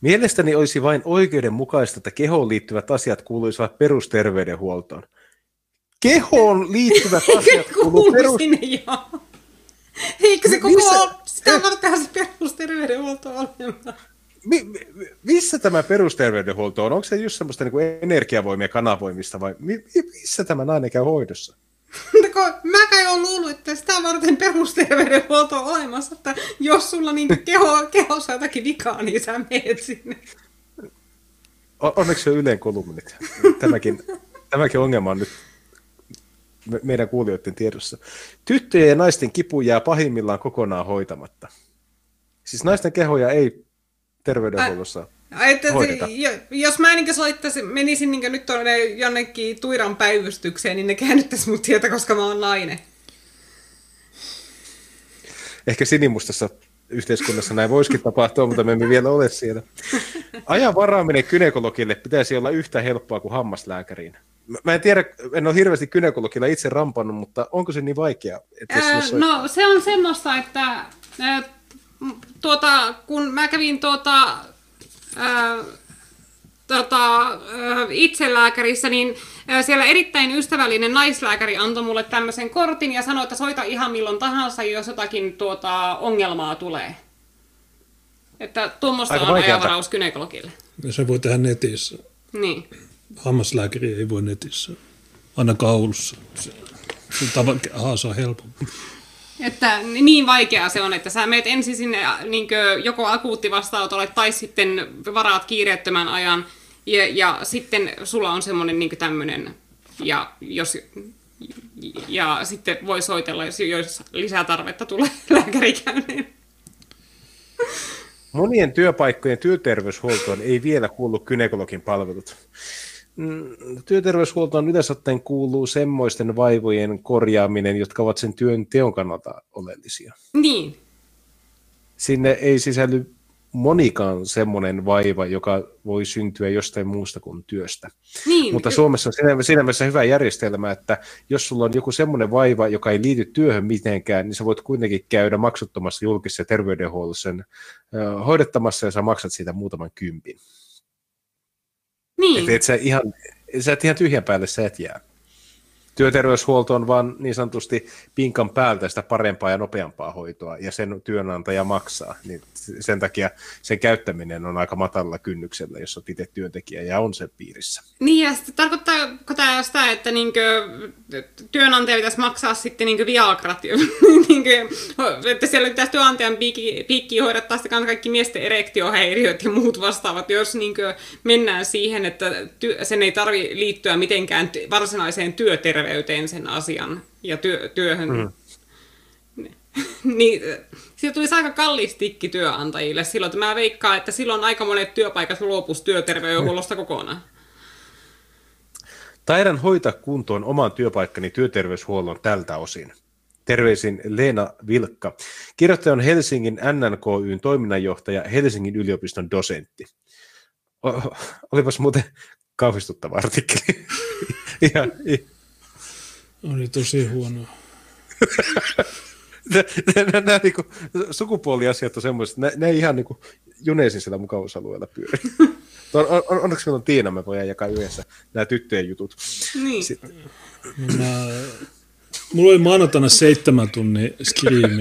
Mielestäni olisi vain oikeudenmukaista, että kehoon liittyvät asiat kuuluisivat perusterveydenhuoltoon. Kehoon liittyvät asiat kuuluvat perus... sinne joo. Eikö se koko missä... sitä varten se perusterveydenhuolto? Mi, mi, missä tämä perusterveydenhuolto on? Onko se just semmoista niin kuin energiavoimia kanavoimista vai mi, missä tämä nainen käy hoidossa? Mä kai on luullut, että sitä varten perusterveydenhuolto on olemassa, että jos sulla niin keho, kehossa jotakin vikaa, niin sä meet sinne. Onneksi on Yleen kolumnit. Tämäkin, tämäkin ongelma on nyt meidän kuulijoiden tiedossa. Tyttöjen ja naisten kipu jää pahimmillaan kokonaan hoitamatta. Siis naisten kehoja ei terveydenhuollossa Ä- että se, jos mä niin soittaisin, menisin niin nyt tuonne jonnekin Tuiran päivystykseen, niin ne käännyttäisi mut tietä, koska mä oon nainen. Ehkä sinimustassa yhteiskunnassa näin voisikin tapahtua, mutta me emme vielä ole siellä. Ajan varaaminen kynekologille pitäisi olla yhtä helppoa kuin hammaslääkäriin. Mä en tiedä, en ole hirveästi kynekologilla itse rampannut, mutta onko se niin vaikea? Että Ää, no se on semmoista, että tuota, kun mä kävin tuota, tota, itselääkärissä, niin siellä erittäin ystävällinen naislääkäri antoi mulle tämmöisen kortin ja sanoi, että soita ihan milloin tahansa, jos jotakin tuota, ongelmaa tulee. Että tuommoista on ajavaraus gynekologille. Ja se voi tehdä netissä. Niin. Hammaslääkäri ei voi netissä. Aina kaulussa. Se, se tava, haasa helpompi. Että niin vaikeaa se on, että sä meet ensin sinne niin joko akuutti vastaanotolle tai sitten varaat kiireettömän ajan ja, ja sitten sulla on semmoinen niin tämmöinen, ja, jos, ja sitten voi soitella, jos, jos lisää tarvetta tulee lääkärikäynnin. Monien työpaikkojen työterveyshuoltoon ei vielä kuulu kynekologin palvelut. Mm, työterveyshuoltoon yleensä ottaen kuuluu semmoisten vaivojen korjaaminen, jotka ovat sen työn teon kannalta oleellisia. Niin. Sinne ei sisälly monikaan semmoinen vaiva, joka voi syntyä jostain muusta kuin työstä. Niin, Mutta Suomessa on siinä, siinä mielessä hyvä järjestelmä, että jos sulla on joku semmoinen vaiva, joka ei liity työhön mitenkään, niin sä voit kuitenkin käydä maksuttomassa julkisessa terveydenhuollossa sen hoidettamassa ja sä maksat siitä muutaman kympin. Niin. Että et sä, ihan, sä et ihan tyhjän päälle sä et jää. Työterveyshuolto on vaan niin sanotusti pinkan päältä sitä parempaa ja nopeampaa hoitoa, ja sen työnantaja maksaa. Niin sen takia sen käyttäminen on aika matalalla kynnyksellä, jos olet itse työntekijä ja on sen piirissä. Niin, ja sitten tarkoittaako tämä sitä, että niinkö, työnantaja pitäisi maksaa sitten niinkö viagrat, niinkö, että siellä pitäisi työnantajan piikki, piikkiin hoidattaa sitten kaikki miesten erektiohäiriöt ja muut vastaavat, jos niinkö mennään siihen, että ty, sen ei tarvi liittyä mitenkään varsinaiseen työterveyteen sen asian ja työ, työhön. Mm niin siitä tulisi aika kallis tikki työnantajille silloin, että mä veikkaan, että silloin aika monet työpaikat luopus työterveydenhuollosta kokonaan. Taidan hoitaa kuntoon oman työpaikkani työterveyshuollon tältä osin. Terveisin Leena Vilkka. Kirjoittaja on Helsingin NNKYn toiminnanjohtaja, Helsingin yliopiston dosentti. O- olipas muuten kauhistuttava artikkeli. ja. Oli tosi huono. nämä niinku, sukupuoliasiat on semmoiset, ne, ne ei ihan niinku juneisin sillä mukavuusalueella pyöri. on, on, on, onneksi meillä on Tiina, me voidaan jakaa yhdessä nämä tyttöjen jutut. Niin. Sitten. Mä, mulla oli maanantaina seitsemän tunnin skriimi.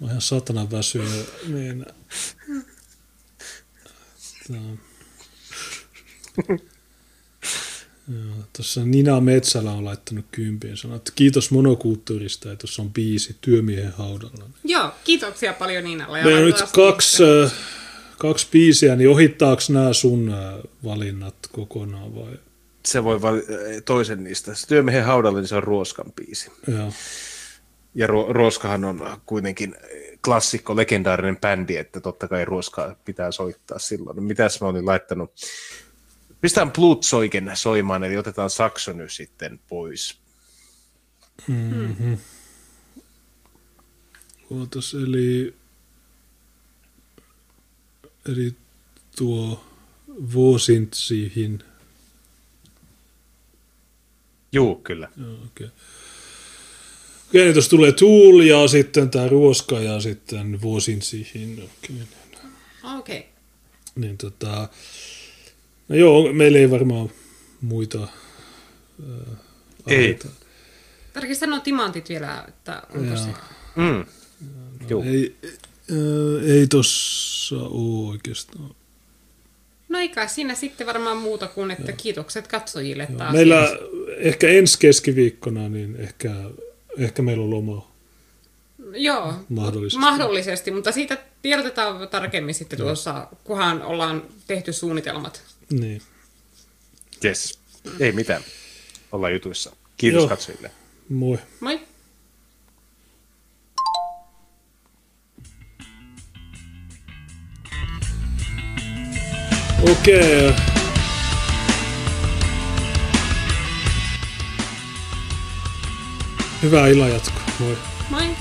Mä ihan satana väsynyt. Niin, Tuossa Nina Metsälä on laittanut kympien sanoo, että kiitos monokulttuurista, ja tuossa on biisi Työmiehen haudalla. Joo, kiitoksia paljon Ninalle. Meillä on nyt kaksi, äh, kaksi biisiä, niin ohittaako nämä sun äh, valinnat kokonaan vai? Se voi vali- toisen niistä. Se Työmiehen haudalla, niin se on Ruoskan biisi. Joo. Ja Ru- Ruoskahan on kuitenkin klassikko, legendaarinen bändi, että totta kai Ruoskaa pitää soittaa silloin. Mitäs mä olin laittanut? Pistetään Blutsoiken soimaan, eli otetaan sakso nyt sitten pois. Mm-hmm. Ootas, eli, eli tuo Vosintsihin. Juu, kyllä. Joo, okei. Okay. Okei, niin tuossa tulee Tool ja sitten tämä Ruoska ja sitten Vosintsihin. Okei. Okay. okay. Niin tota, No joo, meillä ei varmaan muita äh, Ei. Tarvitsen sanoa timantit vielä, että onko se... Mm. No, ei, äh, ei tossa ole oikeastaan. No eikä siinä sitten varmaan muuta kuin, että Joo. kiitokset katsojille Joo. taas. Meillä ehkä ensi keskiviikkona, niin ehkä, ehkä meillä on loma. Joo, mahdollisesti. mahdollisesti, mutta siitä tiedotetaan tarkemmin sitten Joo. tuossa, kunhan ollaan tehty suunnitelmat. Niin. Yes. Ei mitään. Ollaan jutuissa. Kiitos Joo. katsojille. Moi. Moi. Okei. Okay. Hyvää illan jatkoa. Moi. Moi.